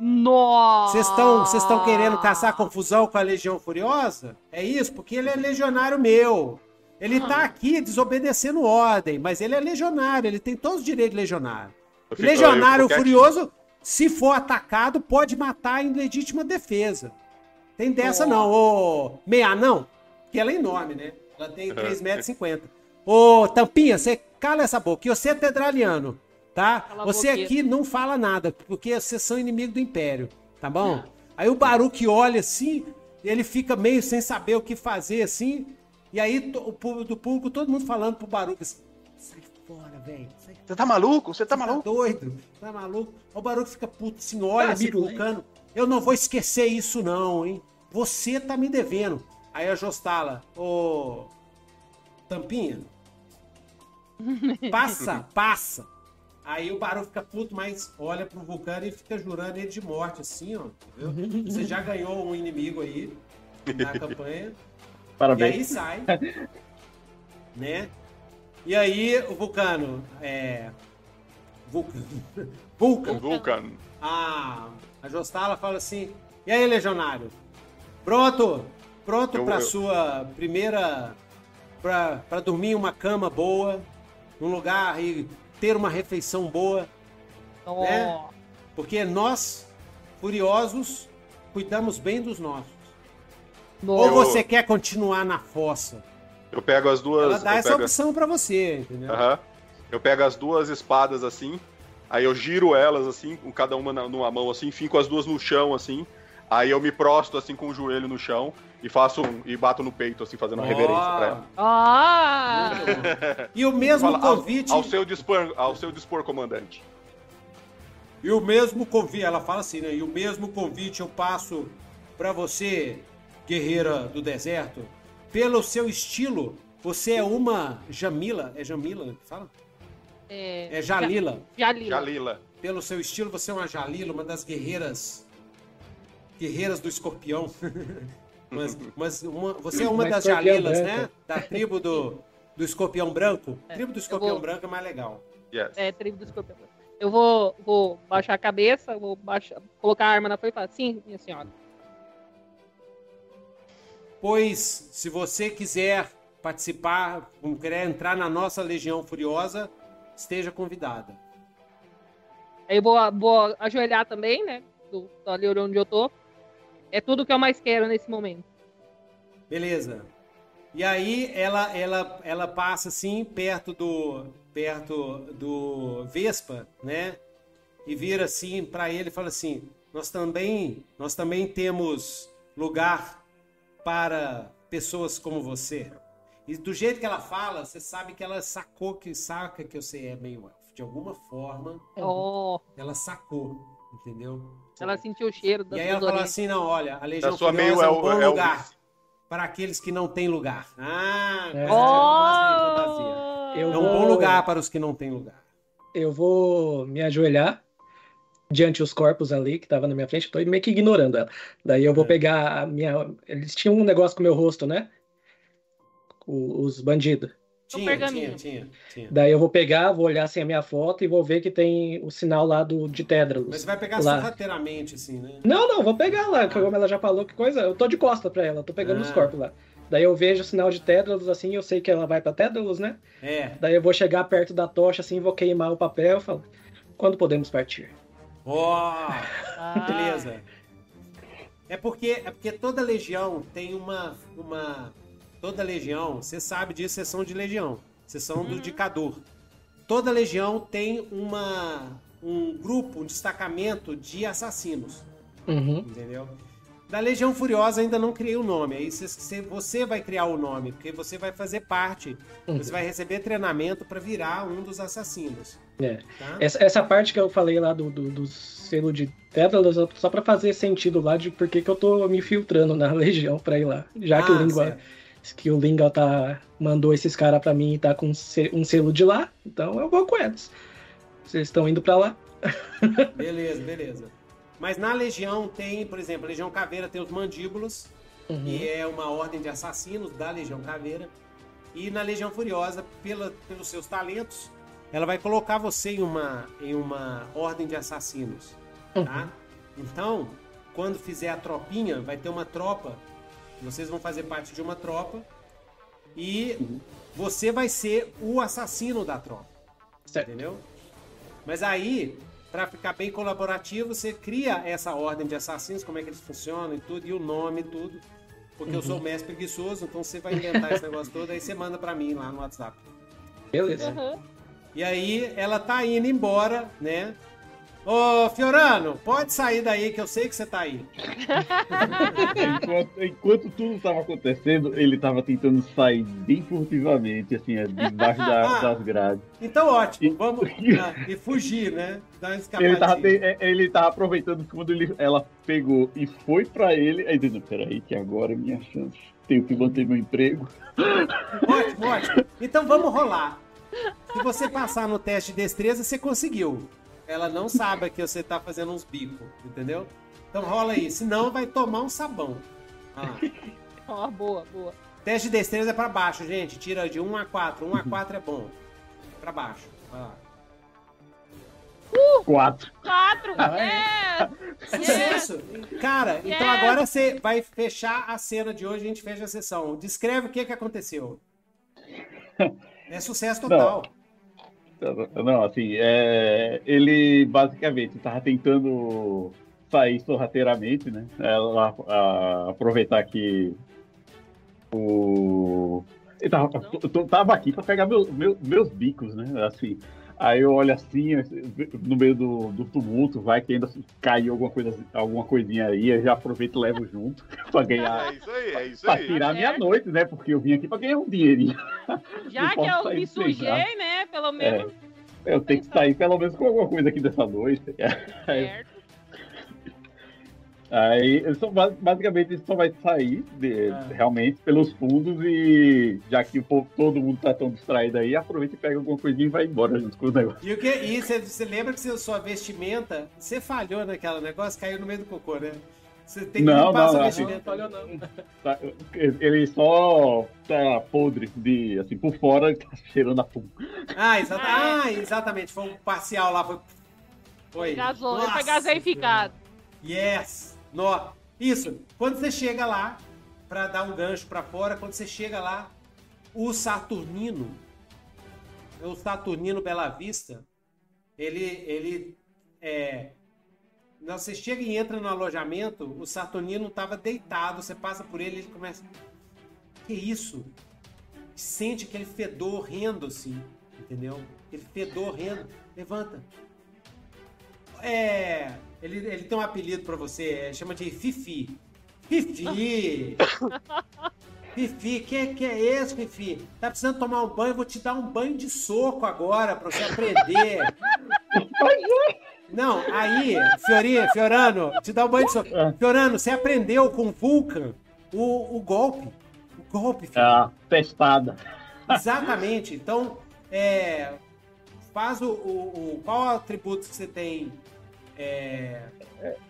Nossa. Vocês estão vocês estão querendo caçar confusão com a Legião Furiosa? É isso? Porque ele é legionário meu. Ele tá aqui desobedecendo ordem, mas ele é legionário, ele tem todos os direitos de legionário. Legionário Furioso, se for atacado, pode matar em legítima defesa. Tem dessa não, ô meia não, que ela é enorme, né? Ela tem 3,50 metros. e 50. Ô Tampinha, você cala essa boca, e você é tedraliano, tá? Cala você aqui não fala nada, porque vocês são inimigo do Império, tá bom? Aí o Baruque olha assim, e ele fica meio sem saber o que fazer assim, e aí to- o público do público, todo mundo falando pro Baruque assim, sai fora, velho, Você tá maluco? Você tá Tá maluco? doido? Tá maluco? O Baruco fica puto assim, olha Tá, assim, virulento. vulcano. Eu não vou esquecer isso não, hein? Você tá me devendo. Aí a Jostala, ô... Tampinha? Passa, passa. Aí o Baruco fica puto, mas olha pro vulcano e fica jurando ele de morte, assim, ó. Entendeu? Você já ganhou um inimigo aí na campanha. E Parabéns. aí sai. né? E aí o Vulcano. É. Vulcano. Vulcan. Vulcan. A, a Jostala fala assim: E aí, Legionário? Pronto? Pronto Eu- pra eu- sua primeira. Pra, pra dormir em uma cama boa, num lugar e ter uma refeição boa. né? Nossa. Porque nós, furiosos, cuidamos bem dos nossos. Ou você quer continuar na fossa? Eu pego as duas. Ela dá eu essa pego- opção pra você, entendeu? Aham. Eu pego as duas espadas assim, aí eu giro elas assim, com cada uma na- numa mão assim, finco as duas no chão assim, aí eu me prosto assim com o joelho no chão e faço um, e bato no peito assim, fazendo uma Ó, reverência pra ela. Ah! E o mesmo Fala, ao- convite. Ao, seu dispor, ao seu dispor, comandante. E o mesmo convite. Ela fala assim, né? E o mesmo convite eu passo pra você, guerreira do deserto. Pelo seu estilo, você é uma Jamila. É Jamila que fala? É, É Jalila. Jalila. Jalila. Pelo seu estilo, você é uma Jalila, uma das guerreiras guerreiras do escorpião. mas, mas uma- você é uma Uma das jalilas, branca. né? Da tribo do, do escorpião branco. É, tribo do escorpião vou- branco é mais legal. Yes. É, tribo do escorpião. Eu vou, vou baixar a cabeça, vou baixar, colocar a arma na frente e falar, sim, minha senhora. Pois, se você quiser participar, querer entrar na nossa Legião Furiosa, esteja convidada. Aí vou, vou ajoelhar também, né? Do, do ali onde eu tô. É tudo que eu mais quero nesse momento. Beleza. E aí ela ela ela passa assim perto do perto do Vespa, né? E vira assim para ele e fala assim: "Nós também nós também temos lugar para pessoas como você". E do jeito que ela fala, você sabe que ela sacou que saca que você é meio elfo. De alguma forma, Oh, ela sacou, entendeu? ela sentiu o cheiro da E aí ela fala assim, não, olha, a Legião sua meio é um bom lugar para aqueles que não têm lugar. Ah, É. coisa de romance e fantasia. Oh! Eu É um bom lugar para os que não têm lugar. Eu vou me ajoelhar diante os corpos ali que tava na minha frente, tô meio que ignorando ela. Daí eu vou É. pegar a minha. Eles tinham um negócio com o meu rosto, né? O- Os bandidos. Tinha, pergaminho. tinha, tinha, tinha. Daí eu vou pegar, vou olhar assim a minha foto e vou ver que tem o sinal lá do, de Mas Tédralos. você vai pegar Lá. sorrateiramente, assim, né? Não, não, vou pegar lá, como ela já falou que coisa. Eu tô de costa pra ela, tô pegando os Ah. corpos lá. Daí eu vejo o sinal de Tédralos assim, eu sei que ela vai pra Tédralos, né? É. Daí eu vou chegar perto da tocha assim, vou queimar o papel e falo: quando podemos partir? Ó, Ah, beleza. É porque, é porque toda legião tem uma, uma. Toda legião, você sabe disso, vocês são de legião. Vocês são do Dicador. Toda legião tem uma, um grupo, um destacamento de assassinos. Uhum. Entendeu? Da Legião Furiosa ainda não criei o nome. Aí cê- cê- você vai criar o nome, porque você vai fazer parte. Uhum. Você vai receber treinamento para virar um dos assassinos. É. Tá? Essa, essa parte que eu falei lá do, do, do selo de Tédralos, só pra fazer sentido lá de por que que eu tô me filtrando na Legião pra ir lá. Já que Ah, o Lingua, certo. que o Linga tá, mandou esses caras pra mim e tá com um selo de lá, então eu vou com eles. Vocês estão indo pra lá? Beleza, beleza. Mas na Legião tem, por exemplo, a Legião Caveira tem os Mandíbulos, Uhum. que é uma ordem de assassinos da Legião Caveira. E na Legião Furiosa, pela, pelos seus talentos, ela vai colocar você em uma, em uma ordem de assassinos. Tá? Então, quando fizer a tropinha, vai ter uma tropa. Vocês vão fazer parte de uma tropa. E você vai ser o assassino da tropa. Certo. Entendeu? Mas aí, pra ficar bem colaborativo, você cria essa ordem de assassinos, como é que eles funcionam e tudo, e o nome e tudo. Porque eu sou o mestre preguiçoso, então você vai inventar esse negócio todo, aí você manda pra mim lá no WhatsApp. Beleza. Uhum. E aí ela tá indo embora, né? Ô, Fiorano, pode sair daí que eu sei que você tá aí. Enquanto, enquanto tudo estava acontecendo, ele estava tentando sair bem furtivamente, assim, é, debaixo da- das grades. Então ótimo, vamos. ah, e fugir, né? Dar uma Ele tava, é, ele tava aproveitando que quando ele, ela pegou e foi pra ele, aí dizendo, peraí, que agora é minha chance. Tenho que manter meu emprego. Ótimo, ótimo. Então vamos rolar. Se você passar no teste de destreza, você conseguiu. Ela não sabe que você tá fazendo uns bicos, entendeu? Então rola aí, senão vai tomar um sabão. Ó, boa, boa. Teste de destreza é pra baixo, gente. Tira de 1 a 4. 1 a 4 é bom. Pra baixo. Vai lá. Quatro. Quatro! Ah, é! Sucesso! Cara, então Yes! agora você vai fechar a cena de hoje, a gente fecha a sessão. Descreve o que, que aconteceu. É sucesso total. Não, assim, é, ele basicamente estava tentando sair sorrateiramente, né? Ela, a- aproveitar que o. Ele tava, tava aqui para pegar meu, meu- meus bicos, né? Assim. Aí eu olho assim, no meio do, do tumulto, vai que ainda caiu alguma, coisa, alguma coisinha aí, eu já aproveito e levo junto para ganhar. É isso aí, é isso Pra aí. tirar Tá minha noite, né? Porque eu vim aqui para ganhar um dinheirinho. Já que eu me sujei, né? Pelo menos. Eu tenho que sair pelo menos com alguma coisa aqui dessa noite. Aí, Certo. Aí só, bas- basicamente ele só vai sair de- Ah. realmente pelos fundos e já que o povo, todo mundo tá tão distraído aí, aproveita e pega alguma coisinha e vai embora junto com o negócio. E o que? E você, você lembra que você- sua vestimenta, você falhou naquela negócio, caiu no meio do cocô, né? Você tem que Não, limpar não, sua não, vestimenta. Olha, não. Tá, Ele só tá podre de assim, por fora tá cheirando a fumo. Ah, exata- Ah, ah, exatamente. Foi um parcial lá. Foi. Foi. Gasou, foi gaseificado. Yes! Nó. Isso. Quando você chega lá, pra dar um gancho pra fora, quando você chega lá, o Saturnino, o Saturnino Bela Vista, ele, ele, é... Você chega e entra no alojamento, o Saturnino tava deitado, você passa por ele, ele começa... Que isso? Sente aquele fedor horrendo, assim, entendeu? Aquele fedor horrendo. Levanta. É. Ele, ele tem um apelido pra você, é, chama de Fifi. Fifi! Fifi, que que é esse, Fifi? Tá precisando tomar um banho? Eu vou te dar um banho de soco agora pra você aprender. Não, aí, Fiorinho, Fiorano, te dá um banho de soco. Fiorano, você aprendeu com o Vulcan o, o golpe. O golpe, É filho. a testada. Exatamente. Então, é, faz o, o, o- Qual atributo que você tem? É,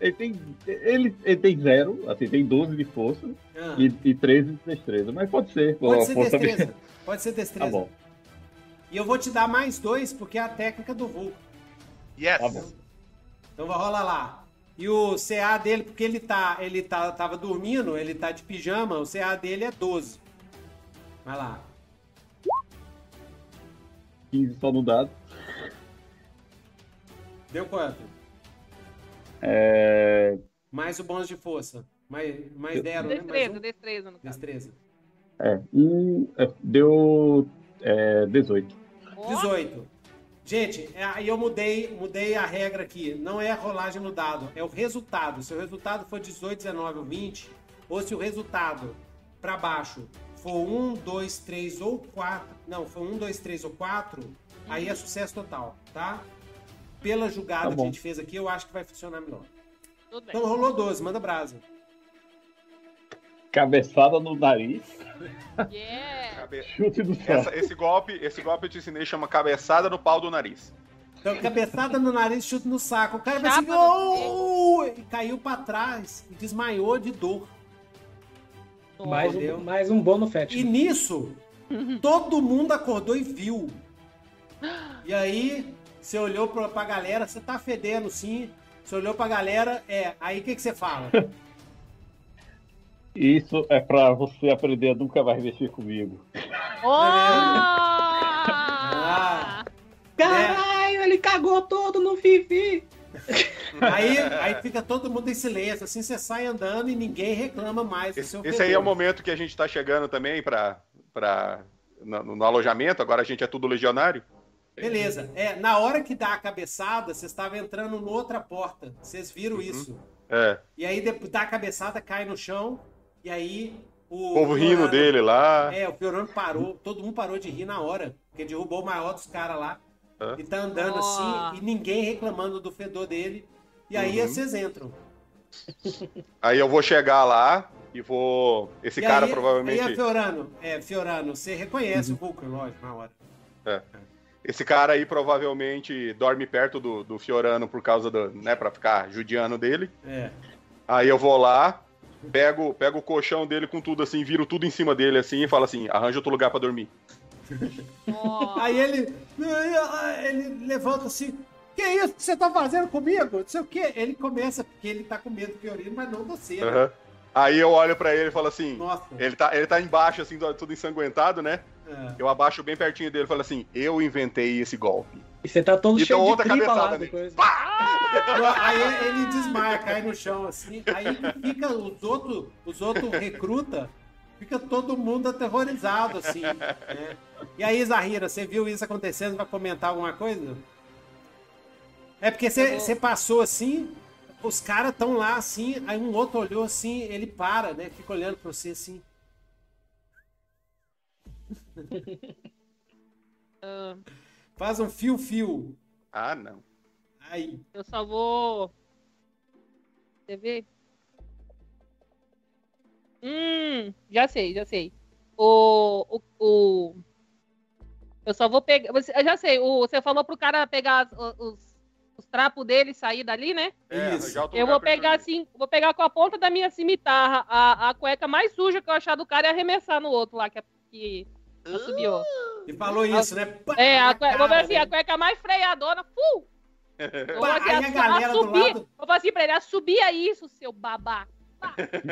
Ele tem, ele, ele tem zero, assim, tem 12 de força ah, e, e 13 de destreza. Mas pode ser. pode ser força destreza. Pode ser Tá destreza. bom, E eu vou te dar mais dois, porque é a técnica do Vulcan. Yes! tá bom. Então vai rolar lá. E o CA dele, porque ele tá, ele tá, tava dormindo, ele tá de pijama, o CA dele é 12. Vai lá. 15 só no dado. Deu quanto? É, Mais o bônus de força. Mais, mais zero, né? Mais Destreza, um. destreza, no caso. Destreza. é, um, é, deu é, 18. Ó, 18. Gente, é, aí eu mudei, mudei a regra aqui. Não é a rolagem no dado, é o resultado. Se o resultado for 18, 19 ou 20, ou se o resultado para baixo for 1, 2, 3 ou 4, não, for 1, 2, 3 ou 4, aí é sucesso total, tá? Pela julgada Tá que a bom. gente fez aqui, eu acho que vai funcionar melhor. tudo bem. Então rolou 12, manda brasa. Cabeçada no nariz, Yeah. Cabe- chute do céu. Essa- esse golpe, esse golpe eu te ensinei chama cabeçada no pau do nariz. Então, cabeçada no nariz, chute no saco. O cara vai assim, no "Oh!" e caiu pra trás e desmaiou de dor. Mais um, mais um bônus E fétido. nisso, todo mundo acordou e viu. E aí, você olhou pra, pra galera, você tá fedendo sim. Você olhou pra galera, é. Aí o que, que você fala? Isso é pra você aprender a nunca mais mexer comigo. Ah. Caralho, ele cagou todo no Fifi. Aí, aí fica todo mundo em silêncio, assim você sai andando e ninguém reclama mais Esse, seu esse aí é o momento que a gente tá chegando também pra, pra, no, no alojamento, agora a gente é tudo legionário. Beleza. É, na hora que dá a cabeçada, vocês estavam entrando noutra porta. Vocês viram isso. É, E aí, depois dá a cabeçada, cai no chão. E aí, o. o povo rindo dele lá. É, o Fiorano parou. Todo mundo parou de rir na hora. Porque derrubou o maior dos caras lá. Hã? E tá andando Ó. assim. E ninguém reclamando do fedor dele. E aí, Uhum. vocês entram. Aí eu vou chegar lá e vou. Esse E cara aí, provavelmente. Aí, Fiorano, é, Fiorano, você reconhece Uhum. o Vulcan, lógico, na hora. Esse cara aí provavelmente dorme perto do, do Fiorano por causa do. né, pra ficar judiando dele. É. Aí eu vou lá, pego, pego o colchão dele com tudo assim, viro tudo em cima dele assim e falo assim: arranja outro lugar pra dormir. Ó. Aí ele, ele levanta assim, que isso que você tá fazendo comigo? Não sei o quê. Ele começa, porque ele tá com medo do Fiorino, mas não você, né? Aham. Aí eu olho pra ele e falo assim: Nossa. ele tá, ele tá embaixo, assim, tudo ensanguentado, né? É. Eu abaixo bem pertinho dele e falo assim: eu inventei esse golpe. E você tá todo E cheio deu de outra tripa lá depois. Aí ele desmaia, cai no chão assim. Aí fica os outros, os outros recruta, fica todo mundo aterrorizado assim. né? E aí, Zahira, você viu isso acontecendo? Vai comentar alguma coisa? É porque você, passou assim, os caras estão lá assim, aí um outro olhou assim, ele para, né? Fica olhando pra você assim. Ah, Faz um fio-fio. Ah, não. Aí. eu só vou. Você vê? Hum, já sei, já sei. O, o, o... Eu só vou pegar. você- Eu já sei, o, você falou pro cara pegar os, os trapos dele sair dali, né? É, Isso. Eu vou pegar assim, vou pegar com a ponta da minha cimitarra a, a cueca mais suja que eu achar do cara e arremessar no outro lá que, que assobiou. E falou isso, né? Pá, É, a vou cara, assim, a cueca mais freadona, fu! Pá, assim, aí a assu- galera do lado- eu vou assim pra ele, assobia isso, seu babaca.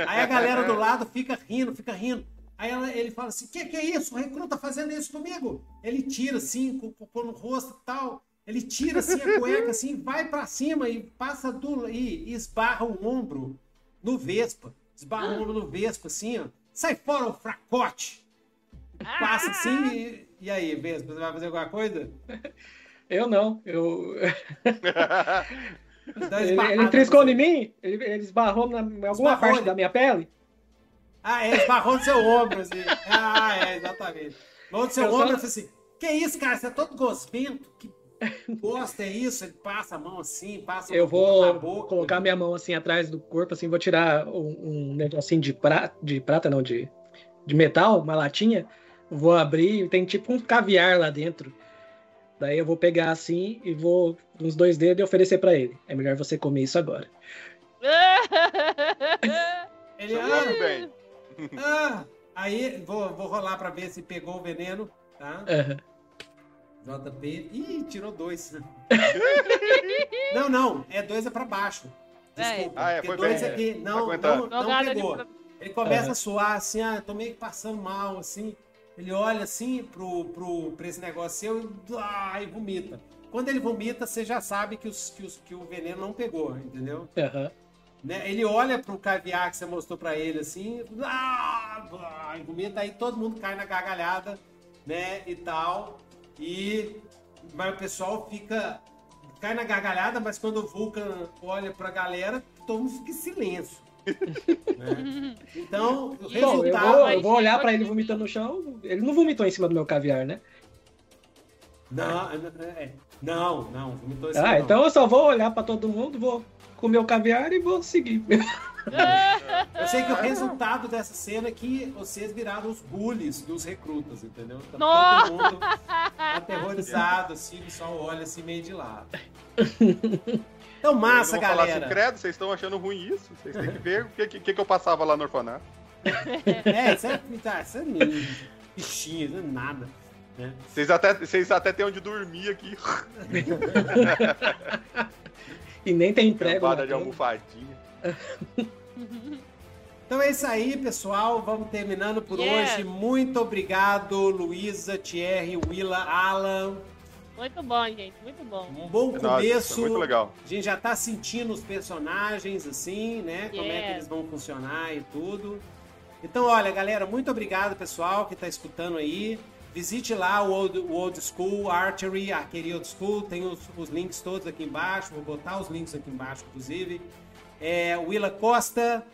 Aí a galera do lado fica rindo, fica rindo. Aí ela- ele fala assim: que que é isso? O recruta fazendo isso comigo? Ele tira assim, com o cocô no rosto e tal. Ele tira assim a cueca, assim, vai pra cima e passa do. e, e esbarra o ombro no Vespa. Esbarra o ombro no Vespa, assim, ó. Sai fora o fracote! Passa assim e. E aí, Vespa, você vai fazer alguma coisa? Eu não. Eu... Ele, ele triscou em mim? Ele, ele esbarrou na, em alguma Esbarrou, parte ele- da minha pele? Ah, é, esbarrou no seu ombro, assim. Ah, é, exatamente. No seu Eu só- ombro falei assim: Que isso, cara? Você é todo gosmento? Que bosta é isso? Ele passa a mão assim, passa Eu a mão na vou boca. colocar minha mão assim atrás do corpo, assim, vou tirar um, um negocinho de prata, de prata não, de, de metal, uma latinha, vou abrir, tem tipo um caviar lá dentro. Daí eu vou pegar assim e vou, uns dois dedos, e oferecer pra ele. É melhor você comer isso agora. Ele, ah, bem. ah. Aí, vou, vou rolar pra ver se pegou o veneno, tá? Aham. JP. Ih, tirou dois. não, não. É dois é pra baixo. Desculpa. Ah, é, foi dois bem, aqui. é. Não, não, não pegou. Ele começa Aham. a suar assim, ah, tô meio que passando mal, assim. Ele olha assim pro, pro, pra esse negócio seu e, ah, e vomita. Quando ele vomita, você já sabe que, os, que, os, que o veneno não pegou, entendeu? Aham. Né? Ele olha pro caviar que você mostrou pra ele assim, ah, e vomita, aí todo mundo cai na gargalhada, né? E tal. E mas o pessoal fica. Cai na gargalhada, mas quando o Vulcan olha pra galera, todo mundo fica em silêncio. Né? Então, o Bom, eu resultado. vou, eu vou olhar pra ele vomitando no chão. Ele não vomitou em cima do meu caviar, né? Não, é, não, não, vomitou isso Ah, não. então eu só vou olhar pra todo mundo, vou comer o caviar e vou seguir. Eu sei que o resultado dessa cena é que vocês viraram os bullies dos recrutas, entendeu? Tá Nossa! todo mundo aterrorizado, assim, o pessoal olha assim meio de lado. Então, massa, Eu vou falar galera. assim, credo, vocês estão achando ruim isso? Vocês têm que ver o que, que, que eu passava lá no orfanato. É, isso é, tá, isso é bichinho, isso é nada. Né? Vocês até, vocês até têm onde dormir aqui. E nem tem prego. na Cambada de almofadinha. Então é isso aí, pessoal. Vamos terminando por Yes. hoje. Muito obrigado, Luísa, Thierry, Willa, Alan. Muito bom, gente, muito bom. Um bom É começo. muito legal. A gente já tá sentindo os personagens, assim, né? Como é que Yeah. eles vão funcionar e tudo. Então, olha, galera, muito obrigado, pessoal, que tá escutando aí. Visite lá o Old, o Old School Archery, Archery Old School. Tem os, os links todos aqui embaixo. Vou botar os links aqui embaixo, inclusive. É, Willa Costa,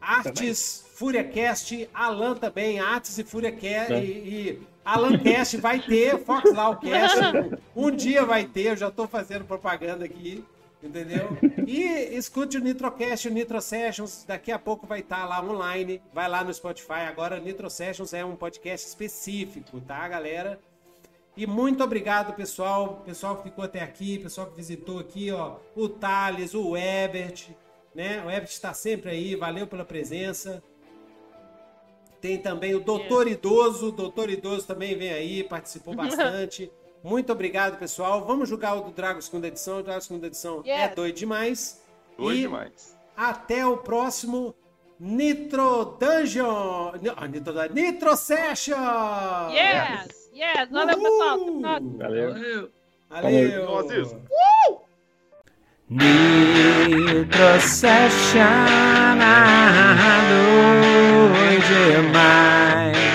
Artes FúriaCast, Alan também, Artes e FúriaCast. É. E, e Alan Cast vai ter, Fox Law Cast. Um dia vai ter, eu já tô fazendo propaganda aqui. Entendeu? E escute o Nitrocast, o Nitro Sessions, daqui a pouco vai estar lá online, vai lá no Spotify. Agora, Nitro Sessions é um podcast específico, tá, galera? E muito obrigado, pessoal. Pessoal que ficou até aqui, pessoal que visitou aqui, ó. O Thales, o Ebert, né? O Ebert está sempre aí, valeu pela presença. Tem também o Doutor Idoso, o Doutor Idoso também vem aí, participou bastante. Muito obrigado, pessoal. Vamos jogar o do Drago segunda edição. O Drago segunda edição é Yes. doido demais. Doido e demais. até o próximo Nitro Dungeon. Ah, Nitro, Nitro Session! Yes, yes, valeu, pessoal. A próxima. Valeu. Valeu. Valeu! Nitro Session, doido demais.